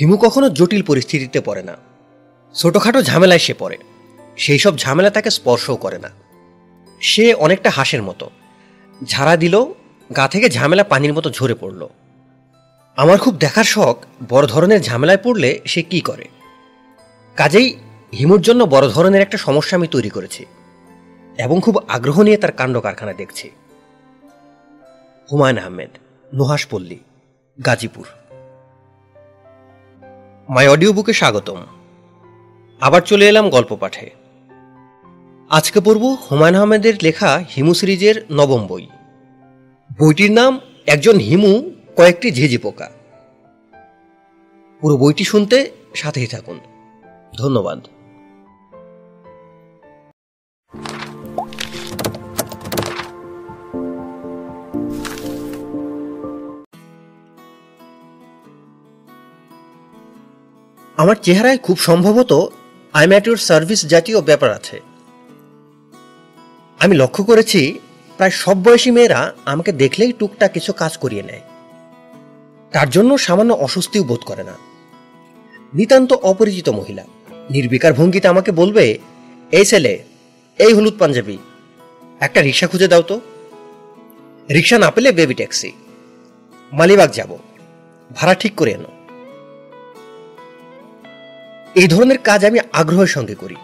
হিমু কখনো জটিল পরিস্থিতিতে পড়ে না। ছোটখাটো ঝামেলায় সে পড়ে। সেই সব ঝামেলা তাকে স্পর্শও করে না। সে অনেকটা হাঁসের মতো। ঝাড়া দিল, গা থেকে ঝামেলা পানির মতো ঝরে পড়ল। আমার খুব দেখার শখ, বড় ধরনের ঝামেলায় পড়লে সে কি করে? কাজেই হিমুর জন্য বড় ধরনের একটা সমস্যা আমি তৈরি করেছি এবং খুব আগ্রহ নিয়ে তার কাণ্ড কারখানা দেখছি। হুমায়ুন আহমেদ নুহাসপল্লী গাজীপুর। মাই অডিও বুকে স্বাগতম। আবার চলে এলাম গল্প পাঠে। আজকে পড়ব হুমায়ুন আহমেদের লেখা হিমু সিরিজের নবম বই। বইটির নাম একজন হিমু, কয়েকটি ঝিঝি পোকা। পুরো বইটি শুনতে সাথেই থাকুন। ধন্যবাদ। আমার চেহারায় খুব সম্ভবত আই ম্যাটিউর সার্ভিস জাতীয় ব্যাপার আছে। আমি লক্ষ্য করেছি, প্রায় সব বয়সী মেয়েরা আমাকে দেখলেই টুকটাক কিছু কাজ করিয়ে নেয়। তার জন্য সামান্য অস্বস্তিও বোধ করে না। নিতান্ত অপরিচিত মহিলা। নির্বিকার ভঙ্গিতে আমাকে বলবে, এই ছেলে, এই হলুদ পাঞ্জাবি, একটা রিক্সা খুঁজে দাও তো। রিক্সা না পেলে বেবি ট্যাক্সি মালিবাগ যাব। ভাড়া ঠিক করে এনো। এই ধরনের কাজ আমি আগ্রহের সঙ্গে করি।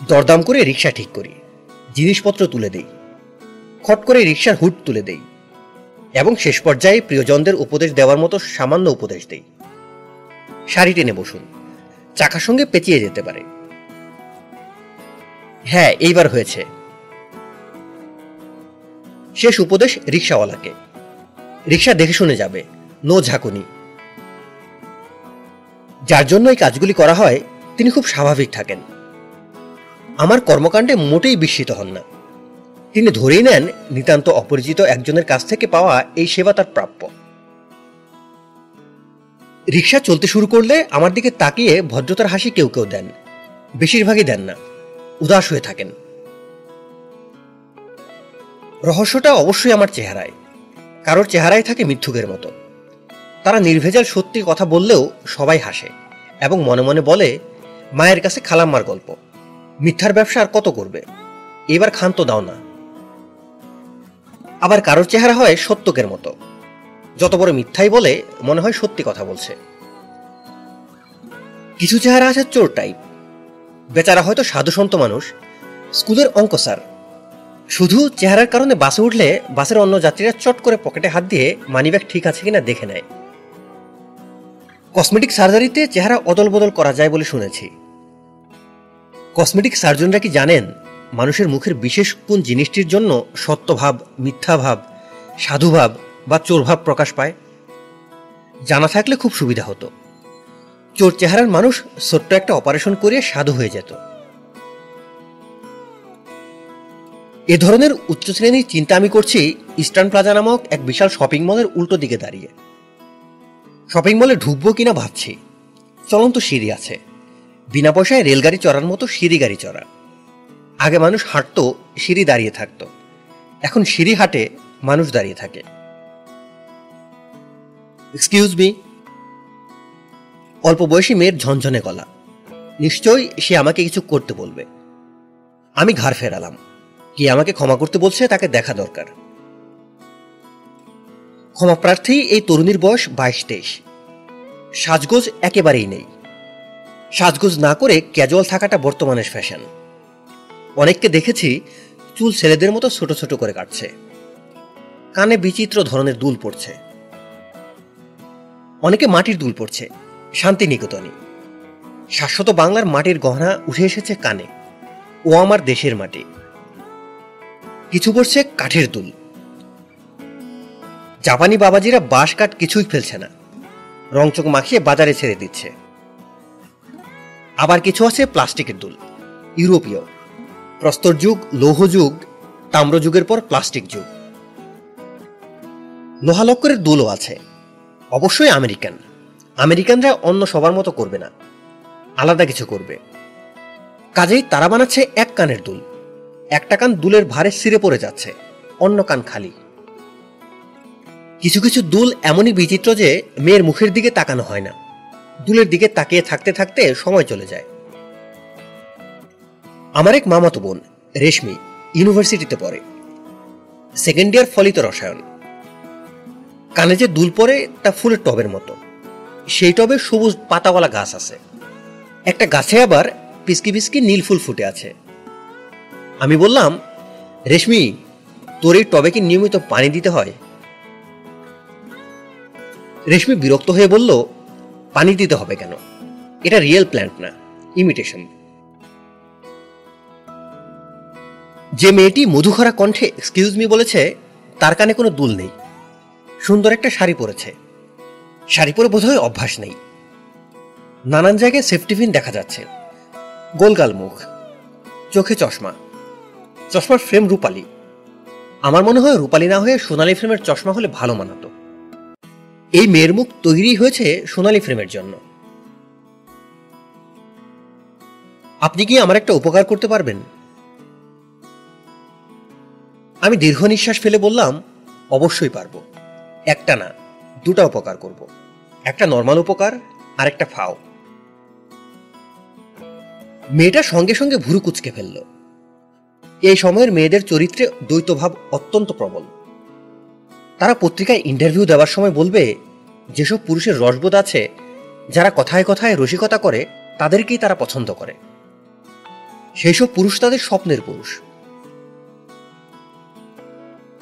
দরদাম করে রিক্সা ঠিক করি, জিনিসপত্র তুলে দেই, খট করে রিক্সার হুট তুলে দেই এবং শেষ পর্যায়ে প্রিয়জনদের উপদেশ দেওয়ার মতো সামান্য উপদেশ দেই। শাড়ি টেনে বসুন, চাকার সঙ্গে পেঁচিয়ে যেতে পারে। হ্যাঁ এইবার হয়েছে। শেষ উপদেশ রিক্সাওয়ালাকে রিক্সা দেখে শুনে যাবে, নো ঝাঁকুনি। যার জন্য এই কাজগুলি করা হয়, তিনি খুব স্বাভাবিক থাকেন। আমার কর্মকাণ্ডে মোটেই বিস্মিত হন না। তিনি ধরেই নেন, নিতান্ত অপরিচিত একজনের কাছ থেকে পাওয়া এই সেবা তার প্রাপ্য। রিক্সা চলতে শুরু করলে আমার দিকে তাকিয়ে ভদ্রতার হাসি কেউ কেউ দেন। বেশিরভাগই দেন না। উদাস হয়ে থাকেন। রহস্যটা অবশ্যই আমার চেহারায়। কারোর চেহারায় থাকে মিথ্যুকের মতো। তারা নির্ভেজাল সত্যি কথা বললেও সবাই হাসে এবং মনে মনে বলে, মায়ের কাছে খালাম্মার গল্প। মিথ্যার ব্যবসা আর কত করবে? এবার ক্ষান্ত দাও না। আবার কারোর চেহারা হয় সত্যকের মতো। যত বড় মিথ্যাই বলে, মনে হয় সত্যি কথা বলছে। কিছু চেহারা আছে চোর টাইপ বেচারা হয়তো সাধু সন্ত মানুষ। স্কুলের অঙ্ক স্যার। শুধু চেহারার কারণে বাসে উঠলে বাসের অন্য যাত্রীরা চট করে পকেটে হাত দিয়ে মানিব্যাগ ঠিক আছে কিনা দেখে নেয়। কসমেটিক সার্জারিতে চেহারা অদল বদল করা যায় বলে শুনেছি। কসমেটিক সার্জনরা কি জানেন মানুষের মুখের বিশেষ কোন জিনিসটির জন্য সত্যভাব, মিথ্যাভাব, সাধুভাব বা চোরভাব প্রকাশ পায়? জানা থাকলে খুব সুবিধা হতো। চোর চেহারার মানুষ ছোট্ট একটা অপারেশন করে সাধু হয়ে যেত। এ ধরনের উচ্চ শ্রেণির চিন্তা আমি করছি ইস্টার্ন প্লাজা নামক এক বিশাল শপিং মলের উল্টো দিকে দাঁড়িয়ে। শপিং মলে ঢুকবো কিনা ভাবছি। চলন্ত সিঁড়ি আছে। বিনা পয়সায় রেলগাড়ি চড়ার মতো সিঁড়ি গাড়ি চড়া। আগে মানুষ হাঁটতো, সিঁড়ি দাঁড়িয়ে থাকতো। এখন সিঁড়ি হাঁটে, মানুষ দাঁড়িয়ে থাকে। এক্সকিউজ মি অল্প বয়সী মেয়ের ঝনঝনে গলা। নিশ্চয়ই সে আমাকে কিছু করতে বলবে। আমি ঘাড় ফেরালাম। কি আমাকে ক্ষমা করতে বলছে, তাকে দেখা দরকার। ক্ষমা প্রার্থী এই তরুণীর বয়স বাইশ তেইশ। সাজগোজ একেবারেই নেই। সাজগোজ না করে ক্যাজুয়াল থাকাটা বর্তমানের ফ্যাশন। অনেককে দেখেছি চুল ছেলেদের মতো ছোট ছোট করে কাটছে। কানে বিচিত্র ধরনের দুল পড়ছে। অনেকে মাটির দুল পড়ছে, শান্তিনিকেতনে। শাশ্বত বাংলার মাটির গহনা উঠে এসেছে কানে। ও আমার দেশের মাটি। কিছু পড়ছে কাঠের দুল। জাপানি বাবাজিরা বাঁশ কাঠ কিছুই ফেলছে না। রংচক মাখিয়ে বাজারে ছেড়ে দিচ্ছে। আবার কিছু আছে প্লাস্টিকের দুল। ইউরোপীয়। প্রস্তর যুগ, লৌহ যুগ, তাম্র যুগের পর প্লাস্টিক যুগ। লোহালক্করের দুলও আছে। অবশ্যই আমেরিকান। আমেরিকানরা অন্য সবার মতো করবে না। আলাদা কিছু করবে। কাজেই তারা বানাচ্ছে এক কানের দুল। একটা কান দুলের ভারে সিরে পড়ে যাচ্ছে। অন্য কান খালি। কিছু কিছু দুল এমনই বিচিত্র যে মেয়ের মুখের দিকে তাকানো হয় না। দুলের দিকে তাকিয়ে থাকতে থাকতে সময় চলে যায়। আমার এক মামাতো বোন, রেশমি, ইউনিভার্সিটিতে পড়ে। সেকেন্ড ইয়ার ফলিত রসায়ন। কানে যে দুল পরে তা ফুলের টবের মতো। সেই টবে সবুজ পাতাওয়ালা গাছ আছে। একটা গাছে আবার পিসকি পিসকি নীল ফুল ফুটে আছে। আমি বললাম, রেশমি, তোর এই টবে কি নিয়মিত পানি দিতে হয়? রেশমি বিরক্ত হয়ে বলল, পানি দিতে হবে কেন? এটা রিয়েল প্ল্যান্ট না, ইমিটেশন। যে মেয়েটি মধুখরা কণ্ঠে, এক্সকিউজ মি বলেছে, তার কানে কোনো দুল নেই। সুন্দর একটা শাড়ি পরেছে। শাড়ি পরে বোধহয় অভ্যাস নেই। নানান জায়গায় সেফটিফিন দেখা যাচ্ছে। গোলগাল মুখ, চোখে চশমা। চশমার ফ্রেম রূপালি। আমার মনে হয় রূপালি না হয়ে সোনালি ফ্রেমের চশমা হলে ভালো মানাতো। এই মেয়ের মুখ তৈরি হয়েছে সোনালি ফ্রেমের জন্য। আপনি কি আমার একটা উপকার করতে পারবেন? আমি দীর্ঘ নিঃশ্বাস ফেলে বললাম, অবশ্যই পারব। একটা না, দুটা উপকার করব। একটা নর্মাল উপকার, আর একটা ফাও। মেয়েটা সঙ্গে সঙ্গে ভুরু কুচকে ফেলল। এই সময়ের মেয়েদের চরিত্রে দ্বৈতভাব অত্যন্ত প্রবল। তারা পত্রিকায় ইন্টারভিউ দেওয়ার সময় বলবে, যেসব পুরুষের রসবোধ আছে, যারা কথায় কথায় রসিকতা করে, তাদেরকেই তারা পছন্দ করে। সেই সব পুরুষ তাদের স্বপ্নের পুরুষ।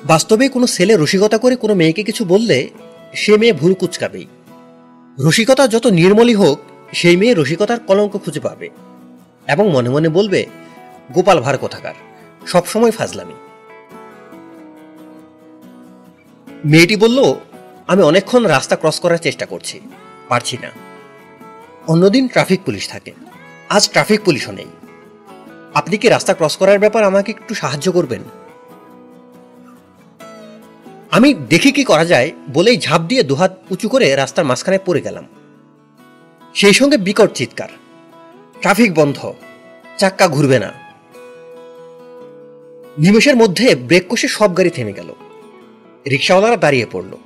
বাস্তবে কোনো ছেলে রসিকতা করে কোনো মেয়েকে কিছু বললে, সে মেয়ে ভুল কুচকাবেই। রসিকতা যত নির্মলই হোক, সেই মেয়ে রসিকতার কলঙ্ক খুঁজে পাবে এবং মনে মনে বলবে, গোপাল ভার কোথাকার? সবসময় ফাজলামি। মেয়েটি বলল, আমি অনেকক্ষণ রাস্তা ক্রস করার চেষ্টা করছি, পারছি না। অন্যদিন ট্রাফিক পুলিশ থাকে। আজ ট্রাফিক পুলিশও নেই। আপনি কি রাস্তা ক্রস করার ব্যাপার আমাকে একটু সাহায্য করবেন? আমি দেখি কি করা যায় বলেই ঝাঁপ দিয়ে দুহাত উঁচু করে রাস্তার মাঝখানে পড়ে গেলাম। সেই সঙ্গে বিকট চিৎকার। ট্রাফিক বন্ধ, চাক্কা ঘুরবে না। নিমেষের মধ্যে ব্রেক কষে সব গাড়ি থেমে গেল। রিক্সাওয়ালারা দাঁড়িয়ে পড়ল।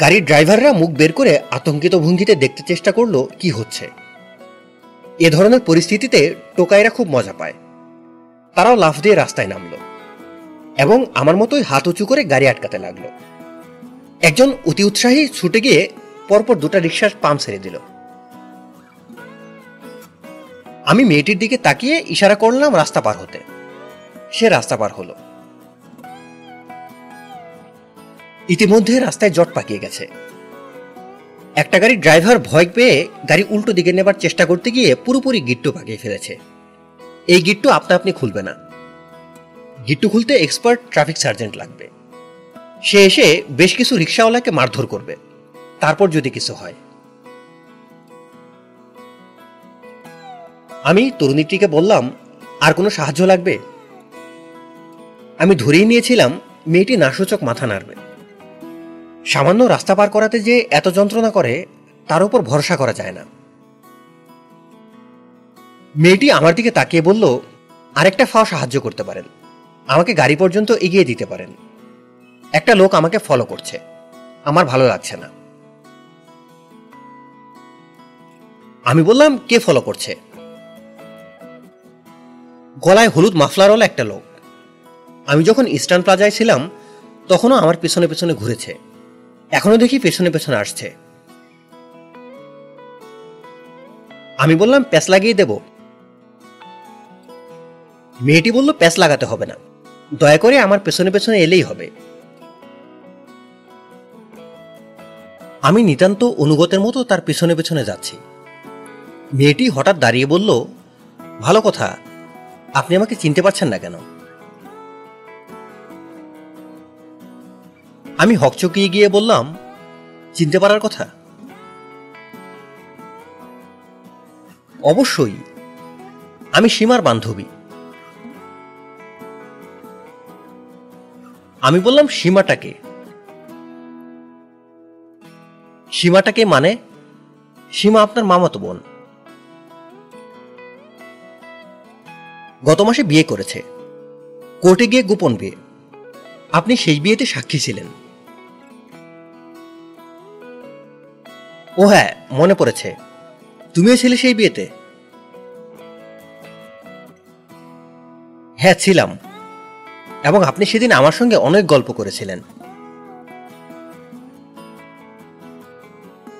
গাড়ির ড্রাইভাররা মুখ বের করে আতঙ্কিত ভঙ্গিতে দেখতে চেষ্টা করল, কি হচ্ছে? এ ধরনের পরিস্থিতিতে টোকাইরা খুব মজা পায়। তারাও লাফ দিয়ে রাস্তায় নামলো এবং আমার মতোই হাত উঁচু করে গাড়ি আটকাতে লাগল। একজন অতি উৎসাহী ছুটে গিয়ে পরপর দুটা রিক্সার পাম্প ছেড়ে দিল। আমি মেয়েটির দিকে তাকিয়ে ইশারা করলাম রাস্তা পার হতে। সে রাস্তা পার হলো। ইতিমধ্যে রাস্তায় জট পাকিয়ে গেছে। একটা গাড়ির ড্রাইভার ভয় পেয়ে গাড়ি উল্টো দিকে নেবার চেষ্টা করতে গিয়ে পুরোপুরি গিট্টু পাকিয়ে ফেলেছে। এই গিট্টু আপনা আপনি খুলবে না। গিট্টু খুলতে এক্সপার্ট ট্রাফিক সার্জেন্ট লাগবে। সে এসে বেশ কিছু রিক্সাওয়ালাকে মারধর করবে। তারপর যদি কিছু হয়। আমি তরুণীটিকে বললাম, আর কোনো সাহায্য লাগবে? আমি ধরেই নিয়েছিলাম, মেয়েটি নাসূচক মাথা নাড়বে। সামান্য রাস্তা পার করাতে যে এত যন্ত্রণা করে, তার উপর ভরসা করা যায় না। মেয়েটি আমার দিকে তাকিয়ে বলল, আরেকটা ফাও সাহায্য করতে পারেন। আমাকে গাড়ি পর্যন্ত এগিয়ে দিতে পারেন। একটা লোক আমাকে ফলো করছে। আমার ভালো লাগছে না। আমি বললাম, কে ফলো করছে? গলায় হলুদ মাফলারওয়ালা একটা লোক। আমি যখন ইস্টার্ন প্লাজায় ছিলাম, তখনও আমার পেছনে পেছনে ঘুরেছে। এখনও দেখি পেছনে পেছনে আসছে। আমি বললাম, প্যাচ লাগিয়ে দেব। মেয়েটি বলল, প্যাচ লাগাতে হবে না। দয়া করে আমার পেছনে পেছনে এলেই হবে। আমি নিতান্ত অনুগতের মতো তার পেছনে পেছনে যাচ্ছি। মেয়েটি হঠাৎ দাঁড়িয়ে বলল, ভালো কথা, আপনি আমাকে চিনতে পারছেন না কেন? আমি হকচকিয়ে গিয়ে বললাম, চিনতে পারার কথা? অবশ্যই, আমি সীমার বান্ধবী। আমি বললাম, সীমাটাকে। সীমাটাকে মানে সীমা আপনার মামাতো বোন। গত মাসে বিয়ে করেছে। কোর্টে গিয়ে গোপন বিয়ে। আপনি সেই বিয়েতে সাক্ষী ছিলেন। ও হ্যাঁ মনে পড়েছে। তুমিও ছিলে সেই বিয়েতে? হ্যাঁ ছিলাম। এবং আপনি সেদিন আমার সঙ্গে অনেক গল্প করেছিলেন।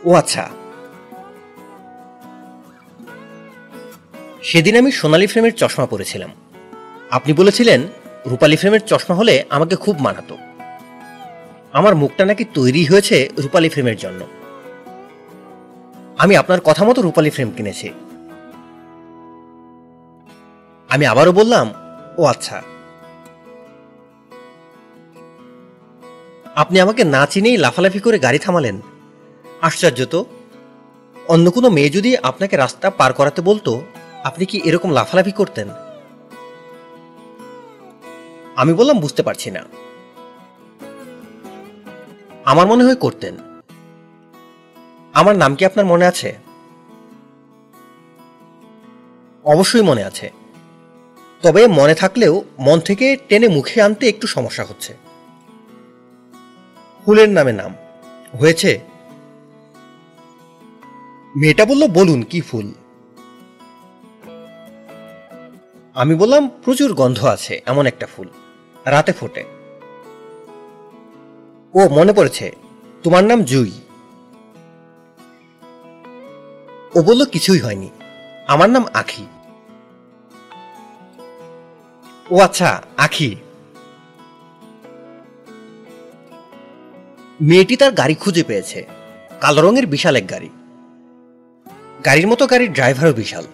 ও আচ্ছা। সেদিন আমি সোনালি ফ্রেমের চশমা পরেছিলাম। আপনি বলেছিলেন, রূপালী ফ্রেমের চশমা হলে আমাকে খুব মানাতো। আমার মুখটা নাকি তৈরি হয়েছে রূপালী ফ্রেমের জন্য। আমি আপনার কথা মতো রূপালী ফ্রেম কিনেছি। আমি আবারও বললাম, ও আচ্ছা। আপনি আমাকে না চিনেই লাফালাফি করে গাড়ি থামালেন। আশ্চর্য তো। অন্য কোনো মেয়ে যদি আপনাকে রাস্তা পার করাতে বলতো, আপনি কি এরকম লাফালাফি করতেন? আমি বললাম, বুঝতে পারছি না। আমার মনে হয় করতেন। আমার নাম কি আপনার মনে আছে? অবশ্যই মনে আছে। তবে মনে থাকলেও মন থেকে টেনে মুখে আনতে একটু সমস্যা হচ্ছে। ফুলের নামে নাম। হয়েছে। মেয়েটা বলল, বলুন, কি ফুল? আমি বললাম, প্রচুর গন্ধ আছে, এমন একটা ফুল। রাতে ফোটে। ও, মনে পড়েছে। তোমার নাম জুই। ও বলল, কিছুই হয়নি। আমার নাম আখি। ও আচ্ছা আখি। মেয়েটি তার গাড়ি খুঁজে পেয়েছে। কালো রঙের বিশাল এক গাড়ি। গাড়ির মতো গাড়ির ড্রাইভারও বিশাল।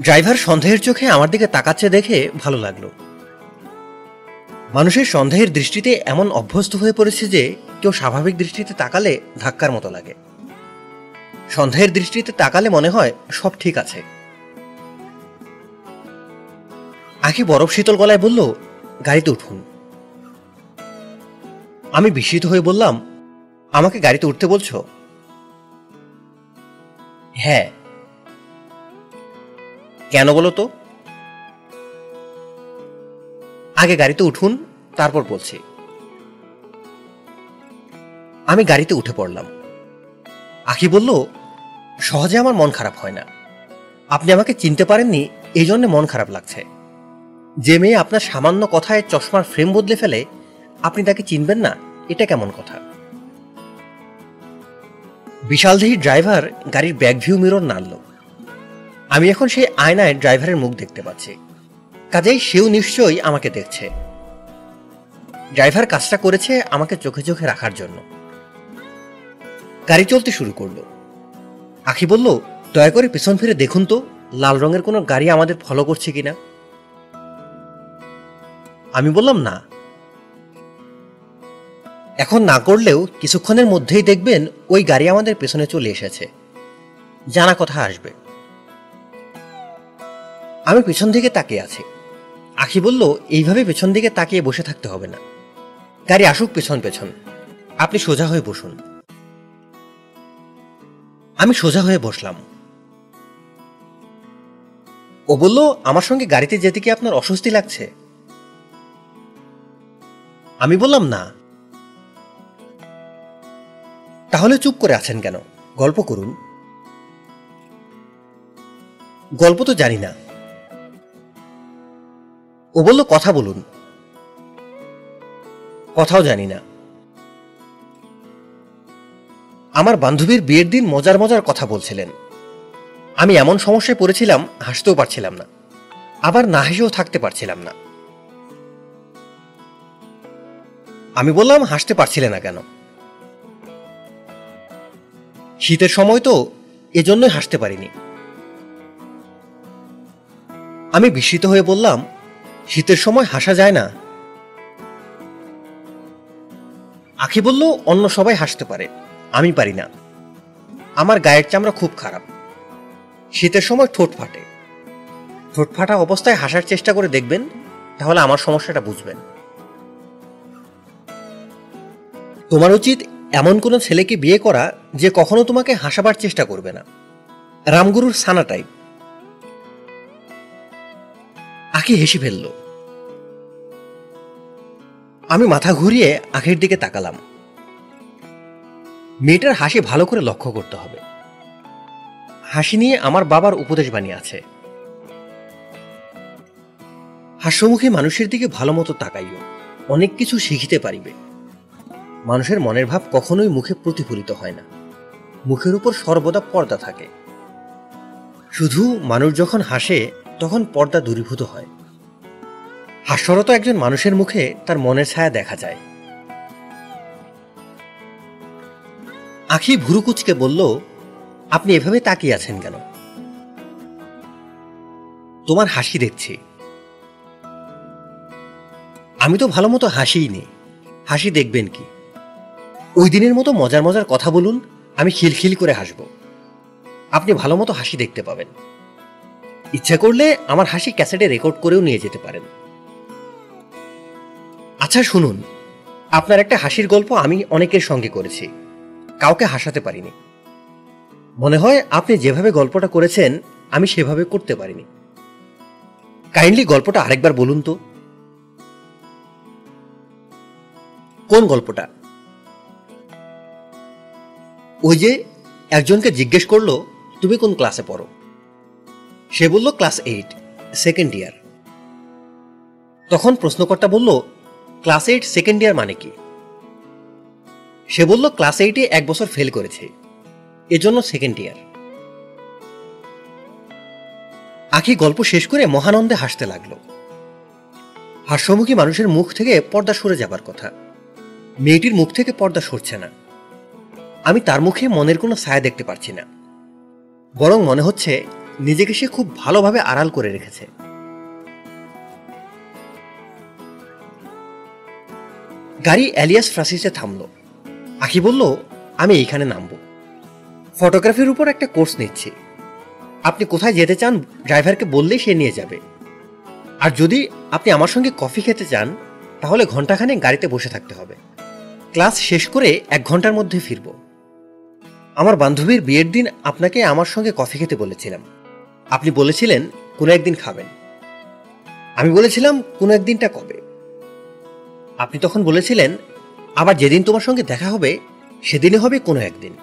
ড্রাইভার সন্দেহের চোখে আমার দিকে তাকাচ্ছে দেখে ভালো লাগল। মানুষের সন্দেহের দৃষ্টিতে এমন অভ্যস্ত হয়ে পড়েছে যে, কেউ স্বাভাবিক দৃষ্টিতে তাকালে ধাক্কার মতো লাগে। সন্দেহের দৃষ্টিতে তাকালে মনে হয় সব ঠিক আছে। আখি বরফ শীতল গলায় বলল, গাড়িতে উঠুন। আমি বিস্মিত হয়ে বললাম, আমাকে গাড়িতে উঠতে বলছো? হ্যাঁ। কেন বলো তো? আগে গাড়িতে উঠুন, তারপর বলছি। আমি গাড়িতে উঠে পড়লাম। আখি বলল সহজে আমার মন খারাপ হয় না। আপনি আমাকে চিনতে পারেননি এই জন্য মন খারাপ লাগছে। যে মেয়ে আপনার সামান্য কথায় চশমার ফ্রেম বদলে ফেলে, আপনি তাকে চিনবেন না, এটা কেমন কথা? বিশালদেহী ড্রাইভার গাড়ির ব্যাক ভিউ মিরর নাড়ল আমি এখন সেই আয়নায় ড্রাইভারের মুখ দেখতে পাচ্ছি। কাজেই সেও নিশ্চয়ই আমাকে দেখছে। ড্রাইভার কাজটা করেছে আমাকে চোখে চোখে রাখার জন্য। গাড়ি চলতে শুরু করল। আখি বলল, দয়া করে পেছন ফিরে দেখুন তো, লাল রঙের কোনো গাড়ি আমাদের ফলো করছে কিনা? আমি বললাম, না। এখন না করলেও কিছুক্ষণের মধ্যেই দেখবেন ওই গাড়ি আমাদের পেছনে চলে এসেছে। জানা কথা আসবে। আমি পেছন দিকে তাকিয়ে আছি। আখি বলল, এইভাবে পেছন দিকে তাকিয়ে বসে থাকতে হবে না। গাড়ি আসুক পেছন পেছন। আপনি সোজা হয়ে বসুন। আমি সোজা হয়ে বসলাম। ও বলল, আমার সঙ্গে গাড়িতে যেতে কি আপনার অস্বস্তি লাগছে? আমি বললাম, না। তাহলে চুপ করে আছেন কেন? গল্প করুন। গল্প তো জানি না। ও বলল, কথা বলুন। কথাও জানি না। আমার বান্ধবীর বিয়ের দিন মজার মজার কথা বলছিলেন। আমি এমন সমস্যায় পড়েছিলাম, হাসতেও পারছিলাম না। আবার না হেসেও থাকতে পারছিলাম না। আমি বললাম, হাসতে পারছিলে না কেন? শীতের সময় তো এজন্যই হাসতে পারিনি। আমি বিস্মিত হয়ে বললাম, শীতের সময় হাসা যায় না। আখি বলল, অন্য সবাই হাসতে পারে। আমি পারি না। আমার গায়ের চামড়া খুব খারাপ। শীতের সময় ঠোঁট ফাটে। ঠোঁট ফাটা অবস্থায় হাসার চেষ্টা করে দেখবেন, তাহলে আমার সমস্যাটা বুঝবেন। তোমার উচিত এমন কোনো ছেলেকে বিয়ে করা যে কখনো তোমাকে হাসাবার চেষ্টা করবে না। রামগুরুর সানা টাইপ আখি হেসে ফেলল। আমি মাথা ঘুরিয়ে আখের দিকে তাকালাম। মেয়েটার হাসি ভালো করে লক্ষ্য করতে হবে। হাসি নিয়ে আমার বাবার উপদেশ বাণী আছে। হাস্যমুখী মানুষের দিকে ভালো মতো তাকাইও। অনেক কিছু শিখিতে পারিবে। মানুষের মনের ভাব কখনোই মুখে প্রতিফলিত হয় না। মুখের উপর সর্বদা পর্দা থাকে। শুধু মানুষ যখন হাসে, তখন পর্দা দূরীভূত হয়। হাস্যরত একজন মানুষের মুখে তার মনের ছায়া দেখা যায়। আখি ভুরুকুচকে বলল, আপনি এভাবে তাকিয়ে আছেন কেন? তোমার হাসি দেখছি। আমি তো ভালো মতো হাসিই নি। হাসি দেখবেন কি? ওই দিনের মতো মজার মজার কথা বলুন, আমি খিলখিল করে হাসব। আপনি ভালো মতো হাসি দেখতে পাবেন। ইচ্ছা করলে আমার হাসি ক্যাসেটে রেকর্ড করেও নিয়ে যেতে পারেন। আচ্ছা শুনুন, আপনার একটা হাসির গল্প আমি অনেকের সঙ্গে করেছি। কাউকে হাসাতে পারিনি। মনে হয় আপনি যেভাবে গল্পটা করেছেন, আমি সেভাবে করতে পারিনি। কাইন্ডলি গল্পটা আরেকবার বলুন তো। কোন গল্পটা? ওই যে একজনকে জিজ্ঞেস করল, তুমি কোন ক্লাসে পড়ো? সে বলল, ক্লাস এইট, সেকেন্ড ইয়ার। তখন প্রশ্নকর্তা বলল, ক্লাস এইট, সেকেন্ড ইয়ার মানে কি? সে বলল ক্লাস এইটে এক বছর ফেল করেছে। এজন্য সেকেন্ড ইয়ার আখি গল্প শেষ করে মহানন্দে হাসতে লাগল। হাস্যমুখী মানুষের মুখ থেকে পর্দা সরে যাবার কথা। মেয়েটির মুখ থেকে পর্দা সরছে না। আমি তার মুখে মনের কোনো ছায়া দেখতে পারছি না। বরং মনে হচ্ছে নিজেকে সে খুব ভালোভাবে আড়াল করে রেখেছে। গাড়ি অ্যালিয়াস ফ্রাসিসে থামলো। আখি বলল, আমি এইখানে নামব। ফটোগ্রাফির উপর একটা কোর্স নিচ্ছি। আপনি কোথায় যেতে চান, ড্রাইভারকে বললেই সে নিয়ে যাবে। আর যদি আপনি আমার সঙ্গে কফি খেতে চান, তাহলে ঘন্টাখানে গাড়িতে বসে থাকতে হবে। ক্লাস শেষ করে এক ঘণ্টার মধ্যে ফিরব। আমার বান্ধবীর বিয়ের দিন আপনাকে আমার সঙ্গে কফি খেতে বলেছিলাম। আপনি বলেছিলেন, কোনো একদিন খাবেন। আমি বলেছিলাম, কোনো একদিনটা কবে? আপনি তখন বলেছিলেন আবার যেদিন তোমার সঙ্গে দেখা হবে সেদিনে হবে কোনো একদিন।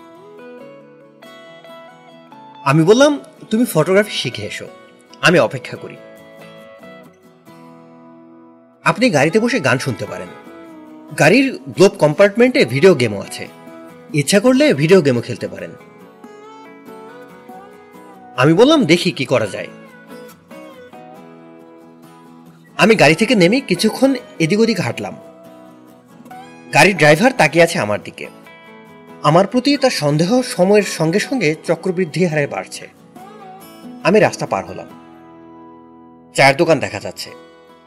আমি বললাম, তুমি ফটোগ্রাফি শিখে এসো। আমি অপেক্ষা করি। আপনি গাড়িতে বসে গান শুনতে পারেন। গাড়ির গ্লোব কম্পার্টমেন্টে ভিডিও গেমও আছে। ইচ্ছা করলে ভিডিও গেমও খেলতে পারেন। আমি বললাম, দেখি কি করা যায়। আমি গাড়ি থেকে নেমে কিছুক্ষণ এদিক ওদিক হাঁটলাম। গাড়ির ড্রাইভার তাকিয়ে আছে আমার দিকে। আমার প্রতি তার সন্দেহ সময়ের সঙ্গে সঙ্গে চক্রবৃদ্ধি হারে বাড়ছে। আমি রাস্তা পার হলাম। চায়ের দোকান দেখা যাচ্ছে।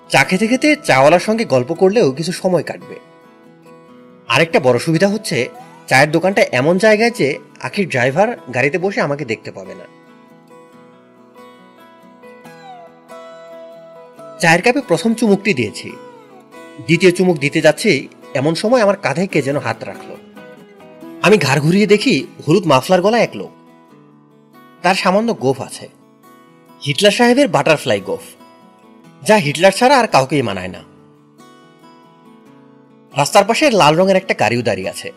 চা খেতে খেতে চাওয়ালার সঙ্গে গল্প করলেও কিছু সময় কাটবে। আরেকটা বড় সুবিধা হচ্ছে, চায়ের দোকানটা এমন জায়গায় যে আখির ড্রাইভার গাড়িতে বসে আমাকে দেখতে পাবে না। চায়ের কাপে প্রথম চুমুকটি দিয়েছি। দ্বিতীয় চুমুক দিতে যাচ্ছি এমন সময় আমার কাঁধে কে যেন হাত রাখল। আমি ঘাড় ঘুরিয়ে দেখি হলুদ মাফলার গলা এক লোক। তার সামান্য গোফ আছে। হিটলার সাহেবের বাটারফ্লাই গোফ। যা হিটলার ছাড়া আর কাউকেই মানায় না। রাস্তার পাশে লাল রঙের একটা গাড়িও দাঁড়িয়ে আছে।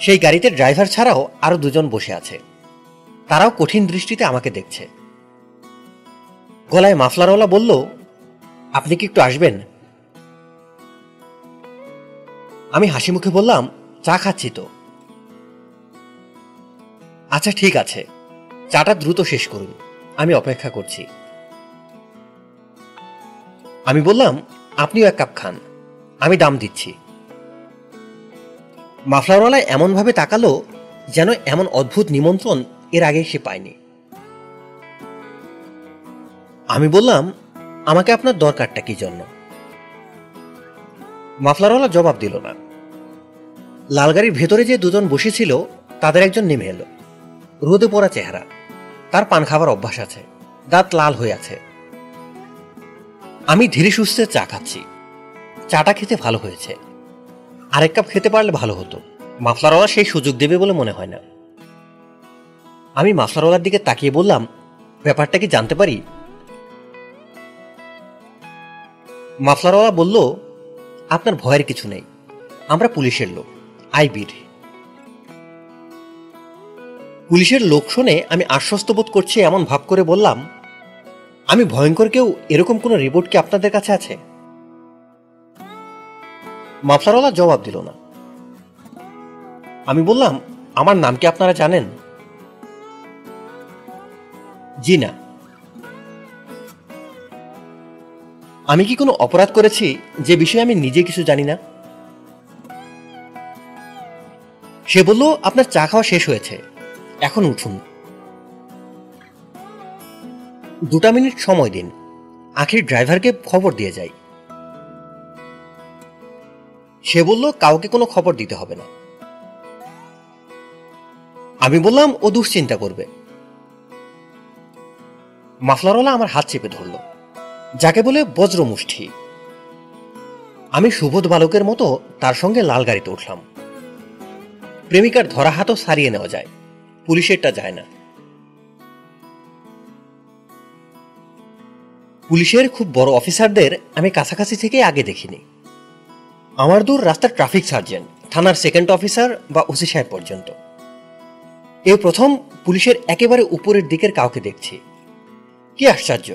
সেই গাড়িতে ড্রাইভার ছাড়াও আরও দুজন বসে আছে। তারাও কঠিন দৃষ্টিতে আমাকে দেখছে। গলায় মাফলারওয়ালা বলল, আপনি কি একটু আসবেন? আমি হাসি মুখে বললাম, চা খাচ্ছি তো। আচ্ছা ঠিক আছে। চাটা দ্রুত শেষ করুন। আমি অপেক্ষা করছি। আমি বললাম, আপনিও এক কাপ খান। আমি দাম দিচ্ছি। মাফলারওয়ালা এমনভাবে তাকালো যেন এমন অদ্ভুত নিমন্ত্রণ এর আগে সে পায়নি। আমি বললাম, আমাকে আপনার দরকারটা কি জন্য? মাফলারওয়ালা জবাব দিল না। লালগাড়ির ভেতরে যে দুজন বসেছিল, তাদের একজন নেমে এলো। রোদে পড়া চেহারা। তার পান খাবার অভ্যাস আছে। দাঁত লাল হয়ে আছে। আমি ধীরে সুস্থে চা খাচ্ছি। চাটা খেতে ভালো হয়েছে। আরেক কাপ খেতে পারলে ভালো হতো। মাফলারওয়ালা সেই সুযোগ দেবে বলে মনে হয় না। আমি মাফলারওয়ালার দিকে তাকিয়ে বললাম, ব্যাপারটা কি জানতে পারি? মাফলারওয়ালা বলল আপনার ভয়ের কিছু নেই। আমরা পুলিশের লোক আইবির পুলিশের লোক শুনে আমি আশ্বস্ত বোধ করছি, এমন ভাব করে বললাম, আমি ভয়ঙ্কর কেউ এরকম কোনো রিপোর্ট কি আপনাদের কাছে আছে? মাফলারওয়ালা জবাব দিল না। আমি বললাম, আমার নাম কি আপনারা জানেন? জি না। আমি কি কোনো অপরাধ করেছি? যে বিষয়ে আমি নিজে কিছু জানি না? সে বলল, আপনার চা খাওয়া শেষ হয়েছে। এখন উঠুন। দুটা মিনিট সময় দিন। আখির ড্রাইভারকে খবর দিয়ে যাই। সে বলল, কাউকে কোনো খবর দিতে হবে না। আমি বললাম, ও দুশ্চিন্তা করবে। মাফলারওয়ালা আমার হাত চেপে ধরল। যাকে বলে বজ্র মুষ্টি আমি সুবোধ বালকের মতো তার সঙ্গে লাল গাড়িতে উঠলাম। প্রেমিকার ধরা হাতও সারিয়ে নেওয়া যায়। পুলিশেরটা যায় না। পুলিশের খুব বড় অফিসারদের আমি কাছাকাছি থেকে আগে দেখিনি। আমার দূর রাস্তার ট্রাফিক সার্জেন্ট, থানার সেকেন্ড অফিসার বা ওসি সাহেব পর্যন্ত। এই প্রথম পুলিশের একেবারে উপরের দিকের কাউকে দেখছি। কি আশ্চর্য!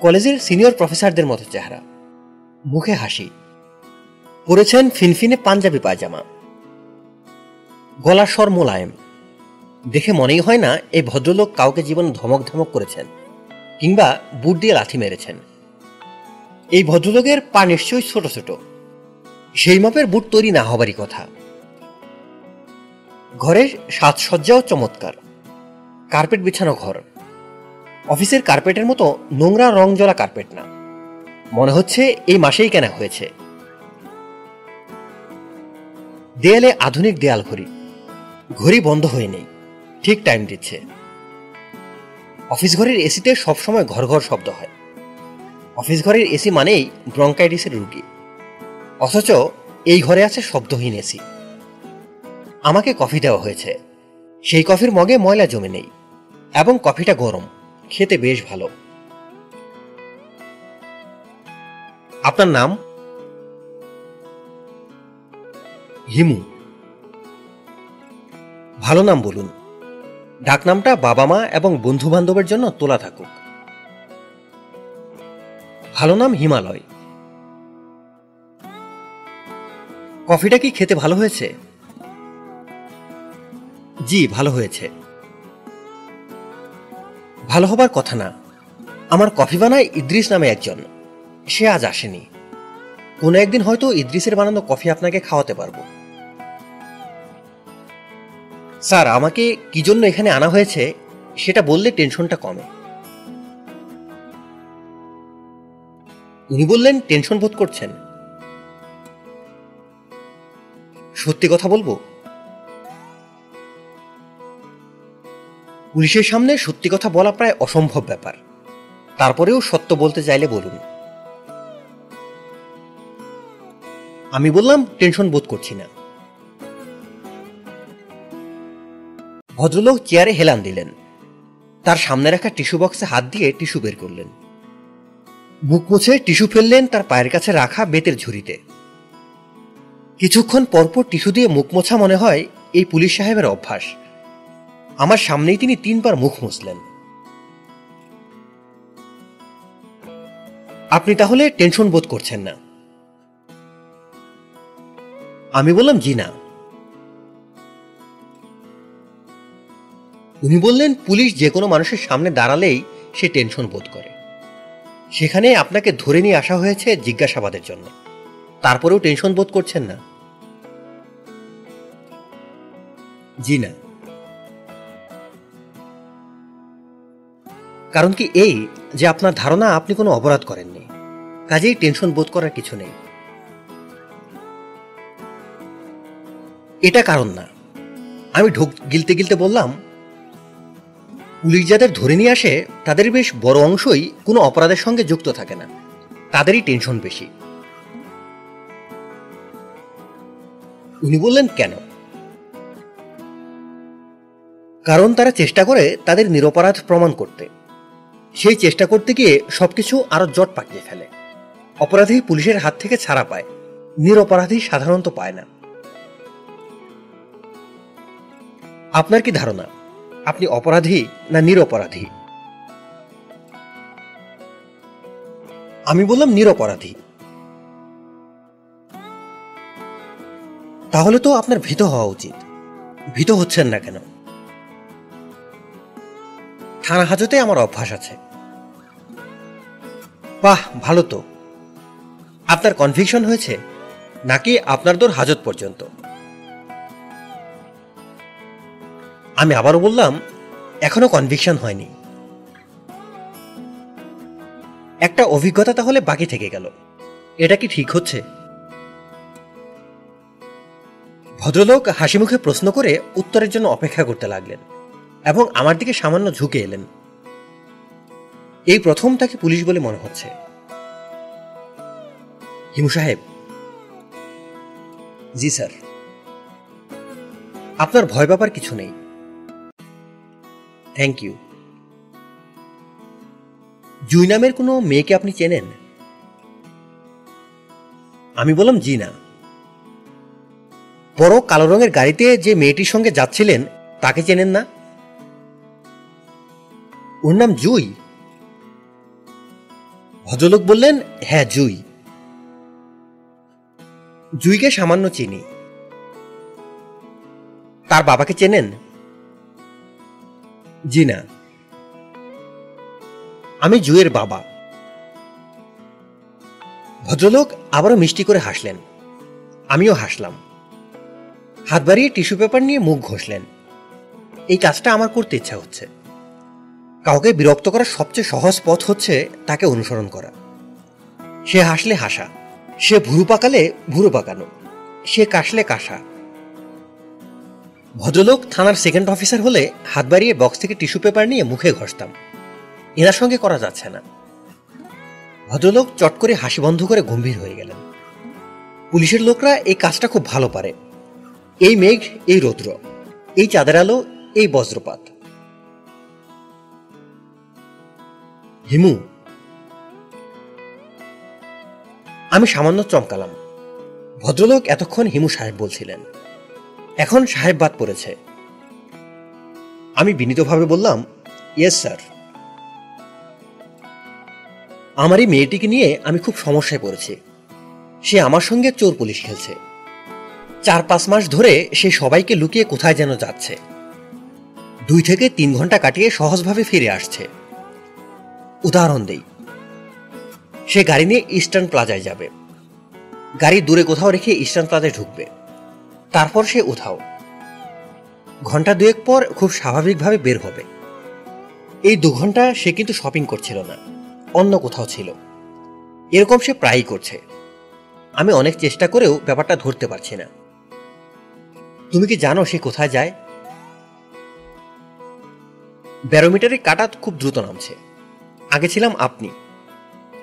কলেজের সিনিয়র প্রফেসরদের মতো চেহারা। মুখে হাসি। পরেছেন ফিনফিনে পাঞ্জাবি পায়জামা। গলার স্বর মোলায়েম। দেখে মনেই হয় না এই ভদ্রলোক কাউকে জীবন ধমক ধমক করেছেন কিংবা বুট দিয়ে লাথি মেরেছেন। এই ভদ্রলোকের পা নিশ্চয়ই ছোট ছোট। সেই মাপের বুট তৈরি না হবারই কথা। ঘরের সাজসজ্জাও চমৎকার। কার্পেট বিছানো ঘর। অফিসের কার্পেটের মতো নোংরা রং জ্বলা কার্পেট না। মনে হচ্ছে এই মাসেই কেনা হয়েছে। দেয়ালে আধুনিক দেয়াল ঘড়ি। ঘড়ি বন্ধ হয়ে নেই। ঠিক টাইম দিচ্ছে। অফিস ঘরের এসিতে সবসময় ঘর ঘর শব্দ হয়। অফিস ঘরের এসি মানেই ব্রঙ্কাইটিসের রুগী। অথচ এই ঘরে আছে শব্দহীন এসি। আমাকে কফি দেওয়া হয়েছে। সেই কফির মগে ময়লা জমে নেই। এবং কফিটা গরম। খেতে বেশ ভালো। আপনার নাম? হিমু। ভালো নাম বলুন। ডাকনামটা বাবা মা এবং বন্ধু বান্ধবের জন্য তোলা থাকুক। ভালো নাম হিমালয়। কফিটা কি খেতে ভালো হয়েছে? জি, ভালো হয়েছে। ভালো হবার কথা না। আমার কফি বানায় ইদ্রিস নামে একজন। সে আজ আসেনি। কোনো একদিন হয়তো ইদ্রিসের বানানো কফি আপনাকে খাওয়াতে পারব। স্যার, আমাকে কি জন্য এখানে আনা হয়েছে সেটা বললে টেনশনটা কমে। উনি বললেন, টেনশন বোধ করছেন। সত্যি কথা বলব? পুলিশের সামনে সত্যি কথা বলা প্রায় অসম্ভব ব্যাপার। তারপরেও সত্য বলতে চাইলে বলুন। আমি বললাম, টেনশন বোধ করছি না। ভদ্রলোক চেয়ারে হেলান দিলেন। তার সামনে রাখা টিস্যু বক্সে হাত দিয়ে টিস্যু বের করলেন। মুখ মুছে টিস্যু ফেললেন তার পায়ের কাছে রাখা বেতের ঝুড়িতে। কিছুক্ষণ পরপর টিস্যু দিয়ে মুখ মোছা মনে হয় এই পুলিশ সাহেবের অভ্যাস। আমার সামনেই তিনি তিনবার মুখ মুছলেন। আপনি তাহলে টেনশন বোধ করছেন না? আমি বললাম, জি না। উনি বললেন, পুলিশ যে কোনো মানুষের সামনে দাঁড়ালেই সে টেনশন বোধ করে। সেখানে আপনাকে ধরে নিয়ে আসা হয়েছে জিজ্ঞাসাবাদের জন্য। তারপরেও টেনশন বোধ করছেন না? জি না। কারণ কি এই যে আপনার ধারণা আপনি কোনো অপরাধ করেননি। কাজেই টেনশন বোধ করার কিছু নেই। এটা কারণ না। আমি ঢোক গিলতে গিলতে বললাম পুলিশ যাদের ধরে নিয়ে আসে তাদের বেশ বড় অংশই কোনো অপরাধের সঙ্গে যুক্ত থাকে না। তাদেরই টেনশন বেশি। উনি বললেন, কেন? কারণ তারা চেষ্টা করে তাদের নিরপরাধ প্রমাণ করতে। সেই চেষ্টা করতে গিয়ে সবকিছু আরও জট পাকিয়ে ফেলে। অপরাধী পুলিশের হাত থেকে ছাড়া পায়, নিরপরাধী সাধারণত পায় না। আপনার কি ধারণা, আপনি অপরাধী না নিরপরাধী? আমি বললাম নিরপরাধী। তাহলে তো আপনার ভীত হওয়া উচিত। ভীত হচ্ছেন না কেন? থানা হাজতে আমার অভ্যাস আছে। বাহ, ভালো তো। আপনার কনভিকশন হয়েছে? নাকি আপনার দোর হাজত পর্যন্ত? আমি আবারও বললাম, এখনও কনভিকশন হয়নি। একটা অভিজ্ঞতা তাহলে বাকি থেকে গেল। এটা কি ঠিক হচ্ছে? ভদ্রলোক হাসি মুখে প্রশ্ন করে উত্তরের জন্য অপেক্ষা করতে লাগলেন। এবং আমার দিকে সামান্য ঝুঁকে এলেন। এই প্রথম তাকে পুলিশ বলে মনে হচ্ছে। হিমু সাহেব। জি, স্যার। আপনার ভয় পাবার কিছু নেই। Thank you. জুই নামের কোনো মেয়েকে আপনি চেনেন? আমি বললাম, জি, না। বড় কালো রঙের গাড়িতে যে মেয়েটির সঙ্গে যাচ্ছিলেন, তাকে চেনেন না? ওর নাম জুই। ভদ্রলোক বললেন হ্যাঁ জুই। জুইকে সামান্য চিনি। তার বাবাকে চেনেন? জি না। আমি জুয়ের বাবা। ভদ্রলোক আবারও মিষ্টি করে হাসলেন। আমিও হাসলাম। হাত বাড়িয়ে টিস্যু পেপার নিয়ে মুখ ঘষলেন। এই কাজটা আমার করতে ইচ্ছা হচ্ছে। কাউকে বিরক্ত করার সবচেয়ে সহজ পথ হচ্ছে তাকে অনুসরণ করা। সে হাসলে হাসা, সে ভুরু পাকালে ভুরু পাকানো, সে কাশলে কাশা। ভদ্রলোক থানার সেকেন্ড অফিসার হলে হাত বাড়িয়ে বক্স থেকে টিস্যু পেপার নিয়ে মুখে ঘষতাম। এনার সঙ্গে করা যাচ্ছে না। ভদ্রলোক চট করে হাসি বন্ধ করে গম্ভীর হয়ে গেলেন। পুলিশের লোকরা এই কাজটা খুব ভালো পারে। এই মেঘ, এই রৌদ্র, এই চাঁদের আলো, এই বজ্রপাত। হিমু। আমি সামান্য চমকালাম। ভদ্রলোক এতক্ষণ হিমু সাহেব বলছিলেন। এখন সাহেব বাদ পড়েছে। আমি বিনীতভাবে বললাম ইয়েস স্যার আমার এই মেয়েটিকে নিয়ে আমি খুব সমস্যায় পড়েছি। সে আমার সঙ্গে চোর পুলিশ খেলছে। চার পাঁচ মাস ধরে সে সবাইকে লুকিয়ে কোথায় যেন যাচ্ছে। দুই থেকে তিন ঘণ্টা কাটিয়ে সহজভাবে ফিরে আসছে। উদাহরণ দেই। সে গাড়ি নিয়ে ইস্টার্ন প্লাজায় যাবে। গাড়ি দূরে কোথাও রেখে ইস্টার্ন প্লাজায় ঢুকবে। তারপর সে উঠাও ঘণ্টা দুয়েক পর খুব স্বাভাবিকভাবে বের হবে। এই দু ঘণ্টা সে কিন্তু শপিং করছিল না, অন্য কোথাও ছিল। এরকম সে প্রায়ই করছে। আমি অনেক চেষ্টা করেও ব্যাপারটা ধরতে পারছি না। তুমি কি জানো সে কোথায় যায়? ব্যারোমিটারের কাটা খুব দ্রুত নামছে। আগে ছিলাম আপনি।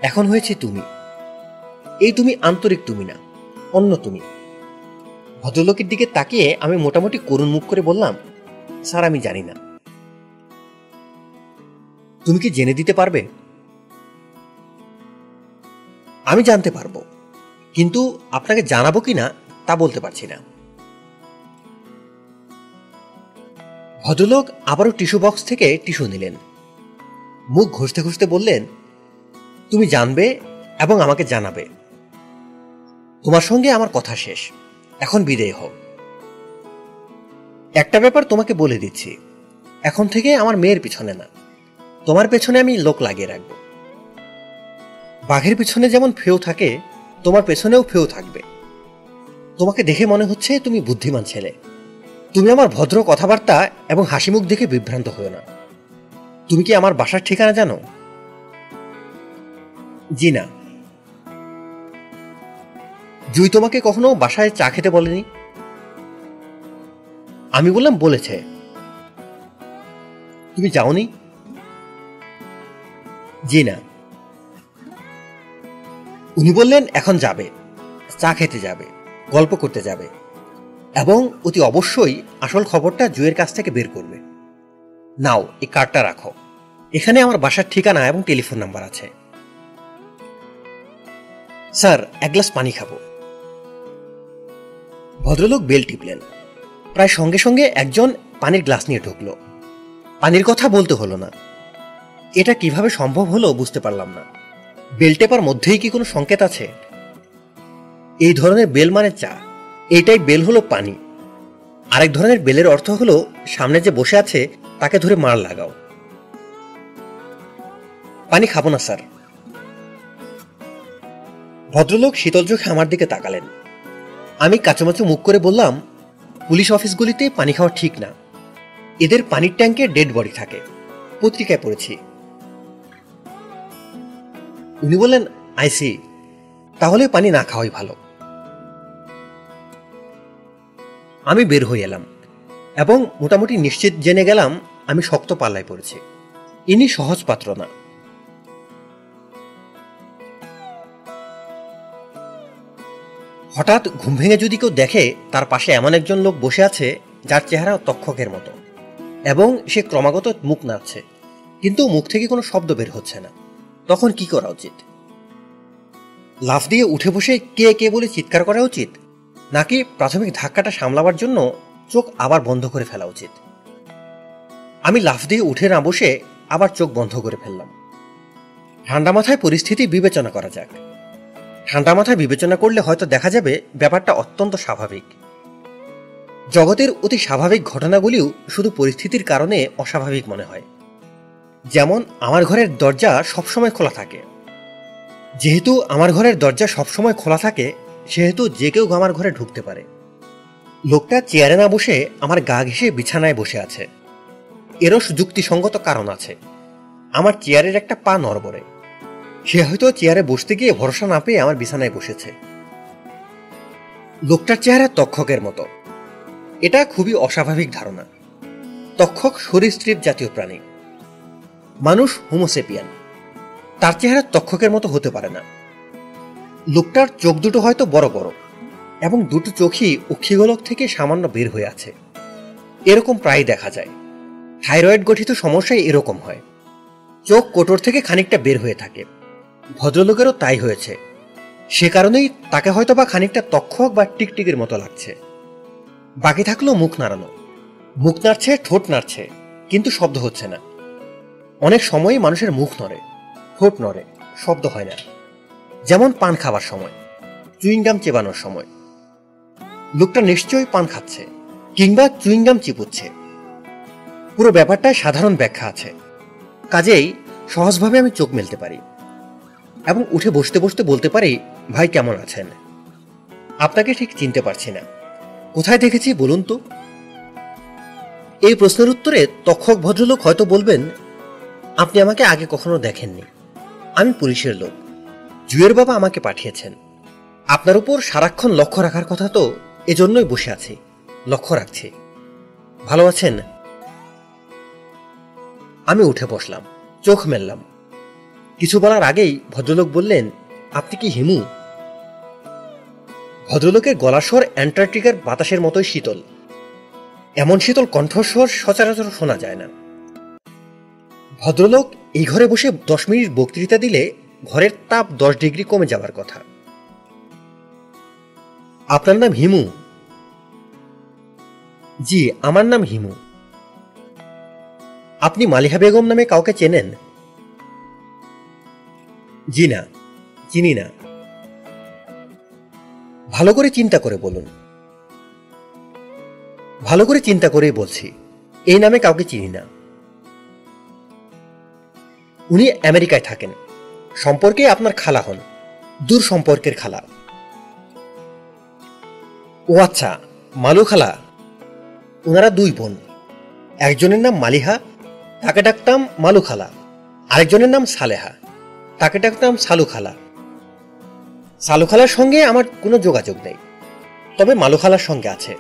এখন হয়েছে তুমি। এই তুমি আন্তরিক তুমি না, অন্য তুমি। ভদ্রলোকের দিকে তাকিয়ে আমি মোটামুটি করুণ মুখ করে বললাম, স্যার, আমি জানি না। তুমি কি জেনে দিতে পারবে? আমি জানতে পারব, কিন্তু আপনাকে জানাব কি না তা বলতে পারছি না। ভদ্রলোক আবারও টিস্যু বক্স থেকে টিস্যু নিলেন। মুখ ঘষতে ঘষতে বললেন, তুমি জানবে এবং আমাকে জানাবে। তোমার সঙ্গে আমার কথা শেষ। এখন বিদেয় হও। একটা ব্যাপার তোমাকে বলে দিচ্ছি। এখন থেকে আমার মেয়ের পিছনে না। তোমার পেছনে আমি লোক লাগিয়ে রাখব। বাঘের পিছনে যেমন ফেউ থাকে, তোমার পেছনেও ফেউ থাকবে। তোমাকে দেখে মনে হচ্ছে তুমি বুদ্ধিমান ছেলে। তুমি আমার ভদ্র কথাবার্তা এবং হাসি মুখ দেখে বিভ্রান্ত হও না। তুমি কি আমার বাসার ঠিকানা জানো? জি না জুই তোমাকে কখনো বাসায় চা খেতে বলেনি? আমি বললাম, বলেছে। তুমি যাওনি? জি না উনি বললেন, এখন যাবে। চা খেতে যাবে, গল্প করতে যাবে। এবং অতি অবশ্যই আসল খবরটা জুয়ের কাছ থেকে বের করবে। নাও, এই কার্ডটা রাখো। এখানে আমার বাসার ঠিকানা এবং টেলিফোন নাম্বার আছে। স্যার, এক গ্লাস পানি খাব। ভদ্রলোক বেল টিপলেন। প্রায় সঙ্গে সঙ্গে একজন পানির গ্লাস নিয়ে ঢুকলো। পানির কথা বলতে হলো না। এটা কীভাবে সম্ভব হলো বুঝতে পারলাম না। বেল টেপার মধ্যেই কি কোনো সংকেত আছে? এই ধরনের বেল মানে চা। এইটাই বেল হলো পানি। আরেক ধরনের বেলের অর্থ হলো, সামনে যে বসে আছে, তাকে ধরে মার লাগাও। পানি খাব না, স্যার। ভদ্রলোক শীতল চোখে আমার দিকে তাকালেন। আমি কাচুমাচু মুখ করে বললাম, পুলিশ অফিসগুলিতে পানি খাওয়া ঠিক না। এদের পানির ট্যাঙ্কে ডেড বডি থাকে। পত্রিকায় পড়েছি। উনি বললেন আইসি তাহলে পানি না খাওয়াই ভালো। আমি বের হয়ে এলাম এবং মোটামুটি নিশ্চিত জেনে গেলাম, আমি শক্ত পাল্লায় পড়েছি। ইনি সহজ পাত্র না। হঠাৎ ঘুম ভেঙে যদি কেউ দেখে, তার পাশে এমন একজন লোক বসে আছে, যার চেহারা তক্ষকের মতো। এবং সে ক্রমাগত মুখ নাড়ছে। কিন্তু মুখ থেকে কোনো শব্দ বের হচ্ছে না। তখন কি করা উচিত? লাফ দিয়ে উঠে বসে কে কে বলে চিৎকার করা উচিত? নাকি প্রাথমিক ধাক্কাটা সামলাবার জন্য চোখ আবার বন্ধ করে ফেলা উচিত? আমি লাফ দিয়ে উঠে না বসে আবার চোখ বন্ধ করে ফেললাম। ঠান্ডা মাথায় পরিস্থিতি বিবেচনা করা যাক। ঠান্ডা মাথায় বিবেচনা করলে হয়তো দেখা যাবে ব্যাপারটা অত্যন্ত স্বাভাবিক। জগতের অতি স্বাভাবিক ঘটনাগুলিও শুধু পরিস্থিতির কারণে অস্বাভাবিক মনে হয়। যেমন, আমার ঘরের দরজা সবসময় খোলা থাকে। যেহেতু আমার ঘরের দরজা সবসময় খোলা থাকে, সেহেতু যে কেউ আমার ঘরে ঢুকতে পারে। লোকটা চেয়ারে না বসে আমার গা ঘেসে বিছানায় বসে আছে। এরও যুক্তিসঙ্গত কারণ আছে। আমার চেয়ারের একটা পা নড়বড়ে। সে হয়তো চেয়ারে বসতে গিয়ে ভরসা না পেয়ে আমার বিছানায় বসেছে। লোকটার চেহারা তক্ষকের মতো। এটা খুবই অস্বাভাবিক ধারণা। তক্ষক সরীসৃপ জাতীয় প্রাণী। মানুষ হোমোসেপিয়ান। তার চেহারা তক্ষকের মতো হতে পারে না। লোকটার চোখ দুটো হয়তো বড় বড় এবং দুটো চোখই অক্ষিগোলক থেকে সামান্য বের হয়ে আছে। এরকম প্রায় দেখা যায়। থাইরয়েড গঠিত সমস্যায় এরকম হয়। চোখ কোটর থেকে খানিকটা বের হয়ে থাকে। ভদ্রলোকেরও তাই হয়েছে। সে কারণেই তাকে হয়তো বা খানিকটা তক্ষক বা টিকটিকির মতো লাগছে। বাকি থাকল মুখ নাড়ানো। মুখ নাড়ছে, ঠোঁট নাড়ছে, কিন্তু শব্দ হচ্ছে না। অনেক সময়ই মানুষের মুখ নড়ে, ঠোঁট নড়ে, শব্দ হয় না। যেমন পান খাবার সময়, চুইংগাম চেবানোর সময়। লোকটা নিশ্চয়ই পান খাচ্ছে, কিংবা চুইংগাম চিপুচ্ছে। পুরো ব্যাপারটায় সাধারণ ব্যাখ্যা আছে। কাজেই সহজভাবে আমি চোখ মেলতে পারি। এবং উঠে বসতে বসতে বলতে পারি, ভাই, কেমন আছেন? আপনাকে ঠিক চিনতে পারছি না। কোথায় দেখেছি, বলুন তো। এই প্রশ্নের উত্তরে তক্ষক ভদ্রলোক হয়তো বলবেন, আপনি আমাকে আগে কখনো দেখেননি। আমি পুলিশের লোক। জুয়ের বাবা আমাকে পাঠিয়েছেন। আপনার উপর সারাক্ষণ লক্ষ্য রাখার কথা তো এজন্যই বসে আছি। লক্ষ্য রাখছি। ভালো আছেন? আমি উঠে বসলাম, চোখ মেললাম। কিছু বলার আগেই ভদ্রলোক বললেন, আপনি কি হিমু? ভদ্রলোকের গলাস্বর অ্যান্টার্কটিকার বাতাসের মতোই শীতল। এমন শীতল কণ্ঠস্বর সচরাচর শোনা যায় না। ভদ্রলোক এই ঘরে বসে দশ মিনিট বক্তৃতা দিলে ঘরের তাপ দশ ডিগ্রি কমে যাওয়ার কথা। আপনার নাম হিমু? জি, আমার নাম হিমু। আপনি মালিহা বেগম নামে কাউকে চেনেন? জি না, চিনি না। ভালো করে চিন্তা করে বলুন। ভালো করে চিন্তা করেই বলছি, এই নামে কাউকে চিনি না। উনি আমেরিকায় থাকেন, সম্পর্কে আপনার খালা হন, দূর সম্পর্কের খালা। ও আচ্ছা মালু খালা ওনারা দুই বোন, একজনের নাম মালিহা, তাকে ডাকতাম মালু খালা, আরেকজনের নাম সালেহা। তাকে ডাকতাম সালু খালা সালু খালার সঙ্গে আমার কোনো যোগাযোগ নেই। তবে মালু খালার সঙ্গে আছে।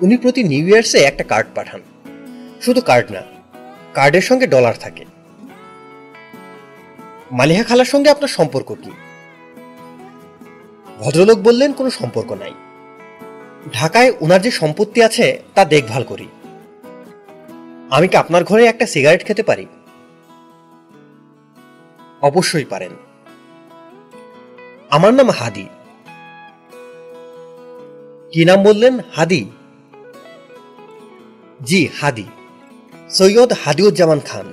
উনি প্রতি নিউ ইয়ার্সে একটা কার্ড পাঠান। শুধু কার্ড না, কার্ডের সঙ্গে ডলার থাকে। মালিহা খালার সঙ্গে আপনার সম্পর্ক কি? ভদ্রলোক বললেন, কোনো সম্পর্ক নাই। ঢাকায় ওনার যে সম্পত্তি আছে, তা দেখভাল করি। আমি কি আপনার ঘরে একটা সিগারেট খেতে পারি? অবশ্যই পারেন। আমার নাম হাদি। কি নাম বললেন? হাদি? জি, হাদি। সৈয়দ হাদিউজ্জামান খান।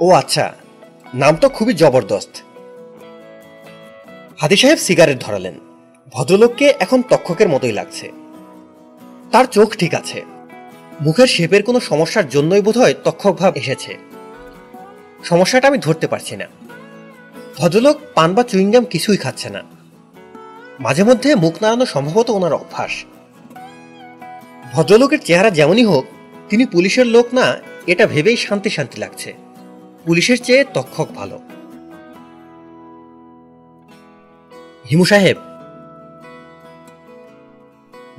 ও আচ্ছা নাম তো খুবই জবরদস্ত। হাদি সাহেব সিগারেট ধরালেন। ভদ্রলোককে এখন তক্ষকের মতোই লাগছে। তার চোখ ঠিক আছে। মুখের শেপের কোনো সমস্যার জন্যই বোধহয় তক্ষক ভাব এসেছে। সমস্যাটা আমি ধরতে পারছি না। ভদ্রলোক পান বা চুইংগাম কিছুই খাচ্ছে না। মাঝে মধ্যে মুখ নাড়ানো সম্ভবত ওনার অভ্যাস। ভদ্রলোকের চেহারা যেমনই হোক, তিনি পুলিশের লোক না, এটা ভেবেই শান্তি শান্তি লাগছে। পুলিশের চেয়ে তক্ষক ভালো। হিমু সাহেব।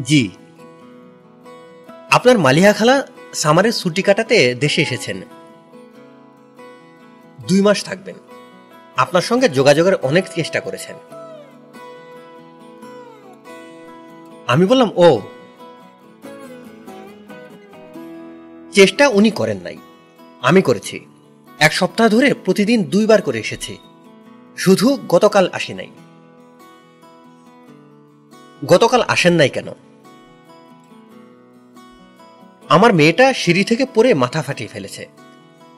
জি। আপনার মালিহা খালা সামারের ছুটি কাটাতে দেশে এসেছেন। দুই মাস থাকবেন। আপনার সঙ্গে যোগাযোগের অনেক চেষ্টা করেছেন। আমি বললাম, ও। চেষ্টা উনি করেন নাই। আমি করেছি। এক সপ্তাহ ধরে প্রতিদিন দুইবার করে এসেছি। শুধু গতকাল আসি নাই। গতকাল আসেন নাই কেন? আমার মেয়েটা সিঁড়ি থেকে পড়ে মাথা ফাটিয়ে ফেলেছে।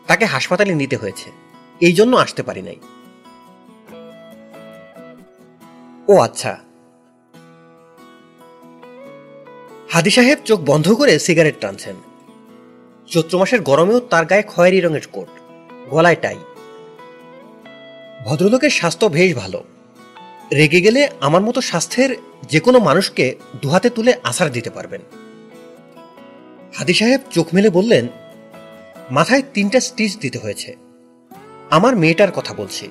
তাকে হাসপাতালে নিতে হয়েছে। এই জন্য আসতে পারি নাই। ও আচ্ছা। হাদি সাহেব চোখ বন্ধ করে সিগারেট টানছেন। চৈত্র মাসের গরমেও তার গায়ে খয়েরি রঙের কোট, গলায় টাই। ভদ্রলোকের স্বাস্থ্য বেশ ভালো। রেগে গেলে আমার মতো স্বাস্থ্যের যে কোনো মানুষকে দুহাতে তুলে আছাড় দিতে পারবেন। হাদি সাহেব চোখ মেলে বললেন, মাথায় তিনটা স্টিচ দিতে হয়েছে। আমার মেয়েটার কথা বলছি।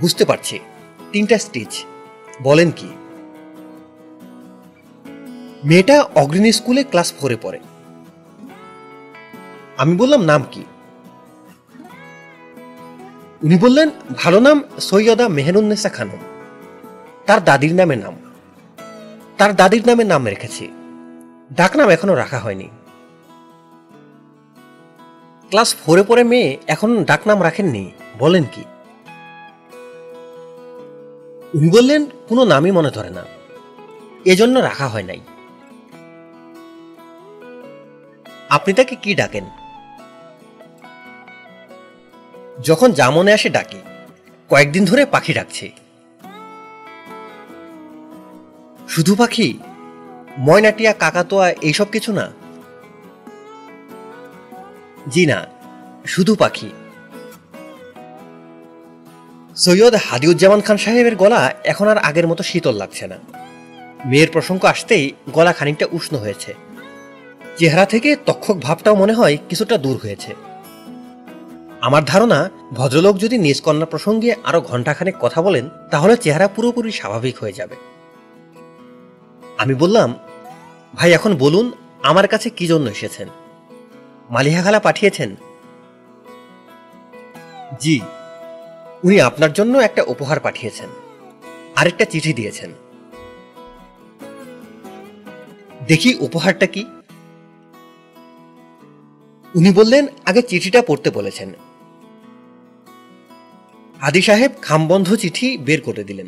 বুঝতে পারছি। তিনটা স্টিচ। বলেন কি? মেয়েটা অগ্রণী স্কুলে ক্লাস ফোরে পড়ে। আমি বললাম, নাম কি? উনি বললেন, ভালো নাম সৈয়দা মেহরুন্নেসা খানম। তার দাদির নামে নাম। তার দাদির নামে নাম রেখেছি। ডাকনাম এখনও রাখা হয়নি। ক্লাস ফোরে পরে মেয়ে এখন ডাকনাম রাখেননি। বলেন কি? উনি বললেন, কোনো নামই মনে ধরে না। এজন্য রাখা হয় নাই। আপনি তাকে কি ডাকেন? যখন যা মনে আসে ডাকি। কয়েকদিন ধরে পাখি ডাকছে। শুধু পাখি? ময়নাটিয়া, কাকাতোয়া, এইসব কিছু না? জি না, শুধু পাখি। সৈয়দ হাদিউজ্জামান খান সাহেবের গলা এখন আর আগের মতো শীতল লাগছে না। মেয়ের প্রসঙ্গ আসতেই গলা খানিকটা উষ্ণ হয়েছে। চেহারা থেকে তক্ষক ভাবটাও মনে হয় কিছুটা দূর হয়েছে। আমার ধারণা, ভদ্রলোক যদি নিজ কন্যা প্রসঙ্গে আরও ঘন্টাখানেক কথা বলেন, তাহলে চেহারা পুরোপুরি স্বাভাবিক হয়ে যাবে। আমি বললাম, ভাই, এখন বলুন, আমার কাছে কি জন্য এসেছেন? মালিহা খালা পাঠিয়েছেন? জি, উনি আপনার জন্য একটা উপহার পাঠিয়েছেন। আরেকটা চিঠি দিয়েছেন। দেখি উপহারটা কি? উনি বললেন, আগে চিঠিটা পড়তে বলেছেন। আদি সাহেব খামবন্ধ চিঠি বের করে দিলেন।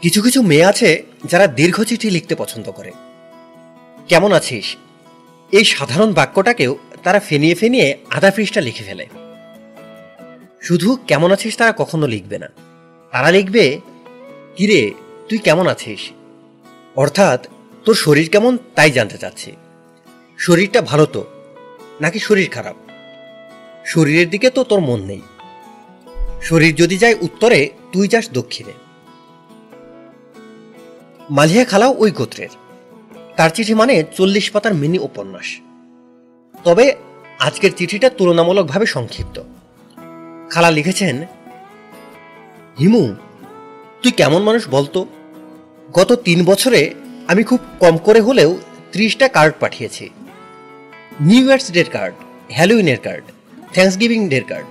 কিছু কিছু মেয়ে আছে যারা দীর্ঘ চিঠি লিখতে পছন্দ করে। কেমন আছিস? এই সাধারণ বাক্যটাকেও তারা ফেনিয়ে ফেনিয়ে আধা পৃষ্ঠা লিখে ফেলে। শুধু কেমন আছিস তারা কখনো লিখবে না। তারা লিখবে, কিরে, তুই কেমন আছিস? অর্থাৎ, তোর শরীর কেমন তাই জানতে চাচ্ছি। শরীরটা ভালো তো, নাকি শরীর খারাপ? শরীরের দিকে তো তোর মন নেই। শরীর যদি যায় উত্তরে, তুই যাস দক্ষিণে। মালিহা খালাও ওই গোত্রের। তার চিঠি মানে চল্লিশ পাতার মিনি উপন্যাস। তবে আজকের চিঠিটা তুলনামূলকভাবে সংক্ষিপ্ত। খালা লিখেছেন, হিমু, তুই কেমন মানুষ বলতো? গত তিন বছরে আমি খুব কম করে হলেও ত্রিশটা কার্ড পাঠিয়েছি। নিউ ইয়ার্স ডের কার্ড হ্যালোইনের কার্ড থ্যাংকস গিভিং ডের কার্ড,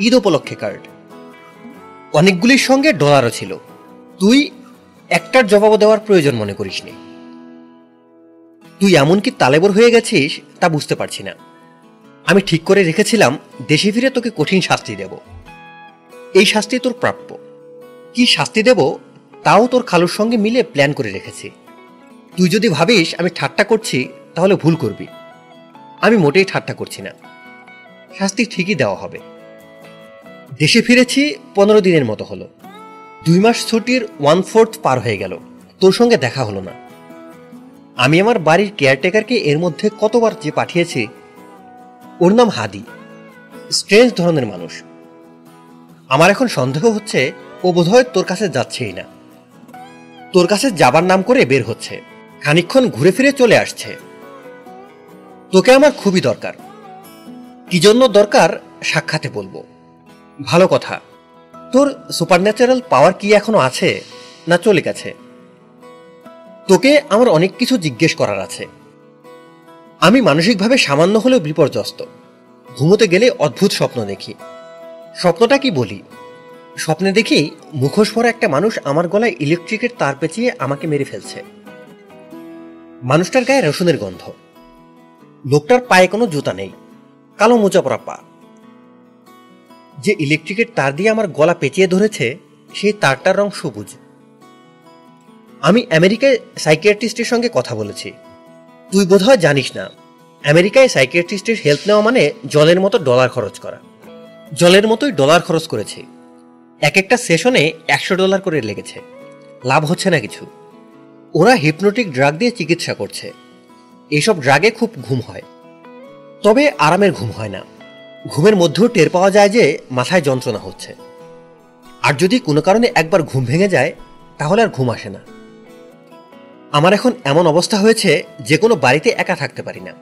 ঈদ উপলক্ষে কার্ড। অনেকগুলির সঙ্গে ডলারও ছিল। তুই একটার জবাব দেওয়ার প্রয়োজন মনে করিসনি। তুই এমনকি তালেবর হয়ে গেছিস তা বুঝতে পারছি না। আমি ঠিক করে রেখেছিলাম, দেশে ফিরে তোকে কঠিন শাস্তি দেব। এই শাস্তি তোর প্রাপ্য। কি শাস্তি দেব, তাও তোর খালুর সঙ্গে মিলে প্ল্যান করে রেখেছি। তুই যদি ভাবিস আমি ঠাট্টা করছি, তাহলে ভুল করবি। আমি মোটেই ঠাট্টা করছি না। শাস্তি ঠিকই দেওয়া হবে। দেশে ফিরেছি, পনেরো দিনের মতো হলো। দুই মাস ছুটির ওয়ান ফোর্থ পার হয়ে গেল। তোর সঙ্গে দেখা হলো না। আমি আমার বাড়ির কেয়ারটেকারকে এর মধ্যে কতবার যে পাঠিয়েছি, ওর নাম হাদি। স্ট্রেঞ্জ ধরনের মানুষ। আমার এখন সন্দেহ হচ্ছে, ও বোধহয় তোর কাছে যাচ্ছেই না। তোর কাছে যাবার নাম করে বের হচ্ছে। খানিক্ষণ ঘুরে ফিরে চলে আসছে। তোকে আমার খুবই দরকার। কি জন্য দরকার, সাক্ষাতে বলব। ভালো কথা। তোর সুপার ন্যাচারাল পাওয়ার কি এখনও আছে, না চলে গেছে? তোকে আমার অনেক কিছু জিজ্ঞেস করার আছে। আমি মানসিকভাবে সামান্য হলেও বিপর্যস্ত। ঘুমোতে গেলে অদ্ভুত স্বপ্ন দেখি। স্বপ্নটা কি বলি? স্বপ্নে দেখি মুখোশ পরা একটা মানুষ আমার গলায় ইলেকট্রিকের তার পেঁচিয়ে আমাকে মেরে ফেলছে। মানুষটার গায়ে রসুনের গন্ধ। লোকটার পায়ে কোনো জুতা নেই। কালো মোচা পরা পা। যে ইলেকট্রিকের তার দিয়ে আমার গলা পেঁচিয়ে ধরেছে, সেই তারটার রং সবুজ। আমি আমেরিকায় সাইকিয়াট্রিস্টের সঙ্গে কথা বলেছি। তুই বোধহয় জানিস না, আমেরিকায় সাইকিয়াট্রিস্টের হেল্প নেওয়া মানে জলের মতো ডলার খরচ করা। জলের মতোই ডলার খরচ করেছি। এক একটা সেশনে একশো ডলার করে লেগেছে। লাভ হচ্ছে না কিছু। ওরা হিপনোটিক ড্রাগ দিয়ে চিকিৎসা করছে। এইসব ড্রাগে খুব ঘুম হয়। তবে আরামের ঘুম হয় না। ঘুমের মধ্যেও টের পাওয়া যায় যে মাথায় যন্ত্রণা হচ্ছে। আর যদি কোনো কারণে একবার ঘুম ভেঙে যায়, তাহলে আর ঘুম আসে না। আমার এখন এমন অবস্থা হয়েছে যে কোনো বাড়িতে একা থাকতে পারি না।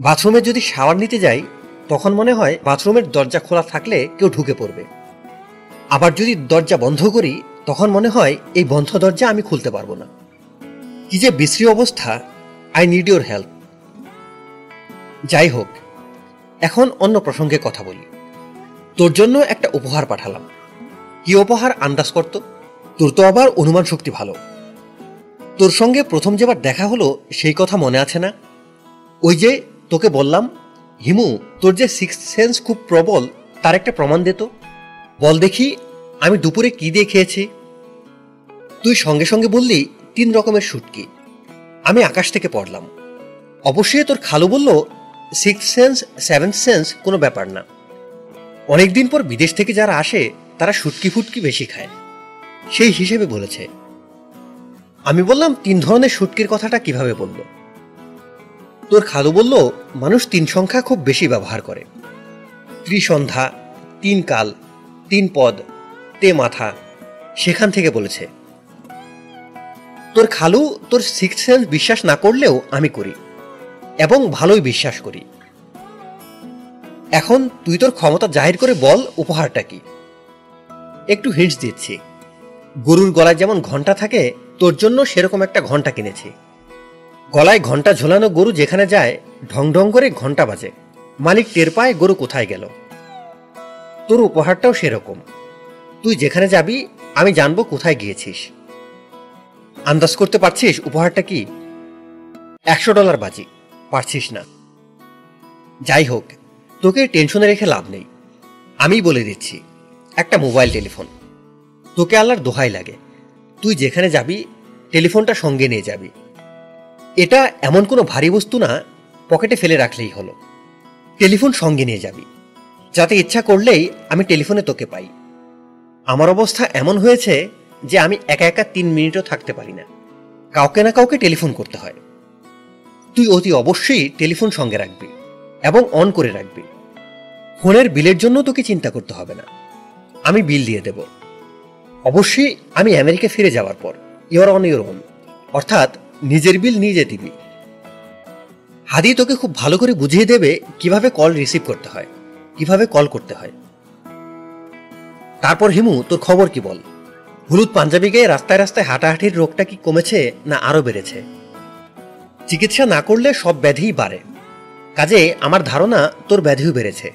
বাথরুমে যদি শাওয়ার নিতে যাই, তখন মনে হয় বাথরুমের দরজা খোলা থাকলে কেউ ঢুকে পড়বে। আবার যদি দরজা বন্ধ করি, তখন মনে হয় এই বন্ধ দরজা আমি খুলতে পারব না। কি যে বিশ্রী অবস্থা। I need your help. যাই হোক, এখন অন্য প্রসঙ্গে কথা বলি। তোর জন্য একটা উপহার পাঠালাম। কি উপহার? আন্দাজ করত তোর তো আবার অনুমান শক্তি ভালো। তোর সঙ্গে প্রথম যেবার দেখা হলো, সেই কথা মনে আছে না? ওই যে তোকে বললাম, হিমু, তোর যে সিক্স সেন্স খুব প্রবল, তার একটা প্রমাণ দে তো। বল দেখি, আমি দুপুরে কি দিয়ে খেয়েছি? তুই সঙ্গে সঙ্গে বললি, তিন রকমের শুটকি। আমি আকাশ থেকে পড়লাম। অবশ্যই তোর খালু বলল সিক্স সেন্স সেভেন সেন্স কোনো ব্যাপার না। অনেকদিন পর বিদেশ থেকে যারা আসে, তারা শুটকি ফুটকি বেশি খায়। সেই হিসেবে বলেছে। আমি বললাম, তিন ধরনের শুটকির কথাটা কীভাবে বলল? তোর খালু বলল, মানুষ তিন সংখ্যা খুব বেশি ব্যবহার করে। ত্রিসন্ধ্যা, তিন কাল, তিন পদ, তে মাথা, সেখান থেকে বলেছে। তোর খালু তোর সিক্স সেন্স বিশ্বাস না করলেও আমি করি এবং ভালোই বিশ্বাস করি। এখন তুই তোর ক্ষমতা জাহির করে বল, উপহারটা কি? একটু হিন্টস দিচ্ছি। গরুর গলায় যেমন ঘণ্টা থাকে তোর জন্য সেরকম একটা ঘণ্টা কিনেছি। গলায় ঘণ্টা ঝোলানো গরু যেখানে যায়, ঢং ঢং করে ঘণ্টা বাজে। মালিক টের পায় গরু কোথায় গেল। তোর উপহারটাও সেরকম। তুই যেখানে যাবি, আমি জানব কোথায় গিয়েছিস। আন্দাজ করতে পারছিস উপহারটা কি? একশো ডলার বাজি, পারছিস না। যাই হোক, তোকে টেনশনে রেখে লাভ নেই। আমি বলে দিচ্ছি, একটা মোবাইল টেলিফোন। তোকে আল্লাহর দোহাই লাগে। তুই যেখানে যাবি, টেলিফোনটা সঙ্গে নিয়ে যাবি। এটা এমন কোনো ভারী বস্তু না, পকেটে ফেলে রাখলেই হলো। টেলিফোন সঙ্গে নিয়ে যাবি। যাতে ইচ্ছা করলেই আমি টেলিফোনে তোকে পাই। আমার অবস্থা এমন হয়েছে যে আমি একা একা তিন মিনিটও থাকতে পারি না। কাউকে না কাউকে টেলিফোন করতে হয়। তুই অতি অবশ্যই টেলিফোন সঙ্গে রাখবি এবং অন করে রাখবি। ফোনের বিলের জন্য তোকে চিন্তা করতে হবে না। আমি বিল দিয়ে দেব। অবশ্যই আমি আমেরিকা ফিরে যাওয়ার পর ইওর অন ইওর ওন অর্থাৎ নিজের বিল নিজে দিবি। হাদি তোকে খুব ভালো করে বুঝিয়ে দেবে কীভাবে কল রিসিভ করতে হয়, কীভাবে কল করতে হয়। তারপর হিমু, তোর খবর কি বল? হলুদ পাঞ্জাবি গায়ে রাস্তায় রাস্তায় হাঁটাহাঁটির রোগটা কি কমেছে না আরও বেড়েছে? চিকিৎসা না করলে সব ব্যাধিই বাড়ে। কাজে আমার ধারণা তোর ব্যাধিও বেড়েছে।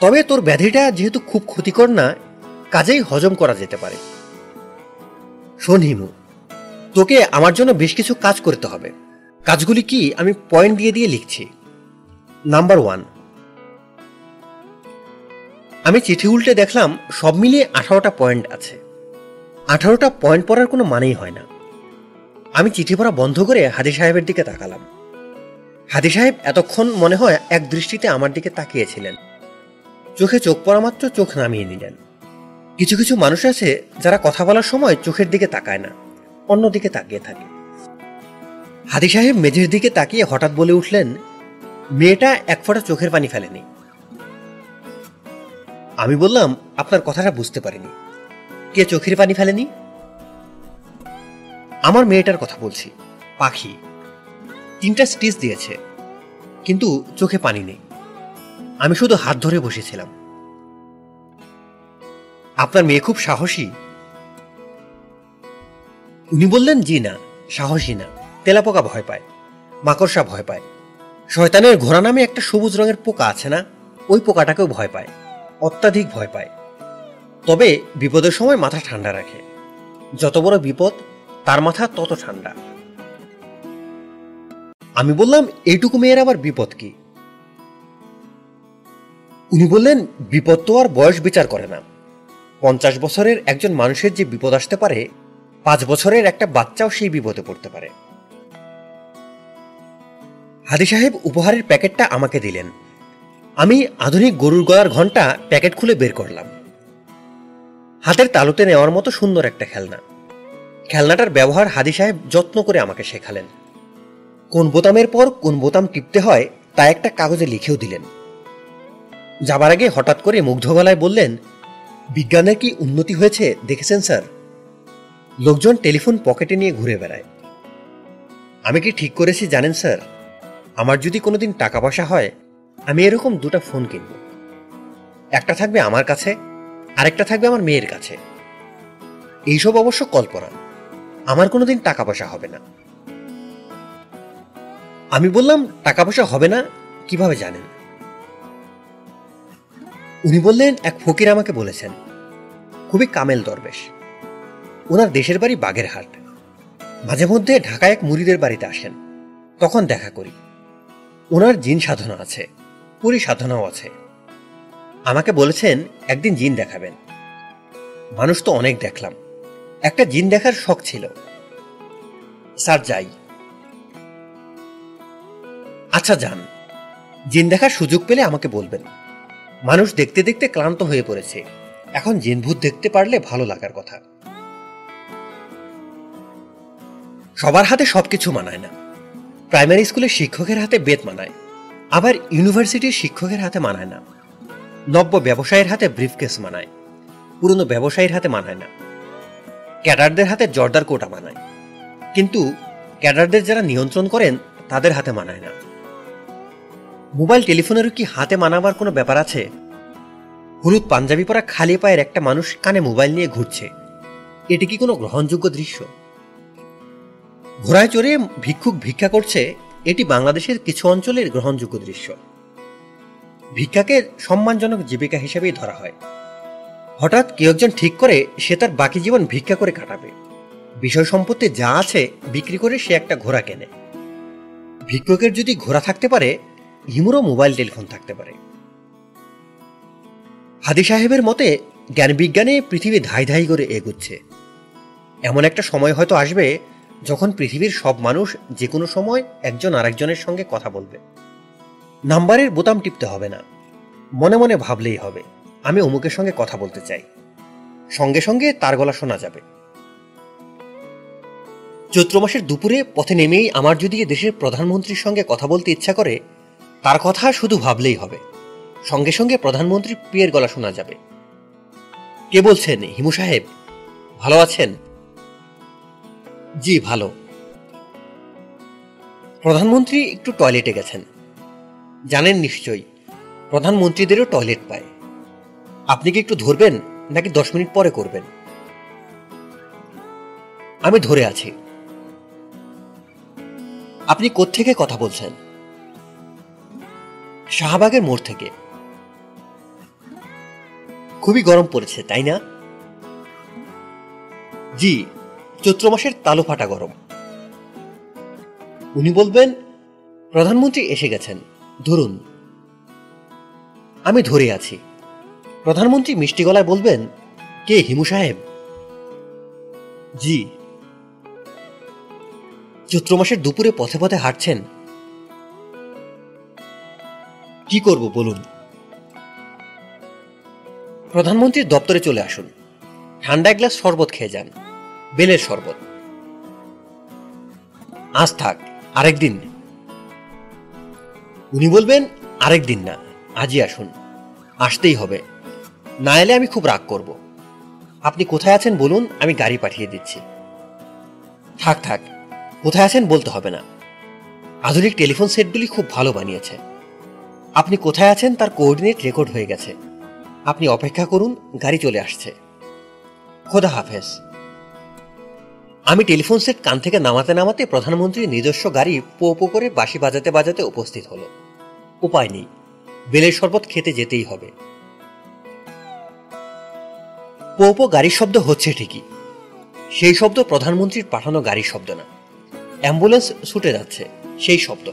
তবে তোর ব্যাধিটা যেহেতু খুব ক্ষতিকর না কাজেই হজম করা যেতে পারে। শোন হিমু, তোকে আমার জন্য বেশ কিছু কাজ করতে হবে। কাজগুলি কি আমি পয়েন্ট দিয়ে দিয়ে লিখছি? Number one. আমি চিঠি উল্টে দেখলাম সব মিলিয়ে আঠারোটা পয়েন্ট আছে। আঠারোটা পয়েন্ট পড়ার কোনো মানেই হয় না। আমি চিঠি পড়া বন্ধ করে হাদি সাহেবের দিকে তাকালাম। হাদি সাহেব এতক্ষণ মনে হয় এক দৃষ্টিতে আমার দিকে তাকিয়েছিলেন। চোখে চোখ পড়া মাত্র চোখ নামিয়ে নিলেন। কিছু কিছু মানুষ আছে যারা কথা বলার সময় চোখের দিকে তাকায় না, অন্যদিকে তাকিয়ে থাকে। হাদি সাহেব মেঝের দিকে তাকিয়ে হঠাৎ বলে উঠলেন, মেয়েটা এক ফোঁটা চোখের পানি ফেলেনি। আমি বললাম, আপনার কথাটা বুঝতে পারিনি। কে চোখের পানি ফেলেনি? আমার মেয়েটার কথা বলছি, পাখি। তিনটা স্টিচ দিয়েছে, কিন্তু চোখে পানি নেই। আমি শুধু হাত ধরে বসেছিলাম। আপনার মেয়ে খুব সাহসী। উনি বললেন, জি না, সাহসী না। তেলাপোকা ভয় পায়, মাকড়সা ভয় পায়। শয়তানের ঘোড়া নামে একটা সবুজ রঙের পোকা আছে না, ওই পোকাটাকেও ভয় পায়, অত্যাধিক ভয় পায়। তবে বিপদের সময় মাথা ঠান্ডা রাখে। যত বড় বিপদ, তার মাথা তত ঠান্ডা। আমি বললাম, এইটুকু মেয়ের আবার বিপদ কি? উনি বললেন, বিপদ তো আর বয়স বিচার করে না। পঞ্চাশ বছরের একজন মানুষের যে বিপদ আসতে পারে, পাঁচ বছরের একটা বাচ্চাও সেই বিপদে পড়তে পারে। হাদি সাহেব উপহারের প্যাকেটটা আমাকে দিলেন। আমি আধুনিক গরুর গলার ঘণ্টা প্যাকেট খুলে বের করলাম। হাতের তালুতে নেওয়ার মতো সুন্দর একটা খেলনা। খেলনাটার ব্যবহার হাদি সাহেব যত্ন করে আমাকে শেখালেন। কোন বোতামের পর কোন বোতাম টিপতে হয়, তা একটা কাগজে লিখেও দিলেন। যাবার আগে হঠাৎ করে মুগ্ধ গলায় বললেন বিজ্ঞানের কি উন্নতি হয়েছে দেখেছেন, স্যার? লোকজন টেলিফোন পকেটে নিয়ে ঘুরে বেড়ায়। আমি কি ঠিক করেছি জানেন, স্যার? আমার যদি কোনোদিন টাকা পয়সা হয়, আমি এরকম দুটো ফোন কিনব। একটা থাকবে আমার কাছে, আরেকটা থাকবে আমার মেয়ের কাছে। এইসব অবশ্য কল্পনা। আমার কোনোদিন টাকা পয়সা হবে না। আমি বললাম, টাকা পয়সা হবে না, কীভাবে জানেন? উনি বললেন, এক ফকির আমাকে বলেছেন, খুবই কামেল দরবেশ। ওনার দেশের বাড়ি বাগেরহাট। মাঝে মধ্যে ঢাকায় এক মুড়িদের বাড়িতে আসেন। তখন দেখা করি। ওনার জিন সাধনা আছে পুরী সাধনাও আছে। আমাকে বলেছেন, একদিন জিন দেখাবেন। মানুষ তো অনেক দেখলাম। একটা জিন দেখার শখ ছিল। স্যার, যাই। আচ্ছা যান। জিন দেখার সুযোগ পেলে আমাকে বলবেন। মানুষ দেখতে দেখতে ক্লান্ত হয়ে পড়েছে। এখন জিনভূত দেখতে পারলে ভালো লাগার কথা। সবার হাতে সবকিছু মানায় না। প্রাইমারি স্কুলের শিক্ষকের হাতে বেত মানায়, আবার ইউনিভার্সিটির শিক্ষকের হাতে মানায় না। নব্য ব্যবসায়ীর হাতে ব্রিফকেস মানায়, পুরনো ব্যবসায়ীর হাতে মানায় না। ক্যাডারদের হাতে জর্দার কোটা মানায়। কিন্তু ক্যাডারদের যারা নিয়ন্ত্রণ করেন, তাদের হাতে মানায় না। মোবাইল টেলিফোনেরও কি হাতে মানাবার কোনো ব্যাপার আছে? হলুদ পাঞ্জাবি পরা খালি পায়ের একটা মানুষ কানে মোবাইল নিয়ে ঘুরছে। এটি কি কোনো গ্রহণযোগ্য দৃশ্য? ঘোড়ায় চড়ে ভিক্ষুক ভিক্ষা করছে, এটি বাংলাদেশের কিছু অঞ্চলের গ্রহণযোগ্য দৃশ্য। ভিক্ষাকে সম্মানজনক জীবিকা হিসেবেই ধরা হয়। হঠাৎ কেউ একজন ঠিক করে সে তার বাকি জীবন ভিক্ষা করে কাটাবে। বিষয় সম্পত্তি যা আছে বিক্রি করে সে একটা ঘোড়া কেনে। ভিক্ষুকের যদি ঘোড়া থাকতে পারে হিমুরও মোবাইল টেলিফোন থাকতে পারে। হাদি সাহেবের মতে জ্ঞান বিজ্ঞানে পৃথিবী ধাই ধাই করে এগুচ্ছে। এমন একটা সময় হয়তো আসবে যখন পৃথিবীর সব মানুষ যে কোনো সময় একজন আরেকজনের সঙ্গে কথা বলবে। নাম্বারের বোতাম টিপতে হবে না। মনে মনে ভাবলেই হবে, আমি অমুকের সঙ্গে কথা বলতে চাই। সঙ্গে সঙ্গে তার গলা শোনা যাবে। চৈত্র মাসের দুপুরে পথে নেমেই আমার যদি দেশের প্রধানমন্ত্রীর সঙ্গে কথা বলতে ইচ্ছা করে তার কথা শুধু ভাবলেই হবে। সঙ্গে সঙ্গে প্রধানমন্ত্রী পিয়ের গলা শোনা যাবে। কে বলছেন, হিমু সাহেব? ভালো আছেন? জি, ভালো। প্রধানমন্ত্রী একটু টয়লেটে গেছেন। জানেন নিশ্চয়ই, প্রধানমন্ত্রীদেরও টয়লেট পায়। আপনি কি একটু ধরবেন, নাকি দশ মিনিট পরে করবেন? আমি ধরে আছি। আপনি কোত্থেকে কথা বলছেন? শাহবাগের মোড় থেকে। খুবই গরম পড়েছে, তাই না? জি, চৈত্র মাসের তালু ফাটা গরম। উনি বলবেন, প্রধানমন্ত্রী এসে গেছেন, ধরুন। আমি ধরে আছি। প্রধানমন্ত্রী মিষ্টি গলায় বলবেন, কে, হিমু সাহেব? জি। চৈত্র মাসের দুপুরে পথে পথে হাঁটছেন কি করব বলুন? প্রধানমন্ত্রীর দপ্তরে চলে আসুন। ঠান্ডা গ্লাস শরবত খেয়ে যান। বেলের শরবত। আজ থাক আরেকদিন উনি বলবেন আরেকদিন না, আজই আসুন। আসতেই হবে। না এলে আমি খুব রাগ করব। আপনি কোথায় আছেন বলুন, আমি গাড়ি পাঠিয়ে দিচ্ছি। থাক থাক, কোথায় আছেন বলতে হবে না। আধুনিক টেলিফোন সেটগুলি খুব ভালো বানিয়েছে। আপনি কোথায় আছেন তার কোঅর্ডিনেট রেকর্ড হয়ে গেছে। আপনি অপেক্ষা করুন, গাড়ি চলে আসছে। খোদা হাফেজ। আমি টেলিফোন সেট কান থেকে নামাতে নামাতে প্রধানমন্ত্রীর নিজস্ব গাড়ি পো পো করে বাঁশি বাজাতে বাজাতে উপস্থিত হলো। উপায় নেই। বেলের শরবত খেতে যেতেই হবে। পো পো গাড়ির শব্দ হচ্ছে ঠিকই। সেই শব্দ প্রধানমন্ত্রীর পাঠানো গাড়ির শব্দ না। অ্যাম্বুলেন্স ছুটে যাচ্ছে। সেই শব্দ।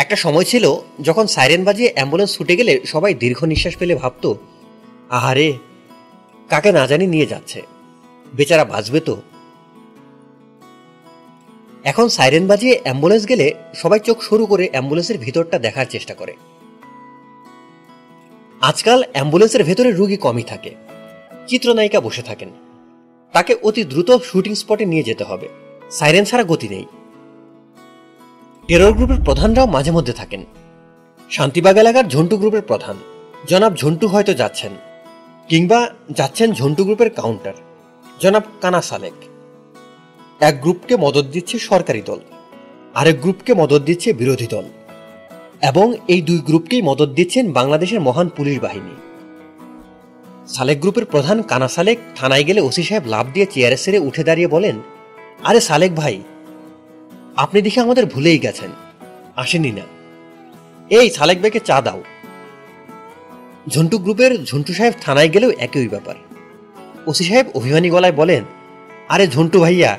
একটা সময় ছিল যখন সাইরেন বাজিয়ে অ্যাম্বুলেন্স ছুটে গেলে সবাই দীর্ঘ নিঃশ্বাস ফেলে ভাবত, আহারে, কাকে না জানি নিয়ে যাচ্ছে। বেচারা বাঁচবে তো। এখন সাইরেন বাজিয়ে অ্যাম্বুলেন্স গেলে সবাই চোখ শুরু করে অ্যাম্বুলেন্সের ভিতরটা দেখার চেষ্টা করে। আজকাল অ্যাম্বুলেন্সের ভেতরে রুগী কমই থাকে। চিত্রনায়িকা বসে থাকেন। তাকে অতি দ্রুত শুটিং স্পটে নিয়ে যেতে হবে। সাইরেন ছাড়া গতি নেই। টেরর গ্রুপের প্রধানরাও মাঝে মধ্যে থাকেন। শান্তিবাগ এলাকার ঝন্টু গ্রুপের প্রধান। জনাব ঝন্টু হয়তো যাচ্ছেন, কিংবা যাচ্ছেন ঝন্টু গ্রুপের কাউন্টার জনাব কানা সালেক। এক গ্রুপকে মদত দিচ্ছে সরকারি দল, আরেক গ্রুপকে মদত দিচ্ছে বিরোধী দল, এবং এই দুই গ্রুপকেই মদত দিচ্ছেন বাংলাদেশের মহান পুলিশ বাহিনী। সালেক গ্রুপের প্রধান কানা সালেক থানায় গেলে ওসি সাহেব লাভ দিয়ে চেয়ারে সেরে উঠে দাঁড়িয়ে বলেন, আরে সালেক ভাই আপনি দেখে আমাদের ভুলেই গেছেন। আসেনি না। এই, সালেক ভাইকে চা দাও। ঝন্টু গ্রুপের ঝন্টু সাহেব থানায় গেলেও একই ব্যাপার। ওসি সাহেব অভিমানী গলায় বলেন, আরে ঝন্টু ভাইয়া,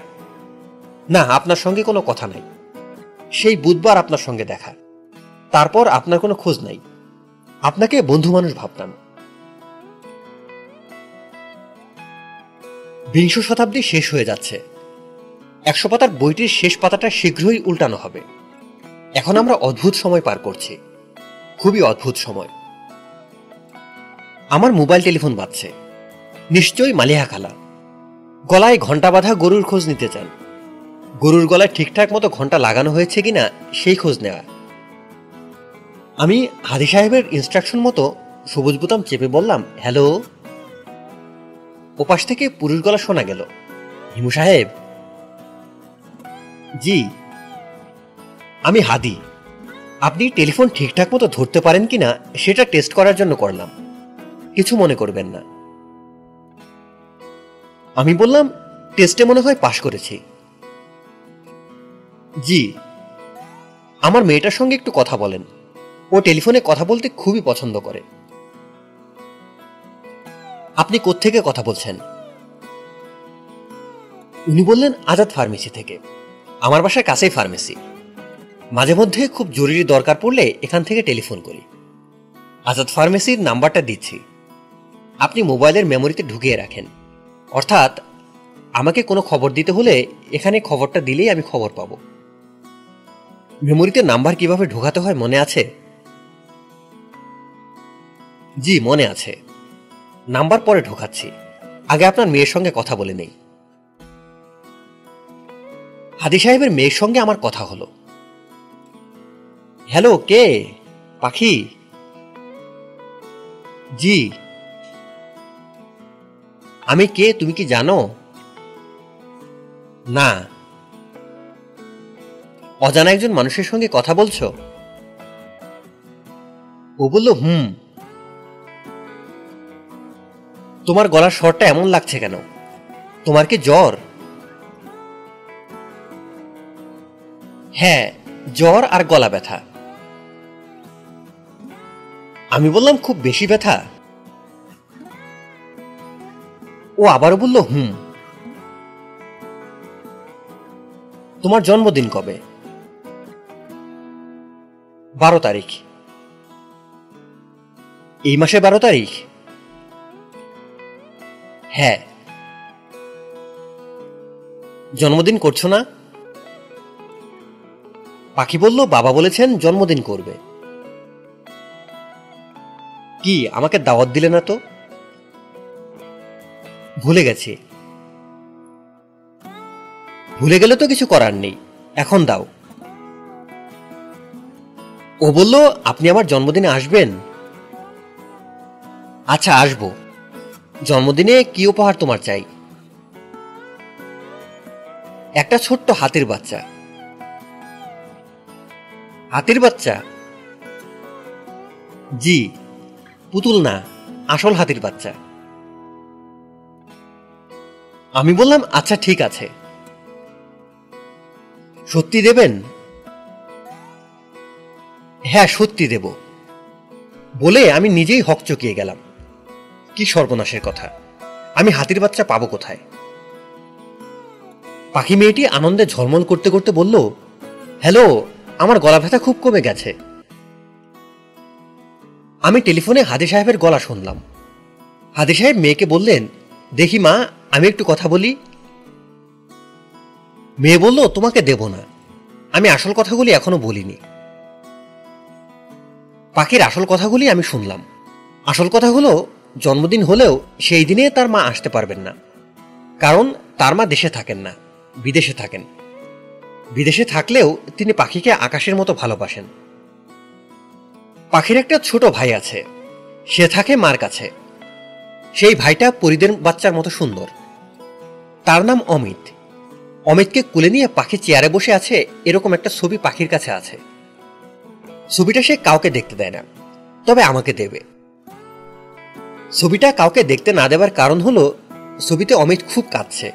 না, আপনার সঙ্গে কোনো কথা নাই। সেই বুধবার আপনার সঙ্গে দেখা। তারপর আপনার কোনো খোঁজ নাই। আপনাকে বন্ধু মানুষ ভাবতাম। বিংশ শতাব্দী শেষ হয়ে যাচ্ছে। একশো পাতার বইটির শেষ পাতাটা শীঘ্রই উল্টানো হবে। এখন আমরা অদ্ভুত সময় পার করছি। খুবই অদ্ভুত সময়। আমার মোবাইল টেলিফোন বাজছে। নিশ্চয়ই মালিহা খালা। গলায় ঘণ্টা বাঁধা গরুর খোঁজ নিতে চান। গরুর গলায় ঠিকঠাক মতো ঘণ্টা লাগানো হয়েছে কিনা সেই খোঁজ নেওয়া। আমি হাদি সাহেবের ইনস্ট্রাকশন মতো সবুজ বোতাম চেপে বললাম হ্যালো ওপাশ থেকে পুরুষ গলা শোনা গেল। হিমু সাহেব জি। আমি হাদি। আপনি টেলিফোন ঠিকঠাক মতো ধরতে পারেন কিনা, সেটা টেস্ট করার জন্য করলাম। কিছু মনে করবেন না। আমি বললাম, টেস্টে মনে হয় পাশ করেছি। জি। আমার মেয়েটার সঙ্গে একটু কথা বলেন। ও টেলিফোনে কথা বলতে খুবই পছন্দ করে। আপনি কোত্থেকে কথা বলছেন? উনি বললেন, আজাদ ফার্মেসি থেকে। আমার বাসার কাছেই ফার্মেসি। মাঝে মধ্যে খুব জরুরি দরকার পড়লে এখান থেকে টেলিফোন করি। আজাদ ফার্মেসির নাম্বারটা দিচ্ছি। আপনি মোবাইলের মেমোরিতে ঢুকিয়ে রাখেন। অর্থাৎ, আমাকে কোনো খবর দিতে হলে এখানে খবরটা দিলেই আমি খবর পাবো। মেমোরিতে নাম্বার কীভাবে ঢোকাতে হয় মনে আছে? জি, মনে আছে। নাম্বার পরে ঢোকাচ্ছি। আগে আপনার মেয়ের সঙ্গে কথা বলে নেই। হাদি সাহেবের মেয়ের সঙ্গে আমার কথা হলো। হ্যালো, কে? পাখি? জি। আমি কে, তুমি কি জানো? না। অজানা একজন মানুষের সঙ্গে কথা বলছো? ও বলল, হুম। তোমার গলার স্বরটা এমন লাগছে কেন? তোমার কি জ্বর? হ্যাঁ জ্বর আর গলা ব্যথা। আমি বললাম, খুব বেশি ব্যথা? ও আবারও বলল, হুম। তোমার জন্মদিন কবে? বারো তারিখ। এই মাসে বারো তারিখ? হ্যাঁ। জন্মদিন করছ না? পাখি বলল, বাবা বলেছেন জন্মদিন করবে। কি, আমাকে দাওয়াত দিলে না তো? ভুলে গেছি। ভুলে গেলে তো কিছু করার নেই, এখন দাও। ও বলল, আপনি আমার জন্মদিনে আসবেন? আচ্ছা আসব। জন্মদিনে কি উপহার তোমার চাই? একটা ছোট্ট হাতির বাচ্চা। হাতির বাচ্চা? জি, পুতুল না, আসল হাতির বাচ্চা। আমি বললাম আচ্ছা ঠিক আছে। সত্যি দেবেন? হ্যাঁ সত্যি দেব। বলে আমি নিজেই হক চকিয়ে গেলাম। কি সর্বনাশের কথা। আমি হাতির বাচ্চা পাবো কোথায়? পাখি মেয়েটি আনন্দে ঝলমল করতে করতে বলল, হ্যালো আমার গলা ব্যথা খুব কমে গেছে। আমি টেলিফোনে হাদি সাহেবের গলা শুনলাম। হাদি সাহেব মেয়েকে বললেন, দেখি মা, আমি একটু কথা বলি। মেয়ে বলল, তোমাকে দেব না। আমি আসল কথাগুলি এখনও বলিনি। পাখির আসল কথাগুলি আমি শুনলাম। আসল কথাগুলো জন্মদিন হলেও সেই দিনে তার মা আসতে পারবেন না। কারণ তার মা দেশে থাকেন না, বিদেশে থাকেন। বিদেশে থাকলেও তিনি পাখিকে আকাশের মতো ভালোবাসেন। পাখির একটা ছোট ভাই আছে। সে থাকে মার কাছে। সেই ভাইটা পরিদের বাচ্চার মতো সুন্দর। তার নাম অমিত। অমিতকে কুলে নিয়ে পাখি চেয়ারে বসে আছে এরকম একটা ছবি পাখির কাছে আছে। ছবিটা সে কাউকে দেখতে দেয় না, তবে আমাকে দেবে। ছবিটা কাউকে দেখতে না দেওয়ার কারণ হলো, ছবিতে অমিত খুব কাঁদছে।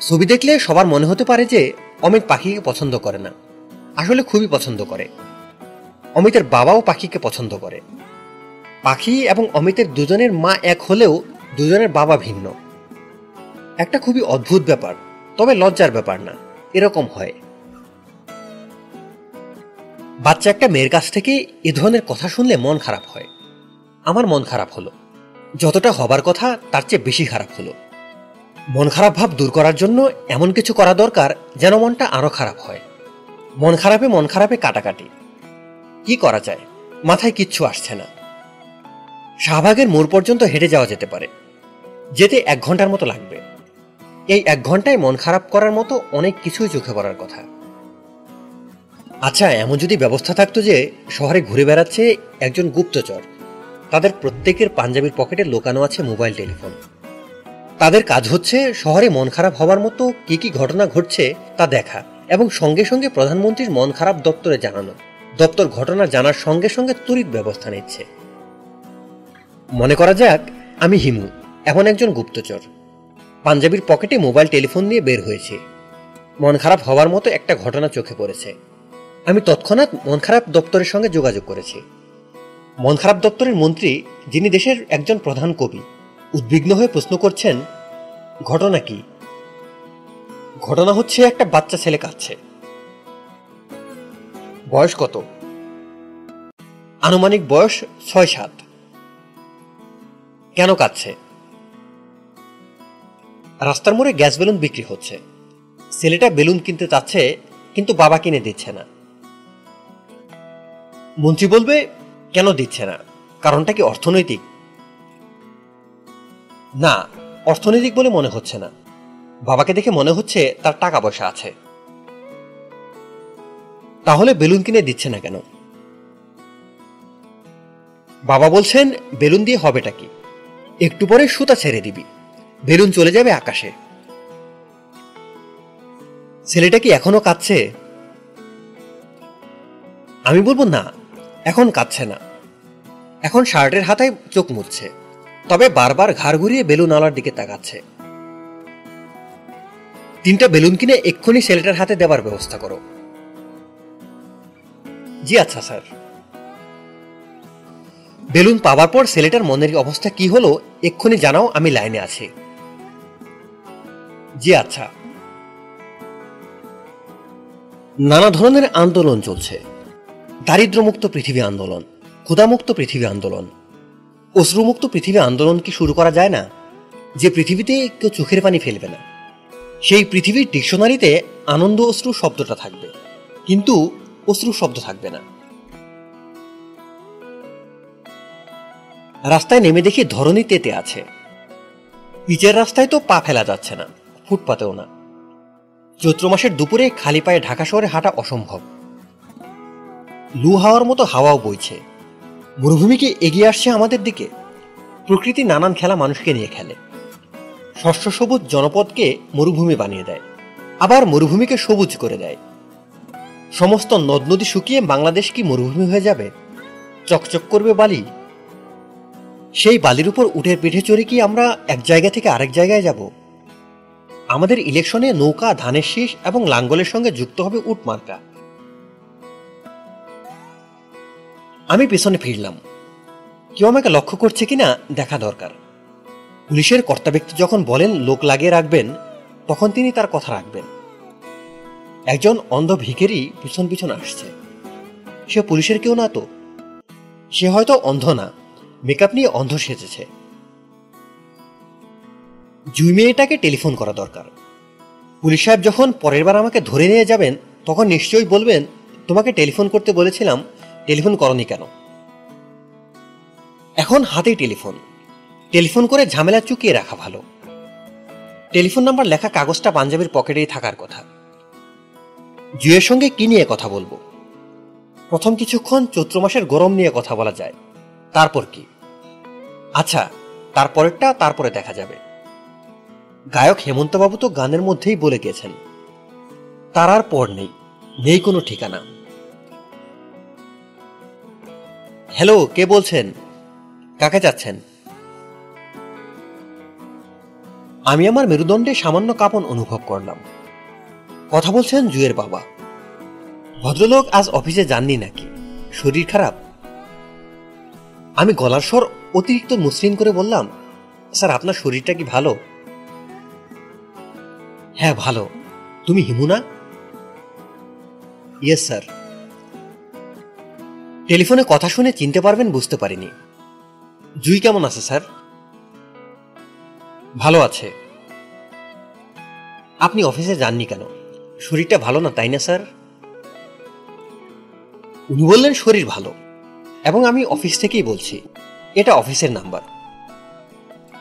ছবি দেখলে সবার মনে হতে পারে যে অমিত পাখিকে পছন্দ করে না। আসলে খুবই পছন্দ করে। অমিতের বাবাও পাখিকে পছন্দ করে। পাখি এবং অমিতের দুজনের মা এক হলেও দুজনের বাবা ভিন্ন। একটা খুবই অদ্ভুত ব্যাপার, তবে লজ্জার ব্যাপার না, এরকম হয়। বাচ্চা একটা মেয়ের কাছ থেকে এ ধরনের কথা শুনলে মন খারাপ হয়। আমার মন খারাপ হলো। যতটা হবার কথা, তার চেয়ে বেশি খারাপ হলো। মন খারাপ ভাব দূর করার জন্য এমন কিছু করা দরকার যেন মনটা আরও খারাপ হয়। মন খারাপে মন খারাপে কাটাকাটি। কি করা যায়? মাথায় কিচ্ছু আসছে না। শাহবাগের মোড় পর্যন্ত হেঁটে যাওয়া যেতে পারে। যেতে এক ঘণ্টার মতো লাগবে। এই এক ঘন্টায় মন খারাপ করার মতো অনেক কিছুই চোখে পড়ার কথা। আচ্ছা এমন যদি ব্যবস্থা থাকতো যে শহরে ঘুরে বেড়াচ্ছে একজন গুপ্তচর। তাদের প্রত্যেকের পাঞ্জাবির পকেটে লোকানো আছে মোবাইল টেলিফোন। তাদের কাজ হচ্ছে শহরে মন খারাপ হওয়ার মতো কি কি ঘটনা ঘটছে তা দেখা এবং সঙ্গে সঙ্গে প্রধানমন্ত্রীর মন খারাপ দপ্তরে জানানো। দপ্তর ঘটনা জানার সঙ্গে সঙ্গে তড়িৎ ব্যবস্থা নিচ্ছে। মনে করা যাক, আমি হিমু, এমন একজন গুপ্তচর। পাঞ্জাবির পকেটে মোবাইল টেলিফোন নিয়ে বের হয়েছে। মন খারাপ হওয়ার মতো একটা ঘটনা চোখে পড়েছে। আমি তৎক্ষণাৎ মন খারাপ দপ্তরের সঙ্গে যোগাযোগ করেছি। মন খারাপ দপ্তরের মন্ত্রী, যিনি দেশের একজন প্রধান কবি উদ্বিগ্ন হয়ে প্রশ্ন করছেন, ঘটনা কি? ঘটনা হচ্ছে একটা বাচ্চা ছেলে কাঁদছে। বয়স কত? আনুমানিক বয়স ছয় সাত কেন কাঁদছে? রাস্তার মোড়ে গ্যাস বেলুন বিক্রি হচ্ছে। ছেলেটা বেলুন কিনতে চাচ্ছে, কিন্তু বাবা কিনে দিচ্ছে না। মন্ত্রী বলবে, কেন দিচ্ছে না? কারণটা কি অর্থনৈতিক? না, অর্থনৈতিক বলে মনে হচ্ছে না। বাবাকে দেখে মনে হচ্ছে তার টাকা পয়সা আছে। তাহলে বেলুন কিনে দিচ্ছে না কেন? বাবা বলছেন, বেলুন দিয়ে হবেটা কি? একটু পরে সুতা ছেড়ে দিবি। বেলুন চলে যাবে আকাশে। ছেলেটা কি এখনও কাঁদছে? আমি বলব না, এখন কাঁদছে না। এখন শার্টের হাতায় চোখ মুছছে। তবে বারবার ঘাড় ঘুরিয়ে বেলুন আলার দিকে তাকাচ্ছে। তিনটা বেলুন কিনে এক্ষুনি ছেলেটার হাতে দেবার ব্যবস্থা করো। জি আচ্ছা স্যার। বেলুন পাওয়ার পর ছেলেটার মনের অবস্থা কি হলো, এক্ষুনি জানাও, আমি লাইনে আছি। জি আচ্ছা। নানা ধরনের আন্দোলন চলছে। দারিদ্র্যমুক্ত পৃথিবী আন্দোলন, ক্ষুধামুক্ত পৃথিবী আন্দোলন অশ্রুমুক্ত পৃথিবী আন্দোলন কি শুরু করা যায় না? যে পৃথিবীতে কেউ চোখের পানি ফেলবে না। সেই পৃথিবীর ডিকশনারিতে আনন্দ অশ্রু শব্দটা থাকবে। কিন্তু অশ্রু শব্দ থাকবে না। রাস্তায় নেমে দেখি ধরনী তেতে আছে। পিচের রাস্তায় তো পা ফেলা যাচ্ছে না, ফুটপাতেও না। চৈত্র মাসের দুপুরে খালি পায়ে ঢাকা শহরে হাঁটা অসম্ভব। লু হাওয়ার মতো হাওয়াও বইছে। মরুভূমিকে এগিয়ে আসছে আমাদের দিকে। প্রকৃতি নানান খেলা মানুষকে নিয়ে খেলে। শস্য সবুজ জনপদকে মরুভূমি বানিয়ে দেয়। আবার মরুভূমিকে সবুজ করে দেয়। সমস্ত নদ নদী শুকিয়ে বাংলাদেশ কি মরুভূমি হয়ে যাবে? চকচক করবে বালি? সেই বালির উপর উঠে পিঠে চড়ে কি আমরা এক জায়গা থেকে আরেক জায়গায় যাব? আমাদের ইলেকশনে নৌকা, ধানের শীষ এবং লাঙ্গলের সঙ্গে যুক্ত হবে উট আমি পেছনে ফিরলাম। কেউ আমাকে লক্ষ্য করছে কিনা দেখা দরকার। পুলিশের কর্তা ব্যক্তি যখন বলেন, লোক লাগিয়ে রাখবেন, তখন তিনি তার কথা রাখবেন। একজন অন্ধ ভিখেরই পিছন পিছন আসছে। সে পুলিশের কেউ না তো। সে হয়তো অন্ধ না। মেকআপ নিয়ে অন্ধ সেজেছে। জুই মেয়েটাকে টেলিফোন করা দরকার। পুলিশ সাহেব যখন পরের বার আমাকে ধরে নিয়ে যাবেন, তখন নিশ্চয়ই বলবেন, তোমাকে টেলিফোন করতে বলেছিলাম টেলিফোন করনি কেন? এখন হাতেই টেলিফোন। টেলিফোন করে ঝামেলা চুকিয়ে রাখা ভালো। টেলিফোন নাম্বার লেখা কাগজটা পাঞ্জাবির পকেটেই থাকার কথা। জুয়ের সঙ্গে কি নিয়ে কথা বলব? প্রথম কিছুক্ষণ চৈত্র মাসের গরম নিয়ে কথা বলা যায়। তারপর কি? আচ্ছা তারপরেরটা তারপরে দেখা যাবে। গায়ক হেমন্তবাবু তো গানের মধ্যেই বলে গেছেন তার আর পর নেই নেই কোনো ঠিকানা। হ্যালো, কে বলছেন? কাকে যাচ্ছেন আমি আমার মেরুদণ্ডে সামান্য কাঁপন অনুভব করলাম। কথা বলছেন জুয়ের বাবা। ভদ্রলোক আজ অফিসে যাননি নাকি? শরীর খারাপ? আমি গলার স্বর অতিরিক্ত মসৃণ করে বললাম, স্যার, আপনার শরীরটা কি ভালো? হ্যাঁ ভালো। তুমি হিমু না? Yes, sir. টেলিফোনে কথা শুনে চিনতে পারবেন, বুঝতে পারিনি। জুই কেমন আছে, স্যার? ভালো আছে। আপনি অফিসে যাননি কেন? শরীরটা ভালো না, তাই না, স্যার? উনি বললেন, শরীর ভালো। এবং আমি অফিস থেকেই বলছি, এটা অফিসের নাম্বার।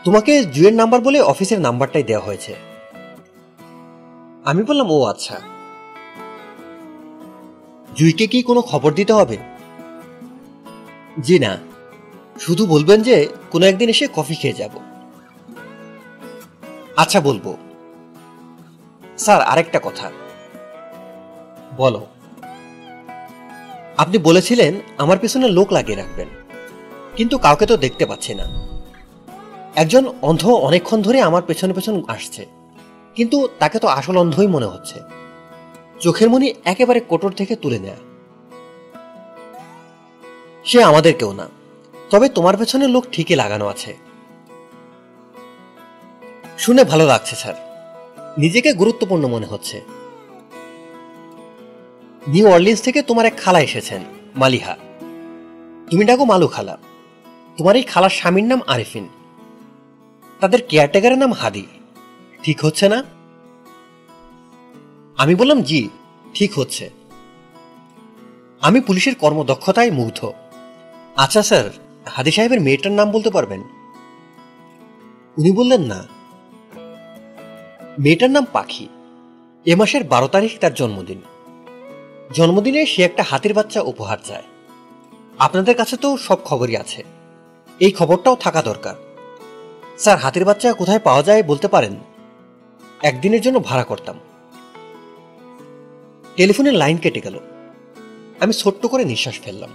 তোমাকে জুয়ের নাম্বার বলে অফিসের নাম্বারটাই দেওয়া হয়েছে। আমি বললাম, ও আচ্ছা। জুইকে কি কোনো খবর দিতে হবে? জি না। শুধু বলবেন যে কোনো একদিন এসে কফি খেয়ে যাব। আচ্ছা বলব। স্যার, আরেকটা কথা। বলো। আপনি বলেছিলেন আমার পিছনে লোক লাগিয়ে রাখবেন, কিন্তু কাউকে তো দেখতে পাচ্ছি না। একজন অন্ধ অনেকক্ষণ ধরে আমার পেছনে পেছন আসছে, কিন্তু তাকে তো আসল অন্ধই মনে হচ্ছে। চোখের মনি একেবারে কোটর থেকে তুলে নেয়া। সে আমাদের কেউ না। তবে তোমার পেছনে লোক ঠিকই লাগানো আছে। শুনে ভালো লাগছে, স্যার। নিজেকে গুরুত্বপূর্ণ মনে হচ্ছে। নিউ অর্লিন্স থেকে তোমার এক খালা এসেছেন, মালিহা। তুমি ডাকো মালু খালা। তোমার এই খালার স্বামীর নাম আরিফিন। তাদের কেয়ারটেকারের নাম হাদি। ঠিক হচ্ছে না? আমি বললাম, জি, ঠিক হচ্ছে। আমি পুলিশের কর্মদক্ষতায় মুগ্ধ। আচ্ছা স্যার, হাদি সাহেবের মেয়েটার নাম বলতে পারবেন? উনি বললেন না। মেয়েটার নাম পাখি। এ মাসের বারো তারিখ তার জন্মদিন। জন্মদিনে সে একটা হাতির বাচ্চা উপহার চায়। আপনাদের কাছে তো সব খবরই আছে। এই খবরটাও থাকা দরকার। স্যার, হাতির বাচ্চা কোথায় পাওয়া যায় বলতে পারেন? একদিনের জন্য ভাড়া করতাম। টেলিফোনের লাইন কেটে গেল। আমি ছোট্ট করে নিঃশ্বাস ফেললাম।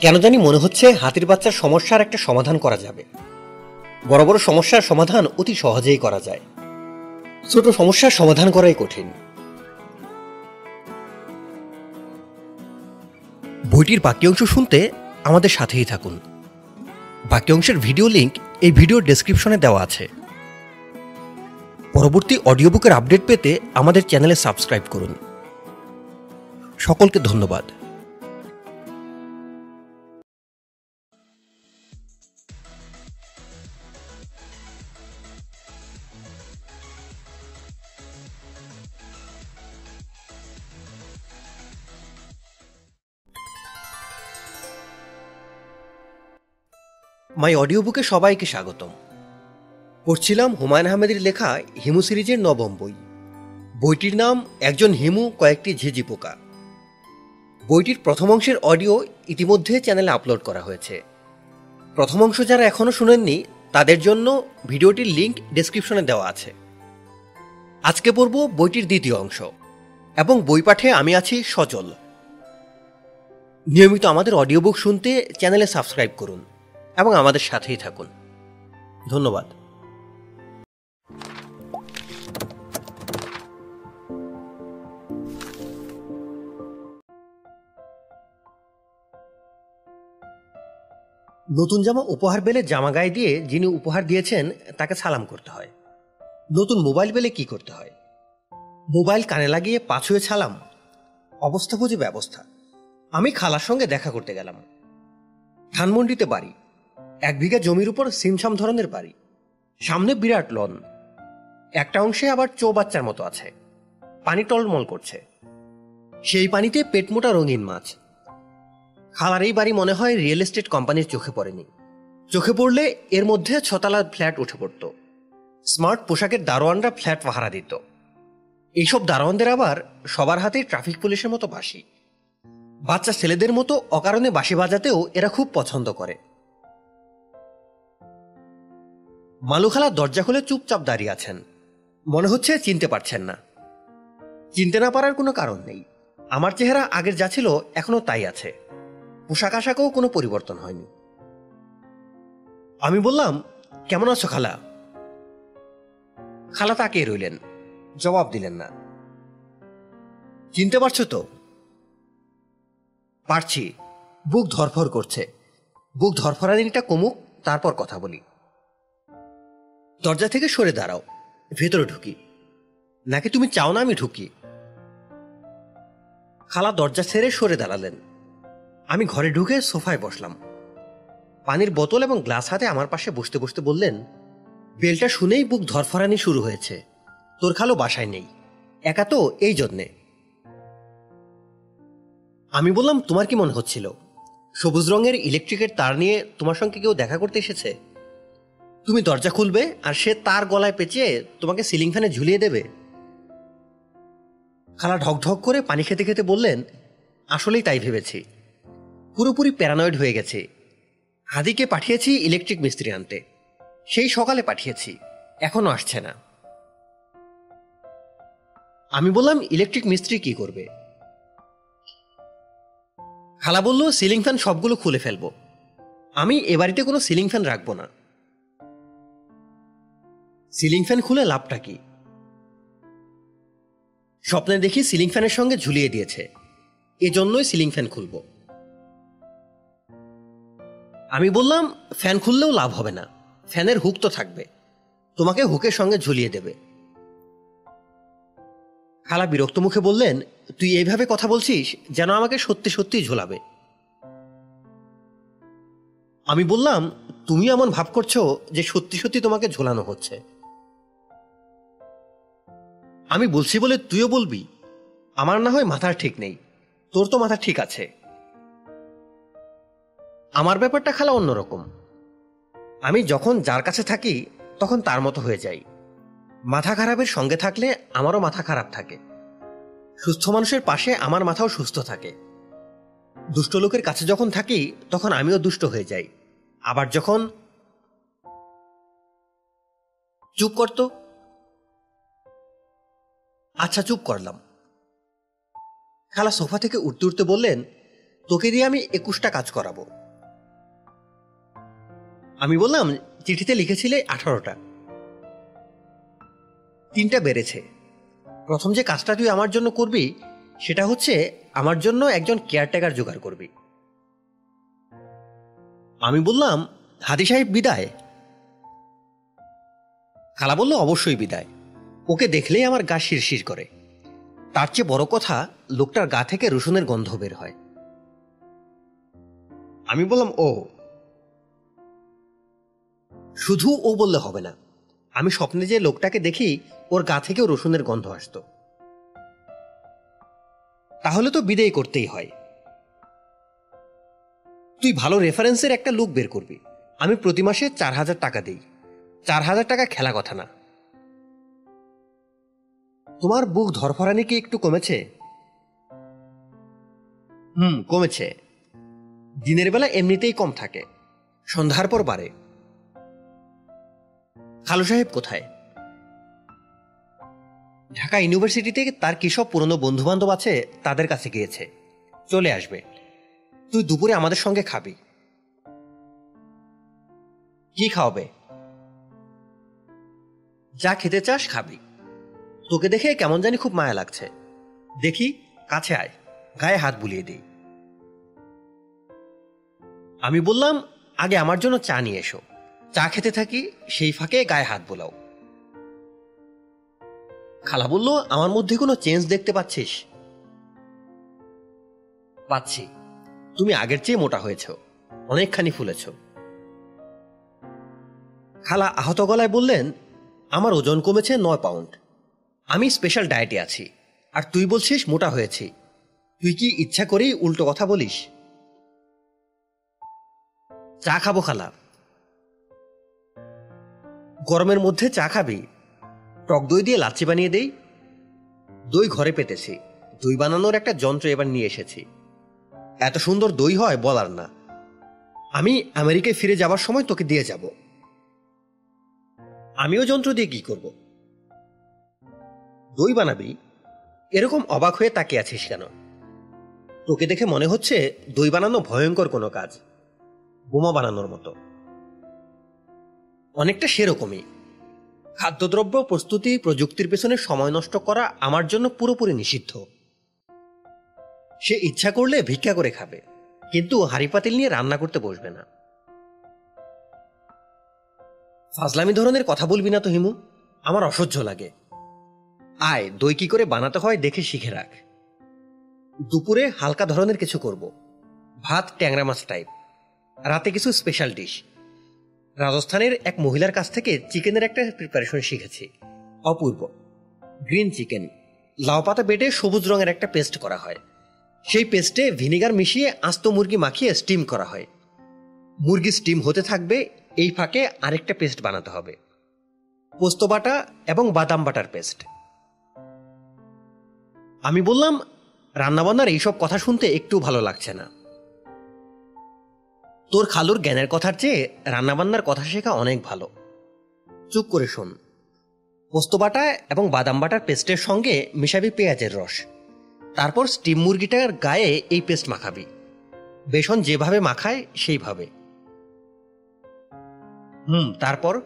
কেন জানি মনে হচ্ছে হাতির বাচ্চার সমস্যার একটা সমাধান করা যাবে। বড় বড় সমস্যার সমাধান অতি সহজেই করা যায়। ছোট সমস্যার সমাধান করাই কঠিন। বইটির বাকি অংশ শুনতে আমাদের সাথেই থাকুন। বাকি অংশের ভিডিও লিংক এই ভিডিওর ডেসক্রিপশনে দেওয়া আছে। পরবর্তী অডিও বুকের আপডেট পেতে আমাদের চ্যানেলে সাবস্ক্রাইব করুন। সকলকে ধন্যবাদ। মাই অডিও বুকে সবাইকে স্বাগতম। পড়ছিলাম হুমায়ুন আহমেদের লেখা হিমু সিরিজের নবম বই। বইটির নাম একজন হিমু, কয়েকটি ঝিঝি পোকা। বইটির প্রথম অংশের অডিও ইতিমধ্যে চ্যানেলে আপলোড করা হয়েছে। প্রথম অংশ যারা এখনও শুনেননি, তাদের জন্য ভিডিওটির লিংক ডেসক্রিপশনে দেওয়া আছে। আজকে পড়ব বইটির দ্বিতীয় অংশ এবং বই পাঠে আমি আছি সচল নিয়মিত আমাদের অডিও বুক শুনতে চ্যানেলে সাবস্ক্রাইব করুন। এবং আমাদের সাথেই থাকুন। ধন্যবাদ। নতুন জামা উপহার পেলে জামা গায়ে দিয়ে যিনি উপহার দিয়েছেন, তাকে সালাম করতে হয়। নতুন মোবাইল পেলে কি করতে হয়? মোবাইল কানে লাগিয়ে পাছুয়ে ছালাম অবস্থা বুঝে ব্যবস্থা। আমি খালার সঙ্গে দেখা করতে গেলাম। ধানমন্ডিতে বাড়ি। এক বিঘা জমির উপর সিমসাম ধরনের বাড়ি। সামনে বিরাট লন। একটা অংশে আবার চৌবাচ্চার মতো আছে। পানি টলমল করছে। সেই পানিতে পেটমোটা রঙিন মাছ। খালার এই বাড়ি মনে হয় রিয়েল এস্টেট কোম্পানির চোখে পড়েনি। চোখে পড়লে এর মধ্যে ছতলা ফ্ল্যাট উঠে পড়ত। স্মার্ট পোশাকের দারোয়ানরা ফ্ল্যাট পাহারা দিত। এইসব দারোয়ানদের আবার সবার হাতে ট্রাফিক পুলিশের মতো বাসি বাচ্চা ছেলেদের মতো অকারণে বাঁশি বাজাতেও এরা খুব পছন্দ করে। মালুখালা দরজা খুলে চুপচাপ দাঁড়িয়ে আছেন। মনে হচ্ছে চিনতে পারছেন না। চিনতে না পারার কোনো কারণ নেই। আমার চেহারা আগের যা ছিল এখনও তাই আছে। পোশাক আশাকেও কোনো পরিবর্তন হয়নি। আমি বললাম, কেমন আছো খালা? খালা তাকিয়ে রইলেন। জবাব দিলেন না। চিনতে পারছ তো? পারছি। বুক ধরফর করছে। বুক ধরফরানিটা কমুক, তারপর কথা বলি। দরজা থেকে সরে দাঁড়াও, ভেতরে ঢুকি। নাকি তুমি চাও না আমি ঢুকি? খালা দরজা ছেড়ে সরে দাঁড়ালেন। আমি ঘরে ঢুকে সোফায় বসলাম। পানির বোতল এবং গ্লাস হাতে আমার পাশে বসতে বসতে বললেন, বেলটা শুনেই বুক ধরফরানি শুরু হয়েছে। তোর খালো বাসায় নেই। একা তো এই জন্যে। আমি বললাম, তোমার কি মনে হচ্ছিল? সবুজ রঙের ইলেকট্রিকের তার নিয়ে তোমার সঙ্গে কেউ দেখা করতে এসেছে? তুমি দরজা খুলবে আর সে তার গলায় পেঁচিয়ে তোমাকে সিলিং ফ্যানে ঝুলিয়ে দেবে। খালা ঢকঢক করে পানি খেতে খেতে বললেন, আসলেই তাই ভেবেছি। পুরোপুরি প্যারানয়েড হয়ে গেছে। হাদিকে পাঠিয়েছি ইলেকট্রিক মিস্ত্রি আনতে। সেই সকালে পাঠিয়েছি, এখনও আসছে না। আমি বললাম, ইলেকট্রিক মিস্ত্রি কি করবে? খালা বলল, সিলিং ফ্যান সবগুলো খুলে ফেলব। আমি এ বাড়িতে কোনো সিলিং ফ্যান রাখব না। সিলিং ফ্যান খুলে লাভটা কি? স্বপ্নে দেখি সিলিং ফ্যানের সঙ্গে ঝুলিয়ে দিয়েছে। এজন্যই সিলিং ফ্যান খুলব। আমি বললাম, ফ্যান খুললেও লাভ হবে না। ফ্যানের হুক তো থাকবে। তোমাকে হুকের সঙ্গে ঝুলিয়ে দেবে। খালা বিরক্ত মুখে বললেন, তুই এইভাবে কথা বলছিস যেন আমাকে সত্যি সত্যি ঝোলাবে। আমি বললাম, তুমি এমন ভাব করছ যে সত্যি সত্যি তোমাকে ঝোলানো হচ্ছে। আমি বলছি বলে তুইও বলবি? আমার না হয় মাথার ঠিক নেই। তোর তো মাথা ঠিক আছে। আমার ব্যাপারটা খালা অন্যরকম। আমি যখন যার কাছে থাকি, তখন তার মতো হয়ে যাই। মাথা খারাপের সঙ্গে থাকলে আমারও মাথা খারাপ থাকে। সুস্থ মানুষের পাশে আমার মাথাও সুস্থ থাকে। দুষ্ট লোকের কাছে যখন থাকি, তখন আমিও দুষ্ট হয়ে যাই। আবার যখন চুপ করতো আচ্ছা চুপ করলাম। খালা সোফা থেকে উঠতে উঠতে বললেন, তোকে দিয়ে আমি একুশটা কাজ করাবো। আমি বললাম, চিঠিতে লিখেছিলে আঠারোটা। তিনটা বেড়েছে। প্রথম যে কাজটা তুই আমার জন্য করবি, সেটা হচ্ছে আমার জন্য একজন কেয়ারটেকার জোগাড় করবি। আমি বললাম, হাদি সাহেব বিদায়? খালা বলল, অবশ্যই বিদায়। ওকে দেখলেই আমার গা শিরশির করে। তার চেয়ে বড় কথা, লোকটার গা থেকে রসুনের গন্ধ বের হয়। আমি বললাম, ও। শুধু ও বললে হবে না, আমি স্বপ্নে যে লোকটাকে দেখি, ওর গা থেকেও রসুনের গন্ধ আসতো। তাহলে তো বিদেয় করতেই হয়। তুই ভালো রেফারেন্সের একটা লুক বের করবি। আমি প্রতি মাসে চার হাজার টাকা দিই। চার হাজার টাকা খেলা কথা না। তোমার বুক ধরফরানি কি একটু কমেছে? হুম, কমেছে। দিনের বেলা এমনিতেই কম থাকে। সন্ধ্যার পর বাড়ে। খালু সাহেব কোথায়? ঢাকা ইউনিভার্সিটিতে তার কিসব পুরনো বন্ধু বান্ধব আছে, তাদের কাছে গিয়েছে। চলে আসবে। তুই দুপুরে আমাদের সঙ্গে খাবি। কি খাওয়াবে? যা খেতে চাস খাবি। তোকে দেখে কেমন জানি খুব মায়া লাগছে। দেখি, কাছে আয়, গায়ে হাত বুলিয়ে দিই। আমি বললাম, আগে আমার জন্য চা নিয়ে এসো। চা খেতে থাকি, সেই ফাঁকে গায়ে হাত বোলাও। খালা বলল, আমার মধ্যে কোনো চেঞ্জ দেখতে পাচ্ছিস? পাচ্ছি। তুমি আগের চেয়ে মোটা হয়েছ, অনেকখানি ফুলেছ। খালা আহত গলায় বললেন, আমার ওজন কমেছে নয় পাউন্ড। আমি স্পেশাল ডায়েটে আছি। আর তুই বলছিস মোটা হয়েছি। তুই কি ইচ্ছা করেই উল্টো কথা বলিস? চা খাব খালা। গরমের মধ্যে চা খাবি। টক দই দিয়ে লাচ্ছি বানিয়ে দেই। দই ঘরে পেতেছি। দই বানানোর একটা যন্ত্র এবার নিয়ে এসেছি। এত সুন্দর দই হয় বলার না। আমি আমেরিকায় ফিরে যাবার সময় তোকে দিয়ে যাব। আমিও যন্ত্র দিয়ে কি করব? দই বানাবি? এরকম অবাক হয়ে তাকিয়ে আছিস কেন? তোকে দেখে মনে হচ্ছে দই বানানো ভয়ঙ্কর কোনো কাজ, বোমা বানানোর মতো। অনেকটা সেরকমই। খাদ্যদ্রব্য, প্রস্তুতি, প্রযুক্তির পেছনে সময় নষ্ট করা আমার জন্য পুরোপুরি নিষিদ্ধ। সে ইচ্ছা করলে ভিক্ষা করে খাবে, কিন্তু হাড়ি পাতিল নিয়ে রান্না করতে বসবে না। ফাজলামি ধরনের কথা বলবি না তো হিমু? আমার অসহ্য লাগে। আয়, দই কি করে বানাতে হয় দেখে শিখে রাখ। দুপুরে হালকা ধরনের কিছু করব। ভাত ট্যাংরা মাছ টাইপ রাতে কিছু স্পেশাল ডিশ রাজস্থানের এক মহিলার কাছ থেকে চিকেনের একটা প্রিপারেশন শিখেছি। অপূর্ব। গ্রিন চিকেন লাউ পাতা বেটে সবুজ রঙের একটা পেস্ট করা হয়। সেই পেস্টে ভিনিগার মিশিয়ে আস্ত মুরগি মাখিয়ে স্টিম করা হয়। মুরগি স্টিম হতে থাকবে, এই ফাঁকে আরেকটা পেস্ট বানাতে হবে। পোস্ত বাটা এবং বাদাম বাটার পেস্ট আমি বললাম, রান্নাবান্নার এইসব কথা শুনতে একটু ভালো লাগছে না। তোর খালুর জ্ঞানের কথার চেয়ে রান্নাবান্নার কথা শেখা অনেক ভালো। চুপ করে শোন। পোস্ত বাটা এবং বাদাম বাটার পেস্টের সঙ্গে মিশাবি পেঁয়াজের রস। তারপর স্টিম মুরগিটার গায়ে এই পেস্ট মাখাবি। বেসন যেভাবে মাখায়, সেইভাবে। হুম, তারপর?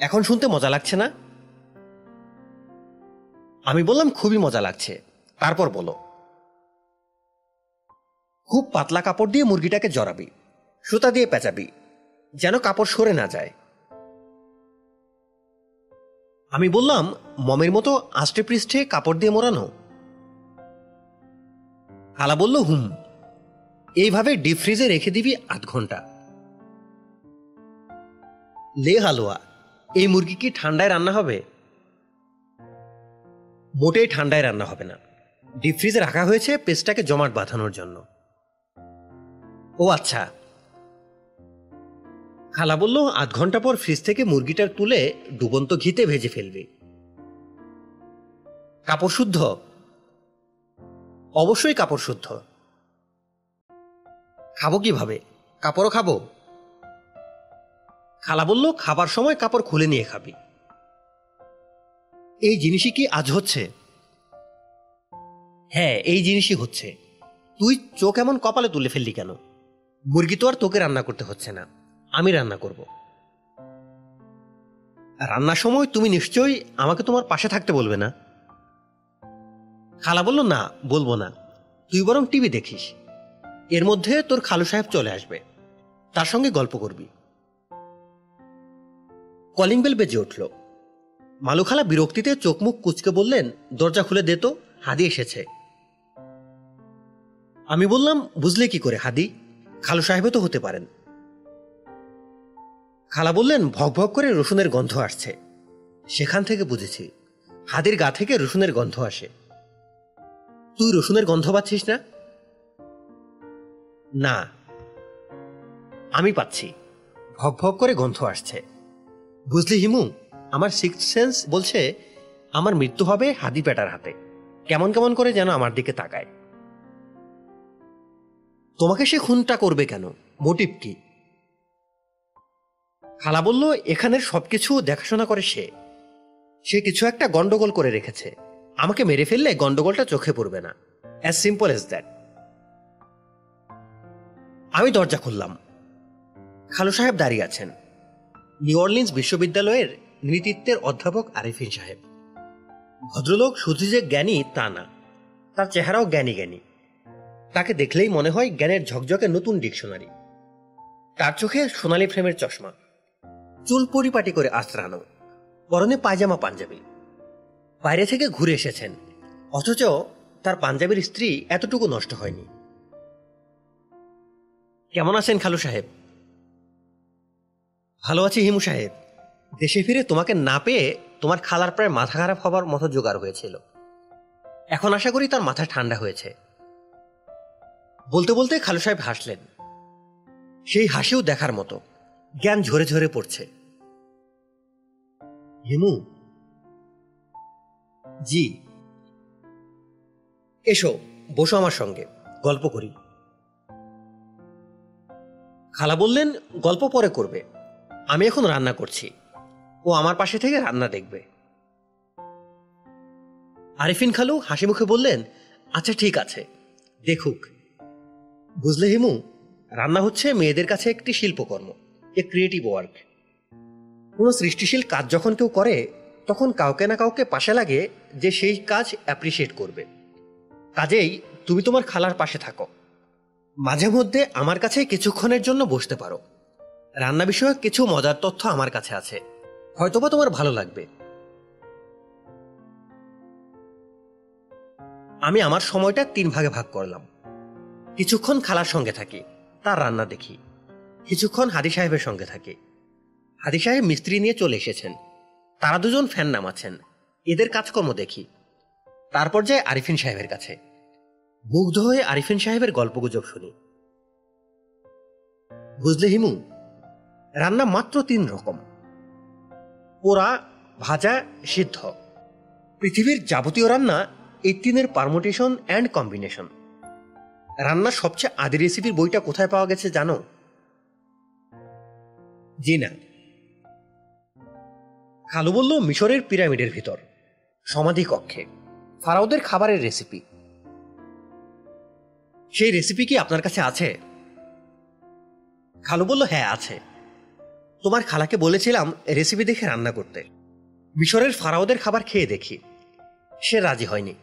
এখন শুনতে মজা লাগছে না? আমি বললাম, খুবই মজা লাগছে। তারপর বলো। খুব পাতলা কাপড় দিয়ে মুরগিটাকে জড়াবি, সুতা দিয়ে পেঁচাবি, যেন কাপড় সরে না যায়। আমি বললাম, মমের মতো আষ্টে পৃষ্ঠে কাপড় দিয়ে মোড়ানো? আলা বলল, হুম, এইভাবে ডিপ ফ্রিজে রেখে দিবি আধ ঘণ্টা। লে হালুয়া, এই মুরগি কি ঠান্ডায় রান্না হবে? মোটেই ঠান্ডায় রান্না হবে না। ডিপ ফ্রিজে রাখা হয়েছে পেস্টটাকে জমাট বাঁধানোর জন্য। ও আচ্ছা। খালা বলল, আধ ঘণ্টা পর ফ্রিজ থেকে মুরগিটার তুলে ডুবন্ত ঘিতে ভেজে ফেলবি। কাপড় শুদ্ধ? অবশ্যই কাপড় শুদ্ধ। খাব কীভাবে? কাপড়ও খাব? খালা বলল, খাবার সময় কাপড় খুলে নিয়ে খাবি। এই জিনিসই কি আজ হচ্ছে? হ্যাঁ এই জিনিসই হচ্ছে। তুই চোখ এমন কপালে তুলে ফেললি কেন? মুরগি তো আর তোকে রান্না করতে হচ্ছে না। আমি রান্না করব। রান্নার সময় তুমি নিশ্চয়ই আমাকে তোমার পাশে থাকতে বলবে না? খালা বলল, না, বলব না। তুই বরং টিভি দেখিস। এর মধ্যে তোর খালু সাহেব চলে আসবে। তার সঙ্গে গল্প করবি। কলিং বেল বেজে উঠল। মালুখালা বিরক্তিতে চোখ মুখ কুচকে বললেন, দরজা খুলে দে তো, হাদি এসেছে। আমি বললাম, বুঝলে কি করে হাদি? খালু সাহেবও তো হতে পারেন। খালা বললেন, ভক ভক করে রসুনের গন্ধ আসছে। সেখান থেকে বুঝেছি, হাদির গা থেকে রসুনের গন্ধ আসে। তুই রসুনের গন্ধ পাচ্ছিস না? না, আমি পাচ্ছি। ভক ভক করে গন্ধ আসছে। বুঝলি হিমু আমার সিক্স সেন্স বলছে, আমার মৃত্যু হবে হাদি পেটার হাতে। কেমন কেমন করে যেন আমার দিকে তাকায়। তোমাকে সে খুনটা করবে কেন? মোটিভ কি? খালা বলল, এখানের সবকিছু দেখাশোনা করে সে। সে কিছু একটা গন্ডগোল করে রেখেছে। আমাকে মেরে ফেললে গন্ডগোলটা চোখে পড়বে না। অ্যাজ সিম্পল এজ দ্যাট আমি দরজা খুললাম। খালু সাহেব দাঁড়িয়ে আছেন। নিউ অর্লিন্স বিশ্ববিদ্যালয়ের নৃতৃত্বের অধ্যাপক আরিফিন সাহেব। ভদ্রলোক শুধু যে জ্ঞানী, তা না। তার চেহারাও জ্ঞানী জ্ঞানী। তাকে দেখলেই মনে হয় জ্ঞানের ঝকঝকে নতুন ডিকশনারি। তার চোখে সোনালি ফ্রেমের চশমা। চুল পরিপাটি করে আশ্রানো। পরনে পায়জামা পাঞ্জাবি। বাইরে থেকে ঘুরে এসেছেন। অথচ তার পাঞ্জাবির স্ত্রী এতটুকু নষ্ট হয়নি। কেমন আছেন খালু সাহেব? ভালো আছি হিমু সাহেব। দেশে ফিরে তোমাকে না পেয়ে তোমার খালার প্রায় মাথা খারাপ হবার মতো জোগাড় হয়েছিল। এখন আশা করি তার মাথা ঠান্ডা হয়েছে। বলতে বলতে খালু সাহেব হাসলেন। সেই হাসিও দেখার মতো। জ্ঞান ঝরে ঝরে পড়ছে। হিমু। জি। এসো, বসো আমার সঙ্গে। গল্প করি। খালা বললেন, গল্প পরে করবে। আমি এখন রান্না করছি। ও আমার পাশে থেকে রান্না দেখবে। আরিফিন খালু হাসি মুখে বললেন আচ্ছা ঠিক আছে। দেখুক। বুঝলে হিমু, রান্না হচ্ছে মেয়েদের কাছে একটি শিল্পকর্ম, এ ক্রিয়েটিভ ওয়ার্ক কোনো সৃষ্টিশীল কাজ যখন কেউ করে, তখন কাউকে না কাউকে পাশে লাগে যে সেই কাজ অ্যাপ্রিসিয়েট করবে। কাজেই তুমি তোমার খালার পাশে থাকো। মাঝে মধ্যে আমার কাছে কিছুক্ষণের জন্য বসতে পারো। রান্না বিষয়ক কিছু মজার তথ্য আমার কাছে আছে। হয়তোবা তোমার ভালো লাগবে। আমি আমার সময়টা তিন ভাগে ভাগ করলাম। কিছুক্ষণ খালার সঙ্গে থাকি, তার রান্না দেখি। কিছুক্ষণ হাদি সাহেবের সঙ্গে থাকি। হাদি সাহেব মিস্ত্রি নিয়ে চলে এসেছেন। তারা দুজন ফ্যান নামাচ্ছেন। এদের কাজকর্ম দেখি। তারপর যায় আরিফিন সাহেবের কাছে। মুগ্ধ হয়ে আরিফিন সাহেবের গল্পগুজব শুনি। বুঝলে হিমু, রান্না মাত্র তিন রকম। পোড়া, ভাজা, সিদ্ধ। পৃথিবীর যাবতীয় রান্না এই তিনের পারমোটেশন অ্যান্ড কম্বিনেশন রান্নার সবচেয়ে আদি রেসিপির বইটা কোথায় পাওয়া গেছে জানো? জি না। খালু বলল, মিশরের পিরামিডের ভিতর, সমাধি কক্ষে। ফারাওদের খাবারের রেসিপি সেই রেসিপি কি আপনার কাছে আছে? খালু বলল হ্যাঁ আছে। তোমার খালাকে বলেছিলাম রেসিপি দেখে রান্না করতে। মিশরের ফারাওদের খাবার খেয়ে দেখি। সে রাজি হয়নি।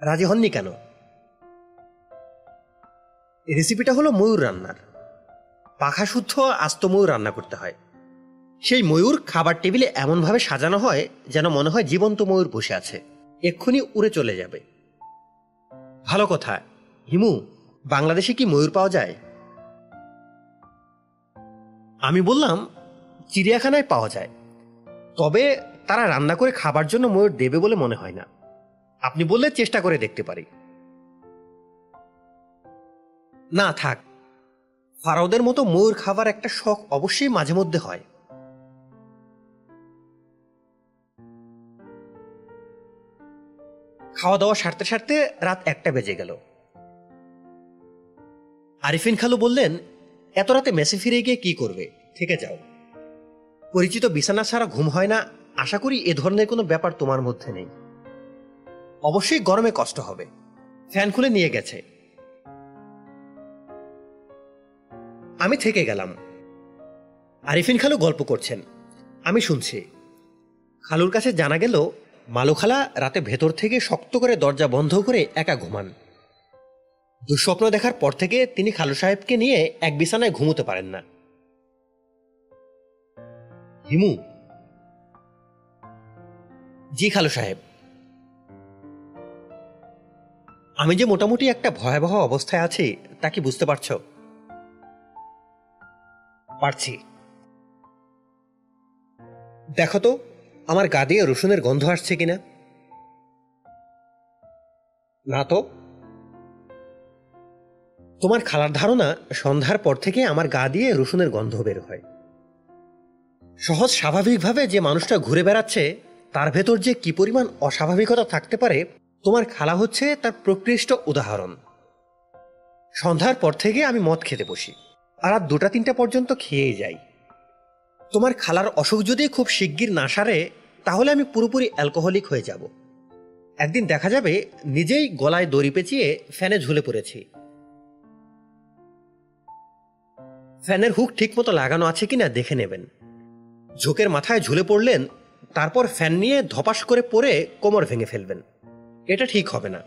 রাজি হননি কেন? রেসিপিটা হলো ময়ূর রান্নার। পাখা শুদ্ধ আস্ত ময়ূর রান্না করতে হয়। সেই ময়ূর খাবার টেবিলে এমনভাবে সাজানো হয় যেন মনে হয় জীবন্ত ময়ূর বসে আছে। এক্ষুনি উড়ে চলে যাবে। ভালো কথা। হিমু, বাংলাদেশে কি ময়ূর পাওয়া যায়? আমি বললাম, চিড়িয়াখানায় পাওয়া যায়। তবে তারা রান্না করে খাবার জন্য ময়ূর দেবে বলে মনে হয় না। আপনি বললে চেষ্টা করে দেখতে পারি। না, থাক। ফারাওদের মতো ময়ূর খাবার একটা শখ অবশ্যই মাঝে মধ্যে হয়। খাওয়া দাওয়া সারতে সারতে রাত একটা বেজে গেল। আরিফিন খালু বললেন এত রাতে মেসে ফিরে গিয়ে কি করবে? থেকে যাও। পরিচিত বিছানা ছাড়া ঘুম হয় না। আশা করি এ ধরনের কোনো ব্যাপার তোমার মধ্যে নেই। অবশ্যই গরমে কষ্ট হবে। ফ্যান খুলে নিয়ে গেছে। আমি থেকে গেলাম। আরিফিন খালু গল্প করছেন। আমি শুনছি। খালুর কাছে জানা গেল, মালুখালা রাতে ভেতর থেকে শক্ত করে দরজা বন্ধ করে একা ঘুমান। দুঃস্বপ্ন দেখার পর থেকে তিনি খালু সাহেবকে নিয়ে এক বিছানায় ঘুমোতে পারেন না। হিমু। জি, খালু সাহেব। আমি যে মোটামুটি একটা ভয়াবহ অবস্থায় আছি, তা কি বুঝতে পারছ? পারছি। দেখো তো, আমার গা দিয়ে রসুনের গন্ধ আসছে কিনা? না তো। তোমার খালার ধারণা, সন্ধ্যার পর থেকে আমার গা দিয়ে রসুনের গন্ধ বের হয়। সহজ স্বাভাবিকভাবে যে মানুষটা ঘুরে বেড়াচ্ছে, তার ভেতর যে কি পরিমাণ অস্বাভাবিকতা থাকতে পারে, তোমার খালা হচ্ছে তার প্রকৃষ্ট উদাহরণ। সন্ধ্যার পর থেকে আমি মদ খেতে বসি, আর রাত দুটা তিনটা পর্যন্ত খেয়েই যাই। তোমার খালার অসুখ যদি খুব শিগগির না সারে, তাহলে আমি পুরোপুরি অ্যালকোহলিক হয়ে যাব। একদিন দেখা যাবে, নিজেই গলায় দড়ি পেঁচিয়ে ফ্যানে ঝুলে পড়েছি। ফ্যানের হুক ঠিকমতো লাগানো আছে কিনা দেখে নেবেন। ঝোঁকের মাথায় ঝুলে পড়লেন, তারপর ফ্যান নিয়ে ধপাস করে পড়ে কোমর ভেঙে ফেলবেন। এটা ঠিক হবে না।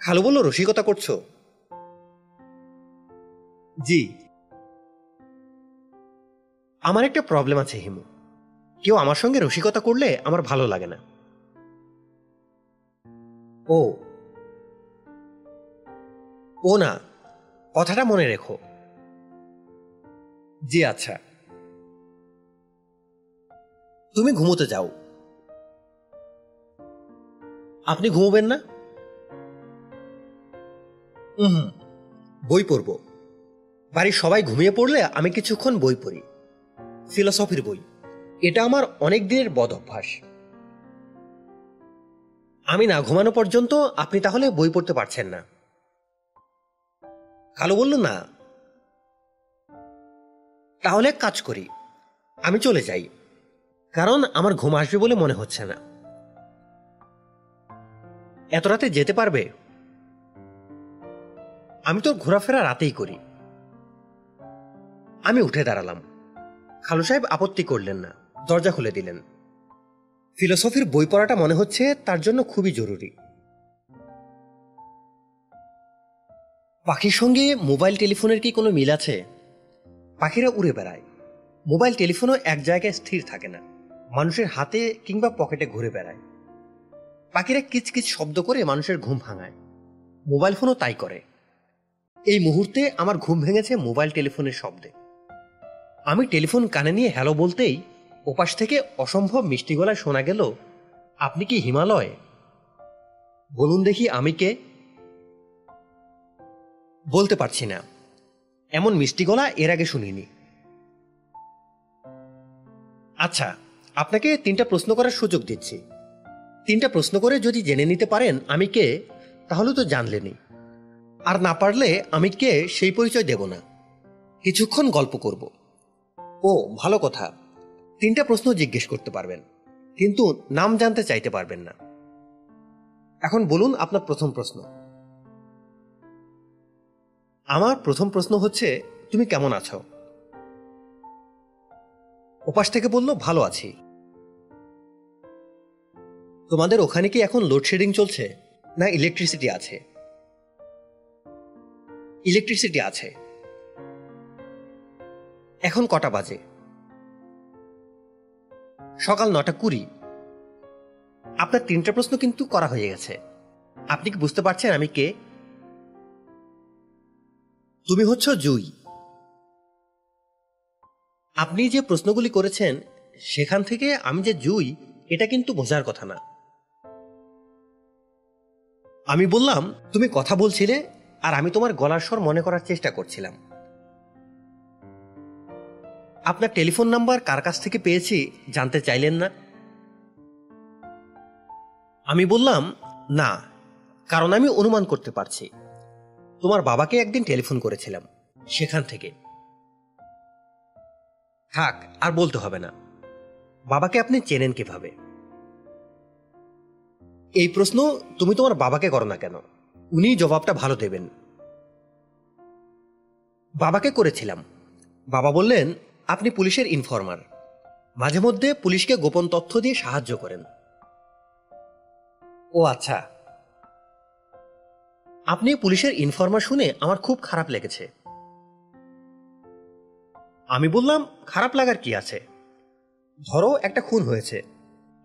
খালু বলল, রসিকতা করছ? জি। আমার একটা প্রবলেম আছে, হিমু। কেউ আমার সঙ্গে রসিকতা করলে আমার ভালো লাগে না। ও। ও না। কথাটা মনে রেখো। জি আচ্ছা। তুমি ঘুমোতে যাও। আপনি ঘুমোবেন না? হুম, বই পড়ব। বাড়ির সবাই ঘুমিয়ে পড়লে আমি কিছুক্ষণ বই পড়ি। ফিলসফির বই। এটা আমার অনেক দিনের বদ অভ্যাস। আমি না ঘুমানো পর্যন্ত আপনি তাহলে বই পড়তে পারছেন না। কালো বলল, না। তাহলে এক কাজ করি। আমি চলে যাই। কারণ আমার ঘুম আসবে বলে মনে হচ্ছে না। এত রাতে যেতে পারবে? আমি তো ঘোরাফেরা রাতেই করি। আমি উঠে দাঁড়ালাম। খালু সাহেব আপত্তি করলেন না। দরজা খুলে দিলেন। ফিলোসফির বই পড়াটা মনে হচ্ছে তার জন্য খুবই জরুরি। পাখির সঙ্গে মোবাইল টেলিফোনের কি কোনো মিল আছে? পাখিরা উড়ে বেড়ায়। মোবাইল টেলিফোনও এক জায়গায় স্থির থাকে না। মানুষের হাতে কিংবা পকেটে ঘুরে বেড়ায়। পাখিরা কিচকিচ শব্দ করে মানুষের ঘুম ভাঙায়। মোবাইল ফোনও তাই করে। এই মুহূর্তে আমার ঘুম ভেঙেছে মোবাইল টেলিফোনের শব্দে। আমি টেলিফোন কানে নিয়ে হ্যালো বলতেই ওপাশ থেকে অসম্ভব মিষ্টি গলায় শোনা গেল, আপনি কি হিমালয়? বলুন দেখি আমি কে। বলতে পারছি না। এমন মিষ্টি গলা এর আগে শুনিনি। আচ্ছা আপনাকে তিনটা প্রশ্ন করার সুযোগ দিচ্ছি। তিনটা প্রশ্ন করে যদি জেনে নিতে পারেন আমি কে, তাহলে তো জানলেনই। আর না পারলে আমি কে সেই পরিচয় দেব না। কিছুক্ষণ গল্প করব। ও, ভালো কথা। তিনটা প্রশ্ন জিজ্ঞেস করতে পারবেন, কিন্তু নাম জানতে চাইতে পারবেন না। এখন বলুন আপনার প্রথম প্রশ্ন। আমার প্রথম প্রশ্ন হচ্ছে, তুমি কেমন আছো? ওপাশ থেকে বলল, ভালো আছি। তোমাদের ওখানে কি এখন লোডশেডিং চলছে, না ইলেকট্রিসিটি আছে? ইলেকট্রিসিটি আছে। এখন কটা বাজে? সকাল নটা কুড়ি। আপনার তিনটা প্রশ্ন কিন্তু করা হয়ে গেছে। আপনি কি বুঝতে পারছেন আমি কে? তুমি হচ্ছ জুই। আপনি যে প্রশ্নগুলি করেছেন, সেখান থেকে আমি যে জুই, এটা কিন্তু বোঝার কথা না। আমি বললাম, তুমি কথা বলছিলে, আর আমি তোমার গলার স্বর মনে করার চেষ্টা করছিলাম। আপনার টেলিফোন নাম্বার কার কাছ থেকে পেয়েছি, জানতে চাইলেন না? আমি বললাম, না, কারণ আমি অনুমান করতে পারছি। তোমার বাবাকে একদিন টেলিফোন করেছিলাম, সেখান থেকে। থাক, আর বলতে হবে না। বাবাকে আপনি চেনেন কীভাবে? এই প্রশ্ন তুমি তোমার বাবাকে করো না কেন? উনি জবাবটা ভালো দেবেন। বাবাকে করেছিলাম। বাবা বললেন, আপনি পুলিশের ইনফরমার। মাঝে মধ্যে পুলিশকে গোপন তথ্য দিয়ে সাহায্য করেন। ও আচ্ছা আপনি পুলিশের ইনফরমার শুনে আমার খুব খারাপ লেগেছে। আমি বললাম, খারাপ লাগার কি আছে? ধরো একটা খুন হয়েছে।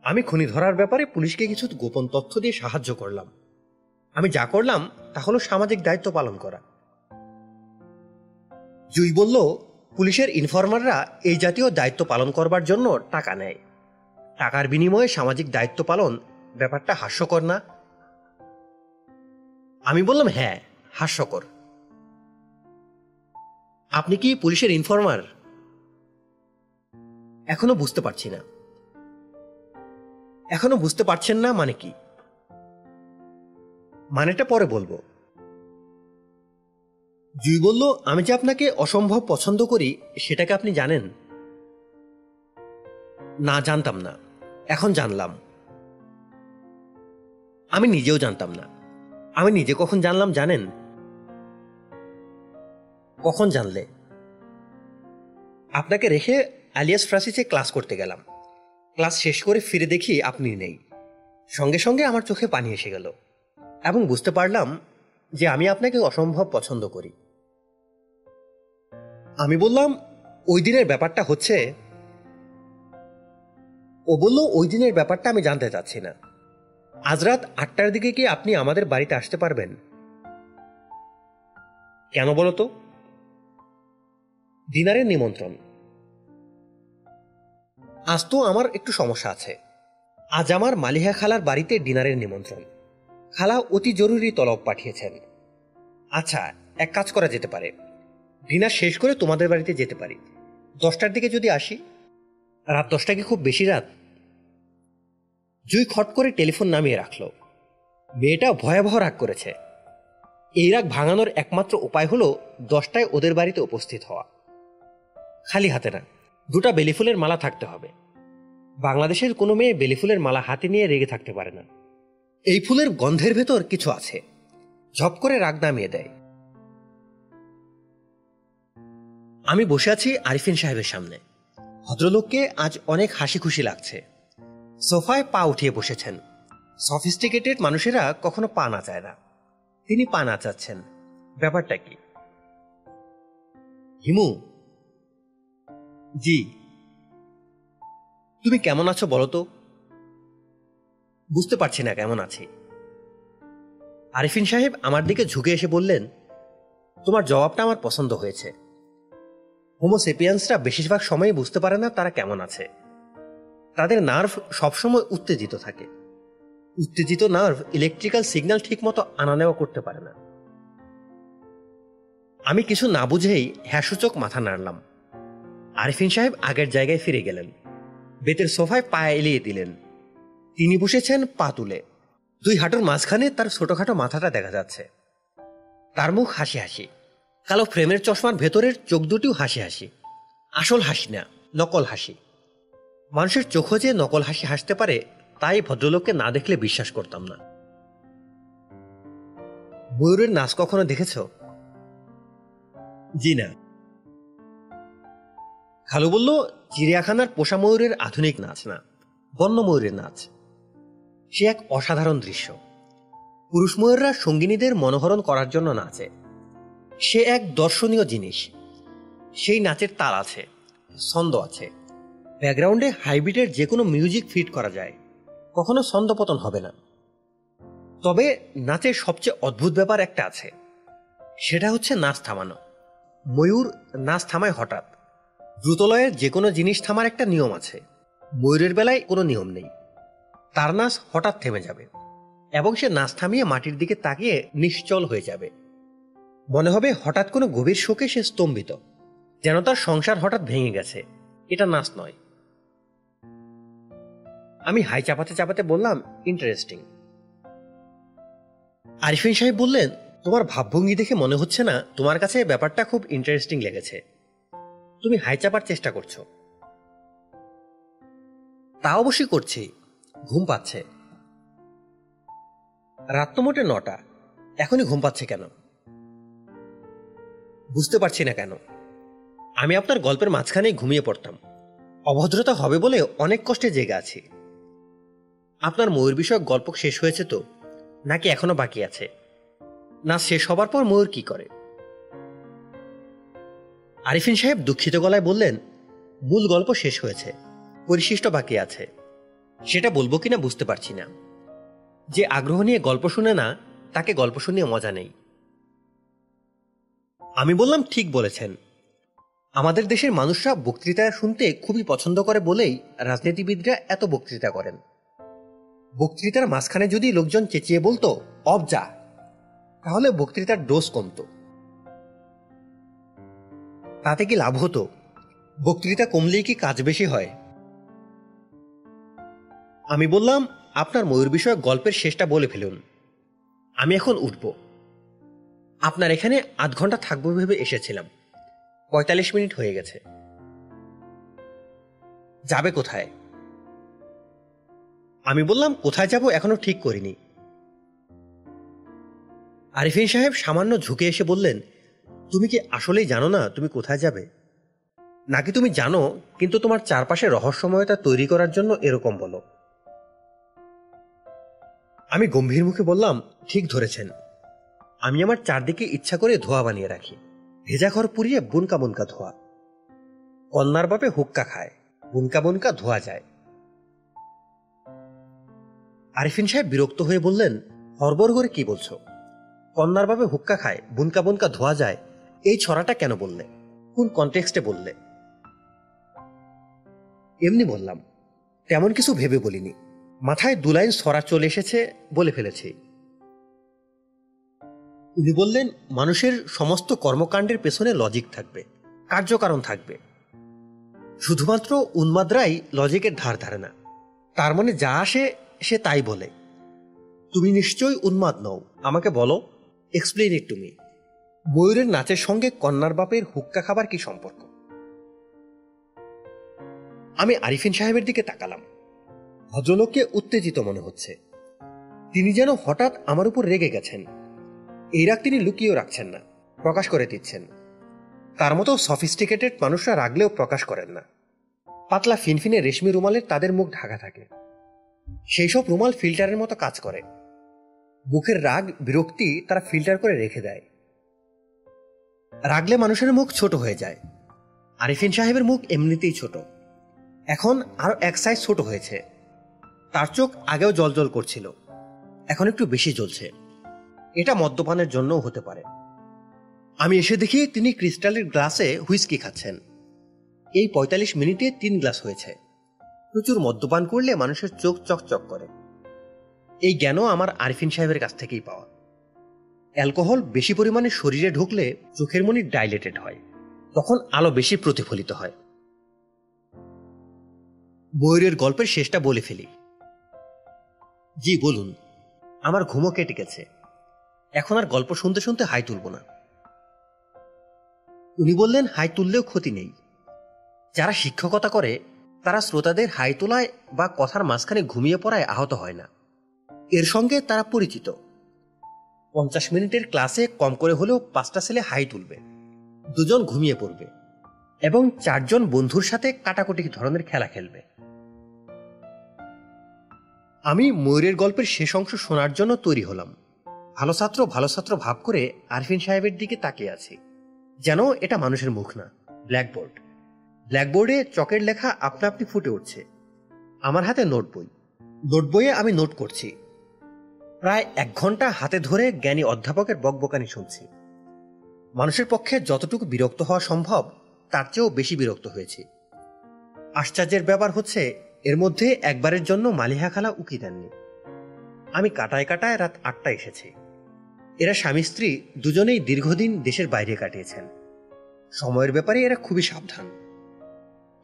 আমি খুনি ধরার ব্যাপারে পুলিশকে কিছু গোপন তথ্য দিয়ে সাহায্য করলাম। আমি যা করলাম, তা হলো সামাজিক দায়িত্ব পালন করা। জুই বলল, পুলিশের ইনফরমাররা এই জাতীয় দায়িত্ব পালন করবার জন্য টাকা নেয়। টাকার বিনিময়ে সামাজিক দায়িত্ব পালন ব্যাপারটা হাস্যকর না। আমি বললাম হ্যাঁ হাস্যকর। আপনি কি পুলিশের ইনফর্মার? এখনও বুঝতে পারছি না। এখনও বুঝতে পারছেন না মানে কি? মানেটা পরে বলব। জুই বলল, আমি যে আপনাকে অসম্ভব পছন্দ করি, সেটাকে আপনি জানেন? না, জানতাম না। এখন জানলাম। আমি নিজেও জানতাম না। আমি নিজে কখন জানলাম জানেন? কখন জানলে? আপনাকে রেখে আলিয়াস ফ্রাসিসে ক্লাস করতে গেলাম। ক্লাস শেষ করে ফিরে দেখি আপনি নেই। সঙ্গে সঙ্গে আমার চোখে পানি এসে গেল। এবং বুঝতে পারলাম যে আমি আপনাকে অসম্ভব পছন্দ করি। আমি বললাম, ওই দিনের ব্যাপারটা হচ্ছে ও বলল, ওই দিনের ব্যাপারটা আমি জানতে চাচ্ছি না। আজ রাত আটটার দিকে কি আপনি আমাদের বাড়িতে আসতে পারবেন? কেন বলো তো? ডিনারের নিমন্ত্রণ। আজ তো আমার একটু সমস্যা আছে। আজ আমার মালিহা খালার বাড়িতে ডিনারের নিমন্ত্রণ। খালা অতি জরুরি তলব পাঠিয়েছেন। আচ্ছা এক কাজ করা যেতে পারে। ডিনার শেষ করে তোমাদের বাড়িতে যেতে পারি। দশটার দিকে যদি আসি। রাত দশটা কি খুব বেশি রাত? জুই খট করে টেলিফোন নামিয়ে রাখল। মেয়েটা ভয়াবহ রাগ করেছে। এই রাগ ভাঙানোর একমাত্র উপায় হলো দশটায় ওদের বাড়িতে উপস্থিত হওয়া। খালি হাতে না, দুটা বেলিফুলের মালা থাকতে হবে। বাংলাদেশের কোনো মেয়ে বেলিফুলের মালা হাতে নিয়ে রেগে থাকতে পারে না। এই ফুলের গন্ধের ভেতর কিছু আছে। ঝপ করে রাগ নামিয়ে দেয়। আমি বসে আছি আরিফিন সাহেবের সামনে। ভদ্রলোককে আজ অনেক হাসি খুশি লাগছে। সোফায় পা উঠিয়ে বসেছেন। সফিস্টিকেটেড মানুষেরা কখনো পা নাচায় না। তিনি পা নাচাচ্ছেন ব্যাপারটা কি? হিমু। জি। তুমি কেমন আছো বলো তো? বুঝতে পারছি না কেমন আছি। আরিফিন সাহেব আমার দিকে ঝুঁকে এসে বললেন, তোমার জবাবটা আমার পছন্দ হয়েছে। হোমোসেপিয়ান্সরা বেশিরভাগ সময়ই বুঝতে পারে না তারা কেমন আছে। তাদের নার্ভ সবসময় উত্তেজিত থাকে। উত্তেজিত নার্ভ ইলেকট্রিক্যাল সিগন্যাল ঠিকমতো আনা নেওয়া করতে পারে না। আমি কিছু না বুঝেই হ্যাসূচক মাথা নাড়লাম। আরিফিন সাহেব আগের জায়গায় ফিরে গেলেন। বেতের সোফায় পায়ে এলিয়ে দিলেন। তিনি বসেছেন পা তুলে দুই হাঁটুর মাঝখানে তার ছোটখাটো মাথাটা দেখা যাচ্ছে। তার মুখ হাসি হাসি। কালো ফ্রেমের চশমার ভেতরের চোখ দুটিও হাসি হাসি। আসল হাসি না, নকল হাসি। মানুষের চোখও যে নকল হাসি হাসতে পারে তাই ভদ্রলোককে না দেখলে বিশ্বাস করতাম না। ময়ূরের নাচ কখনো দেখেছ? জি না। খালু বলল চিড়িয়াখানার পোষা ময়ূরের আধুনিক নাচ না বন্য ময়ূরের নাচ। সে এক অসাধারণ দৃশ্য। পুরুষ ময়ূররা সঙ্গিনীদের মনোহরণ করার জন্য নাচে। সে এক দর্শনীয় জিনিস। সেই নাচের তাল আছে ছন্দ আছে ব্যাকগ্রাউন্ডে হাইব্রিডের যে কোনো মিউজিক ফিট করা যায়, কখনো ছন্দপতন হবে না। তবে নাচের সবচেয়ে অদ্ভুত ব্যাপার একটা আছে, সেটা হচ্ছে নাচ থামানো। ময়ূর নাচ থামায় হঠাৎ। দ্রুতলয়ের যে কোনো জিনিস থামার একটা নিয়ম আছে। ময়ূরের বেলায় কোনো নিয়ম নেই। তার নাচ হঠাৎ থেমে যাবে এবং সে নাচ থামিয়ে মাটির দিকে তাকিয়ে নিশ্চল হয়ে যাবে। মনে হবে হঠাৎ কোনো গভীর শোকে সে স্তম্ভিত, যেন তার সংসার হঠাৎ ভেঙে গেছে। এটা নাচ নয়। আমি হাই চাপাতে চাপাতে বললাম ইন্টারেস্টিং আরিফিন সাহেব বললেন, তোমার ভাবভঙ্গি দেখে মনে হচ্ছে না, তোমার কাছে ব্যাপারটা খুব ইন্টারেস্টিং লেগেছে। তুমি হাই চাপার চেষ্টা করছ। তা অবশ্যই করছি। ঘুম পাচ্ছে। রাত তো মোটে নটা। এখনই ঘুম পাচ্ছে কেন? বুঝতে পারছি না কেন। আমি আপনার গল্পের মাঝখানেই ঘুমিয়ে পড়তাম। অভদ্রতা হবে বলে অনেক কষ্টে জেগে আছি। আপনার ময়ূর বিষয়ক গল্প শেষ হয়েছে তো? নাকি এখনও বাকি আছে? না, শেষ হবার পর ময়ূর কি করে? আরিফিন সাহেব দুঃখিত গলায় বললেন, মূল গল্প শেষ হয়েছে, পরিশিষ্ট বাকি আছে। সেটা বলব কিনা বুঝতে পারছি না। যে আগ্রহ নিয়ে গল্প শুনে না, তাকে গল্প শুনিয়ে মজা নেই। আমি বললাম, ঠিক বলেছেন। আমাদের দেশের মানুষরা বক্তৃতা শুনতে খুবই পছন্দ করে বলেই রাজনীতিবিদরা এত বক্তৃতা করেন। বক্তৃতার মাঝখানে যদি লোকজন চেঁচিয়ে বলতো, অব যা, তাহলে বক্তৃতার ডোজ কমতো। তাতে কি লাভ হতো? বক্তৃতা কমলেই কি কাজ বেশি হয়? আমি বললাম, আপনার ময়ূর বিষয়ক গল্পের শেষটা বলে ফেলুন। আমি এখন উঠব। আপনার এখানে আধ ঘণ্টা থাকব ভেবে এসেছিলাম। পঁয়তাল্লিশ মিনিট হয়ে গেছে। যাবে কোথায়? আমি বললাম, কোথায় যাব? এখনও ঠিক করিনি। আরিফিন সাহেব সামান্য ঝুঁকে এসে বললেন, তুমি কি আসলেই জানো না তুমি কোথায় যাবে? নাকি তুমি জানো, কিন্তু তোমার চারপাশে রহস্যময়তা তৈরি করার জন্য এরকম বলো। আমি গম্ভীর মুখে বললাম, ঠিক ধরেছেন। আমি আমার চারদিকে ইচ্ছা করে ধোয়া বানিয়ে রাখি। ভেজা ঘর পুড়িয়ে বুনকা বুনকা ধোয়া। কন্যার বাপে হুক্কা খায়। বুনকা বুনকা ধোয়া যায়। আরিফিন সাহেব বিরক্ত হয়ে বললেন, হরবর করে কি বলছো? কন্যার বাপে হুক্কা খায়, বুনকা বুনকা ধোয়া যায়, এই ছড়াটা কেন বললে? কোন কনটেক্সটে বললে? এমনি বললাম, তেমন কিছু ভেবে বলিনি। মাথায় দু লাইন সরা চলে এসেছে বলে ফেলেছি। উনি বললেন, মানুষের সমস্ত কর্মকাণ্ডের পেছনে লজিক থাকবে, কার্যকারণ থাকবে। শুধুমাত্র উন্মাদরাই লজিকের ধার ধারে না। তার মনে যা আসে সে তাই বলে, তুমি নিশ্চয়ই উন্মাদ নও। আমাকে বলো এক্সপ্লেইন ইট টুমি ময়ূরের নাচের সঙ্গে কন্যার বাপের হুক্কা খাবার কি সম্পর্ক? আমি আরিফিন সাহেবের দিকে তাকালাম। ভদ্রলোককে উত্তেজিত মনে হচ্ছে। তিনি যেন হঠাৎ আমার উপর রেগে গেছেন। এই রাগ তিনি লুকিয়েও রাখছেন না, প্রকাশ করে দিচ্ছেন। তার মতো সফিস্টিকেটেড মানুষরা রাগলেও প্রকাশ করেন না। পাতলা ফিনফিনে রেশমি রুমালের তাদের মুখ ঢাকা থাকে। সেই সব রুমাল ফিল্টারের মতো কাজ করে। মুখের রাগ, বিরক্তি তারা ফিল্টার করে রেখে দেয়। রাগলে মানুষের মুখ ছোট হয়ে যায়। আরিফিন সাহেবের মুখ এমনিতেই ছোট। এখন আরও এক সাইজ ছোট হয়েছে। তার চোখ আগেও জল করছিল। এখন একটু বেশি জ্বলছে। এটা মদ্যপানের জন্যও হতে পারে। আমি এসে দেখি তিনি ক্রিস্টালের গ্লাসে হুইস্কি খাচ্ছেন। এই পঁয়তাল্লিশ মিনিটে তিন গ্লাস হয়েছে। প্রচুর মদ্যপান করলে মানুষের চোখ চকচক করে। এই জ্ঞানও আমার আরিফিন সাহেবের কাছ থেকেই পাওয়া। অ্যালকোহল বেশি পরিমাণে শরীরে ঢুকলে চোখের মনি ডাইলেটেড হয়, তখন আলো বেশি প্রতিফলিত হয়। বইয়ের গল্পের শেষটা বলে ফেলি। জি, বলুন। আমার ঘুমো কেটে গেছে। এখন আর গল্প শুনতে শুনতে হাই তুলব না। উনি বললেন, হাই তুললেও ক্ষতি নেই। যারা শিক্ষকতা করে তারা শ্রোতাদের হাই তোলায় বা কথার মাঝখানে ঘুমিয়ে পড়ায় আহত হয় না। এর সঙ্গে তারা পরিচিত। পঞ্চাশ মিনিটের ক্লাসে কম করে হলেও পাঁচটা ছেলে হাই তুলবে। দুজন ঘুমিয়ে পড়বে এবং চারজন বন্ধুর সাথে কাটাকুটি ধরনের খেলা খেলবে। আমি ময়ূরের গল্পের শেষ অংশ শোনার জন্য তৈরি হলাম। ভালো ছাত্র ভালো ছাত্র ভাব করে আরফিন সাহেবের দিকে তাকিয়ে আছি। যেন এটা মানুষের মুখ না, ব্ল্যাকবোর্ড। ব্ল্যাকবোর্ডে চকের লেখা আপনা আপনি ফুটে উঠছে। আমার হাতে নোট বই। নোট বইয়ে আমি নোট করছি। প্রায় এক ঘণ্টা হাতে ধরে জ্ঞানী অধ্যাপকের বকবকানি শুনছি। মানুষের পক্ষে যতটুকু বিরক্ত হওয়া সম্ভব, তার চেয়েও বেশি বিরক্ত হয়েছি। আশ্চর্যের ব্যাপার হচ্ছে, এর মধ্যে একবারের জন্য মালিহা খালা উকি দেননি। আমি কাটায় কাটায় রাত আটটা এসেছি। এরা স্বামী স্ত্রী দুজনেই দীর্ঘদিন দেশের বাইরে কাটিয়েছেন। সময়ের ব্যাপারে এরা খুবই সাবধান।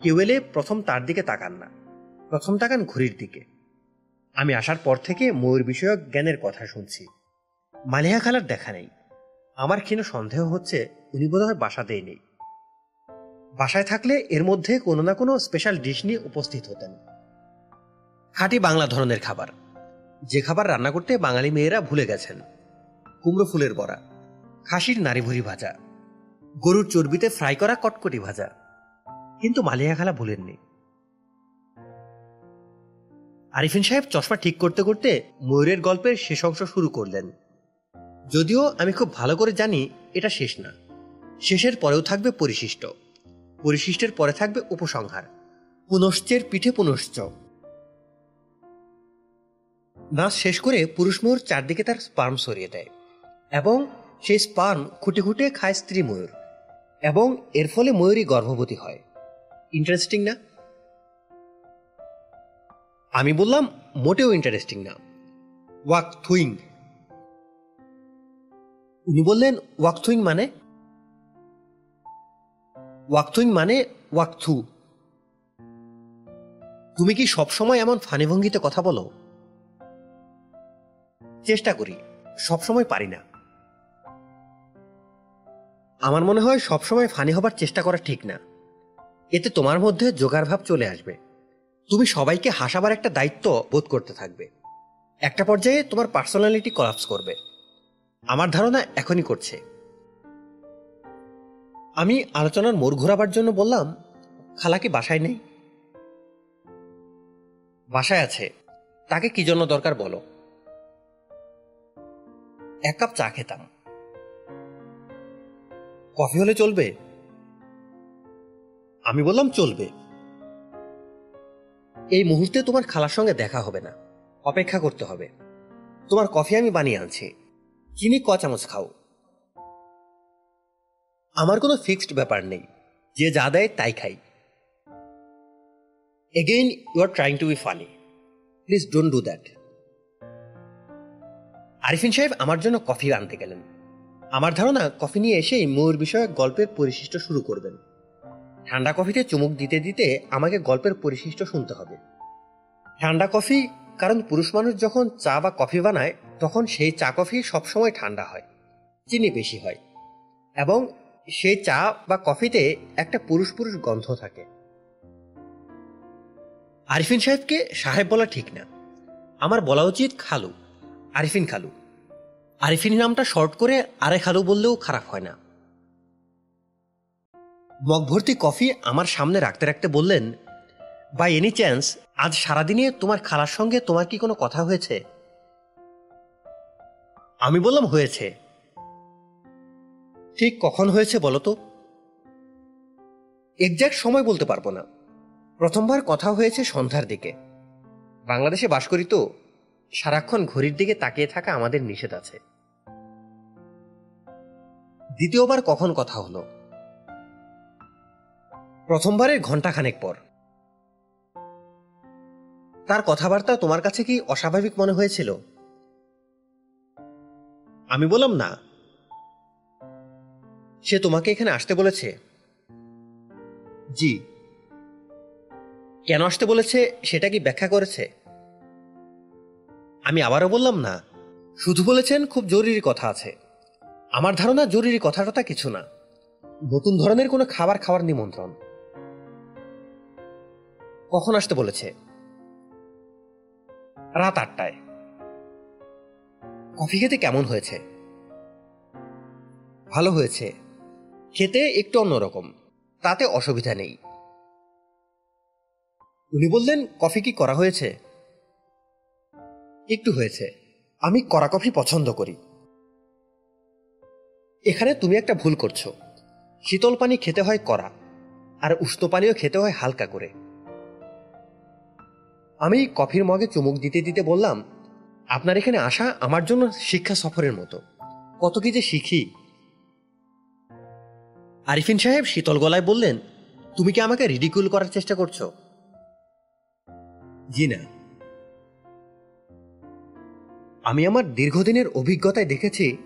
কেউ এলে প্রথম তার দিকে তাকান না। প্রথম তাকান ঘড়ির দিকে। আমি আসার পর থেকে ময়ূর বিষয়ক জ্ঞানের কথা শুনছি। মালিহা খালার দেখা নেই। আমার ক্ষীণ সন্দেহ হচ্ছে উনি বোধহয় বাসাতেই নেই। বাসায় থাকলে এর মধ্যে কোনো না কোনো স্পেশাল ডিশ নিয়ে উপস্থিত হতেন। খাঁটি বাংলা ধরনের খাবার। যে খাবার রান্না করতে বাঙালি মেয়েরা ভুলে গেছেন। কুমড়ো ফুলের বড়া, খাসির নারীভুরি ভাজা, গরুর চর্বিতে ফ্রাই করা কটকটি ভাজা। কিন্তু মালিয়া খালা ভুলেননি। আরিফিন সাহেব চশমা ঠিক করতে করতে ময়ূরের গল্পের শেষ অংশ শুরু করলেন। যদিও আমি খুব ভালো করে জানি এটা শেষ না। শেষের পরেও থাকবে পরিশিষ্ট। পরিশিষ্টের পরে থাকবে উপসংহার। পুনশ্চের পিঠে পুনশ্চ। নাচ শেষ করে পুরুষ ময়ূর চারদিকে তার স্পার্ম সরিয়ে দেয় এবং সেই স্পার্ম খুঁটে খুঁটে খায় স্ত্রী ময়ূর এবং এর ফলে ময়ূরই গর্ভবতী হয়। ইন্টারেস্টিং না? আমি বললাম মোটেও ইন্টারেস্টিং না। ওয়াক থুইং উনি বললেন ওয়াক থুইং মানে? ওয়াক থুইং মানে ওয়াক থু তুমি কি সবসময় এমন ফানি ভঙ্গিতে কথা বলো? চেষ্টা করি সবসময় পারি না। আমার মনে হয় সবসময় ফানি হবার চেষ্টা করা ঠিক না। এতে তোমার মধ্যে জোগাড় ভাব চলে আসবে। তুমি সবাইকে হাসাবার একটা দায়িত্ব বোধ করতে থাকবে। একটা পর্যায়ে তোমার পার্সোনালিটি কলাপস করবে। আমার ধারণা এখনই করছে। আমি আলোচনার মোড় ঘোরাবার জন্য বললাম খালা কি বাসায় নেই। বাসায় আছে। তাকে কি জন্য দরকার বলো। এক কাপ চা খেতাম। কফি হলে চলবে? আমি বললাম, চলবে। এই মুহূর্তে তোমার খালার সঙ্গে দেখা হবে না। অপেক্ষা করতে হবে। তোমার কফি আমি বানিয়ে আনছি। চিনি ক চামচ খাও? আমার কোনো ফিক্সড ব্যাপার নেই। যে যা দেয় তাই খাই। Again you are trying to be funny please don't do that Arifin সাহেব আমার জন্য কফি আনতে গেলেন। আমার ধারণা কফি নিয়ে এসেই ময়ূর বিষয়ক গল্পের পরিশিষ্ট শুরু করবেন। ঠান্ডা কফিতে চুমুক দিতে দিতে আমাকে গল্পের পরিশিষ্ট শুনতে হবে। ঠান্ডা কফি, কারণ পুরুষ মানুষ যখন চা বা কফি বানায়, তখন সেই চা কফি সবসময় ঠান্ডা হয়, চিনি বেশি হয়। এবং সেই চা বা কফিতে একটা পুরুষ পুরুষ গন্ধ থাকে। আরিফিন সাহেবকে সাহেব বলা ঠিক না। আমার বলা উচিত খালু, আরিফিন খালু। আরিফিন নামটা শর্ট করে আরে খালু বললেও খারাপ হয় না। মগ ভর্তি কফি আমার সামনে রাখতে রাখতে বললেন বাই এনি চান্স আজ সারাদিনে তোমার খালার সঙ্গে তোমার কি কোনো কথা হয়েছে? আমি বললাম, হয়েছে। ঠিক কখন হয়েছে বলো তো? এক্সাক্ট সময় বলতে পারব না। প্রথমবার কথা হয়েছে সন্ধ্যার দিকে। বাংলাদেশে বাস করি তো, সারাক্ষণ ঘড়ির দিকে তাকিয়ে থাকা আমাদের নিষেধ আছে। দ্বিতীয়বার কখন কথা হলো? প্রথমবারের ঘন্টাখানেক পর। তার কথাবার্তা তোমার কাছে কি অস্বাভাবিক মনে হয়েছিল? আমি বললাম, না। সে তোমাকে এখানে আসতে বলেছে? জি। কেন আসতে বলেছে, সেটা কি ব্যাখ্যা করেছে? আমি আবারও বললাম, না। শুধু বলেছেন, খুব জরুরি কথা আছে। আমার ধারণা জরুরি কথাটা কিছু না। নতুন ধরনের কোনো খাবার খাওয়ার নিমন্ত্রণ। কখন আসতে বলেছে? রাত আটটায়। কফি খেতে কেমন হয়েছে? ভালো হয়েছে। খেতে একটু অন্যরকম। তাতে অসুবিধা নেই। উনি বললেন কফি কি করা হয়েছে? একটু হয়েছে। আমি কড়া কফি পছন্দ করি। এখানে তুমি একটা ভুল করছ। শীতল পানি খেতে হয় কড়া আর উষ্ণ পানিও খেতে হয় হালকা করে। আমি কফির মগে চুমুক দিতে দিতে বললাম, আপনার এখানে আসা আমার জন্য শিক্ষা সফরের মতো। কত কি যে শিখি। আরিফিন সাহেব শীতল গলায় বললেন, তুমি কি আমাকে রিডিকুল করার চেষ্টা করছ? জি না। আমি আমার দীর্ঘদিনের অভিজ্ঞতায় দেখেছি,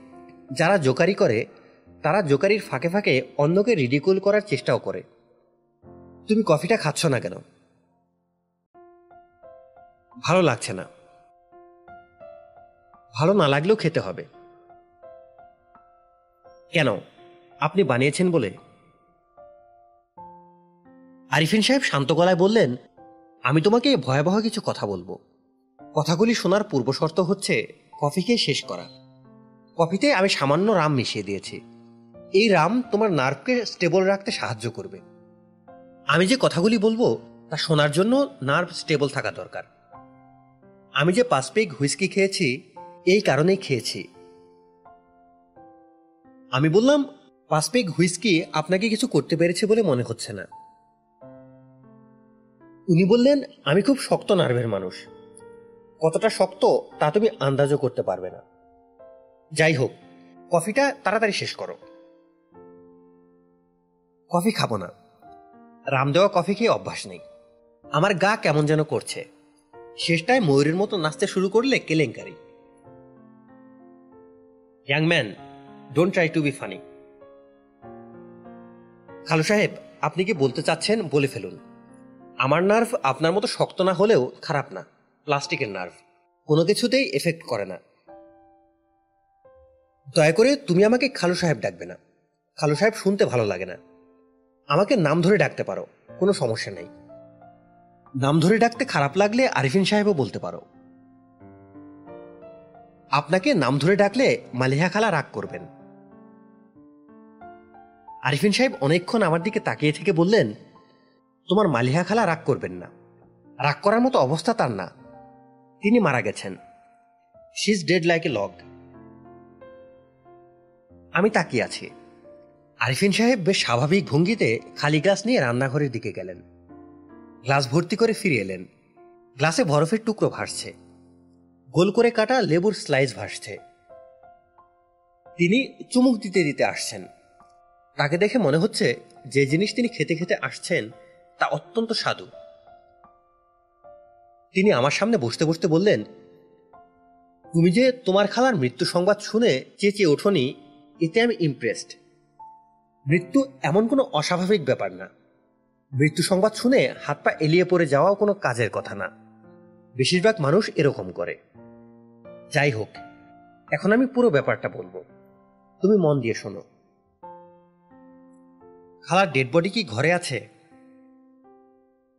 যারা জোকারি করে, তারা জোকারির ফাঁকে ফাঁকে অন্যকে রিডিকুল করার চেষ্টাও করে। তুমি কফিটা খাচ্ছ না কেন? ভালো লাগছে না। ভালো না লাগলেও খেতে হবে। কেন? আপনি বানিয়েছেন বলে। আরিফিন সাহেব শান্ত গলায় বললেন, আমি তোমাকে ভয়াবহ কিছু কথা বলব। কথাগুলি শোনার পূর্বশর্ত হচ্ছে কফিকে শেষ করা। কফিতে আমি সামান্য রাম মিশিয়ে দিয়েছি। এই রাম তোমার নার্ভকে স্টেবল রাখতে সাহায্য করবে। আমি যে কথাগুলি বলব তা শোনার জন্য নার্ভ স্টেবল থাকা দরকার। আমি যে পাঁচ পেগ হুইস্কি খেয়েছি, এই কারণেই খেয়েছি। আমি বললাম, পাঁচ পেগ হুইস্কি আপনাকে কিছু করতে পেরেছে বলে মনে হচ্ছে না। উনি বললেন, আমি খুব শক্ত নার্ভের মানুষ। কতটা শক্ত, তা তুমি আন্দাজও করতে পারবে না। যাই হোক, কফিটা তাড়াতাড়ি শেষ করো। কফি খাব না। রাম দেওয়া কফি খেয়ে অভ্যাস নেই। আমার গা কেমন যেন করছে। শেষটায় ময়ূরের মতো নাচতে শুরু করলে কেলেঙ্কারি। Young man don't try to be funny খালু সাহেব, আপনি কি বলতে চাচ্ছেন বলে ফেলুন। আমার নার্ভ আপনার মতো শক্ত না হলেও খারাপ না, প্লাস্টিকের নার্ভ কোনো কিছুতেই এফেক্ট করে না। দয়া করে তুমি আমাকে খালু সাহেব ডাকবে না। খালু সাহেব শুনতে ভালো লাগে না। আমাকে নাম ধরে ডাকতে পারো, কোনো সমস্যা নেই। নাম ধরে ডাকতে খারাপ লাগলে আরিফিন সাহেবও বলতে পারো। আপনাকে নাম ধরে ডাকলে মালিহা খালা রাগ করবেন। আরিফিন সাহেব অনেকক্ষণ আমার দিকে তাকিয়ে থেকে বললেন, তোমার মালিহা খালা রাগ করবেন না। রাগ করার মতো অবস্থা তার না। তিনি মারা গেছেন। She is dead like a log আমি তাকিয়ে আছি। আরিফিন সাহেব বেশ স্বাভাবিক ভঙ্গিতে খালি গ্লাস নিয়ে রান্নাঘরের দিকে গেলেন। গ্লাস ভর্তি করে ফিরে এলেন। গ্লাসে বরফের টুকরো ভাসছে। গোল করে কাটা লেবুর স্লাইস ভাসছে। তিনি চুমুক দিতে দিতে আসছেন। তাকে দেখে মনে হচ্ছে যে জিনিস তিনি খেতে খেতে আসছেন, তা অত্যন্ত স্বাদু তিনি আমার সামনে বসতে বসতে বললেন, তুমি যে তোমার খালার মৃত্যু সংবাদ শুনে চেঁচিয়ে ওঠনি, এতে আমি ইমপ্রেসড মৃত্যু এমন কোনো অস্বাভাবিক ব্যাপার না। মৃত্যু সংবাদ শুনে হাত পা এলিয়ে পড়ে যাওয়াও কোনো কাজের কথা না। বেশিরভাগ মানুষ এরকম করে। যাই হোক, এখন আমি পুরো ব্যাপারটা বলব। তুমি মন দিয়ে শোনো। খালার ডেড বডি কি ঘরে আছে?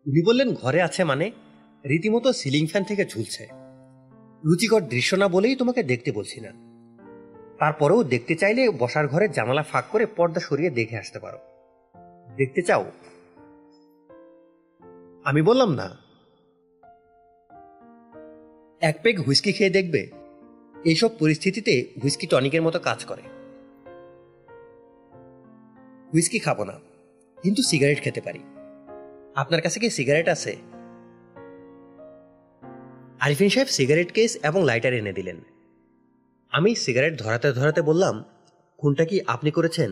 উনি বললেন, ঘরে আছে মানে রীতিমতো সিলিং ফ্যান থেকে ঝুলছে। রুচিকর দৃশ্য না বলেই তোমাকে দেখতে বলছি না। তারপরেও দেখতে চাইলে বসার ঘরে জানালা ফাঁক করে পর্দা সরিয়ে দেখে আসতে পারো। দেখতে চাও? আমি বললাম না। এক পেগ হুইস্কি খেয়ে দেখবে, এইসব পরিস্থিতিতে হুইস্কি টনিকের মতো কাজ করে। হুইস্কি খাব না, কিন্তু সিগারেট খেতে পারি। আপনার কাছে কি সিগারেট আছে? আরিফিন সাহেব সিগারেট কেস এবং লাইটার এনে দিলেন। আমি সিগারেট ধরাতে ধরাতে বললাম, কোনটা কি আপনি করেছেন?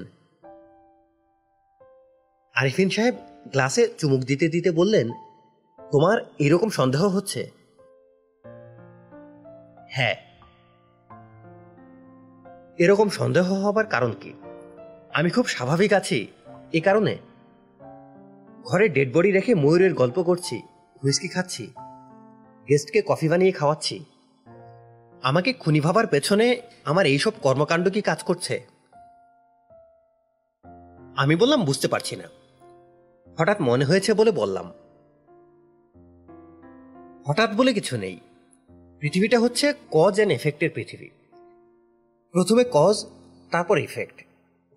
আরিফিন সাহেব গ্লাসে চুমুক দিতে দিতে বললেন, তোমার এরকম সন্দেহ হচ্ছে? হ্যাঁ। এরকম সন্দেহ হবার কারণ কি? আমি খুব স্বাভাবিক আছি, এ কারণে। ঘরে ডেড বডি রেখে ময়ূরের গল্প করছি, হুইস্কি খাচ্ছি, গেস্টকে কফি বানিয়ে খাওয়াচ্ছি। আমাকে খুনি ভাবার পেছনে আমার এইসব কর্মকাণ্ড কি কাজ করছে? আমি বললাম বুঝতে পারছি না। হঠাৎ মনে হয়েছে বলে বললাম। হঠাৎ বলে কিছু নেই। পৃথিবীটা হচ্ছে কজ অ্যান্ড এফেক্টের পৃথিবী। প্রথমে কজ তারপর ইফেক্ট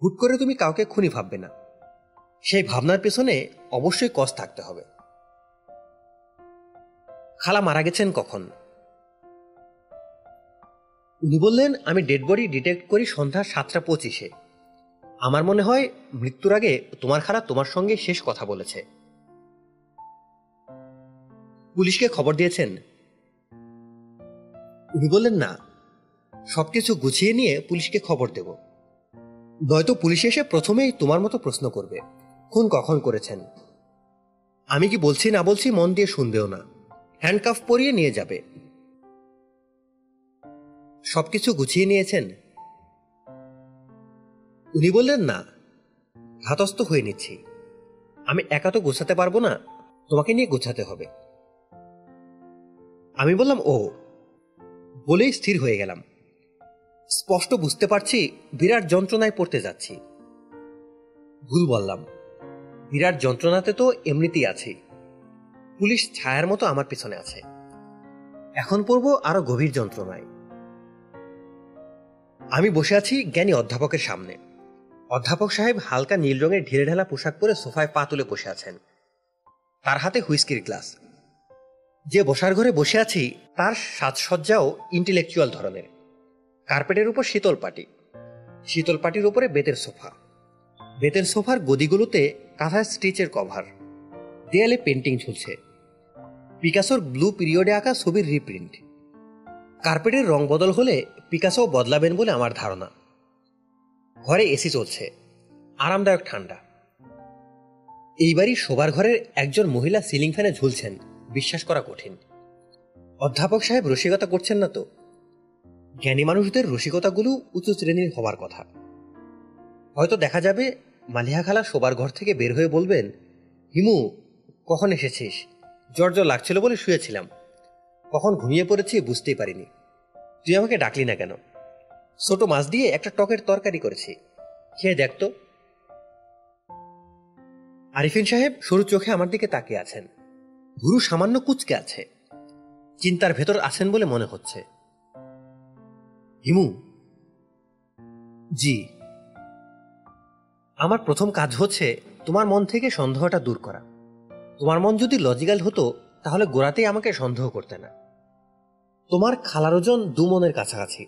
হুট করে তুমি কাউকে খুনি ভাববে না। সেই ভাবনার পেছনে অবশ্যই কজ থাকতে হবে। খালা মারা গেছেন কখন? উনি বললেন, আমি ডেড বডি ডিটেক্ট করি সন্ধ্যা সাতটা পঁচিশে। আমার মনে হয় মৃত্যুর আগে তোমার খালা তোমার সঙ্গে শেষ কথা বলেছে। পুলিশকে খবর দিয়েছেন। উনি বললেন, না, সবকিছু গুছিয়ে নিয়ে পুলিশকে খবর দেব। নয়তো পুলিশ এসে প্রথমেই তোমার মতো প্রশ্ন করবে, খুন কখন করেছেন? আমি কি বলছি না বলছি মন দিয়ে শুনবেও না। হ্যান্ডকাফ পরিয়ে নিয়ে যাবে। সবকিছু গুছিয়ে নিয়েছেন উনি বললেন, না হাতস্থ হয়ে নিচ্ছি। আমি একা তো গোছাতে পারব না, তোমাকে নিয়ে গোছাতে হবে। আমি বললাম ও বলেই স্থির হয়ে গেলাম। স্পষ্ট বুঝতে পারছি, বিরাট যন্ত্রণায় পড়তে যাচ্ছি। ভুল বললাম, বিরাট যন্ত্রণাতে তো এমনিতেই আছি। পুলিশ ছায়ার মতো আমার পিছনে আছে। এখন পড়ব আরও গভীর যন্ত্রণায়। আমি বসে আছি জ্ঞানী অধ্যাপকের সামনে। অধ্যাপক সাহেব হালকা নীল রঙের ঢিলে ঢালা পোশাক পরে সোফায় পা তুলে বসে আছেন। তার হাতে হুইস্কির গ্লাস। যে বসার ঘরে বসে আছি, তার সাজসজ্জাও ইন্টেলেকচুয়াল ধরনের। কার্পেটের উপর শীতল পাটি। শীতল পাটির উপরে বেতের সোফা। বেতের সোফার গদিগুলোতে কাঁথা স্টিচের কভার। দেয়ালে পেন্টিং ঝুলছে। পিকাসোর ব্লু পিরিয়ডে আঁকা ছবির রিপ্রিন্ট। কার্পেটের রং বদল হলে পিকাসো বদলাবেন বলে আমার ধারণা। ঘরে এসি চলছে। আরামদায়ক ঠান্ডা। এইবারই শোবার ঘরের একজন মহিলা সিলিং ফ্যানে ঝুলছেন, বিশ্বাস করা কঠিন। অধ্যাপক সাহেব রসিকতা করছেন না তো? জ্ঞানী মানুষদের রসিকতাগুলো উঁচু শ্রেণির হবার কথা। হয়তো দেখা যাবে মালিহা খালা শোবার ঘর থেকে বের হয়ে বলবেন, হিমু, কখন এসেছিস? জ্বর জ্বর লাগছিল বলে শুয়েছিলাম। কখন ঘুমিয়ে পড়েছি বুঝতেই পারিনি। তুই আমাকে ডাকলি না কেন? ছোট মাছ দিয়ে একটা টকের তরকারি করেছি। খেয়ে দেখতো আরিফিন সাহেব সরু চোখে আমার দিকে তাকিয়ে আছেন। গুরু সামান্য কুচকে আছে। চিন্তার ভেতর আছেন বলে মনে হচ্ছে। হিমু। জি। আমার প্রথম কাজ হচ্ছে তোমার মন থেকে সন্দেহটা দূর করা। তোমার মন যদি লজিক্যাল হতো, তাহলে গোড়াতেই আমাকে সন্দেহ করতে না। তোমার খালার ওজন দুমনের কাছাকাছি।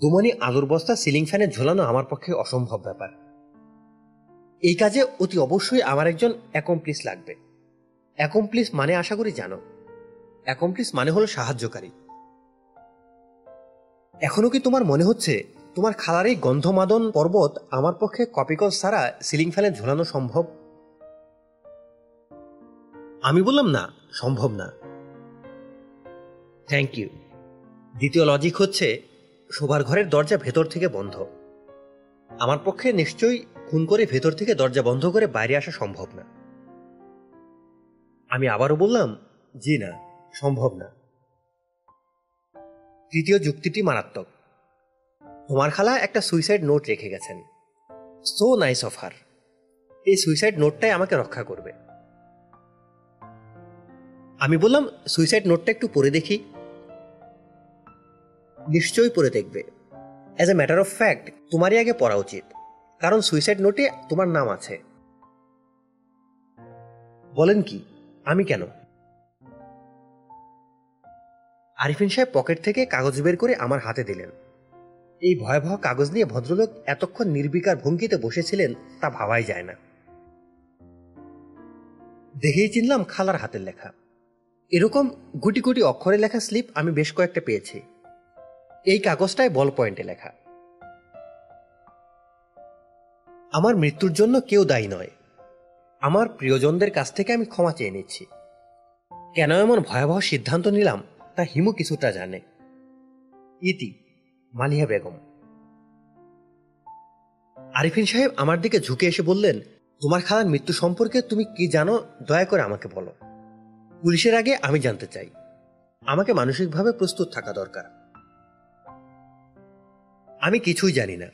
দুমনি আলুর বস্তা সিলিং ফ্যানে ঝোলানো আমার পক্ষে অসম্ভব ব্যাপার। এই কাজে অতি অবশ্যই আমার একজন অ্যাকমপ্লিস লাগবে। অ্যাকমপ্লিস মানে আশা করি জানো। অ্যাকমপ্লিস মানে হলো সাহায্যকারী। এখনও কি তোমার মনে হচ্ছে তোমার খালার এই গন্ধমাদন পর্বত আমার পক্ষে কপিকল ছাড়া সিলিং ফ্যানে ঝোলানো সম্ভব? আমি বললাম না, সম্ভব না। থ্যাংক ইউ দ্বিতীয় লজিক হচ্ছে শোবার ঘরের দরজা ভেতর থেকে বন্ধ। আমার পক্ষে নিশ্চয়ই খুন করে ভেতর থেকে দরজা বন্ধ করে বাইরে আসা সম্ভব না। আমি আবারও বললাম, জি না, সম্ভব না। তৃতীয় যুক্তিটি মারাত্মক। তোমার খালা একটা সুইসাইড নোট রেখে গেছেন। So nice of her. এই সুইসাইড নোটটাই আমাকে রক্ষা করবে। আমি বললাম, সুইসাইড নোটটা একটু পড়ে দেখি। নিশ্চয়ই পড়ে দেখবে। As a matter of fact তোমারই আগে পড়া উচিত। কারণ সুইসাইড নোটে তোমার নাম আছে। বলেন কি? আমি কেন? আরিফিন সাহেব পকেট থেকে কাগজ বের করে আমার হাতে দিলেন। এই ভয়াবহ কাগজ নিয়ে ভদ্রলোক এতক্ষণ নির্বিকার ভঙ্গিতে বসেছিলেন তা ভাবাই যায় না। দেখেই চিনলাম খালার হাতের লেখা। এরকম গুটি গুটি অক্ষরে লেখা স্লিপ আমি বেশ কয়েকটা পেয়েছি। এই কাগজটায় বল পয়েন্টে লেখা। আমার মৃত্যুর জন্য কেউ দায়ী নয়। আমার প্রিয়জনদের কাছ থেকে আমি ক্ষমা চেয়ে নিচ্ছি। কেন এমন ভয়াবহ সিদ্ধান্ত নিলাম, তা হিমু কিছুটা জানে। ইতি মালিয়া বেগম। আরিফিন সাহেব আমার দিকে ঝুঁকে এসে বললেন, তোমার খালার মৃত্যু সম্পর্কে তুমি কি জানো, দয়া করে আমাকে বলো। পুলিশের আগে আমি জানতে চাই। আমাকে মানসিকভাবে প্রস্তুত থাকা দরকার। আমি কিছুই জানি না।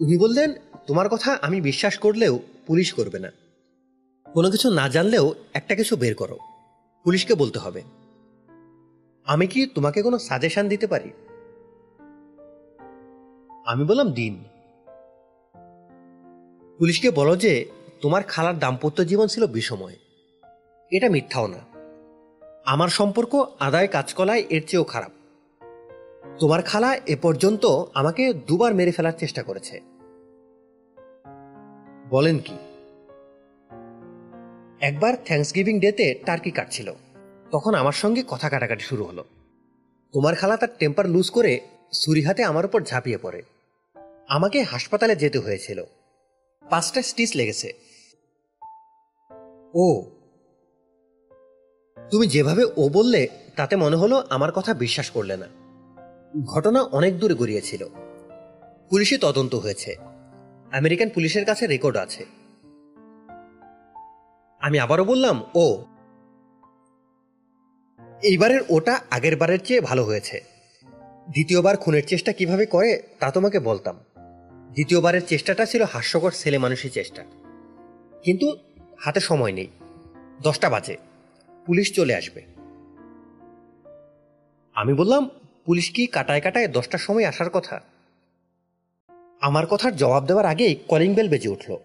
উনি বললেন, তোমার কথা আমি বিশ্বাস করলেও পুলিশ করবে না। কোনো কিছু না জানলেও একটা কিছু বের করো। পুলিশকে বলতে হবে। আমি কি তোমাকে কোনো সাজেশন দিতে পারি? আমি বললাম, দিন। পুলিশকে বলো যে, তোমার খালার দাম্পত্য জীবন ছিল বিষময়। এটা মিথ্যাও না। আমার সম্পর্ক আদায় কাজকলায় এর চেয়েও খারাপ। তোমার খালা এ পর্যন্ত আমাকে দুবার মেরে ফেলার চেষ্টা করেছে। বলেন কি? একবার থ্যাংকসগিভিং ডেতে টার্কি কাটছিল। তখন আমার সঙ্গে কথা কাটাকাটি শুরু হলো। তোমার খালা তার টেম্পার লুজ করে ছুরি হাতে আমার উপর ঝাঁপিয়ে পড়ে। আমাকে হাসপাতালে যেতে হয়েছিল। পাঁচটা স্টিচ লেগেছে। ও। তুমি যেভাবে ও বললে, তাতে মনে হলো আমার কথা বিশ্বাস করলে না। ঘটনা অনেক দূরে গড়িয়েছিল পুলিশে তদন্ত হয়েছে। আমেরিকান পুলিশের কাছে রেকর্ড আছে। আমি আবারও বললাম, ও, এইবারের ওটা আগের বারের চেয়ে ভালো হয়েছে। দ্বিতীয়বার খুনের চেষ্টা কীভাবে করে, তা তোমাকে বলতাম। দ্বিতীয়বারের চেষ্টাটা ছিল হাস্যকর ছেলে মানুষের চেষ্টা। কিন্তু হাতে সময় নেই। দশটা বাজে। পুলিশ চলে আসবে। আমি বললাম পুলিশ কি কাটায় কাটায় দশটার সময় আসার কথা? আমার কথার জবাব দেওয়ার আগেই কলিং বেল বেজে উঠল।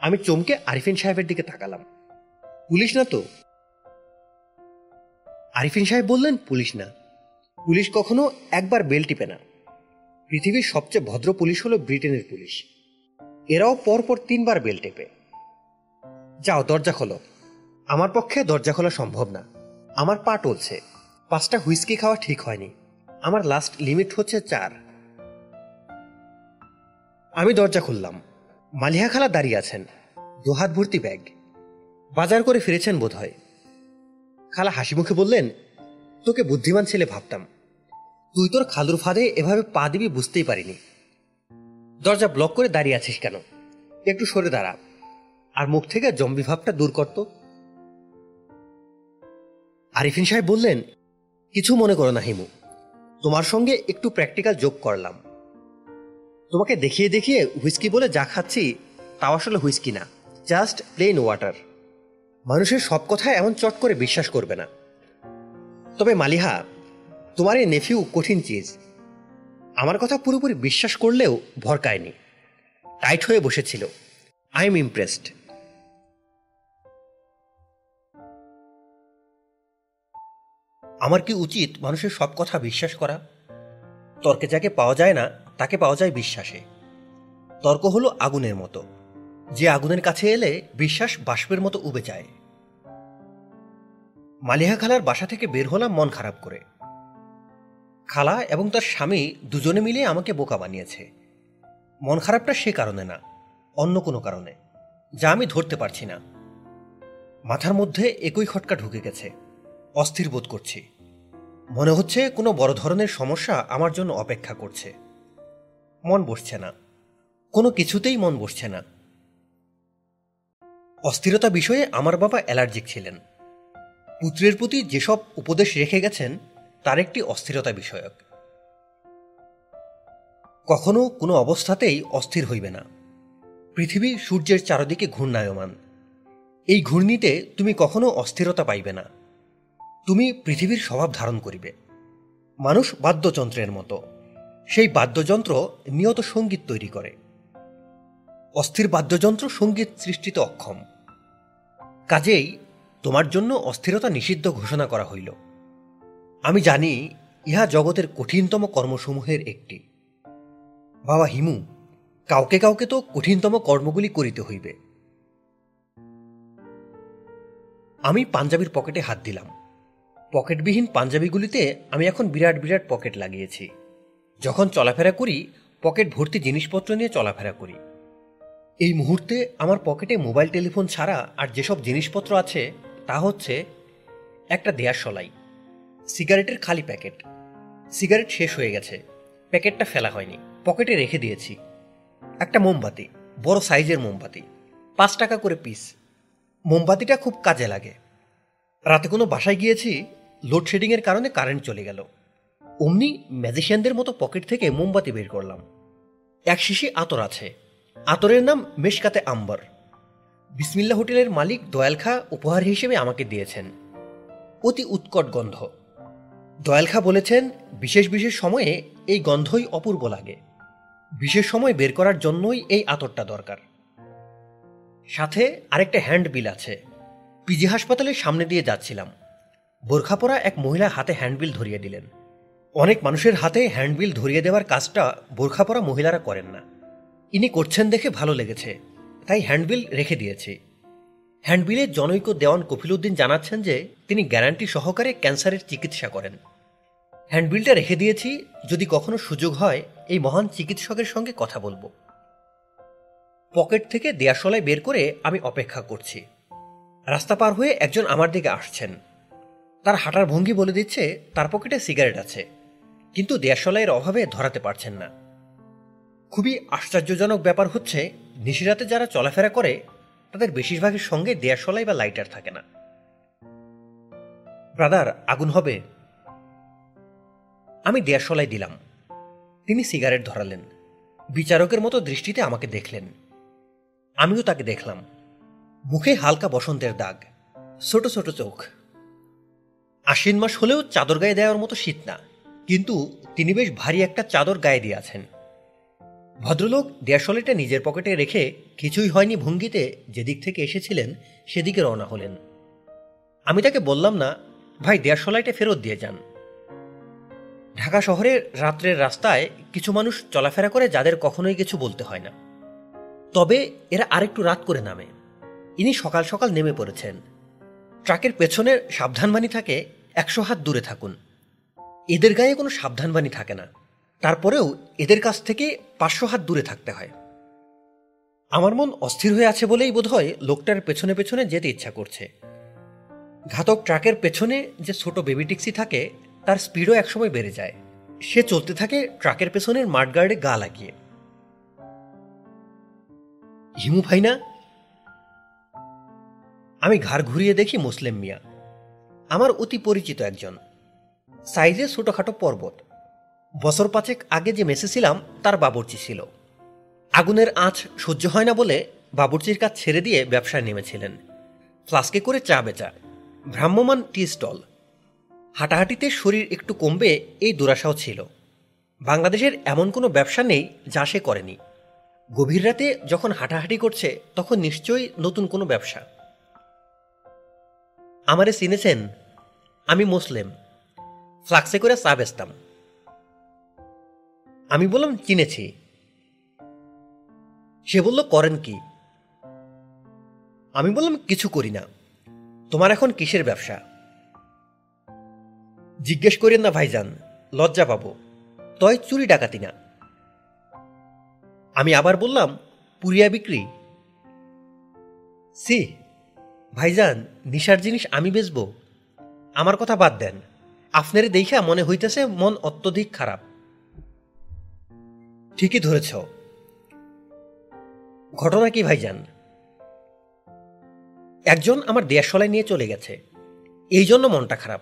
আমি চমকে আরিফিন সাহেবের দিকে তাকালাম। পুলিশ না তো? আরিফিন সাহেব বললেন, পুলিশ না। পুলিশ কখনো একবার বেল টিপে না। পৃথিবীর সবচেয়ে ভদ্র পুলিশ হলো ব্রিটেনের পুলিশ। এরাও পরপর তিনবার বেল টেপে। যাও, দরজা খোলো। আমার পক্ষে দরজা খোলা সম্ভব না। আমার পা টলছে। পাঁচটা হুইস্কি খাওয়া ঠিক হয়নি। আমার লাস্ট লিমিট হচ্ছে চার। আমি দরজা খুললাম। মালিহা খালা দাঁড়িয়ে আছেন। দুহাত ভর্তি ব্যাগ। বাজার করে ফিরেছেন বোধ হয় খালা হাসি মুখে বললেন, তোকে বুদ্ধিমান ছেলে ভাবতাম। তুই তোর খালুর ফাঁদে এভাবে পা দিবি বুঝতেই পারিনি। দরজা ব্লক করে দাঁড়িয়ে আছিস কেন? একটু সরে দাঁড়া। আর মুখ থেকে জম্বি ভাবটা দূর করত আরিফিন সাহেব বললেন কিছু মনে করো না, হিমু। তোমার সঙ্গে একটু প্র্যাকটিক্যাল যোগ করলাম। তোমাকে দেখিয়ে দেখিয়ে হুইস্কি বলে যা খাচ্ছি, তাও আসলে হুইস্কি না জাস্ট প্লেন ওয়াটার মানুষের সব কথায় এমন চট করে বিশ্বাস করবে না। তবে মালিহা, তোমার এই নেফিউ কঠিন চিজ আমার কথা পুরোপুরি বিশ্বাস করলেও ভরকায়নি। টাইট হয়ে বসেছিল। আই এম ইমপ্রেসড আমার কি উচিত মানুষের সব কথা বিশ্বাস করা? তর্কে যাকে পাওয়া যায় না, তাকে পাওয়া যায় বিশ্বাসে। তর্ক হলো আগুনের মতো। যে আগুনের কাছে এলে বিশ্বাস বাষ্পের মতো উবে যায়। মালিহা খালার বাসা থেকে বের হলাম মন খারাপ করে। খালা এবং তার স্বামী দুজনে মিলে আমাকে বোকা বানিয়েছে। মন খারাপটা সে কারণে না, অন্য কোনো কারণে, যা আমি ধরতে পারছি না। মাথার মধ্যে একই খটকা ঢুকে গেছে। অস্থির বোধ করছি। মনে হচ্ছে কোনো বড় ধরনের সমস্যা আমার জন্য অপেক্ষা করছে। মন বসছে না। কোনো কিছুতেই মন বসছে না। অস্থিরতা বিষয়ে আমার বাবা অ্যালার্জিক ছিলেন। পুত্রের প্রতি যেসব উপদেশ রেখে গেছেন, তার একটি অস্থিরতা বিষয়ক। কখনো কোনো অবস্থাতেই অস্থির হইবে না। পৃথিবী সূর্যের চারদিকে ঘূর্ণায়মান। এই ঘূর্ণিতে তুমি কখনো অস্থিরতা পাইবে না। তুমি পৃথিবীর স্বভাব ধারণ করিবে। মানুষ বাদ্যযন্ত্রের মতো। সেই বাদ্যযন্ত্র নিয়ত সংগীত তৈরি করে। অস্থির বাদ্যযন্ত্র সংগীত সৃষ্টিতে অক্ষম। কাজেই তোমার জন্য অস্থিরতা নিষিদ্ধ ঘোষণা করা হইল। আমি জানি ইহা জগতের কঠিনতম কর্মসমূহের একটি। বাবা হিমু, কাউকে কাউকে তো কঠিনতম কর্মগুলি করিতে হইবে। আমি পাঞ্জাবির পকেটে হাত দিলাম। পকেটবিহীন পাঞ্জাবিগুলিতে আমি এখন বিরাট বিরাট পকেট লাগিয়েছি। যখন চলাফেরা করি, পকেট ভর্তি জিনিসপত্র নিয়ে চলাফেরা করি। এই মুহূর্তে আমার পকেটে মোবাইল টেলিফোন ছাড়া আর যেসব জিনিসপত্র আছে, তা হচ্ছে একটা দেয়ার সলাই, সিগারেটের খালি প্যাকেট। সিগারেট শেষ হয়ে গেছে, প্যাকেটটা ফেলা হয়নি, পকেটে রেখে দিয়েছি। একটা মোমবাতি, বড় সাইজের মোমবাতি, পাঁচ টাকা করে পিস। মোমবাতিটা খুব কাজে লাগে। রাতে কোনো বাসায় গিয়েছি লোডশেডিংয়ের কারণে কারেন্ট চলে গেল। অমনি ম্যাজিশিয়ানদের মতো পকেট থেকে মোমবাতি বের করলাম। এক শিশি আতর আছে। আতরের নাম মেশকাতে আম্বর। বিসমিল্লা হোটেলের মালিক দয়াল খা উপহার হিসেবে আমাকে দিয়েছেন। অতি উৎকট গন্ধ। দয়াল খা বলেছেন, বিশেষ বিশেষ সময়ে এই গন্ধই অপূর্ব লাগে। বিশেষ সময় বের করার জন্যই এই আতরটা দরকার। সাথে আরেকটা হ্যান্ড বিল আছে। পিজি হাসপাতালের সামনে দিয়ে যাচ্ছিলাম। বোরখা পরা এক মহিলা হাতে হ্যান্ডবিল ধরিয়ে দিলেন। অনেক মানুষের হাতে হ্যান্ডবিল ধরিয়ে দেওয়ার কাজটা বোরখা পরা মহিলারা করেন না। ইনি করছেন দেখে ভালো লেগেছে, তাই হ্যান্ডবিল রেখে দিয়েছি। হ্যান্ডবিলের জনৈক দেওয়ান কফিলউদ্দিন জানাচ্ছেন যে, তিনি গ্যারান্টি সহকারে ক্যান্সারের চিকিৎসা করেন। হ্যান্ডবিলটা রেখে দিয়েছি, যদি কখনো সুযোগ হয়, এই মহান চিকিৎসকের সঙ্গে কথা বলব। পকেট থেকে দেয়াশলায় বের করে আমি অপেক্ষা করছি। রাস্তা পার হয়ে একজন আমার দিকে আসছেন। তার হাঁটার ভঙ্গি বলে দিচ্ছে, তার পকেটে সিগারেট আছে। কিন্তু দেয়াশলাইয়ের অভাবে ধরাতে পারছেন না। খুবই আশ্চর্যজনক ব্যাপার হচ্ছে, নিশিরাতে যারা চলাফেরা করে, তাদের বেশিরভাগের সঙ্গে দেয়াশলাই বা লাইটার থাকে না। ব্রাদার, আগুন হবে। আমি দেয়াশলাই দিলাম। তিনি সিগারেট ধরালেন। বিচারকের মতো দৃষ্টিতে আমাকে দেখলেন। আমিও তাকে দেখলাম। মুখে হালকা বসন্তের দাগ। ছোট ছোট চোখ। আশ্বিন মাস হলেও চাদর গায়ে দেওয়ার মতো শীত না। কিন্তু তিনি বেশ ভারী একটা চাদর গায়ে দিয়ে আছেন। ভদ্রলোক দেয়াশলিটা নিজের পকেটে রেখে কিছুই হয়নি ভঙ্গিতে যেদিক থেকে এসেছিলেন সেদিকে রওনা হলেন। আমি তাকে বললাম না, ভাই, দেয়াশলাইটা ফেরত দিয়ে যান। ঢাকা শহরের রাত্রের রাস্তায় কিছু মানুষ চলাফেরা করে যাদের কখনোই কিছু বলতে হয় না। তবে এরা আরেকটু রাত করে নামে। ইনি সকাল সকাল নেমে পড়েছেন। ট্রাকের পেছনের সাবধানবাণী থাকে, একশো হাত দূরে থাকুন। এদের গায়ে কোনো সাবধানবাণী থাকে না। তারপরেও এদের কাছ থেকে পাঁচশো হাত দূরে থাকতে হয়। আমার মন অস্থির হয়ে আছে বলেই বোধহয় লোকটার পেছনে পেছনে যেতে ইচ্ছা করছে। ঘাতক ট্রাকের পেছনে যে ছোট বেবি ট্যাক্সি থাকে, তার স্পিডও একসময় বেড়ে যায়। সে চলতে থাকে ট্রাকের পেছনের মাঠগার্ডে গা লাগিয়ে। হিমু ভাই না আমি ঘাড় ঘুরিয়ে দেখি মুসলিম মিয়া। আমার অতি পরিচিত একজন। সাইজে ছোটোখাটো পর্বত। বছর পাঁচেক আগে যে মেসে ছিলাম, তার বাবুর্চি ছিল। আগুনের আঁচ সহ্য হয় না বলে বাবুর্চির কাজ ছেড়ে দিয়ে ব্যবসায় নেমেছিলেন। ফ্লাস্কে করে চা বেচা। ভ্রাম্যমান টি স্টল। হাঁটাহাঁটিতে শরীর একটু কমবে এই দুরাশাও ছিল। বাংলাদেশের এমন কোনো ব্যবসা নেই যা সে করেনি। গভীর রাতে যখন হাঁটাহাঁটি করছে, তখন নিশ্চয়ই নতুন কোনো ব্যবসা। আমারে চিনেছেন? আমি মুসলিম ফ্লাক্সে করে চা বেচতাম। আমি বললাম, চিনেছি। সে বলল, করেন কি? আমি বললাম, কিছু করি না। তোমার এখন কিসের ব্যবসা? জিজ্ঞেস করেন না ভাইজান, লজ্জা পাবো। তয় চুরি ডাকাতি না। আমি আবার বললাম, পুরিয়া বিক্রি? সি ভাইজান, নিশার জিনিস আমি বেচবো। আমার কথা বাদ দেন। আপনারে দেখা মনে হইতেছে মন অত্যধিক খারাপ। ঠিকই ধরেছ। ঘটনা কি ভাইজান? একজন আমার দেয়াশলায় নিয়ে চলে গেছে। এই জন্য মনটা খারাপ।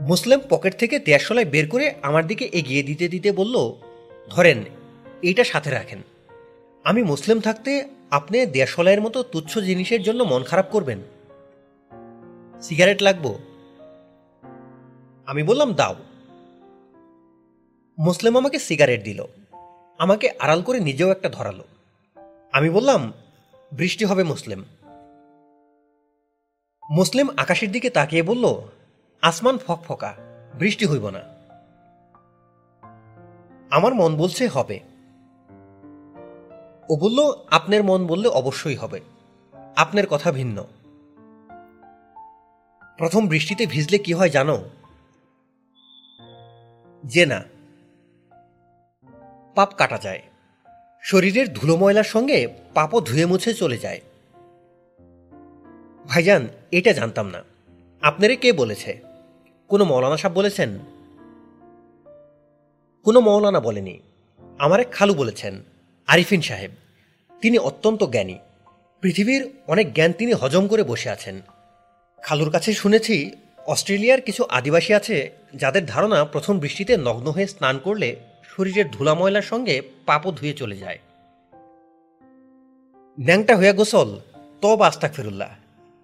মুসলিম পকেট থেকে দেয়াশলায় বের করে আমার দিকে এগিয়ে দিতে দিতে বলল, ধরেন, এইটা সাথে রাখেন। আমি মুসলিম থাকতে আপনি দেয়াশলাইয়ের মতো তুচ্ছ জিনিসের জন্য মন খারাপ করবেন। সিগারেট লাগবো। আমি বললাম, দাও। মুসলিম আমাকে সিগারেট দিল। আমাকে আড়াল করে নিজেও একটা ধরালো। আমি বললাম, বৃষ্টি হবে মুসলিম। মুসলিম আকাশের দিকে তাকিয়ে বলল, আসমান ফকফকা বৃষ্টি হইব না। আমার মন বলছে, হবে। ও বলল আপনার মন বললে অবশ্যই হবে। আপনার কথা ভিন্ন। প্রথম বৃষ্টিতে ভিজলে কি হয় জানো? যে না, পাপ কাটা যায়। শরীরের ধুলো ময়লার সঙ্গে পাপও ধুয়ে মুছে চলে যায়। ভাইজান, এটা জানতাম না। আপনারে কে বলেছে? কোনো মৌলানা সাহেব বলেছেন? কোনো মৌলানা বলেনি। আমার এক খালু বলেছেন। আরিফিন সাহেব, তিনি অত্যন্ত জ্ঞানী। পৃথিবীর অনেক জ্ঞান তিনি হজম করে বসে আছেন। খালুর কাছে শুনেছি, অস্ট্রেলিয়ার কিছু আদিবাসী আছে যাদের ধারণা প্রথম বৃষ্টিতে নগ্ন হয়ে স্নান করলে শরীরের ধুলা ময়লার সঙ্গে পাপও ধুয়ে চলে যায়। ন্যাংটা হইয়া গোসল, তব আস্তাক ফেরুল্লাহ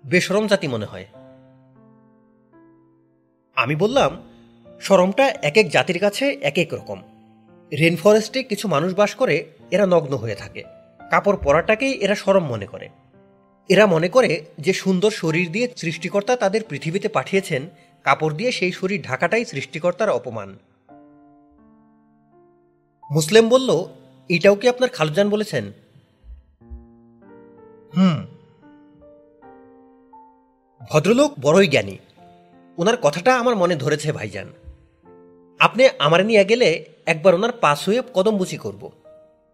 বেসরম জাতি মনে হয়। আমি বললাম, সরমটা এক এক জাতির কাছে এক এক রকম। রেন ফরেস্টে কিছু মানুষ বাস করে, এরা নগ্ন হয়ে থাকে। কাপড় পরাটাকেই এরা সরম মনে করে। এরা মনে করে যে সুন্দর শরীর দিয়ে সৃষ্টিকর্তা তাদের পৃথিবীতে পাঠিয়েছেন, কাপড় দিয়ে সেই শরীর ঢাকাটাই সৃষ্টিকর্তার অপমান। মুসলিম বলল, এটাও কি আপনার খালুজান বলেছেন? হুম। ভদ্রলোক বড়ই জ্ঞানী। ওনার কথাটা আমার মনে ধরেছে ভাইজান। আপনি আমার নিয়ে গেলে একবার ওনার পাশ হয়ে কদমবুচি করব।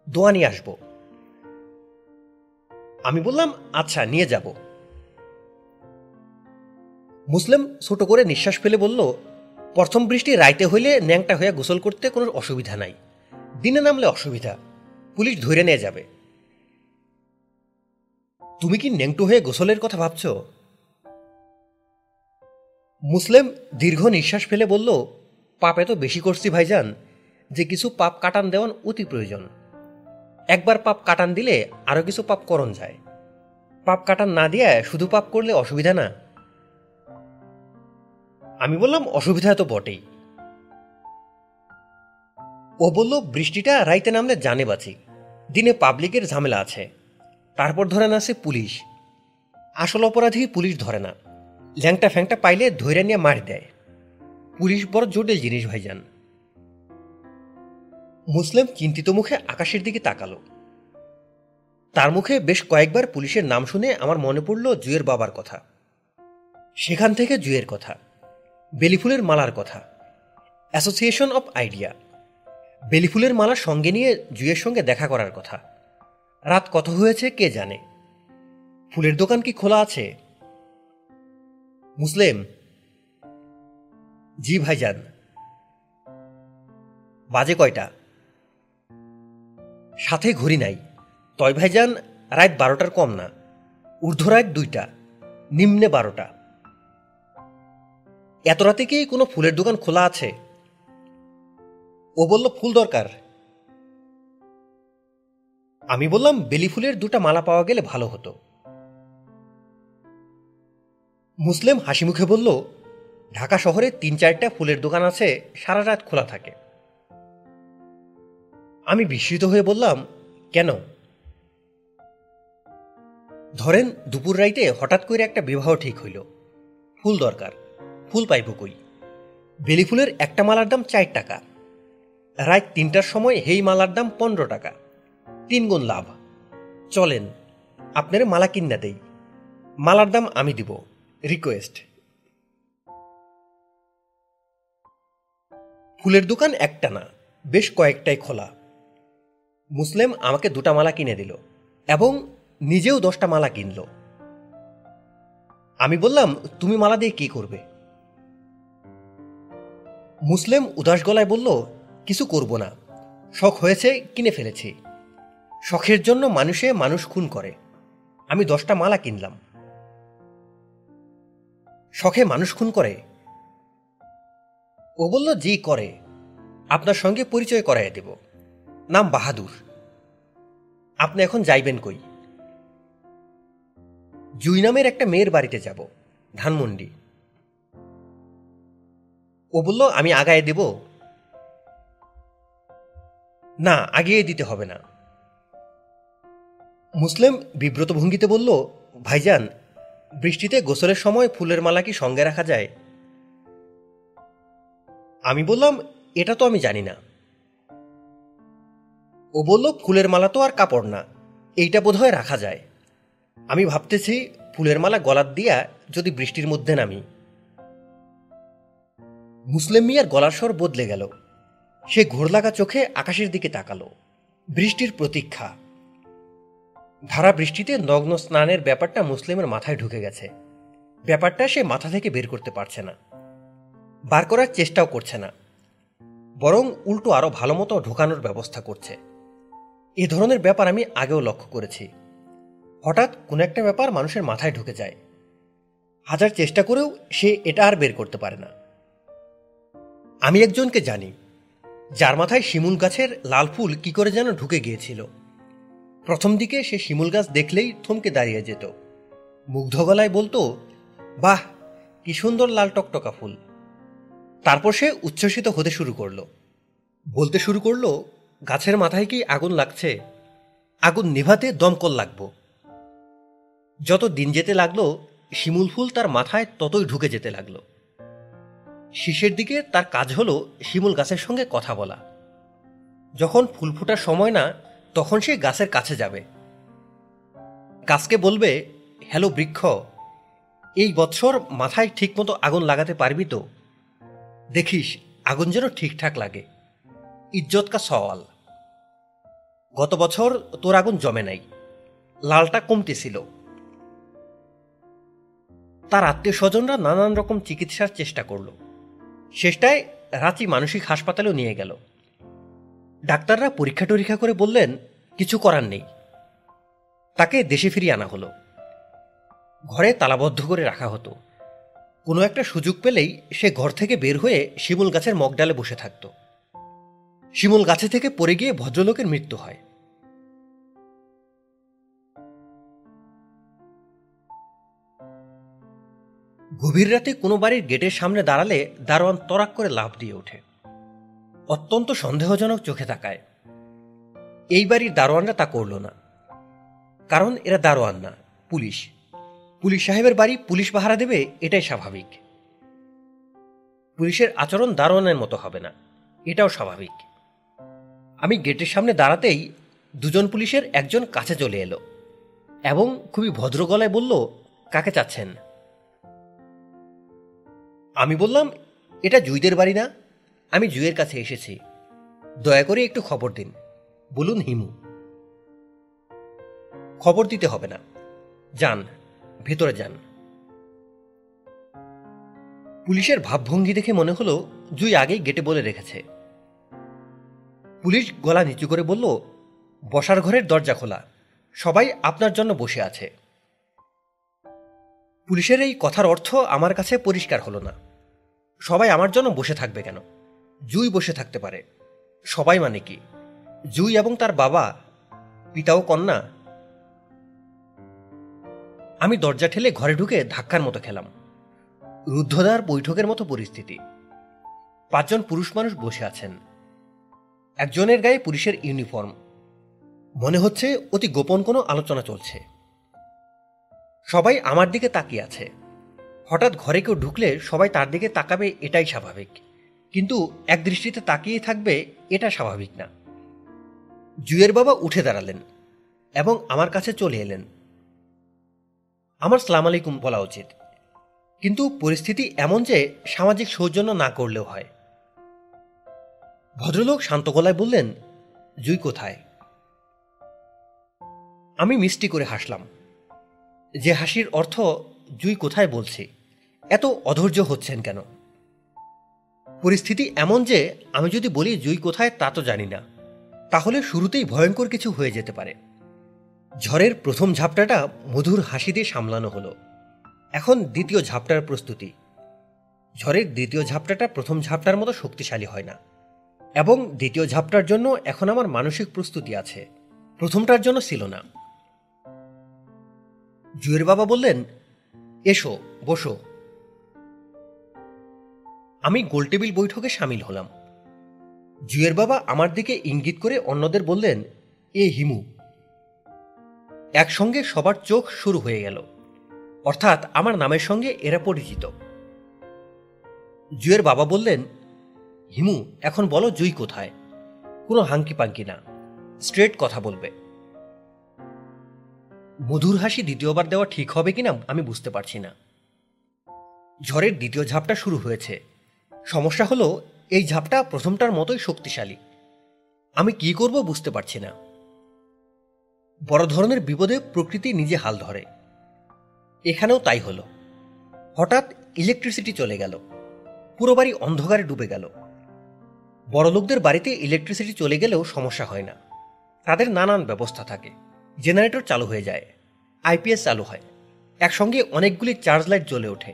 দোয়া নিয়ে আসব। আমি বললাম আচ্ছা নিয়ে যাব। মুসলিম ছোট করে নিঃশ্বাস ফেলে বলল, প্রথম বৃষ্টি রাইতে হইলে ন্যাংটা হয়ে গোসল করতে কোনো অসুবিধা নাই। দিনে নামলে অসুবিধা, পুলিশ ধরে নিয়ে যাবে। তুমি কি ন্যাংটু হয়ে গোসলের কথা ভাবছ? মুসলিম দীর্ঘ নিঃশ্বাস ফেলে বলল, পাপ এত বেশি করছি, ভাইজান। যে কিছু পাপ কাটান দেওয়ান অতি প্রয়োজন। একবার পাপ কাটান দিলে আরও কিছু পাপ করণ যায়। পাপ কাটান না দিয়ে শুধু পাপ করলে অসুবিধা না। আমি বললাম, অসুবিধা তো বটেই। ও বলল, বৃষ্টিটা রাইতে নামলে জানে বাঁচি। দিনে পাবলিকের ঝামেলা আছে। তারপর ধরে না পুলিশ। আসল অপরাধী পুলিশ ধরে না। ল্যাংটা ফ্যাংটা পাইলে ধৈর্য নিয়ে মার দেয়। পুলিশ বড় জটিল জিনিস, ভাইজান। মুসলিম চিন্তিত মুখে আকাশের দিকে তাকালো। তার মুখে বেশ কয়েকবার পুলিশের নাম শুনে আমার মনে পড়ল জুয়ের বাবার কথা। সেখান থেকে জুয়ের কথা। বেলিফুলের মালার কথা। অ্যাসোসিয়েশন অফ আইডিয়া বেলিফুলের মালা সঙ্গে নিয়ে জুয়ের সঙ্গে দেখা করার কথা। রাত কত হয়েছে কে জানে? ফুলের দোকান কি খোলা আছে? মুসলিম। জি ভাইজান। বাজে কয়টা? সাথে ঘড়ি নাই। তয় ভাইজান রাত বারোটার কম না। ঊর্ধ্ব রাত দুইটা, নিম্নে বারোটা। এত রাতে কি কোনো ফুলের দোকান খোলা আছে? ও বলল, ফুল দরকার। আমি বললাম, বেলি ফুলের দুটা মালা পাওয়া গেলে ভালো হতো। মুসলিম হাসি মুখে বলল, ঢাকা শহরে তিন চারটা ফুলের দোকান আছে, সারা রাত খোলা থাকে। আমি বিস্মিত হয়ে বললাম, কেন? ধরেন, দুপুর রাইতে হঠাৎ করে একটা বিবাহ ঠিক হইল। ফুল দরকার, ফুল পাইব কই? বেলি ফুলের একটা মালার দাম চার টাকা। রাত তিনটার সময় হেই মালার দাম পনেরো টাকা। তিন গুণ লাভ। চলেন, আপনার মালা কিনা দেই। মালার দাম আমি দিব, রিকোয়েস্ট। ফুলের দোকান একটা না বেশ কয়েকটাই খোলা। মুসলিম আমাকে দুটা মালা কিনে দিল এবং নিজেও দশটা মালা কিনল। আমি বললাম, তুমি মালা দিয়ে কি করবে? মুসলিম উদাস গলায় বলল, কিছু করব না। শখ হয়েছে, কিনে ফেলেছি। শখের জন্য মানুষে মানুষ খুন করে। আমি দশটা মালা কিনলাম। শখে মানুষ খুন করে? ও বলল, জি, করে। আপনার সঙ্গে পরিচয় করাইয়া দেব। নাম বাহাদুর। আপনি এখন যাইবেন কই? জুই নামের একটা মেয়ের বাড়িতে যাব, ধানমন্ডি। ও বলল, আমি আগায় দেব। না, আগিয়ে দিতে হবে না। মুসলিম বিব্রত ভঙ্গিতে বলল, ভাইজান, বৃষ্টিতে গোসলের সময় ফুলের মালা কি সঙ্গে রাখা যায়? আমি বললাম, এটা তো আমি জানি না। ও বলল, ফুলের মালা তো আর কাপড় না, এইটা বোধহয় রাখা যায়। আমি ভাবতেছি, ফুলের মালা গলার দিয়া যদি বৃষ্টির মধ্যে নামি। মুসলিম মিয়ার গলার স্বর বদলে গেল। সে ঘোরলাগা চোখে আকাশের দিকে তাকালো। বৃষ্টির প্রতীক্ষা। ধারা বৃষ্টিতে নগ্ন স্নানের ব্যাপারটা মুসলিমের মাথায় ঢুকে গেছে। ব্যাপারটা সে মাথা থেকে বের করতে পারছে না। বার করার চেষ্টাও করছে না। বরং উল্টো আরও ভালো মতো ঢোকানোর ব্যবস্থা করছে। এ ধরনের ব্যাপার আমি আগেও লক্ষ্য করেছি। হঠাৎ কোনো একটা ব্যাপার মানুষের মাথায় ঢুকে যায়। হাজার চেষ্টা করেও সে এটা আর বের করতে পারে না। আমি একজনকে জানি, যার মাথায় শিমুল গাছের লাল ফুল কি করে যেন ঢুকে গিয়েছিল। প্রথম দিকে সে শিমুল গাছ দেখলেই থমকে দাঁড়িয়ে যেত। মুগ্ধ গলায় বলতো, বাহ, কি সুন্দর লাল টকটকা ফুল। তারপর সে উচ্ছ্বসিত হতে শুরু করল। বলতে শুরু করল গাছের মাথায় কি আগুন লাগছে? আগুন নেভাতে দমকল লাগবো। যত দিন যেতে লাগল, শিমুল ফুল তার মাথায় ততই ঢুকে যেতে লাগল। শেষের দিকে তার কাজ হলো শিমুল গাছের সঙ্গে কথা বলা। যখন ফুল ফোটার সময় না, তখন সে গাছের কাছে যাবে। গাছকে বলবে, হ্যালো বৃক্ষ, এই বৎসর মাথায় ঠিকমতো আগুন লাগাতে পারবি তো? দেখিস, আগুন যেন ঠিকঠাক লাগে। ইজ্জত কা সওয়াল। গত বছর তোর আগুন জমে নাই। লালটা কমতেছিল তার আত্মীয় স্বজনরা নানান রকম চিকিৎসার চেষ্টা করল। শেষটায় রাঁচি মানসিক হাসপাতালেও নিয়ে গেল। ডাক্তাররা পরীক্ষা টরীক্ষা করে বললেন, কিছু করার নেই। তাকে দেশে ফিরিয়ে আনা হলো। ঘরে তালাবদ্ধ করে রাখা হতো। কোনো একটা সুযোগ পেলেই সে ঘর থেকে বের হয়ে শিমুল গাছের মগডালে বসে থাকত। শিমুল গাছে থেকে পড়ে গিয়ে ভদ্রলোকের মৃত্যু হয়। গভীর রাতে কোনো বাড়ির গেটের সামনে দাঁড়ালে দারোয়ান তরাক করে লাভ দিয়ে ওঠে। অত্যন্ত সন্দেহজনক চোখে তাকায়। এই বাড়ির দারোয়ানরা তা করল না। কারণ এরা দারোয়ান না, পুলিশ। পুলিশ সাহেবের বাড়ি পুলিশ পাহারা দেবে, এটাই স্বাভাবিক। পুলিশের আচরণ দারোয়ানের মতো হবে না, এটাও স্বাভাবিক। আমি গেটের সামনে দাঁড়াতেই দুজন পুলিশের একজন কাছে চলে এলো এবং খুবই ভদ্র গলায় বলল, কাকে চাচ্ছেন? আমি বললাম, এটা জুইদের বাড়ি না? আমি জুয়ের কাছে এসেছি। দয়া করে একটু খবর দিন। বলুন, হিমু। খবর দিতে হবে না। যান, ভেতরে যান। পুলিশের ভাবভঙ্গি দেখে মনে হলো জুই আগেই গেটে বলে রেখেছে। পুলিশ গলা নিচু করে বলল, বসার ঘরের দরজা খোলা। সবাই আপনার জন্য বসে আছে। পুলিশের এই কথার অর্থ আমার কাছে পরিষ্কার হলো না। সবাই আমার জন্য বসে থাকবে কেন? জুই বসে থাকতে পারে। সবাই মানে কি? জুই এবং তার বাবা পিতা ও কন্যা? আমি দরজা ঠেলে ঘরে ঢুকে ধাক্কার মতো খেলাম। রুদ্ধদ্বার বৈঠকের মতো পরিস্থিতি। পাঁচজন পুরুষ মানুষ বসে আছেন। একজনের গায়ে পুলিশের ইউনিফর্ম। মনে হচ্ছে অতি গোপন কোনো আলোচনা চলছে। সবাই আমার দিকে তাকিয়ে আছে। হঠাৎ ঘরে কেউ ঢুকলে সবাই তার দিকে তাকাবে এটাই স্বাভাবিক। কিন্তু এক দৃষ্টিতে তাকিয়ে থাকবে এটা স্বাভাবিক না। জুয়ের বাবা উঠে দাঁড়ালেন এবং আমার কাছে চলে এলেন। আমার সালাম আলাইকুম বলা উচিত। কিন্তু পরিস্থিতি এমন যে সামাজিক সৌজন্য না করলেও হয়। ভদ্রলোক শান্ত গলায় বললেন, জুই কোথায়? আমি মিষ্টি করে হাসলাম। যে হাসির অর্থ জুই কোথায় বলছি? এত অধৈর্য হচ্ছেন কেন? পরিস্থিতি এমন যে আমি যদি বলি জুই কোথায় তা তো জানি না। তাহলে শুরুতেই ভয়ঙ্কর কিছু হয়ে যেতে পারে। ঝড়ের প্রথম ঝাপটাটা মধুর হাসি দিয়ে সামলানো হলো। এখন দ্বিতীয় ঝাপটার প্রস্তুতি। ঝড়ের দ্বিতীয় ঝাপটাটা প্রথম ঝাপটার মতো শক্তিশালী হয় না। এবং দ্বিতীয় ঝাপটার জন্য এখন আমার মানসিক প্রস্তুতি আছে। প্রথমটার জন্য ছিল না। জুয়ের বাবা বললেন, এসো, বসো। আমি গোলটেবিল বৈঠকে সামিল হলাম। জুয়ের বাবা আমার দিকে ইঙ্গিত করে অন্যদের বললেন, এ হিমু। একসঙ্গে সবার চোখ শুরু হয়ে গেল। অর্থাৎ আমার নামের সঙ্গে এরা পরিচিত। জুয়ের বাবা বললেন, হিমু, এখন বলো জুই কোথায়? কোনো হাঙ্কি পাঙ্কি না। স্ট্রেট কথা বলবে। মধুর হাসি দ্বিতীয়বার দেওয়া ঠিক হবে কিনা আমি বুঝতে পারছি না। ঝড়ের দ্বিতীয় ঝাপটা শুরু হয়েছে। সমস্যা হলো, এই ঝাপটা প্রথমটার মতোই শক্তিশালী। আমি কি করব বুঝতে পারছি না। বড় ধরনের বিপদে প্রকৃতি নিজে হাল ধরে। এখানেও তাই হলো। হঠাৎ ইলেকট্রিসিটি চলে গেল। পুরো বাড়ি অন্ধকারে ডুবে গেল। বড়লোকদের বাড়িতে ইলেকট্রিসিটি চলে গেলেও সমস্যা হয় না। তাদের নানান ব্যবস্থা থাকে। জেনারেটর চালু হয়ে যায় আইপিএস চালু হয়, একসঙ্গে অনেকগুলি চার্জ লাইট জ্বলে ওঠে।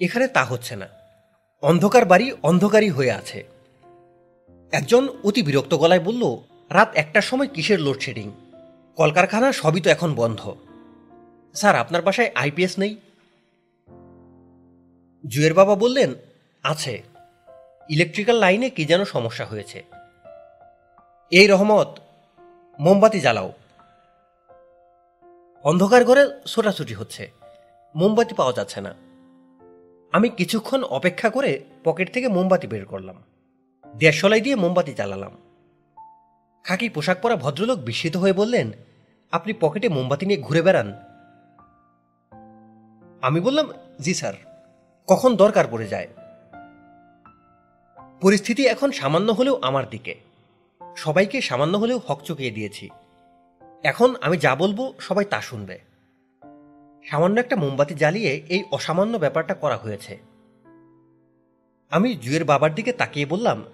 এখানে তা হচ্ছে না, অন্ধকার বাড়ি অন্ধকারই হয়ে আছে। একজন অতি বিরক্ত গলায় বলল, রাত একটার সময় কিসের লোডশেডিং? কলকারখানা সবই তো এখন বন্ধ। স্যার, আপনার বাসায় আইপিএস নেই? জুয়ের বাবা বললেন, আছে, ইলেকট্রিক্যাল লাইনে কি যেন সমস্যা হয়েছে। এই রহমত, মোমবাতি জ্বালাও। অন্ধকার ঘরে ছোটাছুটি হচ্ছে। মোমবাতি পাওয়া যাচ্ছে না। আমি কিছুক্ষণ অপেক্ষা করে পকেট থেকে মোমবাতি বের করলাম। দেড়শলাই দিয়ে মোমবাতি জ্বালালাম। খাকি পোশাক পরা ভদ্রলোক বিস্মিত হয়ে বললেন, আপনি পকেটে মোমবাতি নিয়ে ঘুরে বেড়ান। আমি বললাম, জি স্যার। কখন দরকার পড়ে যায়? পরিস্থিতি এখন সামান্য হলেও আমার দিকে। সবাইকে সামান্য হলেও হক চুকিয়ে দিয়েছি। এখন আমি যা বলব সবাই তা শুনবে। সামান্য একটা মোমবাতি জ্বালিয়ে এই অসামান্য ব্যাপারটা করা হয়েছে। আমি জুয়ের বাবার দিকে তাকিয়ে বললাম,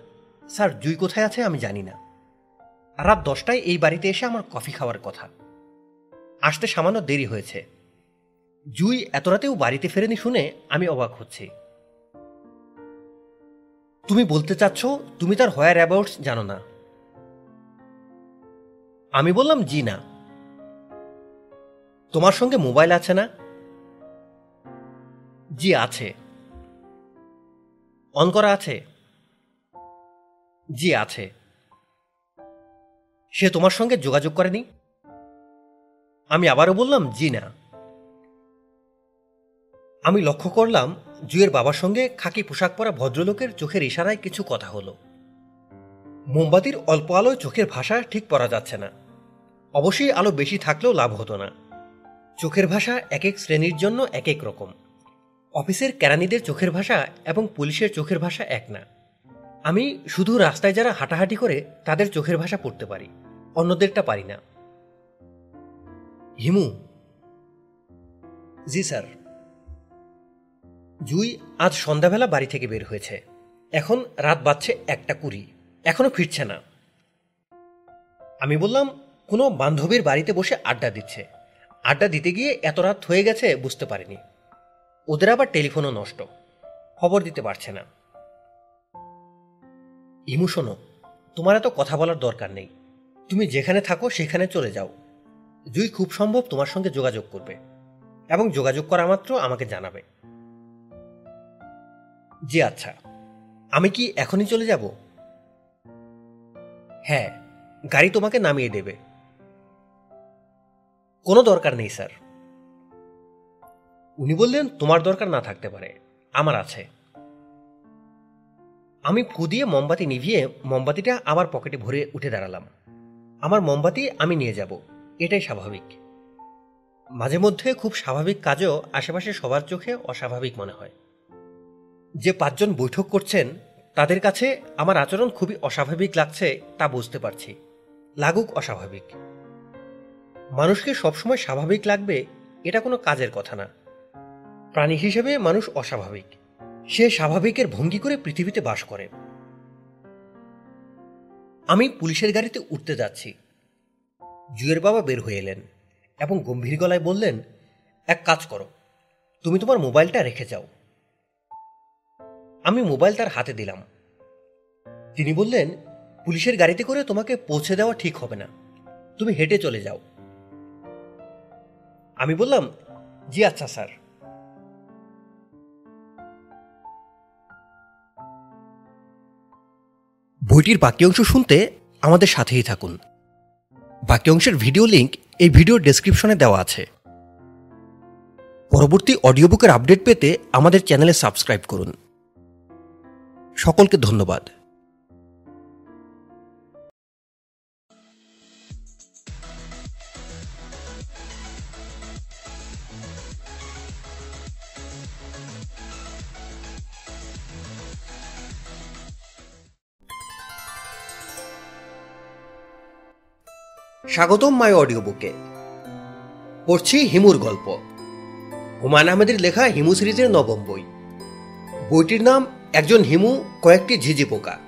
স্যার, জুই কোথায় আছে আমি জানি না। রাত দশটায় এই বাড়িতে এসে আমার কফি খাওয়ার কথা। আসতে সামান্য দেরি হয়েছে। জুই এত রাতেও বাড়িতে ফেরেনি শুনে আমি অবাক হচ্ছি। তুমি বলতে চাচ্ছ, তুমি তার হোয়ার অ্যাবাউটস জানো না। আমি বললাম, জি না। তোমার সঙ্গে মোবাইল আছে না? জি, আছে। অন করা আছে? জি, আছে। সে তোমার সঙ্গে যোগাযোগ করেনি? আমি আবারও বললাম, জি না। আমি লক্ষ্য করলাম, জুয়ের বাবার সঙ্গে খাকি পোশাক পরা ভদ্রলোকের চোখের ইশারায় কিছু কথা হলো। মোমবাতির অল্প আলোয় চোখের ভাষা ঠিক পড়া যাচ্ছে না। অবশ্যই আলো বেশি থাকলেও লাভ হতো না। চোখের ভাষা এক এক শ্রেণির জন্য এক এক রকম। অফিসের কেরানিদের চোখের ভাষা এবং পুলিশের চোখের ভাষা এক না। আমি শুধু রাস্তায় যারা হাঁটাহাঁটি করে তাদের চোখের ভাষা পড়তে পারি, অন্যদেরটা পারি না। হিমু। জি, স্যার। জুই আজ সন্ধ্যাবেলা বাড়ি থেকে বের হয়েছে। এখন রাত বাজছে একটা কুড়ি। এখনও ফিরছে না। আমি বললাম কোনো বান্ধবীর বাড়িতে বসে আড্ডা দিচ্ছে। আড্ডা দিতে গিয়ে এত রাত হয়ে গেছে বুঝতে পারিনি। ওদের আবার টেলিফোনও নষ্ট। খবর দিতে পারছে না। ইমু, শোনো, তোমার এত কথা বলার দরকার নেই। তুমি যেখানে থাকো সেখানে চলে যাও। জুই খুব সম্ভব তোমার সঙ্গে যোগাযোগ করবে। এবং যোগাযোগ করা মাত্র আমাকে জানাবে। জি আচ্ছা। আমি কি এখনই চলে যাব? হ্যাঁ গাড়ি তোমাকে নামিয়ে দেবে। কোনো দরকার নেই, স্যার। উনি বললেন, তোমার দরকার না থাকতে পারে, আমার আছে। আমি ফু দিয়ে মোমবাতি নিভিয়ে মোমবাতিটা আবার পকেটে ভরে উঠে দাঁড়ালাম। আমার মোমবাতি আমি নিয়ে যাব, এটাই স্বাভাবিক। মাঝে মধ্যে খুব স্বাভাবিক কাজও আশেপাশে সবার চোখে অস্বাভাবিক মনে হয়। যে পাঁচজন বৈঠক করছেন, তাদের কাছে আমার আচরণ খুবই অস্বাভাবিক লাগছে তা বুঝতে পারছি। লাগুক অস্বাভাবিক। মানুষকে সবসময় স্বাভাবিক লাগবে এটা কোনো কাজের কথা না। প্রাণী হিসেবে মানুষ অস্বাভাবিক। সে স্বাভাবিকের ভঙ্গি করে পৃথিবীতে বাস করে। আমি পুলিশের গাড়িতে উঠতে যাচ্ছি। জুয়ের বাবা বের হয়ে এলেন এবং গম্ভীর গলায় বললেন, এক কাজ করো, তুমি তোমার মোবাইলটা রেখে যাও। আমি মোবাইল তার হাতে দিলাম। তিনি বললেন, পুলিশের গাড়িতে করে তোমাকে পৌঁছে দেওয়া ঠিক হবে না। তুমি হেঁটে চলে যাও। আমি বললাম, জি আচ্ছা স্যার। বইটির বাকি অংশ শুনতে আমাদের সাথেই থাকুন। বাকি অংশের ভিডিও লিংক এই ভিডিওর ডেসক্রিপশনে দেওয়া আছে। পরবর্তী অডিও বুকের আপডেট পেতে আমাদের চ্যানেলে সাবস্ক্রাইব করুন। সকলকে ধন্যবাদ। স্বাগতম মাই অডিও বুকে পড়ছি হিমুর গল্প। হুমায়ুন আহমেদের লেখা হিমু সিরিজের নবম বই। বইটির নাম একজন হিমু, কয়েকটি ঝিঝি পোকা।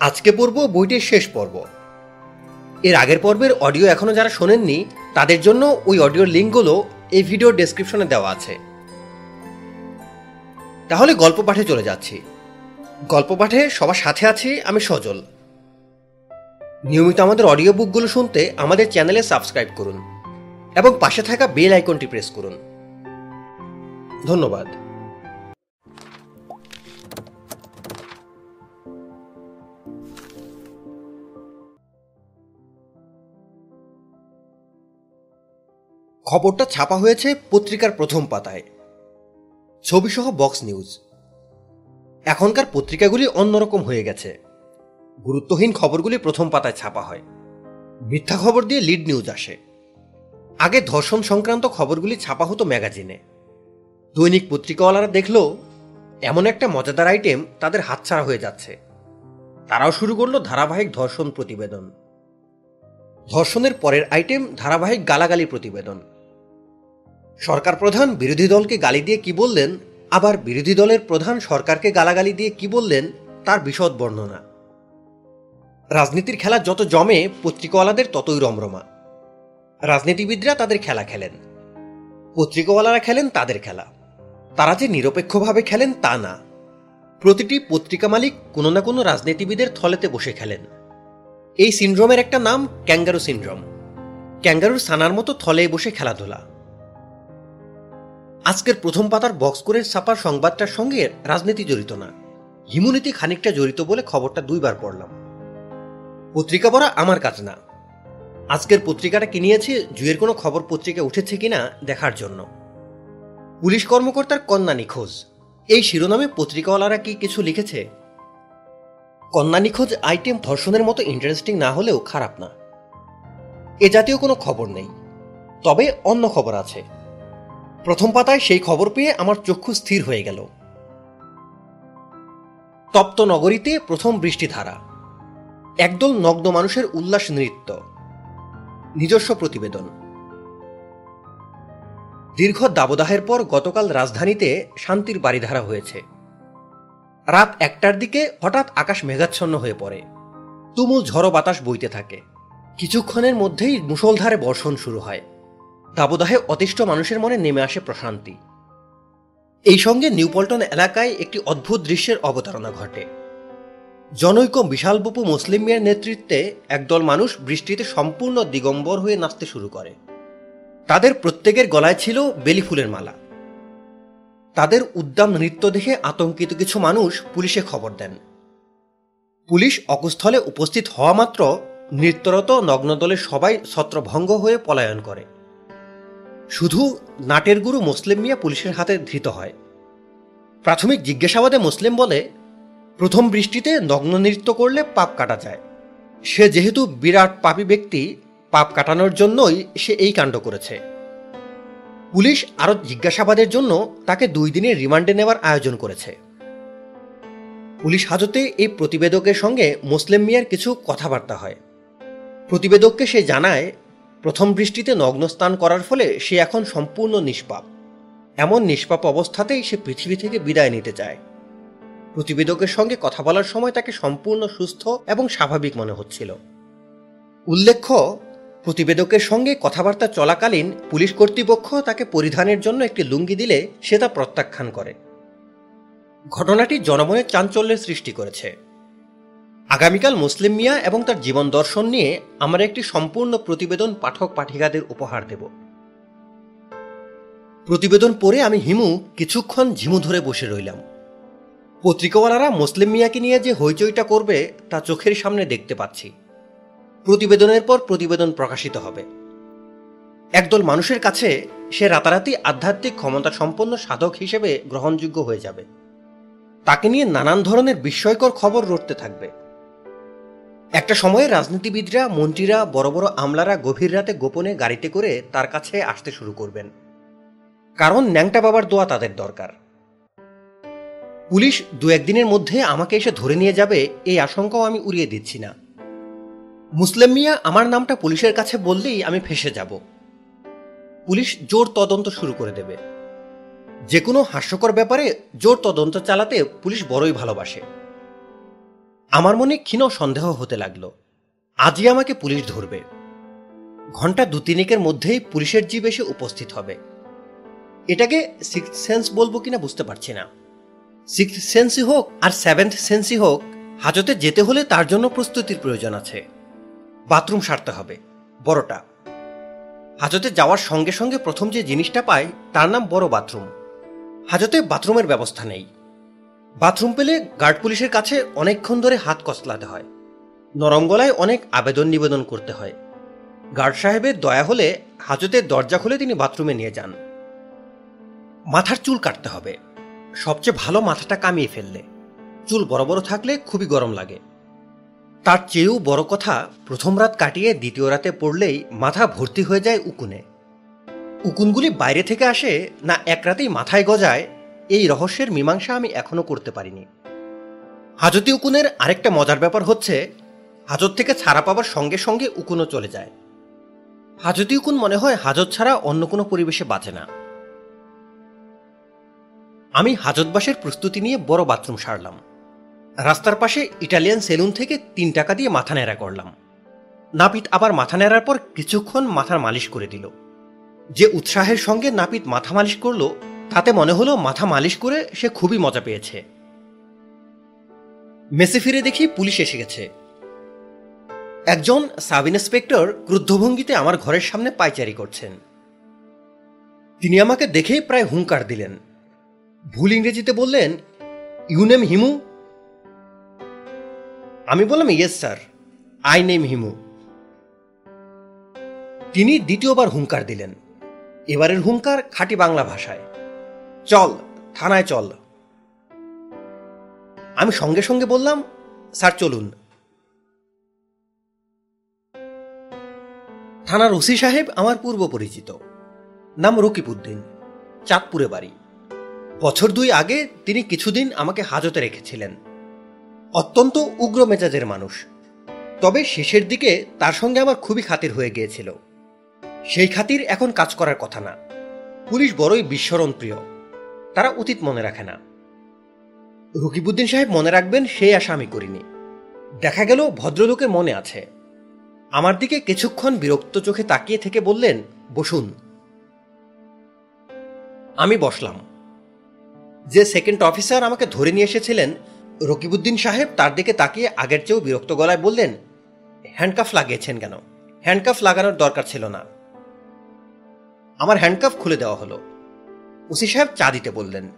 আজকে পড়ব বইটির শেষ পর্ব। এর আগের পর্বের অডিও এখনও যারা শোনেননি, তাদের জন্য ওই অডিওর লিঙ্কগুলো এই ভিডিও ডেসক্রিপশনে দেওয়া আছে। তাহলে গল্প পাঠে চলে যাচ্ছি। গল্প পাঠে সবার সাথে আছি আমি সজল। নিয়মিত আমাদের অডিও বুকগুলো শুনতে আমাদের চ্যানেলে সাবস্ক্রাইব করুন এবং পাশে থাকা বেল আইকনটি প্রেস করুন। ধন্যবাদ। খবরটা ছাপা হয়েছে পত্রিকার প্রথম পাতায়। ছবিসহ বক্স নিউজ এখনকার পত্রিকাগুলি অন্যরকম হয়ে গেছে। গুরুত্বহীন খবরগুলি প্রথম পাতায় ছাপা হয়। মিথ্যা খবর দিয়ে লিড নিউজ আসে। আগে ধর্ষণ সংক্রান্ত খবরগুলি ছাপা হতো ম্যাগাজিনে। দৈনিক পত্রিকাওয়ালারা দেখল, এমন একটা মজাদার আইটেম তাদের হাতছাড়া হয়ে যাচ্ছে। তারাও শুরু করল ধারাবাহিক ধর্ষণ প্রতিবেদন। ধর্ষণের পরের আইটেম ধারাবাহিক গালাগালি প্রতিবেদন। সরকার প্রধান বিরোধী দলকে গালি দিয়ে কি বললেন, আবার বিরোধী দলের প্রধান সরকারকে গালাগালি দিয়ে কি বললেন, তার বিশদ বর্ণনা। রাজনীতির খেলা যত জমে, পত্রিকাওয়ালাদের ততই রমরমা। রাজনীতিবিদরা তাদের খেলা খেলেন। পত্রিকাওয়ালারা খেলেন তাদের খেলা। তারা যে নিরপেক্ষভাবে খেলেন তা না। প্রতিটি পত্রিকা মালিক কোনো না কোনো রাজনীতিবিদের থলেতে বসে খেলেন। এই সিন্ড্রোমের একটা নাম ক্যাঙ্গারু সিন্ড্রোম। ক্যাঙ্গারুর সানার মতো থলে বসে খেলাধুলা। আজকের প্রথম পাতার বক্স করে ছাপার সংবাদটার সঙ্গে রাজনীতি জড়িত না। হিমুনীতি খানিকটা জড়িত বলে খবরটা দুইবার পড়লাম। পত্রিকা পড়া আমার কাজ না। আজকের পত্রিকাটা কিনিয়েছি জুয়ের কোনো খবর পত্রিকা উঠেছে কিনা দেখার জন্য। পুলিশ কর্মকর্তার কন্যা নিখোঁজ। এই শিরোনামে পত্রিকাওয়ালারা কি কিছু লিখেছে? কন্যা নিখোঁজ আইটেম ধর্ষণের মতো ইন্টারেস্টিং না হলেও খারাপ না। এ জাতীয় কোনো খবর নেই। তবে অন্য খবর আছে। প্রথম পাতায় সেই খবর পেয়ে আমার চক্ষু স্থির হয়ে গেল। তপ্ত নগরীতে প্রথম বৃষ্টিধারা। একদল নগ্ন মানুষের উল্লাস নৃত্য। নিজস্ব প্রতিবেদন। দীর্ঘ দাবদাহের পর গতকাল রাজধানীতে শান্তির বাড়িধারা হয়েছে। রাত একটার দিকে হঠাৎ আকাশ মেঘাচ্ছন্ন হয়ে পড়ে। তুমুল ঝড়ো বাতাস বইতে থাকে। কিছুক্ষণের মধ্যেই মুষলধারে বর্ষণ শুরু হয়। দাবদাহে অতিষ্ঠ মানুষের মনে নেমে আসে প্রশান্তি। এই সঙ্গে নিউপল্টন এলাকায় একটি অদ্ভুত দৃশ্যের অবতারণা ঘটে। জনৈক বিশালবপু মুসলিম মিয়ার নেতৃত্বে একদল মানুষ বৃষ্টিতে সম্পূর্ণ দিগম্বর হয়ে নাচতে শুরু করে। তাদের প্রত্যেকের গলায় ছিল বেলি ফুলের মালা। তাদের উদ্দাম নৃত্য দেখে আতঙ্কিত কিছু মানুষ পুলিশে খবর দেন। পুলিশ অকুস্থলে উপস্থিত হওয়া মাত্র নৃত্যরত নগ্নদলের সবাই ছত্রভঙ্গ হয়ে পলায়ন করে। শুধু নাটের গুরু মুসলিম মিয়া পুলিশের হাতে ধৃত হয়। প্রাথমিক জিজ্ঞাসাবাদে মুসলিম বলে প্রথম বৃষ্টিতে নগ্ন নৃত্য করলে পাপ কাটা যায়। সে যেহেতু বিরাট পাপী ব্যক্তি, পাপ কাটানোর জন্যই সে এই কাণ্ড করেছে। পুলিশ আরও জিজ্ঞাসাবাদের জন্য তাকে দুই দিনের রিমান্ডে নেওয়ার আয়োজন করেছে। পুলিশ হাজতে এই প্রতিবেদকের সঙ্গে মুসলিম মিয়ার কিছু কথাবার্তা হয়। প্রতিবেদককে সে জানায়, প্রথম বৃষ্টিতে নগ্ন স্নান করার ফলে সে এখন সম্পূর্ণ নিষ্পাপ। এমন নিষ্পাপ অবস্থাতেই সে পৃথিবী থেকে বিদায় নিতে চায়। প্রতিবেদকের সঙ্গে কথা বলার সময় তাকে সম্পূর্ণ সুস্থ এবং স্বাভাবিক মনে হচ্ছিল। উল্লেখ্য, প্রতিবেদকের সঙ্গে কথাবার্তা চলাকালীন পুলিশ কর্তৃপক্ষ তাকে পরিধানের জন্য একটি লুঙ্গি দিলে সে তা প্রত্যাখ্যান করে। ঘটনাটি জনমনে চাঞ্চল্যের সৃষ্টি করেছে। আগামীকাল মুসলিম মিয়া এবং তার জীবন দর্শন নিয়ে আমরা একটি সম্পূর্ণ প্রতিবেদন পাঠক পাঠিকাদের উপহার দেব। প্রতিবেদন পড়ে আমি হিমু কিছুক্ষণ ঝিমু ধরে বসে রইলাম। পত্রিকাওয়ালারা মুসলিম মিয়াকে নিয়ে যে হইচইটা করবে, তা চোখের সামনে দেখতে পাচ্ছি। প্রতিবেদনের পর প্রতিবেদন প্রকাশিত হবে। একদল মানুষের কাছে সে রাতারাতি আধ্যাত্মিক ক্ষমতা সম্পন্ন সাধক হিসেবে গ্রহণযোগ্য হয়ে যাবে। তাকে নিয়ে নানান ধরনের বিস্ময়কর খবর রটতে থাকবে। একটা সময়ে রাজনীতিবিদরা, মন্ত্রীরা, বড় বড় আমলারা গভীর রাতে গোপনে গাড়িতে করে তার কাছে আসতে শুরু করবেন। কারণ ন্যাংটা বাবার দোয়া তাদের দরকার। পুলিশ দু একদিনের মধ্যে আমাকে এসে ধরে নিয়ে যাবে, এই আশঙ্কাও আমি উড়িয়ে দিচ্ছি না। মুসলিম মিয়া আমার নামটা পুলিশের কাছে বললেই আমি ফেসে যাব। পুলিশ জোর তদন্ত শুরু করে দেবে। যে কোনো হাস্যকর ব্যাপারে জোর তদন্ত চালাতে পুলিশ বড়ই ভালোবাসে। আমার মনে ক্ষীণ সন্দেহ হতে লাগল। আজই আমাকে পুলিশ ধরবে। ঘণ্টা দু তিনেকের মধ্যেই পুলিশের জিপ এসে উপস্থিত হবে। এটাকে সিক্স সেন্স বলব কিনা বুঝতে পারছি না। সিক্স সেন্সই হোক আর সেভেন্থ সেন্সই হোক, হাজতে যেতে হলে তার জন্য প্রস্তুতির প্রয়োজন আছে। বাথরুম সারতে হবে, বড়টা। হাজতে যাওয়ার সঙ্গে সঙ্গে প্রথম যে জিনিসটা পাই, তার নাম বড় বাথরুম। হাজতে বাথরুমের ব্যবস্থা নেই। বাথরুম পেলে গার্ড পুলিশের কাছে অনেকক্ষণ ধরে হাত কসলাতে হয়। নরম গলায় অনেক আবেদন নিবেদন করতে হয়। গার্ড সাহেবের দয়া হলে হাজতের দরজা খুলে তিনি বাথরুমে নিয়ে যান। মাথার চুল কাটতে হবে। সবচেয়ে ভালো মাথাটা কামিয়ে ফেললে। চুল বড় বড় থাকলে খুবই গরম লাগে। তার চেয়েও বড় কথা, প্রথম রাত কাটিয়ে দ্বিতীয় রাতে পড়লেই মাথা ভর্তি হয়ে যায় উকুনে। উকুনগুলি বাইরে থেকে আসে, না এক রাতেই মাথায় গজায়, এই রহস্যের মীমাংসা আমি এখনও করতে পারিনি। হাজতি উকুনের আরেকটা মজার ব্যাপার হচ্ছে, হাজত থেকে ছাড়া পাবার সঙ্গে সঙ্গে উকুনও চলে যায়। হাজতি উকুন মনে হয় হাজত ছাড়া অন্য কোনো পরিবেশে বাঁচে না। আমি হাজতবাসের প্রস্তুতি নিয়ে বড় বাথরুম সারলাম। রাস্তার পাশে ইটালিয়ান সেলুন থেকে তিন টাকা দিয়ে মাথা নেড়া করলাম। নাপিত আবার মাথা নেড়ার পর কিছুক্ষণ মাথার মালিশ করে দিল। যে উৎসাহের সঙ্গে নাপিত মাথা মালিশ করল, তাতে মনে হলো মাথা মালিশ করে সে খুবই মজা পেয়েছে। মেসে ফিরে দেখি পুলিশ এসে গেছে। একজন সাব ইন্সপেক্টর ক্রুদ্ধভঙ্গিতে আমার ঘরের সামনে পাইচারি করছেন। তিনি আমাকে দেখেই প্রায় হুঙ্কার দিলেন। ভুল ইংরেজিতে বললেন ইউনেম হিমু আমি বললাম yes sir I name Himu তিনি দ্বিতীয়বার হুঙ্কার দিলেন। এবারের হুঙ্কার খাঁটি বাংলা ভাষায়। চল, থানায় চল। আমি সঙ্গে সঙ্গে বললাম, স্যার, চলুন। থানার ওসি সাহেব আমার পূর্ব পরিচিত নাম রকিবউদ্দিন, চাঁদপুরে বাড়ি। বছর দুই আগে তিনি কিছুদিন আমাকে হাজতে রেখেছিলেন। অত্যন্ত উগ্র মেজাজের মানুষ। তবে শেষের দিকে তার সঙ্গে আমার খুবই খাতির হয়ে গিয়েছিল। সেই খাতির এখন কাজ করার কথা না। পুলিশ বড়ই বিস্মরণ প্রিয় তারা অতীত মনে রাখে না। রকিবউদ্দিন সাহেব মনে রাখবেন সেই আশা আমি করিনি। দেখা গেল ভদ্রলোকের মনে আছে। আমার দিকে কিছুক্ষণ বিরক্ত চোখে তাকিয়ে থেকে বললেন, বসুন। আমি বসলাম। যে সেকেন্ড অফিসার আমাকে ধরে নিয়ে এসেছিলেন, রকিবউদ্দিন সাহেব, তার দিকে তাকিয়ে আগের চেয়েও বিরক্ত গলায় বললেন হ্যান্ডকাফ লাগিয়েছেন কেন? হ্যান্ডকাফ লাগানোর দরকার ছিল না। আমার হ্যান্ডকাফ খুলে দেওয়া হলো। ওসি সাহেব চা দিতে বললেন।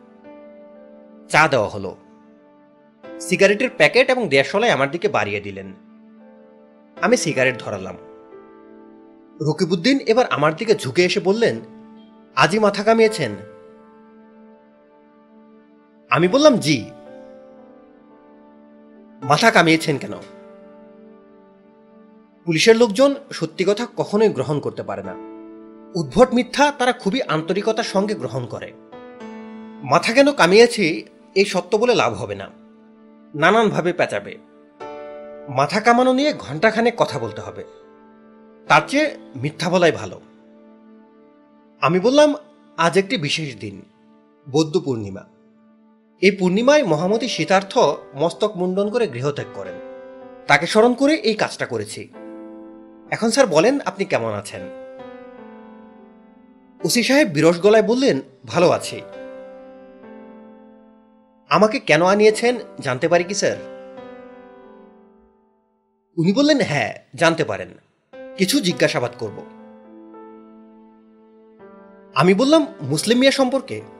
চা দেওয়া হলো। সিগারেটের প্যাকেট এবং দেড়শলাই আমার দিকে বাড়িয়ে দিলেন। আমি সিগারেট ধরালাম। রকিবউদ্দিন এবার আমার দিকে ঝুঁকে এসে বললেন, আজই মাথা কামিয়েছেন। আমি বললাম, জি। মাথা কামিয়েছেন কেন? পুলিশের লোকজন সত্যি কথা কখনোই গ্রহণ করতে পারে না। উদ্ভট মিথ্যা তারা খুবই আন্তরিকতার সঙ্গে গ্রহণ করে। মাথা কেন কামিয়েছি, এই সত্য বলে লাভ হবে না। নানানভাবে পেঁচাবে। মাথা কামানো নিয়ে ঘন্টাখানেক কথা বলতে হবে। তার চেয়ে মিথ্যা বলাই ভালো। আমি বললাম, আজ একটি বিশেষ দিন, বৌদ্ধ পূর্ণিমা। এই পূর্ণিমায় মহামতি শীতার্থ মস্তক মুন্ডন করে গৃহত্যাগ করেন। তাকে স্মরণ করে এই কাজটা করেছি। এখন স্যার বলেন, আপনি কেমন আছেন? ওসি সাহেব বিরস গলায় বললেন, ভালো আছি। আমাকে কেন আনিয়েছেন, জানতে পারি কি, স্যার? উনি বললেন হ্যাঁ জানতে পারেন। কিছু জিজ্ঞাসাবাদ করব। আমি বললাম, মুসলিম মিয়া সম্পর্কে?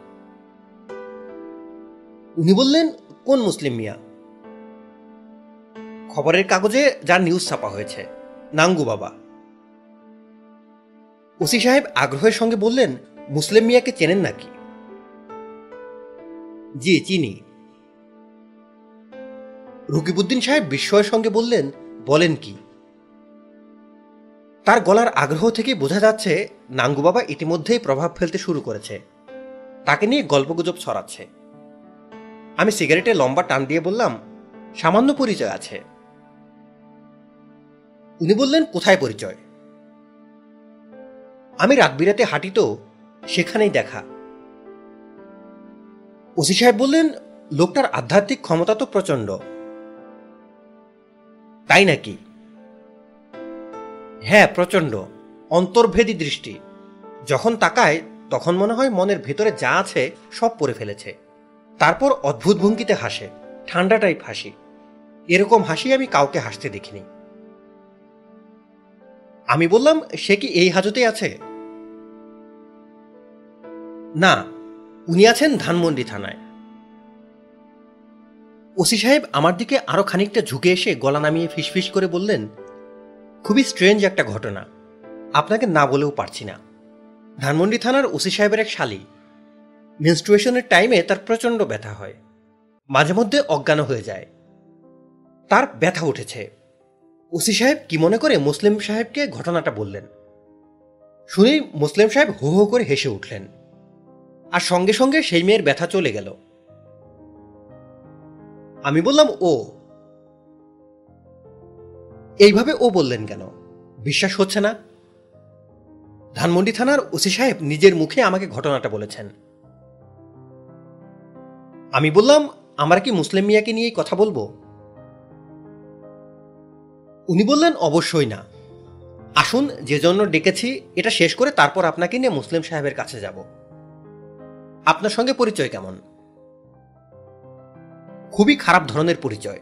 উনি বললেন, কোন মুসলিম মিয়া? খবরের কাগজে যার নিউজ ছাপা হয়েছে, নাঙ্গু বাবা। ওসি সাহেব আগ্রহের সঙ্গে বললেন, মুসলিম মিয়াকে চেনেন নাকি? জি, চিনি। রকিবউদ্দিন সাহেব বিস্ময়ের সঙ্গে বললেন, বলেন কি? তার গলার আগ্রহ থেকে বোঝা যাচ্ছে, নাঙ্গু বাবা ইতিমধ্যেই প্রভাব ফেলতে শুরু করেছে। তাকে নিয়ে গল্পগুজব ছড়াচ্ছে। আমি সিগারেটে লম্বা টান দিয়ে বললাম, সামান্য পরিচয় আছে। উনি বললেন, কোথায় পরিচয়? আমি রাত বিরাতে হাঁটি তো সেখানেই দেখা। ওসি সাহেব বললেন, লোকটার আধ্যাত্মিক ক্ষমতা তো প্রচণ্ড। তাই নাকি? হ্যাঁ প্রচণ্ড। অন্তর্ভেদী দৃষ্টি। যখন তাকায়, তখন মনে হয় মনের ভেতরে যা আছে সব পড়ে ফেলেছে। তারপর অদ্ভুত ভঙ্গিতে হাসে, ঠান্ডা টাইপ হাসি। এরকম হাসি আমি কাউকে হাসতে দেখিনি। আমি বললাম, সে কি এই হাজতে আছে? না, উনি আছেন ধানমন্ডি থানায়। ওসি সাহেব আমার দিকে আরও খানিকটা ঝুঁকে এসে গলা নামিয়ে ফিসফিস করে বললেন, খুবই স্ট্রেঞ্জ একটা ঘটনা। আপনাকে না বলেও পারছি না। ধানমন্ডি থানার ওসি সাহেবের এক শালী মেনস্ট্রুয়েশনের টাইমে তার প্রচণ্ড ব্যথা হয়। মাঝে মধ্যে অজ্ঞান হয়ে যায়। তার ব্যথা উঠেছে। ওসি সাহেব কি মনে করে মুসলিম সাহেবকে ঘটনাটা বললেন? শুনেই মুসলিম সাহেব হো হো করে হেসে উঠলেন। আর সঙ্গে সঙ্গে সেই মেয়ের ব্যথা চলে গেল। আমি বললাম, ও। এইভাবে ও বললেন কেন? বিশ্বাস হচ্ছে না? ধানমন্ডি থানার ওসি সাহেব নিজের মুখে আমাকে ঘটনাটা বলেছেন। আমি বললাম, আমরা কি মুসলিম মিয়াকে নিয়েই কথা বলব? উনি বললেন, অবশ্যই না। আসুন, যে জন্য ডেকেছি, এটা শেষ করে তারপর আপনাকে নিয়ে মুসলিম সাহেবের কাছে যাব। আপনার সঙ্গে পরিচয় কেমন? খুবই খারাপ ধরনের পরিচয়।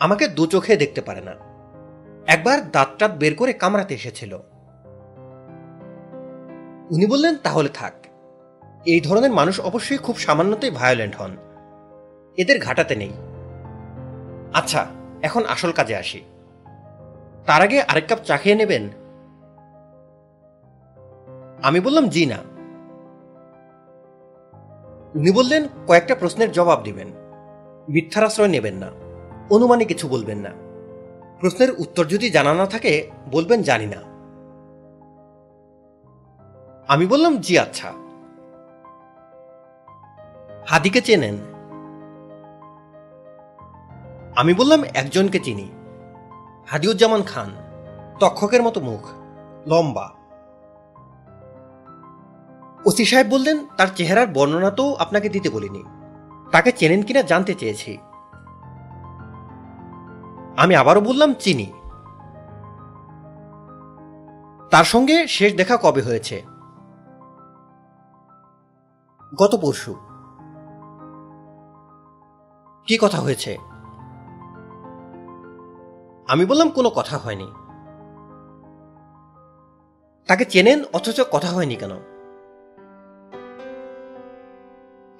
আমাকে দু চোখে দেখতে পারে না। একবার দাঁতটাত বের করে কামড়াতে এসেছিল। উনি বললেন, তাহলে থাক। এই ধরনের মানুষ অবশ্যই খুব সামান্যতেই ভায়োলেন্ট হন। এদের ঘাটাতে নেই। আচ্ছা এখন আসল কাজে আসি। তার আগে আরেক কাপ চা খেয়ে নেবেন? আমি বললাম, জি না। উনি বললেন, কয়েকটা প্রশ্নের জবাব দিবেন। মিথ্যার আশ্রয় নেবেন না। অনুমানে কিছু বলবেন না। প্রশ্নের উত্তর যদি জানা না থাকে, বলবেন, জানি না। আমি বললাম, জি আচ্ছা। হাদিকে চেনেন? আমি বললাম, একজনকে চিনি। হাদিউজ্জামান খান, তক্ষকের মতো মুখ, লম্বা। ওসি সাহেব বললেন, তার চেহারার বর্ণনা তো আপনাকে দিতে বলিনি। তাকে চেনেন কিনা জানতে চেয়েছি। আমি আবারও বললাম, চিনি। তার সঙ্গে শেষ দেখা কবে হয়েছে? গত পরশু। কি কথা হয়েছে? আমি বললাম কোনো কথা হয়নি। তাকে চেনেন অথচ কথা হয়নি কেন?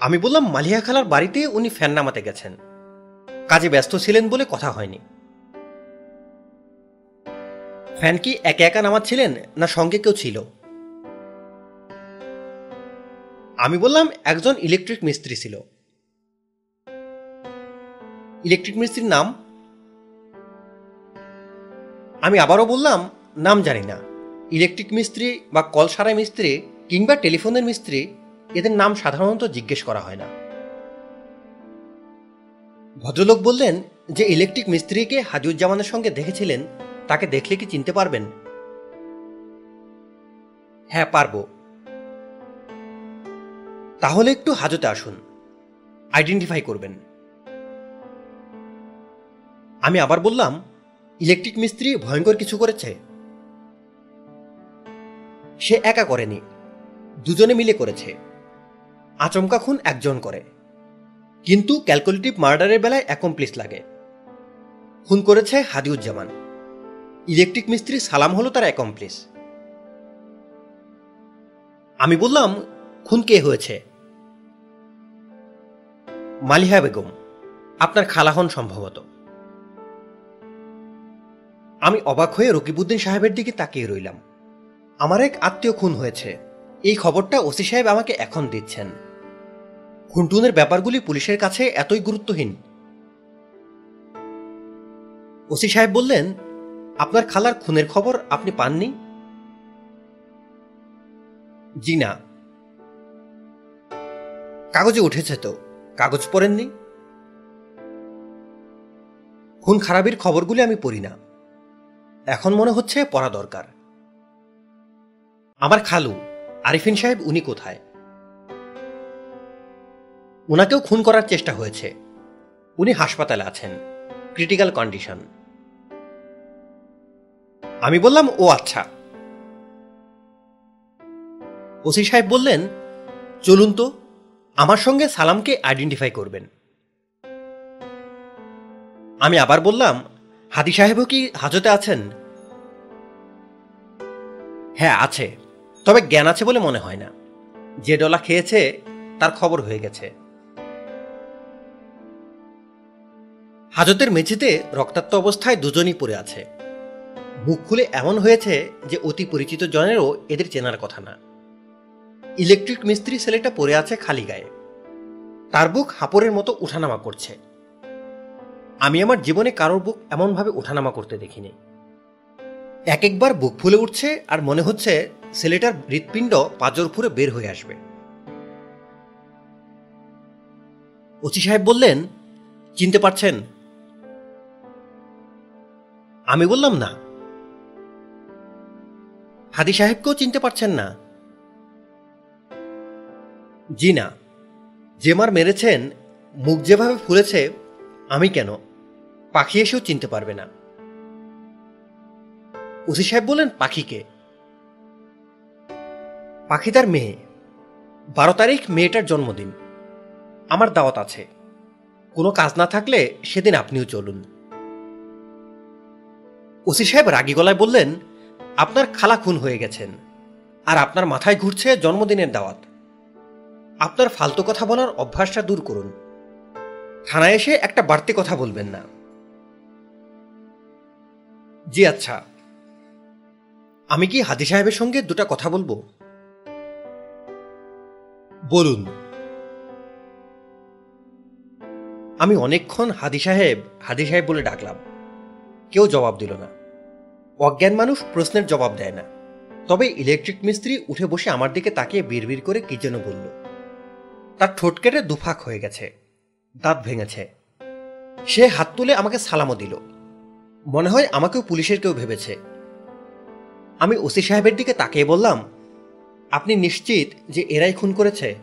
আমি বললাম, মালিয়া খালার বাড়িতে উনি ফ্যান নামাতে গেছেন। কাজে ব্যস্ত ছিলেন বলে কথা হয়নি। ফ্যান কি একা একা নামাচ্ছিলেন না সঙ্গে কেউ ছিল? আমি বললাম, একজন ইলেকট্রিক মিস্ত্রি ছিল। ইলেকট্রিক মিস্ত্রির নাম? আমি আবারও বললাম, নাম জানি না। ইলেকট্রিক মিস্ত্রি বা কল সারাই মিস্ত্রি কিংবা টেলিফোনের মিস্ত্রি, এদের নাম সাধারণত জিজ্ঞেস করা হয় না। ভদ্রলোক বললেন যে, ইলেকট্রিক মিস্ত্রিকে হাজিউজ্জামানের সঙ্গে দেখেছিলেন, তাকে দেখলে কি চিনতে পারবেন? হ্যাঁ পারব। তাহলে একটু হাজতে আসুন। আইডেন্টিফাই করবেন। আমি আবার বললাম, ইলেকট্রিক মিস্ত্রি ভয়ঙ্কর কিছু করেছে। সে একা করেনি, দুজনে মিলে করেছে। আচমকা খুন একজন করে। কিন্তু ক্যালকুলেটিভ মার্ডারের বেলায় অ্যাকমপ্লিস লাগে। খুন করেছে হাদিউজ্জামান। ইলেকট্রিক মিস্ত্রি সালাম হলো তার অ্যাকমপ্লিস। আমি বললাম, খুন কে হয়েছে? মালিহা বেগম, আপনার খালা হন সম্ভবত। আমি অবাক হয়ে রকিবউদ্দিন সাহেবের দিকে তাকিয়ে রইলাম। আমার এক আত্মীয় খুন হয়েছে। এই খবরটা ওসি সাহেব আমাকে এখন দিচ্ছেন। খুনটুনের ব্যাপারগুলি পুলিশের কাছে এতই গুরুত্বহীন। ওসি সাহেব বললেন, আপনার খালার খুনের খবর আপনি পাননি? জি না। কাগজে উঠেছে তো। কাগজ পড়েননি? খুন খারাপির খবরগুলি আমি পড়ি না। এখন মনে হচ্ছে পড়া দরকার। আমার খালু, আরিফিন সাহেব উনি কোথায়? ওনাকেও খুন করার চেষ্টা হয়েছে। উনি হাসপাতালে আছেন। ক্রিটিক্যাল কন্ডিশন আমি বললাম, ও আচ্ছা। ওসি সাহেব বললেন, চলুন তো, আমার সঙ্গে সালামকে আইডেন্টিফাই করবেন। আমি আবার বললাম হাদি সাহেবও কি হাজতে আছেন? হ্যাঁ আছে। তবে জ্ঞান আছে বলে মনে হয় না। যে ডলা খেয়েছে, তার খবর হয়ে গেছে। হাজতের মেঝেতে রক্তাক্ত অবস্থায় দুজনই পড়ে আছে। মুখ খুলে এমন হয়েছে যে অতি পরিচিত জনেরও এদের চেনার কথা না। ইলেকট্রিক মিস্ত্রি ছেলেটা পড়ে আছে খালি গায়ে। তার বুক হাপড়ের মতো উঠানামা করছে। আমি আমার জীবনে কারোর বুক এমনভাবে ওঠানামা করতে দেখিনি। এক একবার বুক ফুলে উঠছে আর মনে হচ্ছে ছেলেটার হৃৎপিণ্ড পাজর ফুরে বের হয়ে আসবে। ওসি সাহেব বললেন, চিনতে পারছেন? আমি বললাম, না। হাদি সাহেবকেও চিনতে পারছেন না। জি না। যে মার মেরেছেন, মুখ যেভাবে ফুলেছে, আমি কেন? পাখি এসেও চিনতে পারবে না। ওসি সাহেব বললেন, পাখিকে? পাখি তার মেয়ে। বারো তারিখ মেয়েটার জন্মদিন। আমার দাওয়াত আছে। কোনো কাজ না থাকলে সেদিন আপনিও চলুন। ওসি সাহেব রাগী গলায় বললেন, আপনার খালা খুন হয়ে গেছেন আর আপনার মাথায় ঘুরছে জন্মদিনের দাওয়াত। আপনার ফালতু কথা বলার অভ্যাসটা দূর করুন। থানায় এসে একটা বাড়তি কথা বলবেন না। জি আচ্ছা। আমি কি হাদি সাহেবের সঙ্গে দুটা কথা বলব? বলুন। আমি অনেকক্ষণ হাদি সাহেব হাদি সাহেব বলে ডাকলাম। কেউ জবাব দিল না। অজ্ঞান মানুষ প্রশ্নের জবাব দেয় না। তবে ইলেকট্রিক মিস্ত্রি উঠে বসে আমার দিকে তাকিয়ে বিড়বিড় করে কি যেন বলল। তার ঠোঁট কেটে দুফাক হয়ে গেছে। দাঁত ভেঙেছে। সে হাত তুলে আমাকে সালামও দিল। মনে হয় আমাকেও পুলিশের কেউ ভেবেছে। আমি ওসি সাহেবের দিকে তাকিয়ে বললাম, আপনি নিশ্চিত যে এরাই খুন করেছে?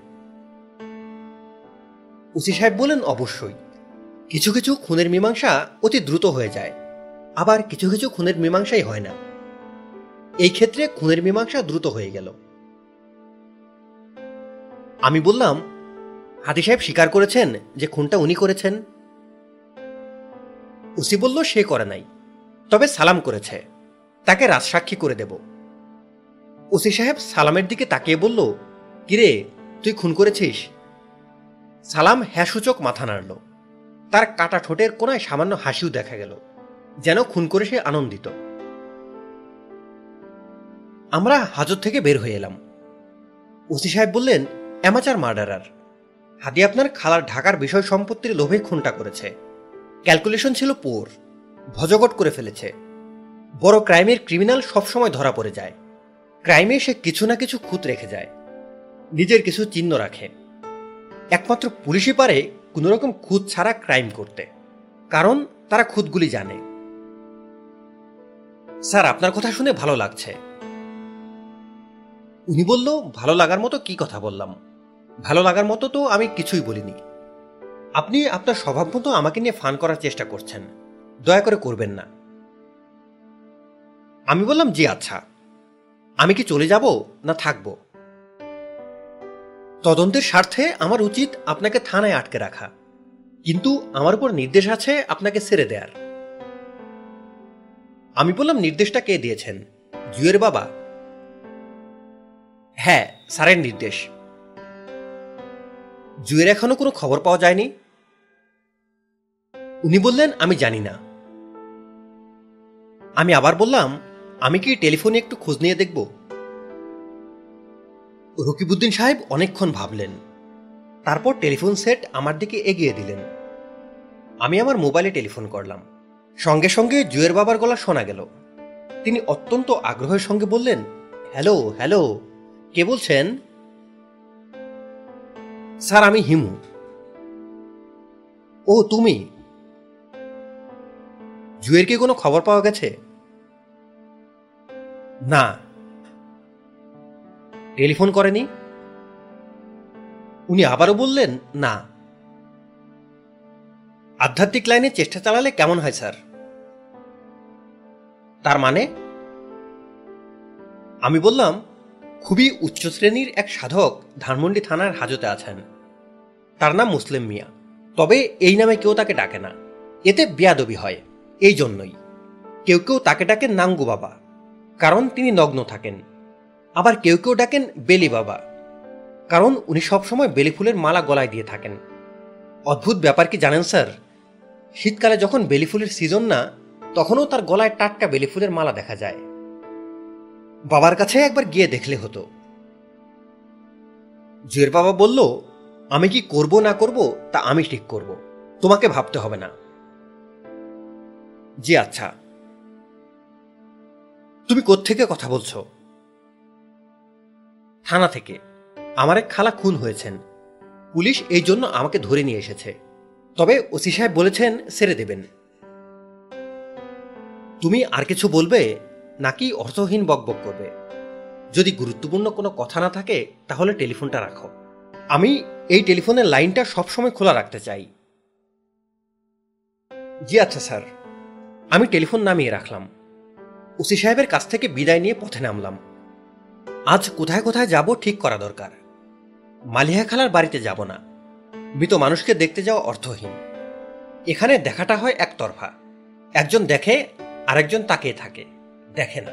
ওসি সাহেব বলেন অবশ্যই। কিছু কিছু খুনের মীমাংসা অতি দ্রুত হয়ে যায়, আবার কিছু কিছু খুনের মীমাংসাই হয় না। এই ক্ষেত্রে খুনের মীমাংসা দ্রুত হয়ে গেল। আমি বললাম, হাতি সাহেব স্বীকার করেছেন যে খুনটা উনি করেছেন? উসি বলল, সে করে নাই। তবে সালাম করেছে। তাকে রাজসাক্ষী করে দেব। ওসি সাহেব সালামের দিকে তাকিয়ে বলল, কিরে, তুই খুন করেছিস? সালাম হ্যাঁ সূচক মাথা নাড়ল। তার কাটা ঠোঁটের কোনায় সামান্য হাসিও দেখা গেল, যেন খুন করে সে আনন্দিত। আমরা হাজত থেকে বের হয়ে এলাম। ওসি সাহেব বললেন, অ্যামাচার মার্ডারার। হাদি আপনার খালার ঢাকার বিষয় সম্পত্তির লোভে খুনটা করেছে। ক্যালকুলেশন ছিল পোর। ভজগট করে ফেলেছে। বড় ক্রাইমের ক্রিমিনাল সবসময় ধরা পড়ে যায়। ক্রাইমে সে কিছু না কিছু খুঁত রেখে যায়। নিজের কিছু চিহ্ন রাখে। একমাত্র পুলিশই পারে কোনোরকম খুঁত ছাড়া ক্রাইম করতে। কারণ তারা খুঁতগুলি জানে। স্যার, আপনার কথা শুনে ভালো লাগছে। উনি বলল, ভালো লাগার মতো কি কথা বললাম? ভালো লাগার মতো তো আমি কিছুই বলিনি। আপনি আপনার স্বভাব মতো আমাকে নিয়ে ফান করার চেষ্টা করছেন। দয়া করে করবেন না। আমি বললাম, জি আচ্ছা। আমি কি চলে যাব না থাকব? তদন্তের স্বার্থে আমার উচিত আপনাকে থানায় আটকে রাখা। কিন্তু আমার উপর নির্দেশ আছে আপনাকে ছেড়ে দেয়ার। আমি বললাম, নির্দেশটা কে দিয়েছেন? জুয়ের বাবা। হ্যাঁ স্যারের নির্দেশ। জুয়ের এখনও কোনো খবর পাওয়া যায়নি। উনি বললেন, আমি জানি না। আমি আবার বললাম, আমি কি টেলিফোনে একটু খোঁজ নিয়ে দেখব? রকিবুদ্দিন সাহেব অনেকক্ষণ ভাবলেন। তারপর টেলিফোন সেট আমার দিকে এগিয়ে দিলেন। আমি আমার মোবাইলে টেলিফোন করলাম। সঙ্গে সঙ্গে জুয়ের বাবার গলা শোনা গেল। তিনি অত্যন্ত আগ্রহের সঙ্গে বললেন, হ্যালো হ্যালো, কে বলছেন? স্যার, আমি হিমু। ও, তুমি? জুয়ের কি কোনো খবর পাওয়া গেছে? না। টেলিফোন করেনি? উনি আবারও বললেন, না। আধ্যাত্মিক লাইনে চেষ্টা চালালে কেমন হয়, স্যার? তার মানে? আমি বললাম, খুবই উচ্চ শ্রেণির এক সাধক ধানমন্ডি থানার হাজতে আছেন। তার নাম মুসলিম মিয়া। তবে এই নামে কেউ তাকে ডাকে না। এতে বিয়াদবি হয়। এই জন্যই। কেউ কেউ তাকে ডাকেন নাঙ্গু বাবা, কারণ তিনি নগ্ন থাকেন। আবার কেউ কেউ ডাকেন বেলি বাবা, কারণ উনি সবসময় বেলি ফুলের মালা গলায় দিয়ে থাকেন। অদ্ভুত ব্যাপার কি জানেন স্যার? শীতকালে যখন বেলি ফুলের সিজন না, তখনও তার গলায় টাটকা বেলি ফুলের মালা দেখা যায়। বাবার কাছে একবার গিয়ে দেখলে হতো। জুয়ের বাবা বলল, আমি কি করব না করব, তা আমি ঠিক করব। তোমাকে ভাবতে হবে না। জি আচ্ছা। তুমি কোত্থেকে কথা বলছো? থানা থেকে। আমার এক খালা খুন হয়েছেন। পুলিশ এই জন্য আমাকে ধরে নিয়ে এসেছে। তবে ওসি সাহেব বলেছেন সেরে দেবেন। তুমি আর কিছু বলবে নাকি অর্থহীন বকবক করবে? যদি গুরুত্বপূর্ণ কোনো কথা না থাকে, তাহলে টেলিফোনটা রাখো। আমি এই টেলিফোনের লাইনটা সবসময় খোলা রাখতে চাই। জি আচ্ছা স্যার। আমি টেলিফোন নামিয়ে রাখলাম। ওসি সাহেবের কাছ থেকে বিদায় নিয়ে পথে নামলাম। আজ কোথায় কোথায় যাব ঠিক করা দরকার। মালিহা খালার বাড়িতে যাব না। মৃত মানুষকে দেখতে যাওয়া অর্থহীন। এখানে দেখাটা হয় একতরফা। একজন দেখে, আরেকজন তাকিয়ে থাকে। দেখে না।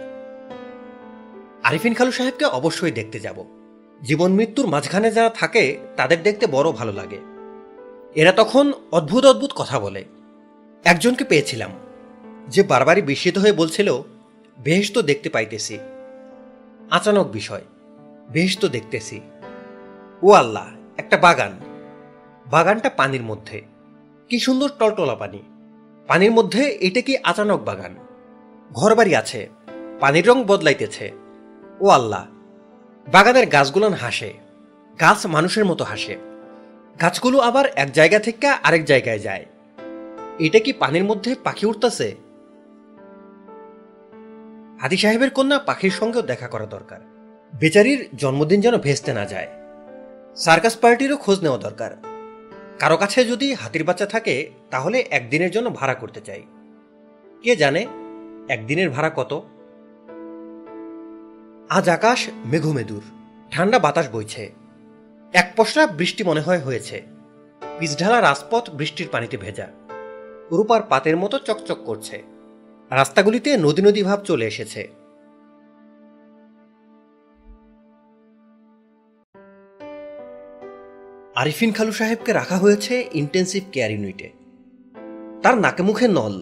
আরিফিন খালু সাহেবকে অবশ্যই দেখতে যাব। জীবন মৃত্যুর মাঝখানে যারা থাকে, তাদের দেখতে বড় ভালো লাগে। এরা তখন অদ্ভুত অদ্ভুত কথা বলে। একজনকে পেয়েছিলাম। যে বারবারই বিস্মিত হয়ে বলছিল, বেশ তো দেখতে পাইতেছি। আচানক বিষয়, বেশ তো দেখতেছি। ও আল্লাহ, একটা বাগান। বাগানটা পানির মধ্যে। কি সুন্দর টলটলা পানি। পানির মধ্যে এটা কি আচানক বাগান? ঘরবাড়ি আছে, পানির রং বদলাইতেছে। ও আল্লাহ, বাগানের গাছগুলো হাসে। গাছ মানুষের মতো হাসে। গাছগুলো আবার এক জায়গা থেকে আরেক জায়গায় যায়। এটা কি পানির মধ্যে পাখি উঠতেছে হাদি সাহেবের কন্যা পাখির সঙ্গেও দেখা করা দরকার। বেচারির জন্মদিন যেন ভেস্তে না যায়। সার্কাস পার্টিরও খোঁজ নেওয়া দরকার। কারও কাছে যদি হাতির বাচ্চা থাকে, তাহলে একদিনের জন্য ভাড়া করতে চাই। কে জানে, একদিনের ভাড়া কত? আজ আকাশ মেঘুমেদুর, ঠান্ডা বাতাস বইছে। এক পশলা বৃষ্টি মনে হয় হয়েছে। পিচঢালা রাজপথ বৃষ্টির পানিতে ভেজা। রূপার পাতের মতো চকচক করছে। রাস্তাগুলিতে নদী নদী ভাব চলে এসেছে। আরিফিন খালু সাহেবকে রাখা হয়েছে ইন্টেন্সিভ কেয়ার ইউনিটে তার নাকে মুখে নল,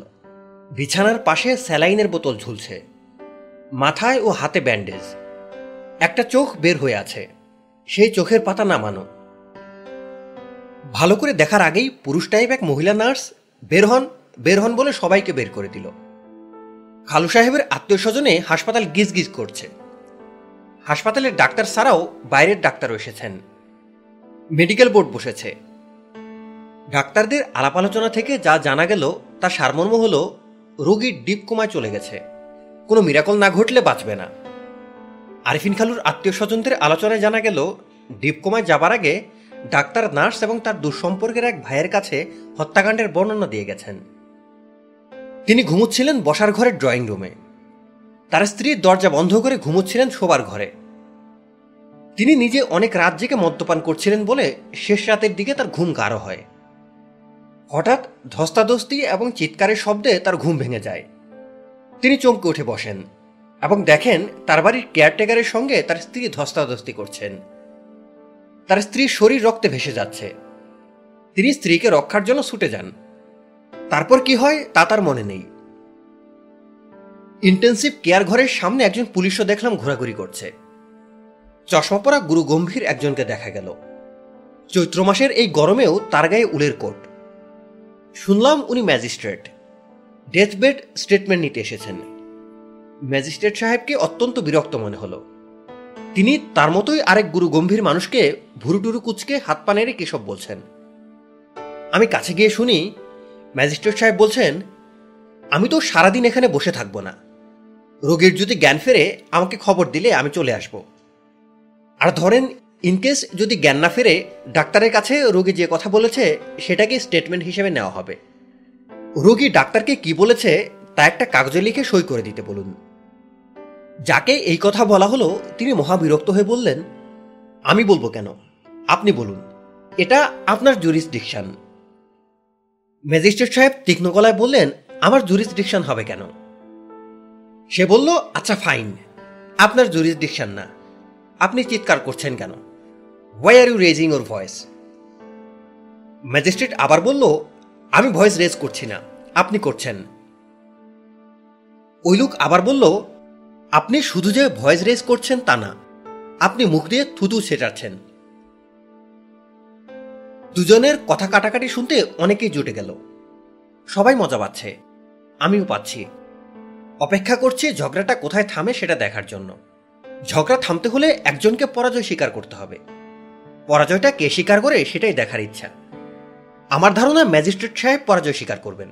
বিছানার পাশে স্যালাইনের বোতল ঝুলছে, মাথায় ও হাতে ব্যান্ডেজ। একটা চোখ বের হয়ে আছে, সেই চোখের পাতা নামানো। ভালো করে দেখার আগেই পুরুষ টাইপ এক মহিলা নার্স বের হন বের হন বলে সবাইকে বের করে দিল। খালু সাহেবের আত্মীয় স্বজনে হাসপাতাল গিজ গিজ করছে। হাসপাতালের ডাক্তার ছাড়াও বাইরের ডাক্তারও এসেছেন। মেডিকেল বোর্ড বসেছে। ডাক্তারদের আলাপ আলোচনা থেকে যা জানা গেল তার সারমর্ম হলো রোগীর ডিপ কোমায় চলে গেছে। কোনো মিরাকল না ঘটলে বাঁচবে না। আরিফিন খালুর আত্মীয় স্বজনদের আলোচনায় জানা গেল, ডিপ কোমায় যাবার আগে ডাক্তার, নার্স এবং তার দুঃসম্পর্কের এক ভাইয়ের কাছে হত্যাকাণ্ডের বর্ণনা দিয়ে গেছেন। তিনি ঘুমুচ্ছিলেন বসার ঘরের ড্রয়িং রুমে তার স্ত্রী দরজা বন্ধ করে ঘুমুচ্ছিলেন শোবার ঘরে। তিনি নিজে অনেক রাত জেগে মদ্যপান করছিলেন বলে শেষ রাতের দিকে তার ঘুম গাঢ় হয়। হঠাৎ ধস্তাধস্তি এবং চিৎকারের শব্দে তার ঘুম ভেঙে যায়। তিনি চমকে উঠে বসেন এবং দেখেন তার বাড়ির কেয়ারটেকারের সঙ্গে তার স্ত্রী ধস্তাধস্তি করছেন। তার স্ত্রীর শরীর রক্তে ভেসে যাচ্ছে। তিনি স্ত্রীকে রক্ষার জন্য ছুটে যান। তারপর কি হয়? তা তার মনে নেই। ইন্টেন্সিভ কেয়ার ঘরের সামনে একজন পুলিশও দেখলাম ঘোরাঘুরি করছে। চশমা পরা গুরু গম্ভীর একজনকে দেখা গেল। চৈত্র মাসের এই গরমেও তার গায়ে উলের কোট। শুনলাম উনি ম্যাজিস্ট্রেট। ডেথ বেড স্টেটমেন্ট নিতে এসেছেন। ম্যাজিস্ট্রেট সাহেবকে অত্যন্ত বিরক্ত মনে হলো। তিনি তার মতোই আরেক গুরু গম্ভীর মানুষকে ভুরুটুরু কুচকে হাত পা নেড়ে কেসব বলছেন, আমি কাছে গিয়ে শুনি ম্যাজিস্ট্রেট সাহেব বলছেন, আমি তো সারাদিন এখানে বসে থাকব না। রোগীর যদি জ্ঞান ফেরে, আমাকে খবর দিলে আমি চলে আসব। আর ধরেন ইনকেস যদি জ্ঞান না ফেরে, ডাক্তারের কাছে রোগী যে কথা বলেছে, সেটাকে স্টেটমেন্ট হিসেবে নেওয়া হবে। রোগী ডাক্তারকে কি বলেছে, তা একটা কাগজে লিখে সই করে দিতে বলুন। যাকে এই কথা বলা হলো, তিনি মহাবিরক্ত হয়ে বললেন, আমি বলব কেন? আপনি বলুন। এটা আপনার জুরিসডিকশন ম্যাজিস্ট্রেট সাহেব তীক্ষ্ণ গলায় বললেন, আমার জুরিসডিকশন হবে কেন? সে বলল আচ্ছা ফাইন আপনার জুরিসডিকশন না। আপনি চিৎকার করছেন কেন? Why are you raising your voice magistrate আবার বলল, আমি ভয়েস রেজ করছি না। আপনি করছেন। ওই লোক আবার বলল, আপনি শুধু যে ভয়েস রেজ করছেন তা না, আপনি মুখ দিয়ে থুতু ছেটাচ্ছেন। দুজনের কথা কাটাকাটি শুনতে অনেকেই জুটে গেল। সবাই মজা পাচ্ছে। আমিও পাচ্ছি। অপেক্ষা করছি ঝগড়াটা কোথায় থামে সেটা দেখার জন্য। ঝগড়া থামতে হলে একজনকে পরাজয় স্বীকার করতে হবে। পরাজয়টা কে স্বীকার করে সেটাই দেখার ইচ্ছা। আমার ধারণা ম্যাজিস্ট্রেট সাহেব পরাজয় স্বীকার করবেন।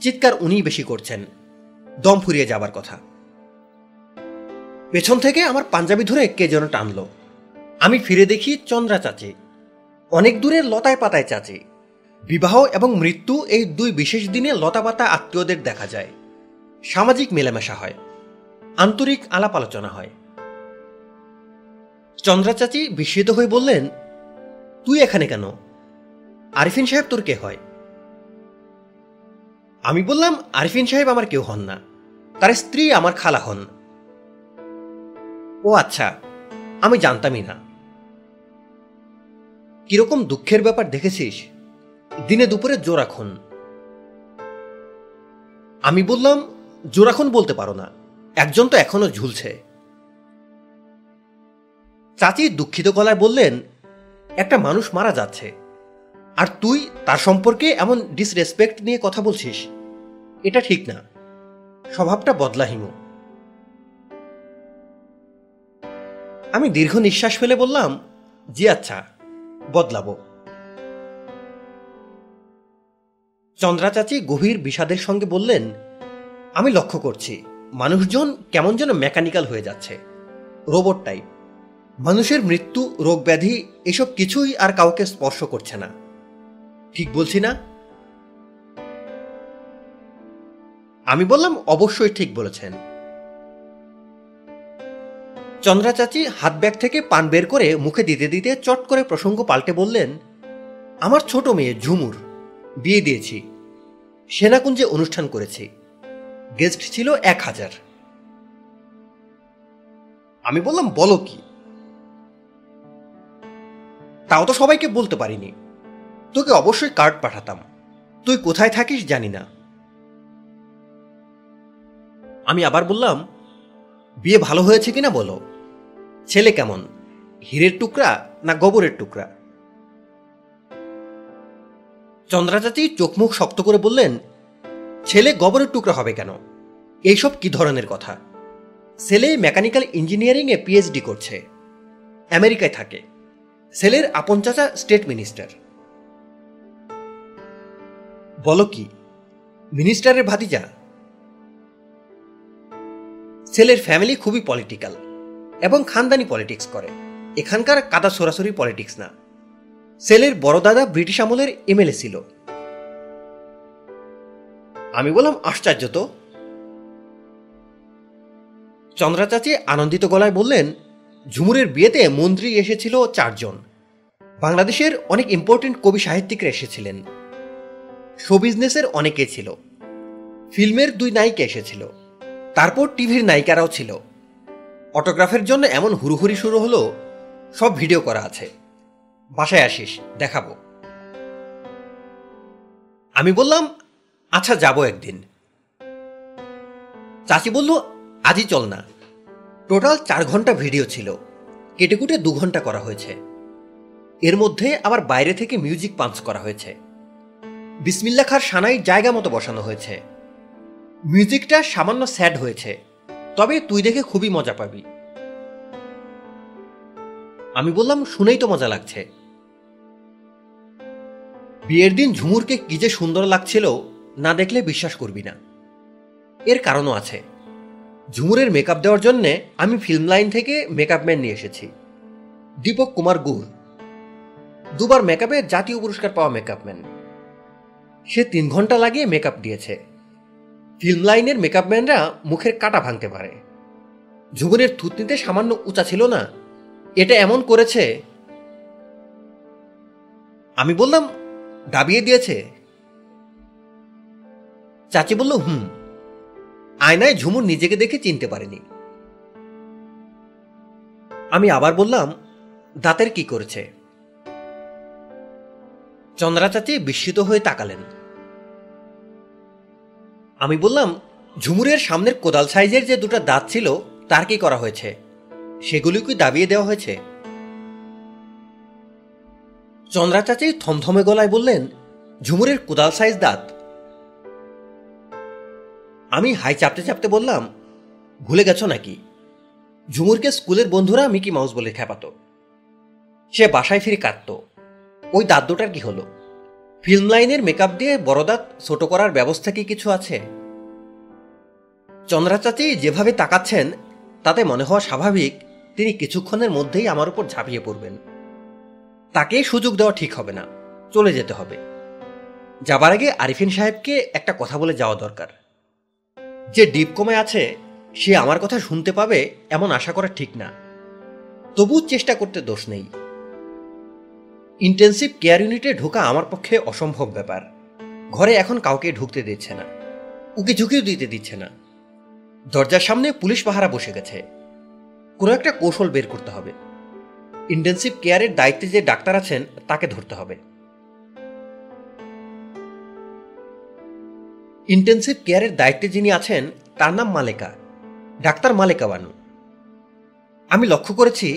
চিৎকার উনিই বেশি করছেন। দম ফুরিয়ে যাবার কথা। পেছন থেকে আমার পাঞ্জাবি ধরে কে যেন টানল। আমি ফিরে দেখি চন্দ্রা চাচি। অনেক দূরের লতায় পাতায় চাচি। বিবাহ এবং মৃত্যু এই দুই বিশেষ দিনে লতাপাতা আত্মীয়দের দেখা যায়। সামাজিক মেলামেশা হয়। আন্তরিক আলাপ আলোচনা হয়। চন্দ্রা চাচি বিস্মিত হয়ে বললেন, তুই এখানে কেন? আরিফিন সাহেব তোর কে হয়? আমি বললাম, আরিফিন সাহেব আমার কেউ হন না। তার স্ত্রী আমার খালা হন। ও আচ্ছা আমি জানতামই না। কীরকম দুঃখের ব্যাপার দেখেছিস? দিনে দুপুরে জোড়াখন আমি বললাম জোড়াখন বলতে পারো না। একজন তো এখনও ঝুলছে। চাচি দুঃখিত গলায় বললেন, একটা মানুষ মারা যাচ্ছে। আর তুই তার সম্পর্কে এমন ডিসরেসপেক্ট নিয়ে কথা বলছিস, এটা ঠিক না। স্বভাবটা বদলাহীন। আমি দীর্ঘ নিঃশ্বাস ফেলে বললাম, জি আচ্ছা। বদলাবো। চন্দ্রা চাচি গভীর বিষাদের সঙ্গে বললেন, আমি লক্ষ্য করছি, মানুষজন কেমন যেন মেকানিক্যাল হয়ে যাচ্ছে। Robot type. মানুষের মৃত্যু, রোগ ব্যাধি, এসব কিছুই আর কাউকে স্পর্শ করছে না। ঠিক বলছি না? আমি বললাম, অবশ্যই ঠিক বলেছেন। চন্দ্রা চাচি হাত ব্যাগ থেকে পান বের করে মুখে দিতে দিতে চট করে প্রসঙ্গ পাল্টে বললেন, আমার ছোট মেয়ে ঝুমুর, বিয়ে দিয়েছি। সেনাকুঞ্জে অনুষ্ঠান করেছি। গেস্ট ছিল এক হাজার। আমি বললাম, বলো কি? তাও তো সবাইকে বলতে পারিনি। তোকে অবশ্যই কার্ড পাঠাতাম। তুই কোথায় থাকিস জানি না। আমি আবার বললাম, বিয়ে ভালো হয়েছে কিনা বলো? ছেলে কেমন? হীরের টুকরা না গোবরের টুকরা? চন্দ্রা চাচি চোখ মুখ শক্ত করে বললেন, ছেলে গোবরের টুকরা হবে কেন? এইসব কি ধরনের কথা? ছেলে মেকানিক্যাল ইঞ্জিনিয়ারিংয়ে পিএইচডি করছে। আমেরিকায় থাকে। ছেলের আপন চাচা স্টেট মিনিস্টার। বলো কি, মিনিস্টারের ভাতিজা? ছেলের ফ্যামিলি খুবই পলিটিক্যাল। এবং খানদানি পলিটিক্স করে। এখানকার কাদা সরাসরি পলিটিক্স না। সেলের বড় দাদা ব্রিটিশ আমলের এমএলএ ছিল। আমি বললাম, আশ্চর্য তো। চন্দ্রা চাচি আনন্দিত গলায় বললেন, ঝুমুরের বিয়েতে মন্ত্রী এসেছিল চারজন। বাংলাদেশের অনেক ইম্পর্টেন্ট কবি সাহিত্যিকরা এসেছিলেন। শো বিজনেসের অনেকে ছিল। ফিল্মের দুই নায়িকা এসেছিল। তারপর টিভির নায়িকারাও ছিল। অটোগ্রাফের জন্য এমন হুড়ুহুড়ি শুরু হলো, সব ভিডিও করা আছে। বাসায় আসিস, দেখাবো। আমি বললাম আচ্ছা যাব একদিন। চাচি বলল, আজই চল না। টোটাল চার ঘণ্টা ভিডিও ছিল। কেটে কুটে দু ঘণ্টা করা হয়েছে। এর মধ্যে আবার বাইরে থেকে মিউজিক পাঞ্চ করা হয়েছে। বিসমিল্লা খার সানাই জায়গা মতো বসানো হয়েছে। মিউজিকটা সামান্য স্যাড হয়েছে। তবে তুই দেখে খুবই মজা পাবি। আমি বললাম, শুনেই তো মজা লাগছে। বিয়ের দিন ঝুমুরকে কি যে সুন্দর লাগছিল, না দেখলে বিশ্বাস করবি না। এর কারণও আছে। ঝুমুরের মেকআপ দেওয়ার জন্য আমি ফিল্ম লাইন থেকে মেকআপ ম্যান নিয়ে এসেছি। দীপক কুমার গুহ। দুবার মেকআপে জাতীয় পুরস্কার পাওয়া মেকআপ ম্যান সে তিন ঘণ্টা লাগিয়ে মেকআপ দিয়েছে। ফিল্ম লাইনের মেকআপ ম্যানরা মুখের কাটা ভাঙতে পারে। ঝুমুরের থুতনিতে সামান্য উঁচা ছিল না। এটা এমন করেছে, আমি বললাম, দাবিয়ে দিয়েছে। চাচি বলল, হুম। আয়নায় ঝুমুর নিজেকে দেখে চিনতে পারেনি। আমি আবার বললাম, দাঁতের কি করেছে? চন্দ্রা চাচি বিস্মিত হয়ে তাকালেন। আমি বললাম, ঝুমুরের সামনের কোদাল সাইজের যে দুটো দাঁত ছিল, তার কি করা হয়েছে? সেগুলি কি দাবিয়ে দেওয়া হয়েছে? চন্দ্রা চাচি থমথমে গলায় বললেন, ঝুমুরের কোদাল সাইজ দাঁত। আমি হাই চাপতে চাপতে বললাম, ভুলে গেছো নাকি? ঝুমুরকে স্কুলের বন্ধুরা মিকি মাউস বলে খেপাতো সে বাসায় ফিরে কাঁদত। ওই দাঁত দুটার কি হলো? ফিল্ম লাইনের মেকআপ দিয়ে বড় দাঁত ছোট করার ব্যবস্থা কি কিছু আছে? চন্দ্রা চাচি যেভাবে তাকাচ্ছেন, তাতে মনে হওয়া স্বাভাবিক তিনি কিছুক্ষণের মধ্যেই আমার উপর ঝাঁপিয়ে পড়বেন। তাকে সুযোগ দেওয়া ঠিক হবে না, চলে যেতে হবে। যাবার আগে আরিফিন সাহেবকে একটা কথা বলে যাওয়া দরকার। যে ডিপ কমে আছে, সে আমার কথা শুনতে পাবে এমন আশা করা ঠিক না। তবু চেষ্টা করতে দোষ নেই। ইন্টেন্সিভ কেয়ার ইউনিটে ঢোকা আমার পক্ষে অসম্ভব ব্যাপার। ঘরে এখন কাউকে ঢুকতে দিচ্ছে না, উকি ঝুঁকিও দিতে দিচ্ছে না। দরজার সামনে পুলিশ পাহারা বসে গেছে। কোনো একটা কৌশল বের করতে হবে। ইন্টেন্সিভ কেয়ারের দায়িত্বে যে ডাক্তার আছেন, তাকে ধরতে হবে। ইন্টেন্সিভ কেয়ারের দায়িত্বে যিনি আছেন, তার নাম মালেকা। ডাক্তার মালেকা বানু আমি লক্ষ্য করেছি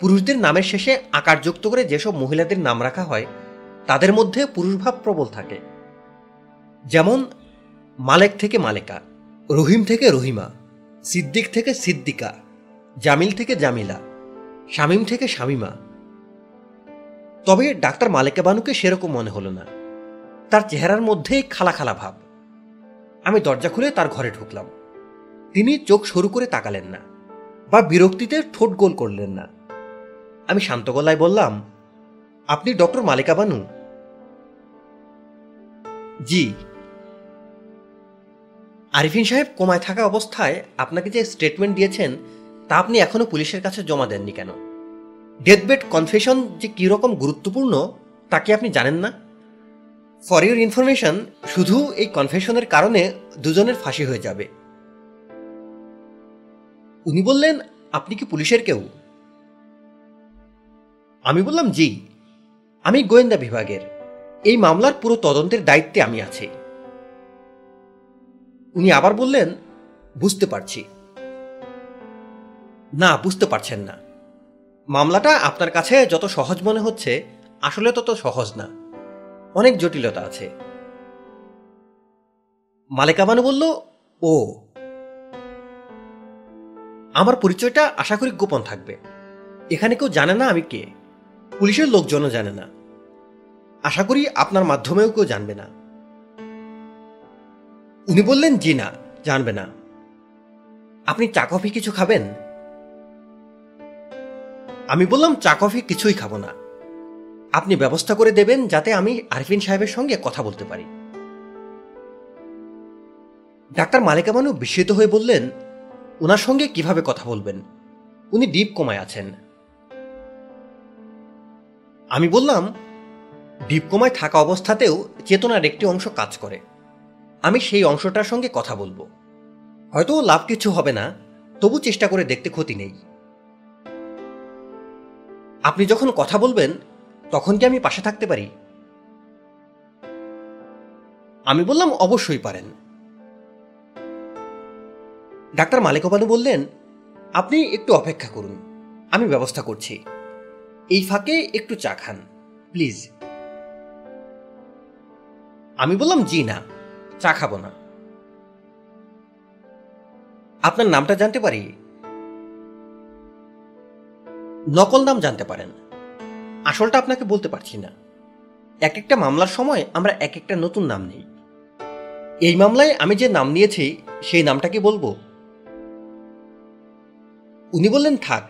পুরুষদের নামের শেষে আকার যুক্ত করে যেসব মহিলাদের নাম রাখা হয়, তাদের মধ্যে পুরুষভাব প্রবল থাকে। যেমন, মালেক থেকে মালেকা, রহিম থেকে রহিমা, সিদ্দিক থেকে সিদ্দিকা, জামিল থেকে জামিলা, শামিম থেকে শামিমা। তবে ডাক্তার মালেকা বানুকে সেরকম মনে হলো না। তার চেহারার মধ্যেই খালা খালা ভাব। আমি দরজা খুলে তার ঘরে ঢুকলাম। তিনি চোখ সরু করে তাকালেন না বা বিরক্তিতে ঠোঁট গোল করলেন না। আমি শান্ত গলায় বললাম, আপনি ডক্টর মালিকা বানু জি। আরিফিন সাহেব কোমায় থাকা অবস্থায় আপনাকে যে স্টেটমেন্ট দিয়েছেন, তা আপনি এখনও পুলিশের কাছে জমা দেননি কেন? ডেথ বেড কনফেশন যে কীরকম গুরুত্বপূর্ণ, তা কি আপনি জানেন না? ফর ইউর ইনফরমেশন শুধু এই কনফেশনের কারণে দুজনের ফাঁসি হয়ে যাবে। উনি বললেন, আপনি কি পুলিশের কেউ? আমি বললাম, জি, আমি গোয়েন্দা বিভাগের। এই মামলার পুরো তদন্তের দায়িত্বে আমি আছি। উনি আবার বললেন, বুঝতে পারছি। না, বুঝতে পারছেন না। মামলাটা আপনার কাছে যত সহজ মনে হচ্ছে, আসলে তত সহজ না। অনেক জটিলতা আছে। মালেকা বানু বলল, ও। আমার পরিচয়টা আশা করি গোপন থাকবে। এখানে কেউ জানে না আমি কে। পুলিশের লোকজনও জানে না। আশা করি আপনার মাধ্যমেও কেউ জানবে না। উনি বললেন, জি না, জানবে না। আপনি চা, কফি কিছু খাবেন? আমি বললাম, চা, কফি কিছুই খাব না। আপনি ব্যবস্থা করে দেবেন যাতে আমি আরফিন সাহেবের সঙ্গে কথা বলতে পারি। ডাক্তার মালিকা মানু বিস্মিত হয়ে বললেন, ওনার সঙ্গে কীভাবে কথা বলবেন? উনি ডিপ কমায় আছেন। আমি বললাম ডিপ কমায় থাকা অবস্থাতেও চেতনার একটি অংশ কাজ করে। আমি সেই অংশটার সঙ্গে কথা বলব। হয়তো লাভ কিছু হবে না, তবু চেষ্টা করে দেখতে ক্ষতি নেই। আপনি যখন কথা বলবেন, তখন কি আমি পাশে থাকতে পারি? আমি বললাম, অবশ্যই পারেন। ডাক্তার মালিকবানু বললেন, আপনি একটু অপেক্ষা করুন, আমি ব্যবস্থা করছি। এই ফাঁকে একটু চা খান, প্লিজ। আমি বললাম, জি না, চা খাব না। আপনার নামটা জানতে পারি? নকল নাম জানতে পারেন। আসলটা আপনাকে বলতে পারছি না। এক একটা মামলার সময় আমরা এক একটা নতুন নাম নেই। এই মামলায় আমি যে নাম নিয়েছি, সেই নামটা কি বলব? উনি বললেন, থাক,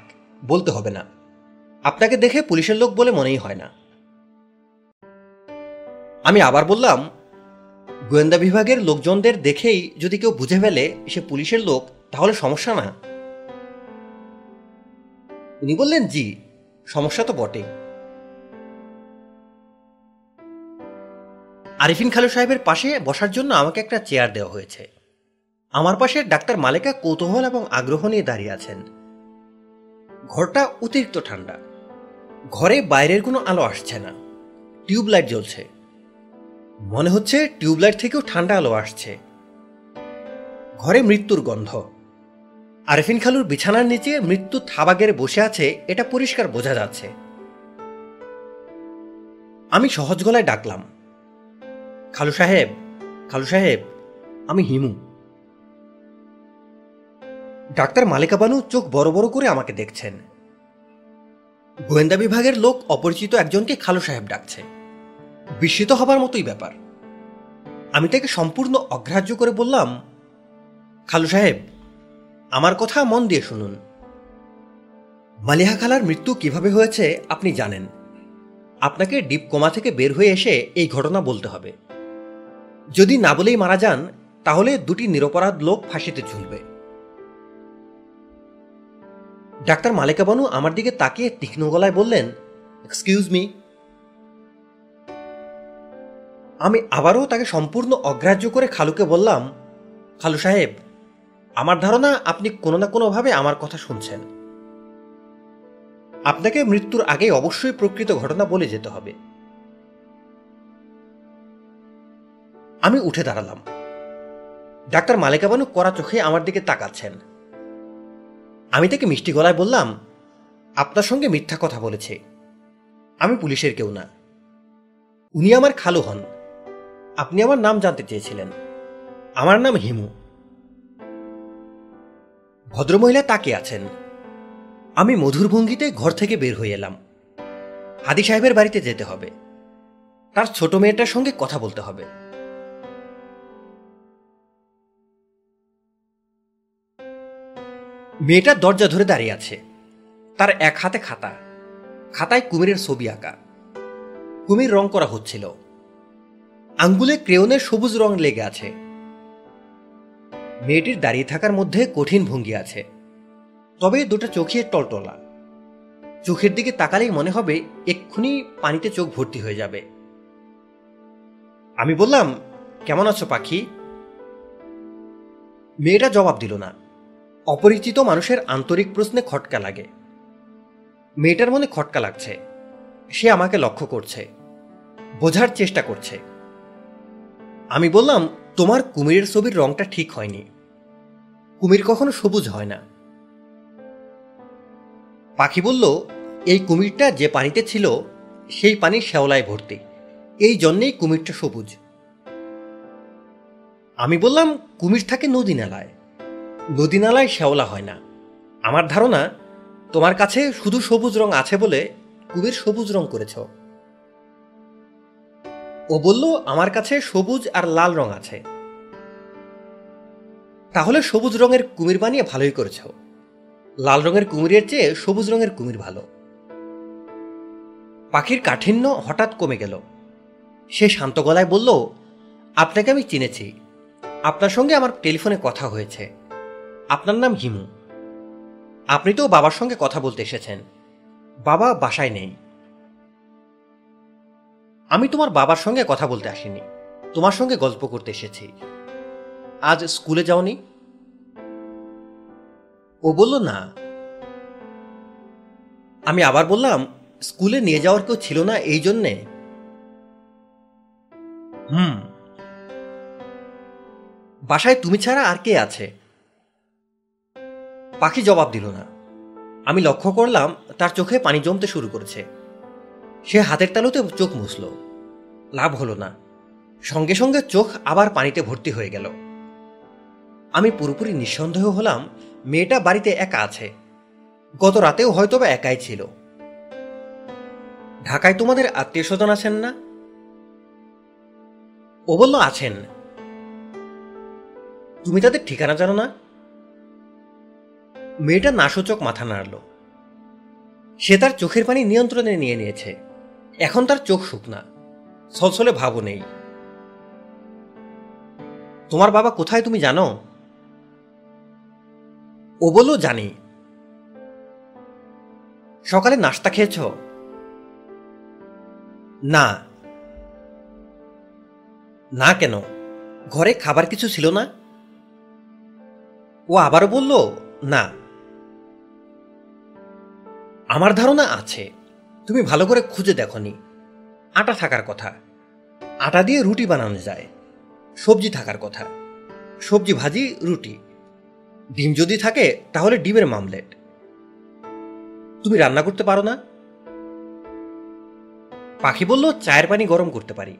বলতে হবে না। আপনাকে দেখে পুলিশের লোক বলে মনেই হয় না। আমি আবার বললাম, গোয়েন্দা বিভাগের লোকজনদের দেখেই যদি কেউ বুঝে ফেলে সে পুলিশের লোক, তাহলে সমস্যা না। উনি বললেন, জি, সমস্যা তো বটেই। আরিফিন খালু সাহেবের পাশে বসার জন্য আমাকে একটা চেয়ার দেওয়া হয়েছে। আমার পাশে ডাক্তার মালেকা কৌতূহল এবং আগ্রহ নিয়ে দাঁড়িয়ে আছেন। ঘরটা অতিরিক্ত ঠান্ডা। ঘরে বাইরের কোনো আলো আসছে না। টিউবলাইট জ্বলছে। মনে হচ্ছে টিউবলাইট থেকেও ঠান্ডা আলো আসছে। ঘরে মৃত্যুর গন্ধ। আরেফিন খালুর বিছানার নিচে মৃত্যু থাবাগের বসে আছে, এটা পরিষ্কার বোঝা যাচ্ছে। আমি সহজ গলায় ডাকলাম। খালু সাহেব খালু সাহেব, আমি হিমু। ডাক্তার মালিকা বানু চোখ বড় বড় করে আমাকে দেখছেন। গোয়েন্দা বিভাগের লোক অপরিচিত একজনকে খালু সাহেব ডাকছে। বিস্মিত হবার মতোই ব্যাপার। আমি তাকে সম্পূর্ণ অগ্রাহ্য করে বললাম, খালু সাহেব, আমার কথা মন দিয়ে শুনুন। মালিহা খালার মৃত্যু কীভাবে হয়েছে আপনি জানেন। আপনাকে ডিপ কোমা থেকে বের হয়ে এসে এই ঘটনা বলতে হবে। যদি না বলেই মারা যান, তাহলে দুটি নিরপরাধ লোক ফাঁসিতে ঝুলবে। ডাক্তার মালিকা বানু আমার দিকে তাকিয়ে তীক্ষ্ণ গলায় বললেন এক্সকিউজ মি আমি আবারও তাকে সম্পূর্ণ অগ্রাহ্য করে খালুকে বললাম, খালু সাহেব, আমার ধারণা আপনি কোনো না কোনোভাবে আমার কথা শুনছেন। আপনাকে মৃত্যুর আগে অবশ্যই প্রকৃত ঘটনা বলে যেতে হবে। আমি উঠে দাঁড়ালাম। ডাক্তার মালিকা বানু কড়া চোখে আমার দিকে তাকাচ্ছেন। আমি তাকে মিষ্টি গলায় বললাম, আপনার সঙ্গে মিথ্যা কথা বলেছে। আমি পুলিশের কেউ না। উনি আমার খালু হন। আপনি আমার নাম জানতে চেয়েছিলেন। আমার নাম হিমু। ভদ্রমহিলা তাকে আছেন। আমি মধুর ভঙ্গিতে ঘর থেকে বের হয়ে এলাম। হাদি সাহেবের বাড়িতে যেতে হবে। তার ছোট মেয়েটার সঙ্গে কথা বলতে হবে। মেয়েটা দরজা ধরে দাঁড়িয়ে আছে। তার এক হাতে খাতা, খাতায় কুমিরের ছবি আঁকা। কুমির রং করা হচ্ছিল। আঙ্গুলে ক্রেয়নের সবুজ রং লেগে আছে। মেয়েটির দাঁড়িয়ে থাকার মধ্যে কঠিন ভঙ্গি আছে। তবে দুটো চোখে টলটলা। চোখের দিকে তাকালেই মনে হবে এক্ষুনি পানিতে চোখ ভর্তি হয়ে যাবে। আমি বললাম, কেমন আছো পাখি? মেয়েটা জবাব দিল না। অপরিচিত মানুষের আন্তরিক প্রশ্নে খটকা লাগে। মেয়েটার মনে খটকা লাগছে। সে আমাকে লক্ষ্য করছে। বোঝার চেষ্টা করছে। আমি বললাম, তোমার কুমিরের ছবির রংটা ঠিক হয়নি। কুমির কখনো সবুজ হয় না। পাখি বলল, এই কুমিরটা যে পানিতে ছিল, সেই পানি শ্যাওলায় ভর্তি। এই জন্যেই কুমিরটা সবুজ। আমি বললাম, কুমির থাকে নদী নালায়। নদী নালায় শ্যাওলা হয় না। আমার ধারণা, তোমার কাছে শুধু সবুজ রং আছে বলে কুমির সবুজ রং করেছ। ও বলল, আমার কাছে সবুজ আর লাল রং আছে। তাহলে সবুজ রঙের কুমির বানিয়ে ভালোই করেছ। লাল রঙের কুমিরের চেয়ে সবুজ রঙের কুমির ভালো। পাখির কাঠিন্য হঠাৎ কমে গেল। সে শান্ত গলায় বলল, আপনাকে আমি চিনেছি। আপনার সঙ্গে আমার টেলিফোনে কথা হয়েছে। আপনার নাম হিমু। আপনি তো বাবার সঙ্গে কথা বলতে এসেছেন। বাবা বাসায় নেই। আমি তোমার বাবার সঙ্গে কথা বলতে আসিনি। তোমার সঙ্গে গল্প করতে এসেছি। আজ স্কুলে যাওনি? ও বলল, না। আমি আবার বললাম, স্কুলে নিয়ে যাওয়ার কেউ ছিল না এই জন্যে? হুম। বাসায় তুমি ছাড়া আর কে আছে? পাখি জবাব দিল না। আমি লক্ষ্য করলাম, তার চোখে পানি জমতে শুরু করেছে। সে হাতের তালুতে চোখ মুছল। লাভ হলো না। সঙ্গে সঙ্গে চোখ আবার পানিতে ভর্তি হয়ে গেল। আমি পুরোপুরি নিঃসন্দেহ হলাম, মেয়েটা বাড়িতে একা আছে। গত রাতেও হয়তো বা একাই ছিল। ঢাকায় তোমাদের আত্মীয় স্বজন আছেন না? ও বলল, আছেন। তুমি তাদের ঠিকানা জানো না? মেয়েটা নাসূচক মাথা নাড়ল। সে তার চোখের পানি নিয়ন্ত্রণে নিয়ে নিয়েছে। এখন তার চোখ শুকনা। ছলছলে ভাবও নেই। তোমার বাবা কোথায় তুমি জানো? ও বলল, জানি। সকালে নাস্তা খেয়েছ? না। না কেন? ঘরে খাবার কিছু ছিল না? ও আবারও বলল, না। আমার ধারণা আছে, তুমি ভালো করে খুঁজে দেখনি। আটা থাকার কথা। আটা দিয়ে রুটি বানানো যায়। সবজি থাকার কথা। সবজি ভাজি, রুটি। ডিম যদি থাকে, তাহলে ডিমের মামলেট। তুমি রান্না করতে পারো না? পাখি বলল, চায়ের পানি গরম করতে পারি।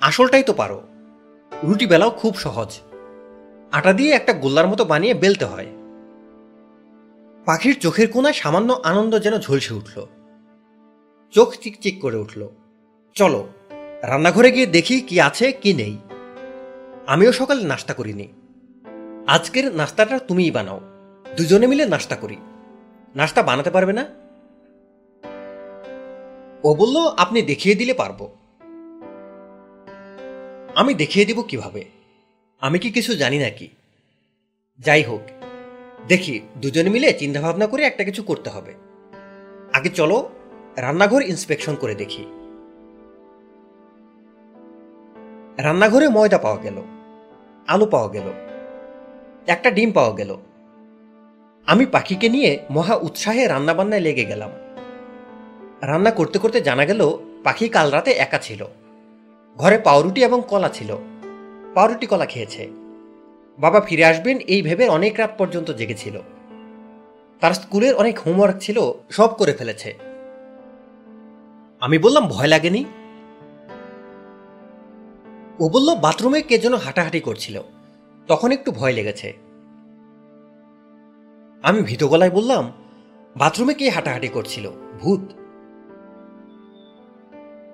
আসলটাই তো পারো। রুটি বেলাও খুব সহজ। আটা দিয়ে একটা গোল্লার মতো বানিয়ে বেলতে হয়। পাখির চোখের কোনায় সামান্য আনন্দ যেন ঝলসে উঠল। চোখ চিকচিক করে উঠল। চলো, রান্নাঘরে গিয়ে দেখি কি আছে, কি নেই। আমিও সকালে নাস্তা করিনি। আজকের নাস্তাটা তুমিই বানাও। দুজনে মিলে নাস্তা করি। নাস্তা বানাতে পারবে না? ও বলল, আপনি দেখিয়ে দিলে পারব। আমি দেখিয়ে দিব কীভাবে? আমি কি কিছু জানি নাকি? যাই হোক দেখি, দুজনে মিলে চিন্তা ভাবনা করে একটা কিছু করতে হবে। আগে চলো, রান্নাঘর ইন্সপেকশন করে দেখি। রান্নাঘরে ময়দা পাওয়া গেল, আলু পাওয়া গেল, একটা ডিম পাওয়া গেল। আমি পাখিকে নিয়ে মহা উৎসাহে রান্নাবান্নায় লেগে গেলাম। রান্না করতে করতে জানা গেল, পাখি কাল রাতে একা ছিল। ঘরে পাউরুটি এবং কলা ছিল। পাউরুটি কলা খেয়েছে। বাবা ফিরে আসবেন এই ভেবে অনেক রাত পর্যন্ত জেগেছিল। তার স্কুলের অনেক হোমওয়ার্ক ছিল, সব করে ফেলেছে। আমি বললাম, ভয় লাগেনি? ও বলল, বাথরুমে কে যেন হাঁটাহাঁটি করছিল। তখন একটু ভয় লেগেছে। আমি ভীত গলায় বললাম, বাথরুমে কে হাঁটাহাঁটি করছিল? ভূত।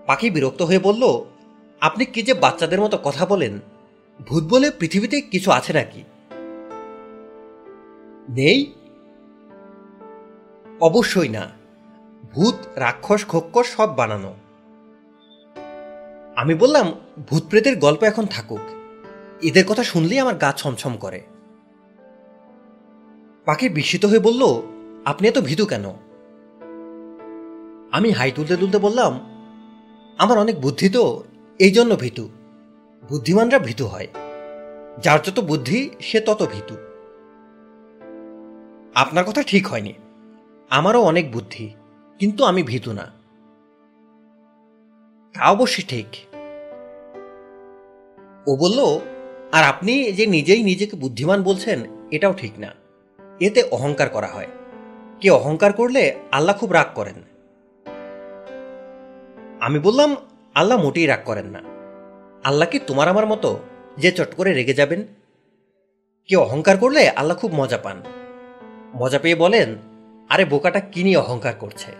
পাখি বিরক্ত হয়ে বলল, আপনি কি যে বাচ্চাদের মতো কথা বলেন ভূত বলে পৃথিবীতে কিছু আছে নাকি? নেই? অবশ্যই না। ভূত, রাক্ষস খোক্ষস সব বানানো। আমি বললাম ভূত প্রেতের গল্প এখন থাকুক। এদের কথা শুনলেই আমার গা ছমছম করে। পাখি বিস্মিত হয়ে বলল, আপনি এত ভীতু কেন? আমি হাই তুলতে তুলতে বললাম, আমার অনেক বুদ্ধি তো, এই জন্য ভীতু। বুদ্ধিমানরা ভীতু হয়। যার যত বুদ্ধি, সে তত ভীতু। আপনার কথা ঠিক হয়নি। আমারও অনেক বুদ্ধি, কিন্তু আমি ভীতু না। তা অবশ্যই ঠিক। ও বলল, আর আপনি যে নিজেই নিজেকে বুদ্ধিমান বলছেন, এটাও ঠিক না। এতে অহংকার করা হয়। কে অহংকার করলে আল্লাহ খুব রাগ করেন। আমি বললাম, আল্লাহ মোটেই রাগ করেন না। আল্লাহ কি তোমার আমার মতো যে চট করে রেগে যাবেন? কে অহংকার করলে আল্লাহ খুব মজা পান। মজা পেয়ে বলেন, আরে বোকাটা কি নিয়ে অহংকার করছে?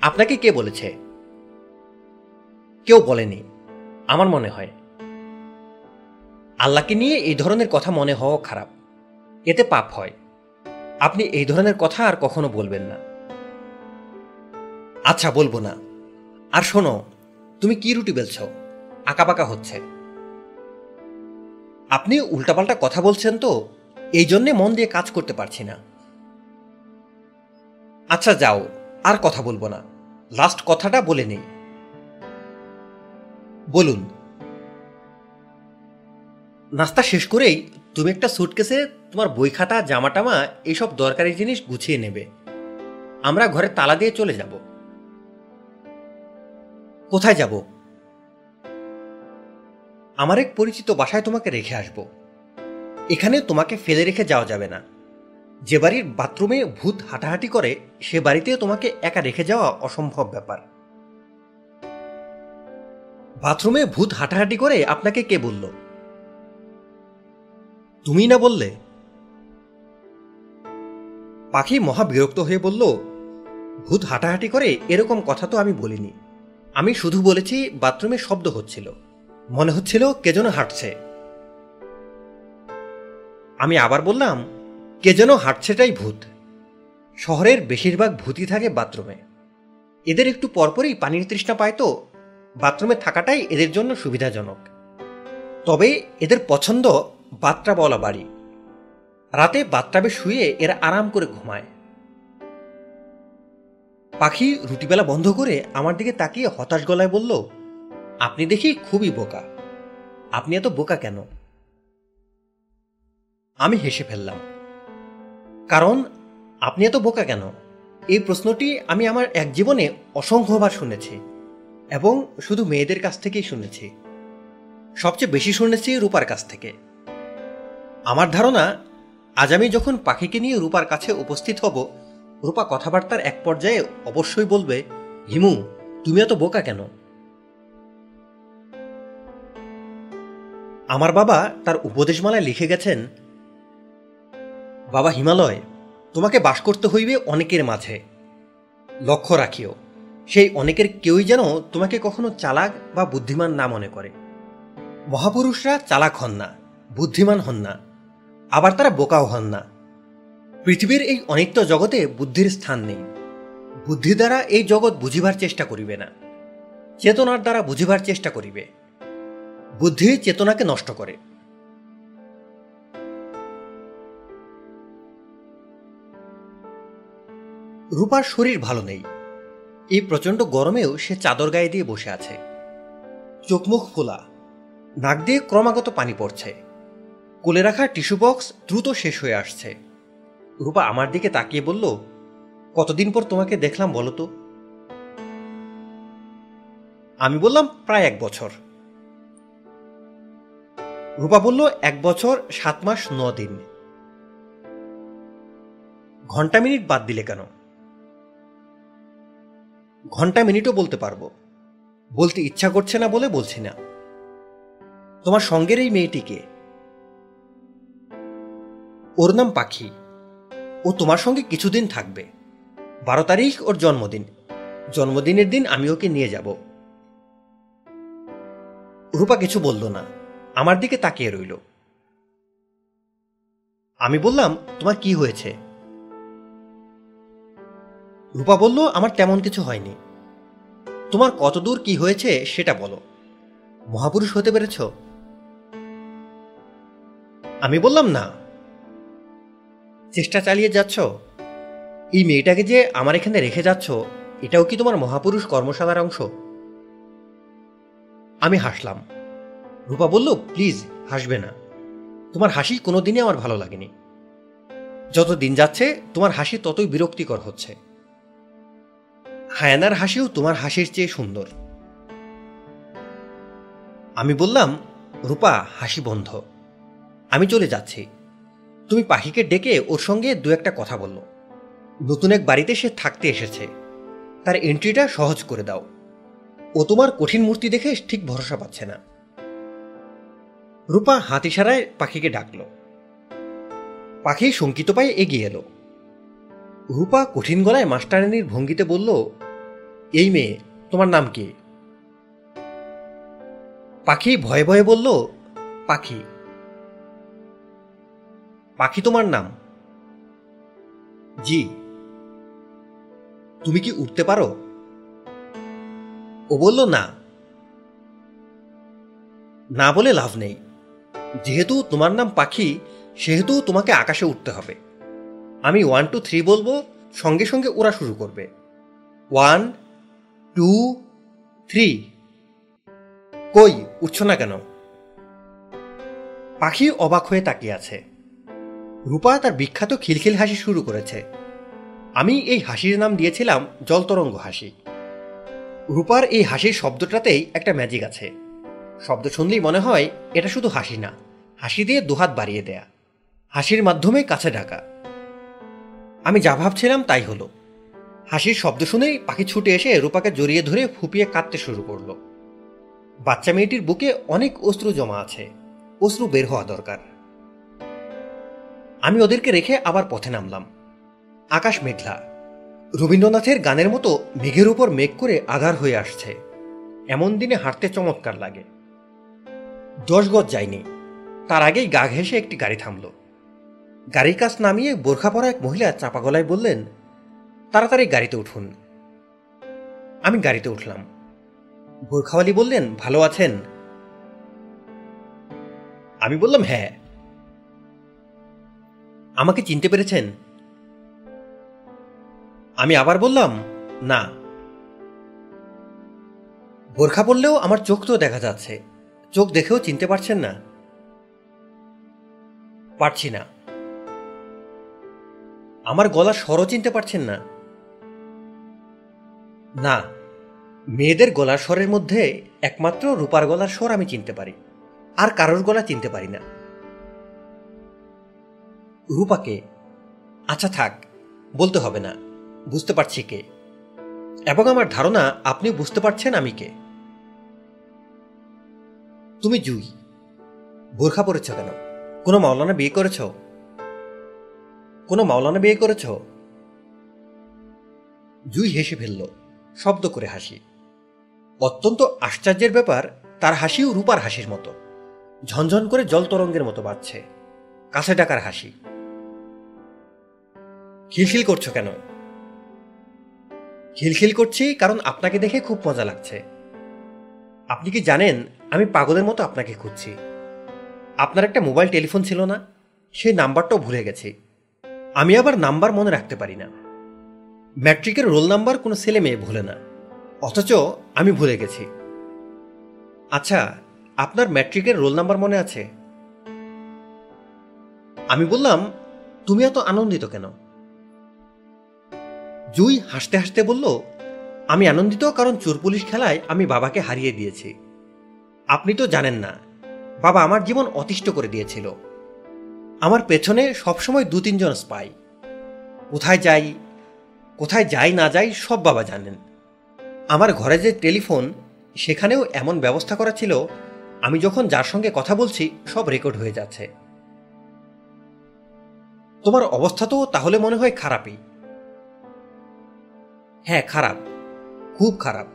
আপনাকে কে বলেছে? কেউ বলেনি, আমার মনে হয়। আল্লাহকে নিয়ে এই ধরনের কথা মনে হওয়া খারাপ। এতে পাপ হয়। আপনি এই ধরনের কথা আর কখনো বলবেন না। আচ্ছা বলব না। আর শোনো তুমি কি রুটি বেলছ? আঁকাবাঁকা হচ্ছে। আপনি উল্টাপাল্টা কথা বলছেন তো, এই জন্যে মন দিয়ে কাজ করতে পারছি না। আচ্ছা যাও, আর কথা বলব না। লাস্ট কথাটা বলে নেই। বলুন। নাস্তা শেষ করেই তুমি একটা সুটকেসে তোমার বই খাতা জামা টামা এইসব দরকারি জিনিস গুছিয়ে নেবে। আমরা ঘরে তালা দিয়ে চলে যাব। কোথায় যাব? আমার এক পরিচিত বাসায় তোমাকে রেখে আসব। এখানে তোমাকে ফেলে রেখে যাওয়া যাবে না। যে বাড়ির বাথরুমে ভূত হাঁটাহাঁটি করে, সে বাড়িতে তোমাকে একা রেখে যাওয়া অসম্ভব ব্যাপার। বাথরুমে ভূত হাঁটাহাঁটি করে আপনাকে কে বলল? তুমি না বললে? পাখি মহা বিরক্ত হয়ে বলল, ভূত হাঁটাহাঁটি করে এরকম কথা তো আমি বলিনি। আমি শুধু বলেছি বাথরুমে শব্দ হচ্ছিল। মনে হচ্ছিল কে যেন হাঁটছে। আমি আবার বললাম, কে যেন হাঁটছেটাই ভূত। শহরের বেশিরভাগ ভূতই থাকে বাথরুমে। এদের একটু পরপরই পানির তৃষ্ণা পায় তো, বাথরুমে থাকাটাই এদের জন্য সুবিধাজনক। তবে এদের পছন্দ বাত্রা বলা বাড়ি। রাতে বাথটাবে শুয়ে এরা আরাম করে ঘুমায়। পাখি রুটিবেলা বন্ধ করে আমার দিকে তাকিয়ে হতাশ গলায় বলল, আপনি দেখি খুবই বোকা। আপনি এত বোকা কেন? আমি হেসে ফেললাম, কারণ আপনি এত বোকা কেন? এই প্রশ্নটি আমি আমার এক জীবনে অসংখ্যবার শুনেছি এবং শুধু মেয়েদের কাছ থেকেই শুনেছি। সবচেয়ে বেশি শুনেছি রূপার কাছ থেকে। আমার ধারণা, আজ আমি যখন পাখিকে নিয়ে রূপার কাছে উপস্থিত হব রূপা কথাবার্তার এক পর্যায়ে অবশ্যই বলবে, হিমু, তুমি এত বোকা কেন? আমার বাবা তার উপদেশমালায় লিখে গেছেন, বাবা হিমালয়, তোমাকে বাস করতে হইবে অনেকের মাঝে। লক্ষ্য রাখিও, সেই অনেকের কেউই যেন তোমাকে কখনো চালাক বা বুদ্ধিমান না মনে করে। মহাপুরুষরা চালাক হন না, বুদ্ধিমান হন না, আবার তারা বোকাও হন না। পৃথিবীর এই অনিত্য জগতে বুদ্ধির স্থান নেই। বুদ্ধি দ্বারা এই জগৎ বুঝিবার চেষ্টা করিবে না। চেতনার দ্বারা বুঝিবার চেষ্টা করিবে। বুদ্ধি চেতনাকে নষ্ট করে। রূপার শরীর ভালো নেই। এই প্রচণ্ড গরমেও সে চাদর গায়ে দিয়ে বসে আছে। চোখমুখ খোলা। নাক দিয়ে ক্রমাগত পানি পড়ছে। কোলে রাখা টিস্যু বক্স দ্রুত শেষ হয়ে আসছে। রূপা আমার দিকে তাকিয়ে বলল, কতদিন পর তোমাকে দেখলাম বলো তো? আমি বললাম, প্রায় এক বছর। রূপা বলল, এক বছর, সাত মাস, ন দিন। ঘণ্টা মিনিট বাদ দিলে কেন? ঘণ্টা মিনিটও বলতে পারব। বলতে ইচ্ছা করছে না বলে বলছি না। তোমার সঙ্গের এই মেয়েটিকে। ওর নাম পাখি। ও তোমার সঙ্গে কিছুদিন থাকবে। বারো তারিখ ওর জন্মদিন। জন্মদিনের দিন আমি ওকে নিয়ে যাব। রূপা কিছু বলল না। আমার দিকে তাকিয়ে রইল। আমি বললাম, তোমার কি হয়েছে? রূপা বলল, আমার তেমন কিছু হয়নি। তোমার কতদূর কি হয়েছে সেটা বলো। মহাপুরুষ হতে পেরেছ? আমি বললাম, না। চেষ্টা চালিয়ে যাচ্ছ? এই মেয়েটাকে যে আমার এখানে রেখে যাচ্ছ, এটাও কি তোমার মহাপুরুষ কর্মশালার অংশ? আমি হাসলাম। রূপা বলল, প্লিজ, হাসবে না। তোমার হাসি কোনোদিনই আমার ভালো লাগেনি। যত দিন যাচ্ছে, তোমার হাসি ততই বিরক্তিকর হচ্ছে। হায়ানার হাসিও তোমার হাসির চেয়ে সুন্দর। আমি বললাম, রূপা, হাসি বন্ধ। আমি চলে যাচ্ছি। তুমি পাখিকে ডেকে ওর সঙ্গে দু একটা কথা বলল। নতুন এক বাড়িতে সে থাকতে এসেছে। তার এন্ট্রিটা সহজ করে দাও। ও তোমার কঠিন মূর্তি দেখে ঠিক ভরসা পাচ্ছে না। রূপা হাত ইশারায় পাখিকে ডাকল। পাখি শঙ্কিত পায়ে এগিয়ে এলো। রূপা কঠিন গলায় মাস্টারানির ভঙ্গিতে বলল, এই মেয়ে, তোমার নাম কি? পাখি ভয়ে ভয়ে বলল, পাখি। পাখি তোমার নাম? জি। তুমি কি উঠতে পারো? ও বলল, না। না বলে লাভ নেই। যেহেতু তোমার নাম পাখি, সেহেতু তোমাকে আকাশে উঠতে হবে। আমি ওয়ান টু থ্রি বলব, সঙ্গে সঙ্গে ওরা শুরু করবে। ওয়ান টু থ্রি কই উঠছ না কেন? পাখি অবাক হয়ে তাকিয়ে আছে। রূপা তার বিখ্যাত খিলখিল হাসি শুরু করেছে। আমি এই হাসির নাম দিয়েছিলাম জলতরঙ্গ হাসি। রূপার এই হাসির শব্দটাতেই একটা ম্যাজিক আছে। শব্দ শুনলেই মনে হয় এটা শুধু হাসি না, হাসি দিয়ে দুহাত বাড়িয়ে দেয়া। হাসির মাধ্যমে কাছে ডাকা। আমি যা ভাবছিলাম তাই হলো। হাসির শব্দ শুনেই পাখি ছুটে এসে রূপাকে জড়িয়ে ধরে ফুপিয়ে কাঁদতে শুরু করল। বাচ্চা মেয়েটির বুকে অনেক অস্ত্র জমা আছে অস্ত্র বের হওয়া দরকার। আমি ওদেরকে রেখে আবার পথে নামলাম। আকাশ মেঘলা। রবীন্দ্রনাথের গানের মতো মেঘের উপর মেঘ করে আধার হয়ে আসছে। এমন দিনে হাঁটতে চমৎকার লাগে। দশ গজ যায়নি। তার আগেই গা ঘেঁষে একটি গাড়ি থামল। গাড়ির কাছ নামিয়ে বোরখা পরা এক মহিলা চাপা গলায় বললেন, তাড়াতাড়ি গাড়িতে উঠুন। আমি গাড়িতে উঠলাম। বোরখাওয়ালি বললেন, ভালো আছেন? আমি বললাম হ্যাঁ। আমাকে চিনতে পেরেছেন? আমি আবার বললাম, না। বোরখা পড়লেও আমার চোখ তো দেখা যাচ্ছে। চোখ দেখেও চিনতে পারছেন না। পারছি না। আমার গলার স্বরও চিনতে পারছেন না। না, মেয়েদের গলার স্বরের মধ্যে একমাত্র রূপার গলার স্বর আমি চিনতে পারি। আর কারোর গলা চিনতে পারি না। রূপাকে আচ্ছা থাক, বলতে হবে না, বুঝতে পারছি কে। এবং আমার ধারণা আপনি বুঝতে পারছেন আমি কে। তুমি জুই, বোরখা পরেছ কেন? কোনো মাওলানা বিয়ে করেছ? কোনো মাওলানা বিয়ে করেছ? জুই হেসে ফেলল, শব্দ করে হাসি। অত্যন্ত আশ্চর্যের ব্যাপার, তার হাসিও রূপার হাসির মতো। ঝনঝন করে জল তরঙ্গের মতো বাজছে। কাছে ডাকার হাসি। খিলখিল করছ কেন? খিলখিল করছি কারণ আপনাকে দেখে খুব মজা লাগছে। আপনি কি জানেন, আমি পাগলের মতো আপনাকে খুঁজছি। আপনার একটা মোবাইল টেলিফোন ছিল না? সেই নাম্বারটাও ভুলে গেছি। আমি আবার নাম্বার মনে রাখতে পারি না। ম্যাট্রিকের রোল নাম্বার কোনো ছেলে মেয়ে ভুলে না। অথচ আমি ভুলে গেছি। আচ্ছা আপনার ম্যাট্রিকের রোল নাম্বার মনে আছে? আমি বললাম, তুমি এত আনন্দিত কেন? জুই হাসতে হাসতে বলল, আমি আনন্দিত কারণ চোর পুলিশ খেলায় আমি বাবাকে হারিয়ে দিয়েছি। আপনি তো জানেন না, বাবা আমার জীবন অতিষ্ঠ করে দিয়েছিল। আমার পেছনে সবসময় দু তিনজন স্পাই কোথায় যাই কোথায় যাই না যাই সব বাবা জানেন। আমার ঘরে যে টেলিফোন, সেখানেও এমন ব্যবস্থা করা ছিল, আমি যখন যার সঙ্গে কথা বলছি, সব রেকর্ড হয়ে যাচ্ছে। তোমার অবস্থা তো তাহলে মনে হয় খারাপই। হ্যাঁ খারাপ। খুব খারাপ।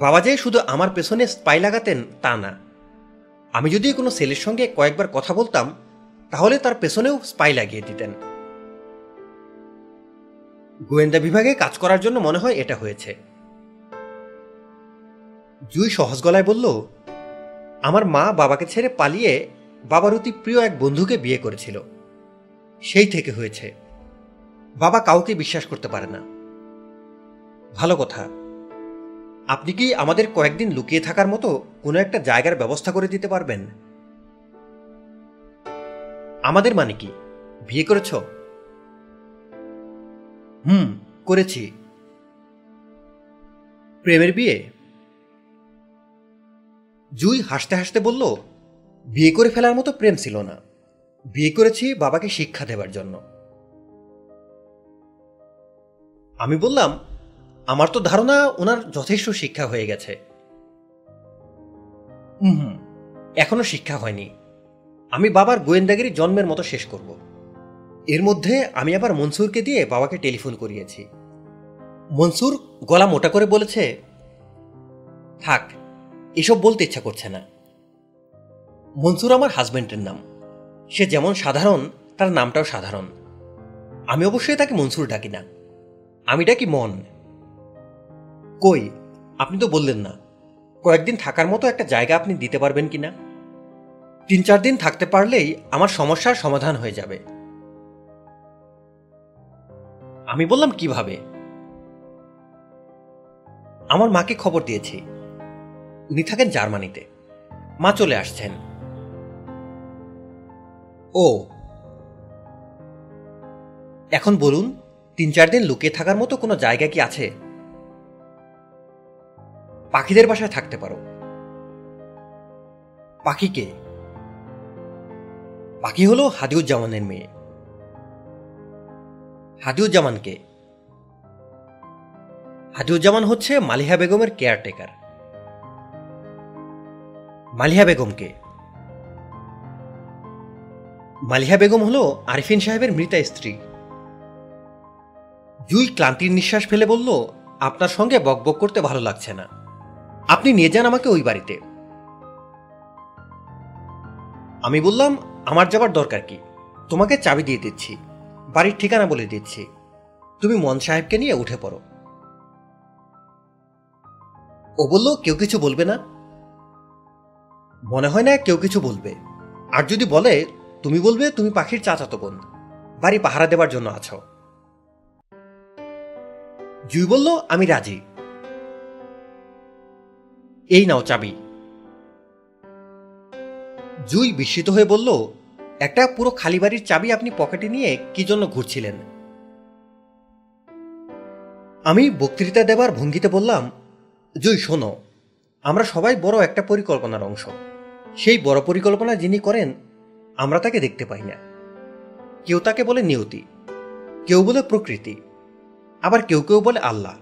বাবা যে শুধু আমার পেছনে স্পাই লাগাতেন তা না। আমি যদি কোনো ছেলের সঙ্গে কয়েকবার কথা বলতাম, তাহলে তার পেছনেও স্পাই লাগিয়ে দিতেন। গোয়েন্দা বিভাগে কাজ করার জন্য মনে হয় এটা হয়েছে। জুই সহজ গলায় বলল, আমার মা বাবাকে ছেড়ে পালিয়ে বাবার অতি প্রিয় এক বন্ধুকে বিয়ে করেছিল। সেই থেকে হয়েছে। বাবা কাউকে বিশ্বাস করতে পারে না। ভালো কথা। আপনি কি আমাদের কয়েকদিন লুকিয়ে থাকার মতো কোনো একটা জায়গার ব্যবস্থা করে দিতে পারবেন? আমাদের মানে কি? বিয়ে করেছ? হুম, করেছি। প্রেমের বিয়ে? জুই হাসতে হাসতে বলল, বিয়ে করে ফেলার মতো প্রেম ছিল না। বিয়ে করেছি বাবাকে শিক্ষা দেবার জন্য। আমি বললাম আমার তো ধারণা ওনার যথেষ্ট শিক্ষা হয়ে গেছে। হুম। এখনও শিক্ষা হয়নি। আমি বাবার গোয়েন্দাগিরি জন্মের মতো শেষ করব। এর মধ্যে আমি আবার মনসুরকে দিয়ে বাবাকে টেলিফোন করিয়েছি। মনসুর গলা মোটা করে বলেছে থাক এসব বলতে ইচ্ছা করছে না। মনসুর আমার হাজব্যান্ডের নাম। সে যেমন সাধারণ তার নামটাও সাধারণ। আমি অবশ্যই তাকে মনসুর ডাকি না। আমি ডাকি মন। কই? আপনি তো বললেন না। কয়েকদিন থাকার মতো একটা জায়গা আপনি দিতে পারবেন কি না তিন চার দিন থাকতে পারলেই আমার সমস্যার সমাধান হয়ে যাবে। আমি বললাম, কীভাবে? আমার মাকে খবর দিয়েছি। উনি থাকেন জার্মানিতে। মা চলে আসছেন। ও। এখন বলুন, তিন চার দিন লুকিয়ে থাকার মতো কোনো জায়গা কি আছে? পাখিদের বাসায় থাকতে পারো। পাখিকে। পাখি হলো হাদিউজ্জামানের মেয়ে। হাদিউজ্জামানকে। হাদিউজ্জামান হচ্ছে মালিহা বেগমের কেয়ারটেকার। মালিহা বেগমকে। মালিহা বেগম হলো আরিফিন সাহেবের মৃতা স্ত্রী। জুই ক্লান্তির নিঃশ্বাস ফেলে বলল, আপনার সঙ্গে বকবক করতে ভালো লাগছে না। আপনি নিয়ে যান আমাকে ওই বাড়িতে। আমি বললাম, আমার যাবার দরকার কি? তোমাকে চাবি দিয়ে দিচ্ছি, বাড়ির ঠিকানা বলে দিচ্ছি। তুমি মন সাহেবকে নিয়ে উঠে পড়ো। ও বলল, কেউ কিছু বলবে না? মনে হয় না কেউ কিছু বলবে। আর যদি বলে, তুমি বলবে, তুমি পাখির চাচাতো বোন। বাড়ি পাহারা দেবার জন্য আছো। জুই বলল, আমি রাজি। এই নাও চাবি। জুই বিস্মিত হয়ে বলল, একটা পুরো খালি বাড়ির চাবি আপনি পকেটে নিয়ে কি জন্য ঘুরছিলেন? আমি বক্তৃতা দেবার ভঙ্গিতে বললাম, জুই, শোনো, আমরা সবাই বড় একটা পরিকল্পনার অংশ। সেই বড় পরিকল্পনা যিনি করেন, আমরা তাকে দেখতে পাই না। কেউ তাকে বলে নিয়তি, কেউ বলে প্রকৃতি, আবার কেউ কেউ বলে আল্লাহ।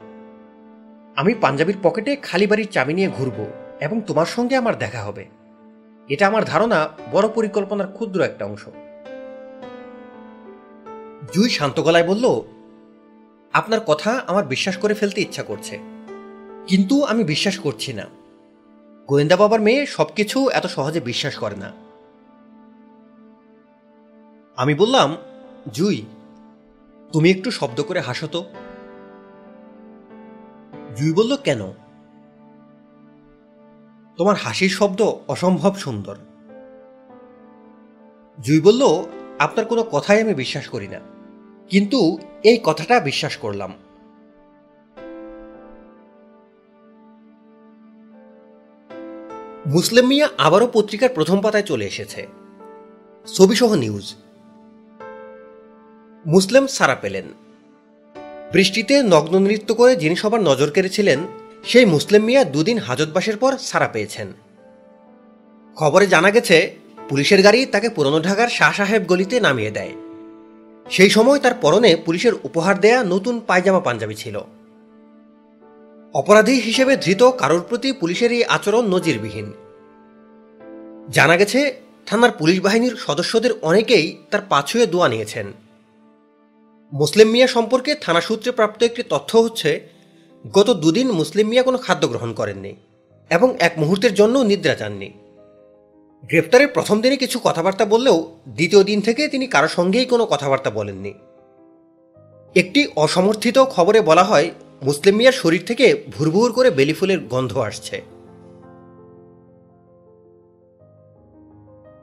আমি পাঞ্জাবির পকেটে খালি বাড়ির চাবি নিয়ে ঘুরব এবং তোমার সঙ্গে আমার দেখা হবে। এটা আমার ধারণা বড় পরিকল্পনার ক্ষুদ্র একটা অংশ। জুই শান্ত গলায় বলল, আপনার কথা আমার বিশ্বাস করে ফেলতে ইচ্ছা করছে। কিন্তু আমি বিশ্বাস করছি না। গোয়েন্দা বাবার মেয়ে সবকিছু এত সহজে বিশ্বাস করে না। আমি বললাম, জুই, তুমি একটু শব্দ করে হাসো তো। জুই বলল, কেন? তোমার হাসির শব্দ অসম্ভব সুন্দর। জুই বলল, আপনার কোনো কথাই আমি বিশ্বাস করি না, কিন্তু এই কথাটা বিশ্বাস করলাম। মুসলিম মিয়া আবারও পত্রিকার প্রথম পাতায় চলে এসেছে। ছবিসহ নিউজ। মুসলিম সারা পেলেন। বৃষ্টিতে নগ্ন নৃত্য করে যিনি সবার নজর কেড়েছিলেন, সেই মুসলিম মিয়া দুদিন হাজতবাসের পর সারা পেয়েছেন। খবরে জানা গেছে, পুলিশের গাড়ি তাকে পুরনো ঢাকার শাহ সাহেব গলিতে নামিয়ে দেয়। সেই সময় তার পরনে পুলিশের উপহার দেয়া নতুন পায়জামা পাঞ্জাবি ছিল। অপরাধী হিসেবে ধৃত কারোর প্রতি পুলিশের এই আচরণ নজিরবিহীন। জানা গেছে, থানার পুলিশ বাহিনীর সদস্যদের অনেকেই তার পাছুয়ে দোয়া নিয়েছেন। মুসলিম মিয়া সম্পর্কে থানা সূত্রে প্রাপ্ত একটি তথ্য হচ্ছে, গত দুদিন মুসলিম মিয়া কোনো খাদ্য গ্রহণ করেননি এবং এক মুহূর্তের জন্য নিদ্রা যাননি গ্রেপ্তারের প্রথম দিনে কিছু কথাবার্তা বললেও দ্বিতীয় দিন থেকে তিনি কারও সঙ্গেই কোনো কথাবার্তা বলেননি। একটি অসমর্থিত খবরে বলা হয়, মুসলিম মিয়ার শরীর থেকে ভুরভুর করে বেলি ফুলের গন্ধ আসছে।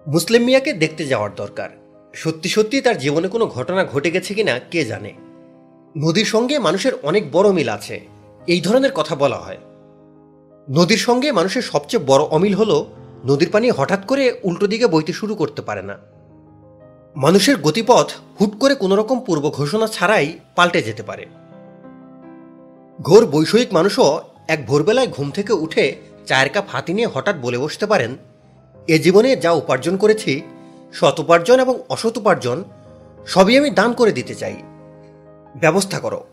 মুসলিম মিয়াকে দেখতে যাওয়ার দরকার। সত্যি সত্যি তার জীবনে কোনো ঘটনা ঘটে গেছে কিনা কে জানে? নদীর সঙ্গে মানুষের অনেক বড় মিল আছে। এই ধরনের কথা বলা হয়। নদীর সঙ্গে মানুষের সবচেয়ে বড় অমিল হলো, নদীর পানি হঠাৎ করে উল্টো দিকে বইতে শুরু করতে পারে না। মানুষের গতিপথ হুট করে কোনো রকম পূর্ব ঘোষণা ছাড়াই পাল্টে যেতে পারে। ঘোর বৈষয়িক মানুষও এক ভোরবেলায় ঘুম থেকে উঠে চায়ের কাপ হাতি নিয়ে হঠাৎ বলে বসতে পারেন, এ জীবনে যা উপার্জন করেছি সৎ এবং অসতুপার্জন সবই আমি দান করে দিতে চাই। ব্যবস্থা করো।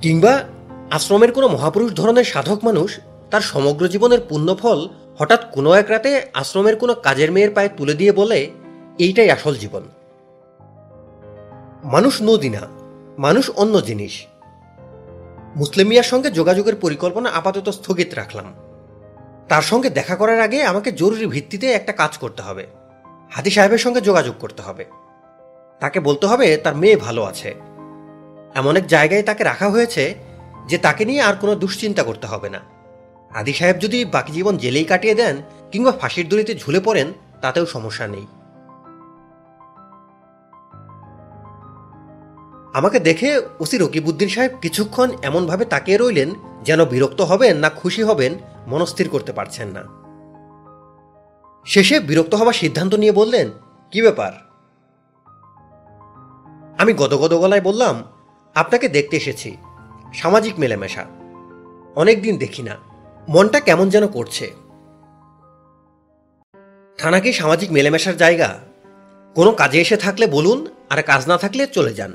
কিংবা আশ্রমের কোনো মহাপুরুষ ধরনের সাধক মানুষ তার সমগ্র জীবনের পুণ্যফল হঠাৎ কোনো এক রাতে আশ্রমের কোনো কাজের মেয়ের পায়ে তুলে দিয়ে বলে, এইটাই আসল জীবন। মানুষ নদী না, মানুষ অন্য জিনিস। মুসলিমিয়ার সঙ্গে যোগাযোগের পরিকল্পনা আপাতত স্থগিত রাখলাম। তার সঙ্গে দেখা করার আগে আমাকে জরুরি ভিত্তিতে একটা কাজ করতে হবে। হাতি সাহেবের সঙ্গে যোগাযোগ করতে হবে। তাকে বলতে হবে তার মেয়ে ভালো আছে। এমন এক জায়গায় তাকে রাখা হয়েছে যে তাকে নিয়ে আর কোনো দুশ্চিন্তা করতে হবে না। হাদি সাহেব যদি বাকি জীবন জেলেই কাটিয়ে দেন কিংবা ফাঁসির দড়িতে ঝুলে পড়েন, তাতেও সমস্যা নেই। আমাকে দেখে ওসি রকিবুদ্দিন সাহেব কিছুক্ষণ এমনভাবে তাকিয়ে রইলেন যেন বিরক্ত হবেন না খুশি হবেন, মনস্থির করতে পারছেন না। শেষে বিরক্ত হবার সিদ্ধান্ত নিয়ে বললেন, কি ব্যাপার? আমি গদগদ গলায় বললাম, আপনাকে দেখতে এসেছি। সামাজিক মেলামেশা। অনেকদিন দেখি না। মনটা কেমন যেন করছে। থানা কি সামাজিক মেলামেশার জায়গা? কোনো কাজে এসে থাকলে বলুন, আর কাজ না থাকলে চলে যান।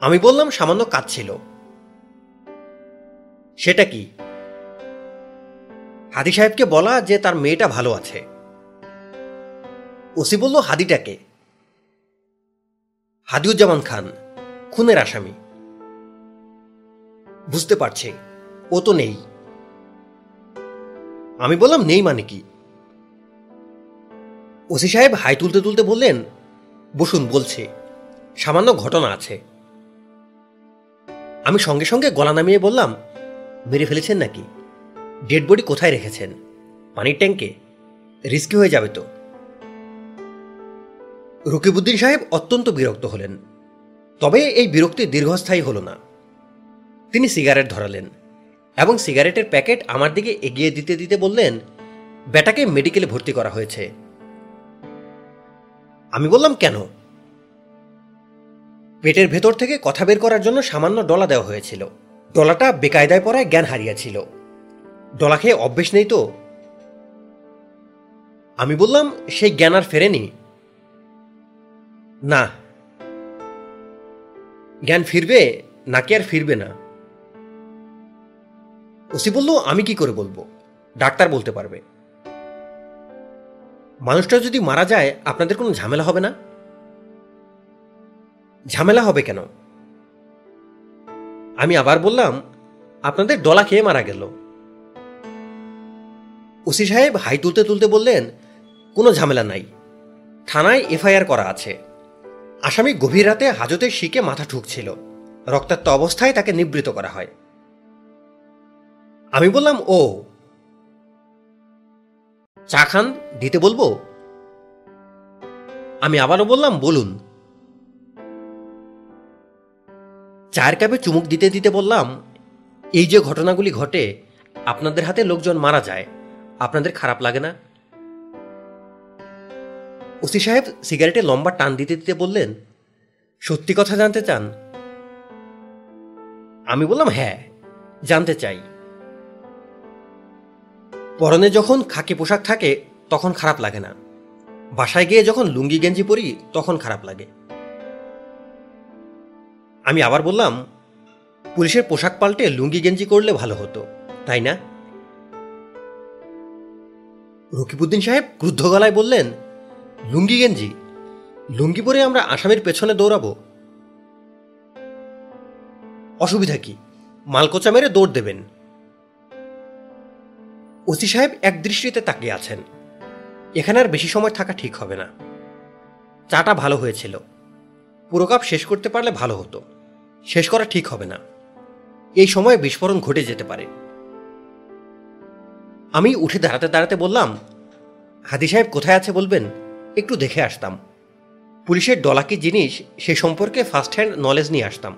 আমি বললাম, সামান্য কাজ ছিল। সেটা কি? হাদি সাহেবকে বলা যে তার মেয়েটা ভালো আছে। ওসি বলল হাদিটাকে হাদিউজ্জামান খান, খুনের আসামি। বুঝতে পারছে, ও তো নেই। আমি বললাম, নেই মানে কি? ওসি সাহেব হাই তুলতে তুলতে বললেন, বসুন, বলছে, সামান্য ঘটনা আছে। আমি সঙ্গে সঙ্গে গলা নামিয়ে বললাম, মেরে ফেলেছেন নাকি? ডেড বডি কোথায় রেখেছেন? পানির ট্যাঙ্কে রিস্কি হয়ে যাবে তো। রকিবুদ্দিন সাহেব অত্যন্ত বিরক্ত হলেন। তবে এই বিরক্তি দীর্ঘস্থায়ী হল না। তিনি সিগারেট ধরালেন এবং সিগারেটের প্যাকেট আমার দিকে এগিয়ে দিতে দিতে বললেন, বেটাকে মেডিকেলে ভর্তি করা হয়েছে। আমি বললাম, কেন? পেটের ভেতর থেকে কথা বের করার জন্য সামান্য ডলা দেওয়া হয়েছিল। ডলাটা বেকায়দায় পড়ায় জ্ঞান হারিয়েছিল। ডলা খেয়ে অভ্যেস নেই তো? আমি বললাম, সেই জ্ঞান আর ফেরেনি। না। জ্ঞান ফিরবে, নাকি আর ফিরবে না? ওসি বলল, আমি কি করে বলব? ডাক্তার বলতে পারবে। মানুষটা যদি মারা যায়, আপনাদের কোনো ঝামেলা হবে না? ঝামেলা হবে কেন? আমি আবার বললাম, আপনাদের ডলা খেয়ে মারা গেল। ওসি সাহেব হাই তুলতে তুলতে বললেন, কোনো ঝামেলা নাই। থানায় এফআইআর করা আছে। আসামি গভীর রাতে হাজতের শিকে মাথা ঠুকছিল। রক্তাক্ত অবস্থায় তাকে নিবৃত করা হয়। আমি বললাম, ও, চা খান, দিতে বলব? আমি আবারও বললাম, বলুন। চায়ের কাপে চুমুক দিতে দিতে বললাম, এই যে ঘটনাগুলি ঘটে, আপনাদের হাতে লোকজন মারা যায়। আপনাদের খারাপ লাগে না? ওসি সাহেব সিগারেটে লম্বা টান দিতে দিতে বললেন, সত্যি কথা জানতে চান? আমি বললাম হ্যাঁ জানতে চাই। পরনে যখন খাকি পোশাক থাকে, তখন খারাপ লাগে না। বাসায় গিয়ে যখন লুঙ্গি গেঞ্জি পরি, তখন খারাপ লাগে। আমি আবার বললাম, পুলিশের পোশাক পাল্টে লুঙ্গি গেঞ্জি করলে ভালো হতো, তাই না? রকিবউদ্দিন সাহেব ক্রুদ্ধ গলায় বললেন, লুঙ্গি গেঞ্জি, লুঙ্গি পরে আমরা আসামির পেছনে দৌড়াবো। অসুবিধা কি? মালকোচা মেরে দৌড় দেবেন। ওসি সাহেব এক দৃষ্টিতে তাকিয়ে আছেন। এখানে আর বেশি সময় থাকা ঠিক হবে না। চাটা ভালো হয়েছিল। পুরো কাপ শেষ করতে পারলে ভালো হতো। শেষ করা ঠিক হবে না। এই সময়ে বিস্ফোরণ ঘটে যেতে পারে। আমি উঠে দাঁড়াতে দাঁড়াতে বললাম, হাদি সাহেব কোথায় আছে বলবেন? একটু দেখে আসতাম। পুলিশের ডলাকি জিনিস সে সম্পর্কে ফার্স্ট হ্যান্ড নলেজ নিয়ে আসতাম।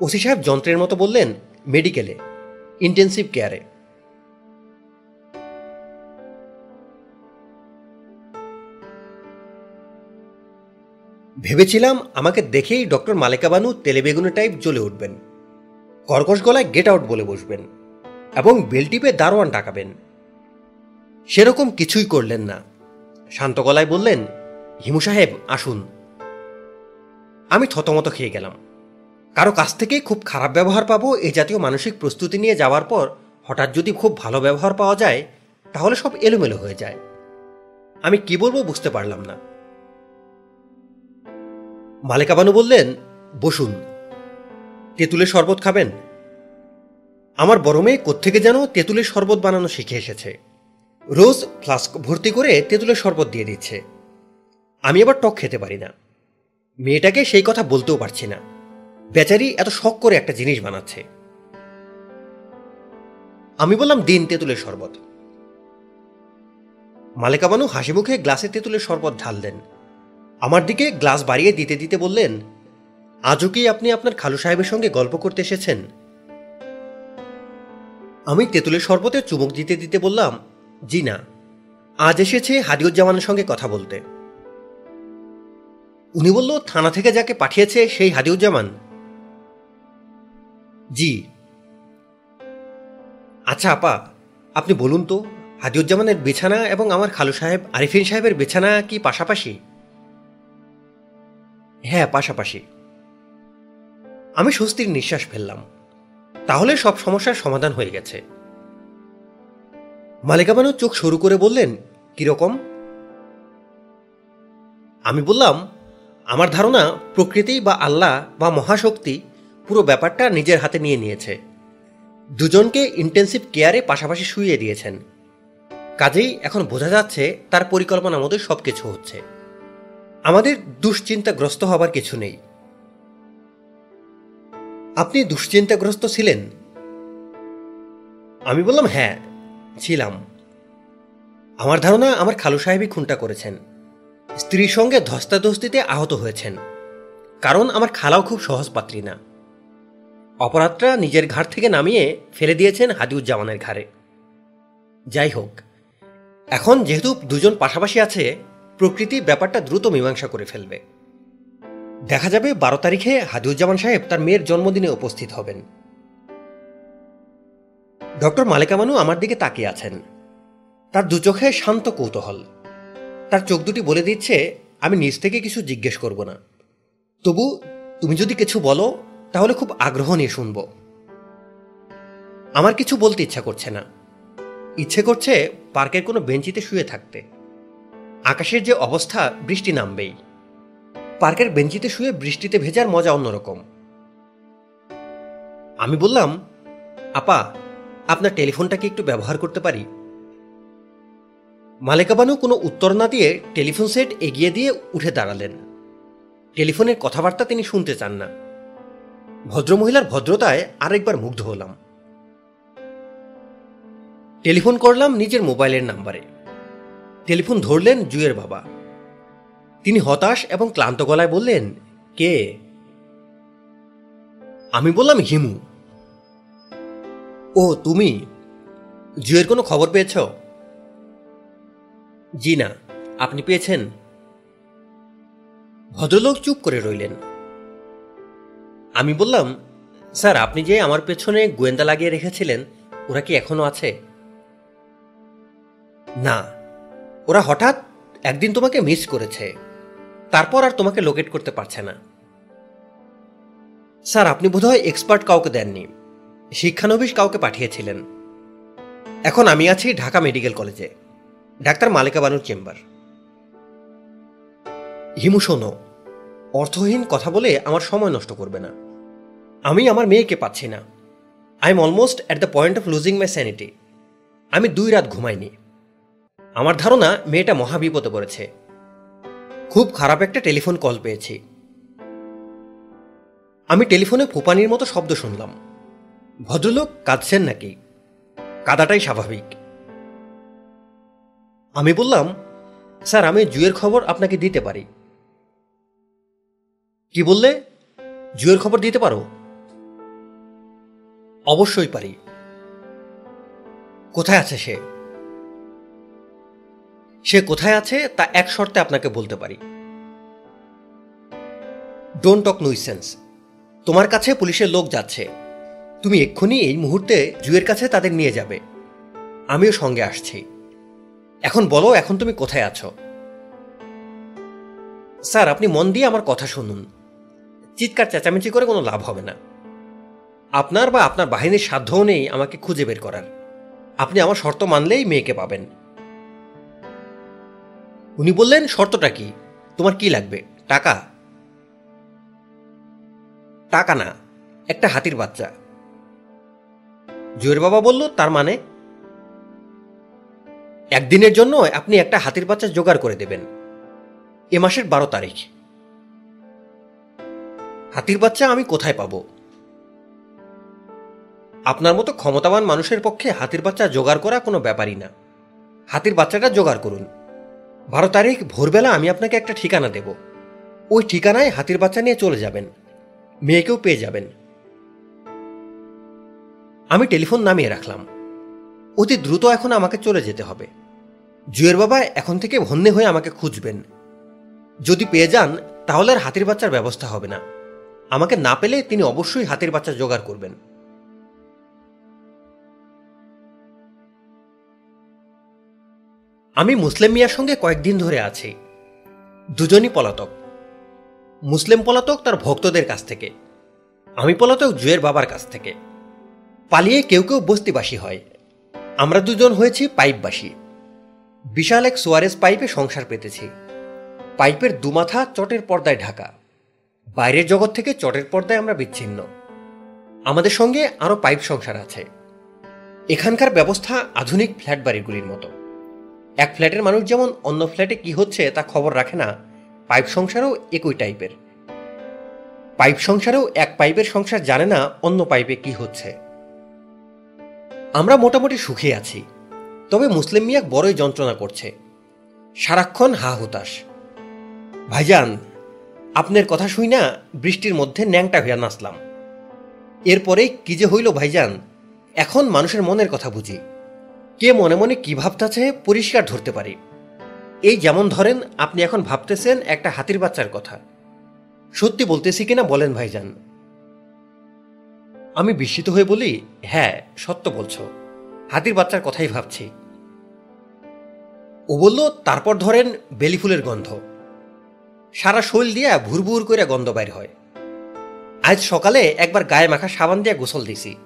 ওসি সাহেব যন্ত্রের মতো বললেন, মেডিকেলে ইন্টেন্সিভ কেয়ারে ভেবেছিলাম আমাকে দেখেই ডক্টর মালেকা বানু তেলেবেগুনি টাইপ জ্বলে উঠবেন। কর্কশ গলায় গেট আউট বলে বসবেন। এবং বেলটিপে দারোয়ান ডাকাবেন। সেরকম কিছুই করলেন না। শান্ত গলায় বললেন, হিমু সাহেব, আসুন। আমি থতমত খেয়ে গেলাম। কারও কাছ থেকে খুব খারাপ ব্যবহার পাবো এ জাতীয় মানসিক প্রস্তুতি নিয়ে যাওয়ার পর হঠাৎ যদি খুব ভালো ব্যবহার পাওয়া যায়, তাহলে সব এলোমেলো হয়ে যায়। আমি কি বলব বুঝতে পারলাম না। মালেকা বানু বললেন, বসুন। তেঁতুলের শরবত খাবেন? আমার বড় মেয়ে কোত্থেকে যেন তেঁতুলের শরবত বানানো শিখে এসেছে। রোজ ফ্লাস্ক ভর্তি করে তেঁতুলের শরবত দিয়ে দিচ্ছে। আমি আবার টক খেতে পারি না। মেয়েটাকে সেই কথা বলতেও পারছি না। বেচারি এত শখ করে একটা জিনিস বানাচ্ছে। আমি বললাম, দিন তেঁতুলের শরবত। মালেকা বানু হাসি মুখে গ্লাসে তেঁতুলের শরবত ঢাল দেন। আমার দিকে গ্লাস বাড়িয়ে দিতে দিতে বললেন, আজও কি আপনি আপনার খালু সাহেবের সঙ্গে গল্প করতে এসেছেন? আমি তেঁতুলের শরবতে চুমুক দিতে দিতে বললাম, জি না। আজ এসেছে হাদিউজ্জামানের সঙ্গে কথা বলতে। উনি বলল, থানা থেকে যাকে পাঠিয়েছে সেই হাদিউজ্জামান? জি। আচ্ছা আপা, আপনি বলুন তো, হাদিউজ্জামানের বিছানা এবং আমার খালু সাহেব, আরিফিন সাহেবের বিছানা কি পাশাপাশি? হ্যাঁ পাশাপাশি। আমি স্বস্তির নিঃশ্বাস ফেললাম। তাহলে সব সমস্যার সমাধান হয়ে গেছে। মালিকা বানু চোখ শুরু করে বললেন কীরকম আমি বললাম, আমার ধারণা প্রকৃতি বা আল্লাহ বা মহাশক্তি পুরো ব্যাপারটা নিজের হাতে নিয়ে নিয়েছে। দুজনকে ইন্টেন্সিভ কেয়ারে পাশাপাশি শুইয়ে দিয়েছেন। কাজেই এখন বোঝা যাচ্ছে তার পরিকল্পনা মতো সব কিছু হচ্ছে। আমাদের দুশ্চিন্তাগ্রস্ত হবার কিছু নেই। আপনি দুশ্চিন্তাগ্রস্ত ছিলেন? আমি বললাম হ্যাঁ ছিলাম। আমার ধারণা, আমার খালু সাহেবই খুনটা করেছেন। স্ত্রীর সঙ্গে ধস্তাধস্তিতে আহত হয়েছেন। কারণ আমার খালাও খুব সহজ পাত্রী না। অপরাধটা নিজের ঘাট থেকে নামিয়ে ফেলে দিয়েছেন হাদিউজ্জামানের ঘাড়ে। যাই হোক, এখন যেহেতু দুজন পাশাপাশি আছে, প্রকৃতি ব্যাপারটা দ্রুত মীমাংসা করে ফেলবে। দেখা যাবে বারো তারিখে হাদিউজ্জামান সাহেব তার মেয়ের জন্মদিনে উপস্থিত হবেন। ডক্টর মালেকামানু আমার দিকে তাকিয়ে আছেন। তার দু চোখে শান্ত কৌতূহল। তার চোখ দুটি বলে দিচ্ছে, আমি নিজ থেকে কিছু জিজ্ঞেস করব না। তবু তুমি যদি কিছু বলো, তাহলে খুব আগ্রহ নিয়ে শুনব। আমার কিছু বলতে ইচ্ছা করছে না। ইচ্ছে করছে পার্কের কোনো বেঞ্চিতে শুয়ে থাকতে। আকাশের যে অবস্থা, বৃষ্টি নামবেই। পার্কের বেঞ্চিতে শুয়ে বৃষ্টিতে ভেজার মজা অন্যরকম। আমি বললাম, আপা, আপনার টেলিফোনটা কি একটু ব্যবহার করতে পারি? মালেকাবানু কোনো উত্তর না দিয়ে টেলিফোন সেট এগিয়ে দিয়ে উঠে দাঁড়ালেন। টেলিফোনের কথাবার্তা তিনি শুনতে চান না। ভদ্রমহিলার ভদ্রতায় আরেকবার মুগ্ধ হলাম। টেলিফোন করলাম নিজের মোবাইলের নাম্বারে। টেলিফোন ধরলেন জুয়ের বাবা। তিনি হতাশ এবং ক্লান্ত গলায় বললেন, কে? আমি বললাম হিমু। ও, তুমি? জুয়ের কোনো খবর পেয়েছ? জি না, আপনি পেয়েছেন। ভদ্রলোক চুপ করে রইলেন। আমি বললাম, স্যার, আপনি যে আমার পেছনে গোয়েন্দা লাগিয়ে রেখেছিলেন, ওরা কি এখনও আছে? না, ওরা হঠাৎ একদিন তোমাকে মিস করেছে। তারপর আর তোমাকে লোকেট করতে পারছে না। স্যার, আপনি বোধহয় এক্সপার্ট কাউকে দেননি। শিক্ষানবিশ কাউকে পাঠিয়েছিলেন। এখন আমি আছি ঢাকা মেডিকেল কলেজে। ডাক্তার মালিকা বানুর চেম্বার। হিমু, শোনো। অর্থহীন কথা বলে আমার সময় নষ্ট করবে না। আমি আমার মেয়েকে পাচ্ছি না। I am almost at the point of losing my sanity আমি দুই রাত ঘুমাইনি। আমার ধারণা, মেয়েটা মহাবিপদে পড়েছে। খুব খারাপ একটা টেলিফোন কল পেয়েছি। আমি টেলিফোনে ফুপানির মতো শব্দ শুনলাম। ভদ্রলোক কাঁদছেন নাকি? কাদাটাই স্বাভাবিক। আমি বললাম, স্যার, আমি জুয়ের খবর আপনাকে দিতে পারি। কি বললে? জুয়ের খবর দিতে পারো? অবশ্যই পারি। কোথায় আছে সে? সে কোথায় আছে তা এক শর্তে আপনাকে বলতে পারি। ডোন্ট টক নুইসেন্স তোমার কাছে পুলিশের লোক যাচ্ছে। তুমি এক্ষুনি এই মুহূর্তে জুয়ের কাছে তাদের নিয়ে যাবে। আমিও সঙ্গে আসছি। এখন বলো, এখন তুমি কোথায় আছো? স্যার, আপনি মন দিয়ে আমার কথা শুনুন। চিৎকার, চেঁচামেচি করে কোনো লাভ হবে না। আপনার বা আপনার বাহিনীর সাধ্যও নেই আমাকে খুঁজে বের করার। আপনি আমার শর্ত মানলেই মেয়েকে পাবেন। উনি বললেন, শর্তটা কি? তোমার কি লাগবে? টাকা? টাকা না, একটা হাতির বাচ্চা। জুয়ের বাবা বলল, তার মানে? একদিনের জন্য আপনি একটা হাতির বাচ্চা জোগাড় করে দেবেন, এ মাসের বারো তারিখ। হাতির বাচ্চা আমি কোথায় পাব? আপনার মতো ক্ষমতাবান মানুষের পক্ষে হাতির বাচ্চা জোগাড় করা কোনো ব্যাপারই না। হাতির বাচ্চাটা জোগাড় করুন। বারো তারিখ ভোরবেলা আমি আপনাকে একটা ঠিকানা দেব। ওই ঠিকানায় হাতির বাচ্চা নিয়ে চলে যাবেন। মেয়েকেও পেয়ে যাবেন। আমি টেলিফোন নামিয়ে রাখলাম। অতি দ্রুত এখন আমাকে চলে যেতে হবে। জুয়ের বাবা এখন থেকে ভন্যে হয়ে আমাকে খুঁজবেন। যদি পেয়ে যান, তাহলে আর হাতির বাচ্চার ব্যবস্থা হবে না। আমাকে না পেলে তিনি অবশ্যই হাতির বাচ্চা জোগাড় করবেন। আমি মুসলিম মিয়ার সঙ্গে কয়েকদিন ধরে আছি। দুজনই পলাতক। মুসলিম পলাতক তার ভক্তদের কাছ থেকে। আমি পলাতক জুয়ের বাবার কাছ থেকে। পালিয়ে কেউ কেউ বস্তিবাসী হয়। আমরা দুজন হয়েছি পাইপবাসী। বিশাল এক সোয়ারেজ পাইপে সংসার পেতেছি। পাইপের দুমাথা চটের পর্দায় ঢাকা। বাইরের জগৎ থেকে চটের পর্দায় আমরা বিচ্ছিন্ন। আমাদের সঙ্গে আরও পাইপ সংসার আছে। এখানকার ব্যবস্থা আধুনিক ফ্ল্যাট বাড়িগুলির মতো। এক ফ্ল্যাটের মানুষ যেমন অন্য ফ্ল্যাটে কি হচ্ছে তা খবর রাখে না, পাইপ সংসারও একই টাইপের। পাইপ সংসারেও এক পাইপের সংসার জানে না অন্য পাইপে কি হচ্ছে। আমরা মোটামুটি সুখে আছি, তবে মুসলিম মিয়া বড়ই যন্ত্রণা করছে। সারাক্ষণ হা হুতাশ। ভাইজান, আপনার কথা শুই না, বৃষ্টির মধ্যে ন্যাংটা হইয়া নাচলাম। এরপরে কি যে হইল ভাইজান, এখন মানুষের মনের কথা বুঝি। কে মনে মনে কি ভাবতেছে পরিষ্কার ধরতে পারি। এই যেমন ধরেন, আপনি এখন ভাবতেছেন একটা হাতির বাচ্চার কথা। সত্যি বলতেছি কিনা বলেন ভাইজান। আমি বিস্মিত হয়ে বলি হ্যাঁ সত্য বলছো। হাতির বাচ্চার কথাই ভাবছি। ও বলল, তারপর ধরেন বেলি ফুলের গন্ধ। সারা শৈল দিয়া ভুরভুর করে গন্ধ বাইর হয়। আজ সকালে একবার গায়ে মাখা সাবান দিয়া গোসল দিছি।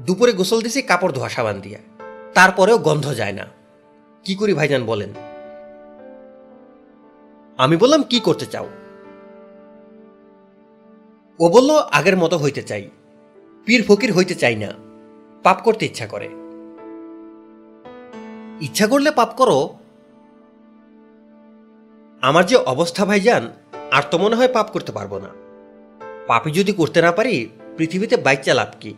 দুপুরে গোসল দিছি, কাপড় ধোয়া সাবান দিয়া। তারপরেও গন্ধ যায় না। কি করি ভাইজান বলেন? আমি বললাম, কি করতে চাও? ও বলল, আগের মতো হইতে চাই। পীর ফকির হইতে চাই না। পাপ করতে ইচ্ছা করে। ইচ্ছা করলে পাপ করো। আমার যে অবস্থা ভাইজান, আর তো মনে হয় পাপ করতে পারব না। পাপি যদি করতে না পারি, পৃথিবীতে বাইক চালাপ কি?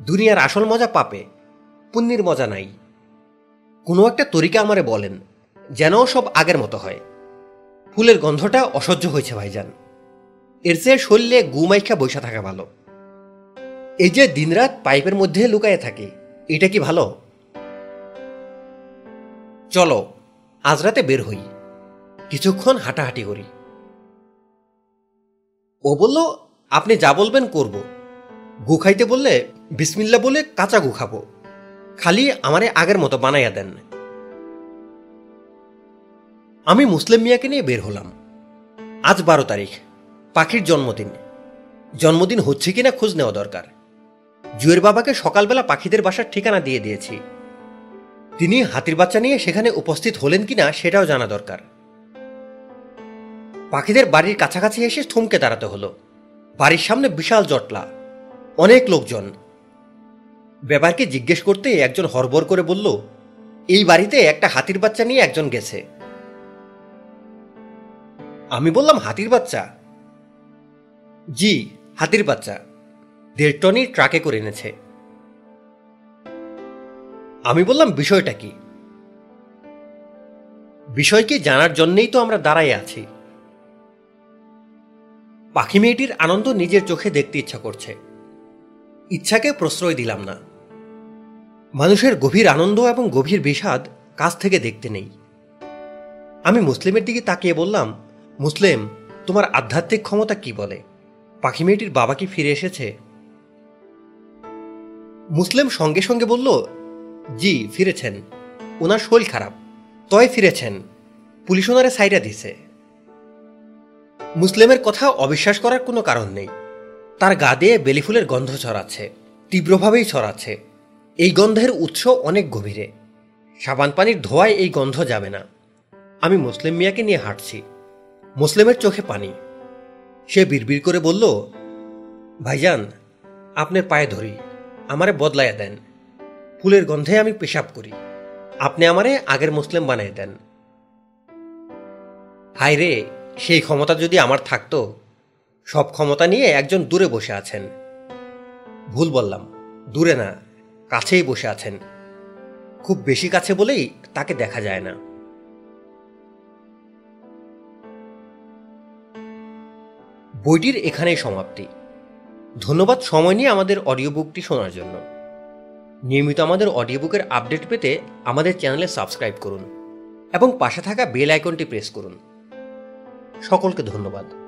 দুনিয়ার আসল মজা পাপে। পুণ্যের মজা নাই। কোনো একটা তরিকা আমারে বলেন, যেন সব আগের মতো হয়। ফুলের গন্ধটা অসহ্য হয়েছে, ভাইজান। এর চেয়ে শরীরে গুমাইখা বৈশা থাকা ভালো। এই যে দিনরাত পাইপের মধ্যে লুকায়ে থাকে, এটা কি ভালো? চলো, আজ রাতে বের হই। কিছুক্ষণ হাঁটাহাঁটি করি। ও বলল, আপনি যা বলবেন করব। গু খাইতে বললে বিসমিল্লা বলে কাঁচা গু খাব। খালি আমারে আগের মতো বানাইয়া দেন। আমি মুসলিম মিয়াকে নিয়ে বের হলাম। আজ বারো তারিখ, পাখির জন্মদিন। জন্মদিন হচ্ছে কিনা খোঁজ নেওয়া দরকার। জুয়ের বাবাকে সকালবেলা পাখিদের বাসার ঠিকানা দিয়ে দিয়েছি। তিনি হাতির বাচ্চা নিয়ে সেখানে উপস্থিত হলেন কিনা সেটাও জানা দরকার। পাখিদের বাড়ির কাছাকাছি এসে থমকে দাঁড়াতে হলো। বাড়ির সামনে বিশাল জটলা। অনেক লোকজন। ব্যাপারকে জিজ্ঞেস করতে একজন হরবর করে বলল, এই বাড়িতে একটা হাতির বাচ্চা নিয়ে একজন গেছে। আমি বললাম, হাতির বাচ্চা? জি, হাতির বাচ্চা। দেড় টনই ট্রাকে করে এনেছে। আমি বললাম, বিষয়টা কি? বিষয়কে জানার জন্যেই তো আমরা দাঁড়াই আছি। পাখি মেয়েটির আনন্দ নিজের চোখে দেখতে ইচ্ছা করছে। ইচ্ছাকে প্রশ্রয় দিলাম না। মানুষের গভীর আনন্দ এবং গভীর বিষাদ কাছ থেকে দেখতে নেই। আমি মুসলিমের দিকে তাকিয়ে বললাম, মুসলিম, তোমার আধ্যাত্মিক ক্ষমতা কি বলে? পাখি মেয়েটির বাবা কি ফিরে এসেছে? মুসলিম সঙ্গে সঙ্গে বলল, জি, ফিরেছেন। ওনার শরীর খারাপ। তয় ফিরেছেন। পুলিশ ওনারে সাইডা দিছে। মুসলিমের কথা অবিশ্বাস করার কোনো কারণ নেই। তার গা দিয়ে বেলিফুলের গন্ধ ছড়াচ্ছে, তীব্রভাবেই ছড়াচ্ছে। এই গন্ধের উৎস অনেক গভীরে। সাবান পানির ধোয়ায় এই গন্ধ যাবে না। আমি মুসলিম মিয়াকে নিয়ে হাঁটছি। মুসলিমের চোখে পানি। সে বিড়বিড় করে বলল, ভাইজান, আপনার পায়ে ধরি। আমারে বদলাইয়া দেন। ফুলের গন্ধে আমি পেশাব করি। আপনি আমারে আগের মুসলিম বানিয়ে দেন। হায় রে, সেই ক্ষমতা যদি আমার থাকতো, সব ক্ষমতা নিয়ে একজন দূরে বসে আছেন। ভুল বললাম, দূরে না। কাছেই বসে আছেন। খুব বেশি কাছে বলেই তাকে দেখা যায় না। বইটির এখানেই সমাপ্তি। ধন্যবাদ সময় নিয়ে আমাদের অডিও বুকটি শোনার জন্য। নিয়মিত আমাদের অডিও বুকের আপডেট পেতে আমাদের চ্যানেলে সাবস্ক্রাইব করুন এবং পাশে থাকা বেল আইকনটি প্রেস করুন। সকলকে ধন্যবাদ।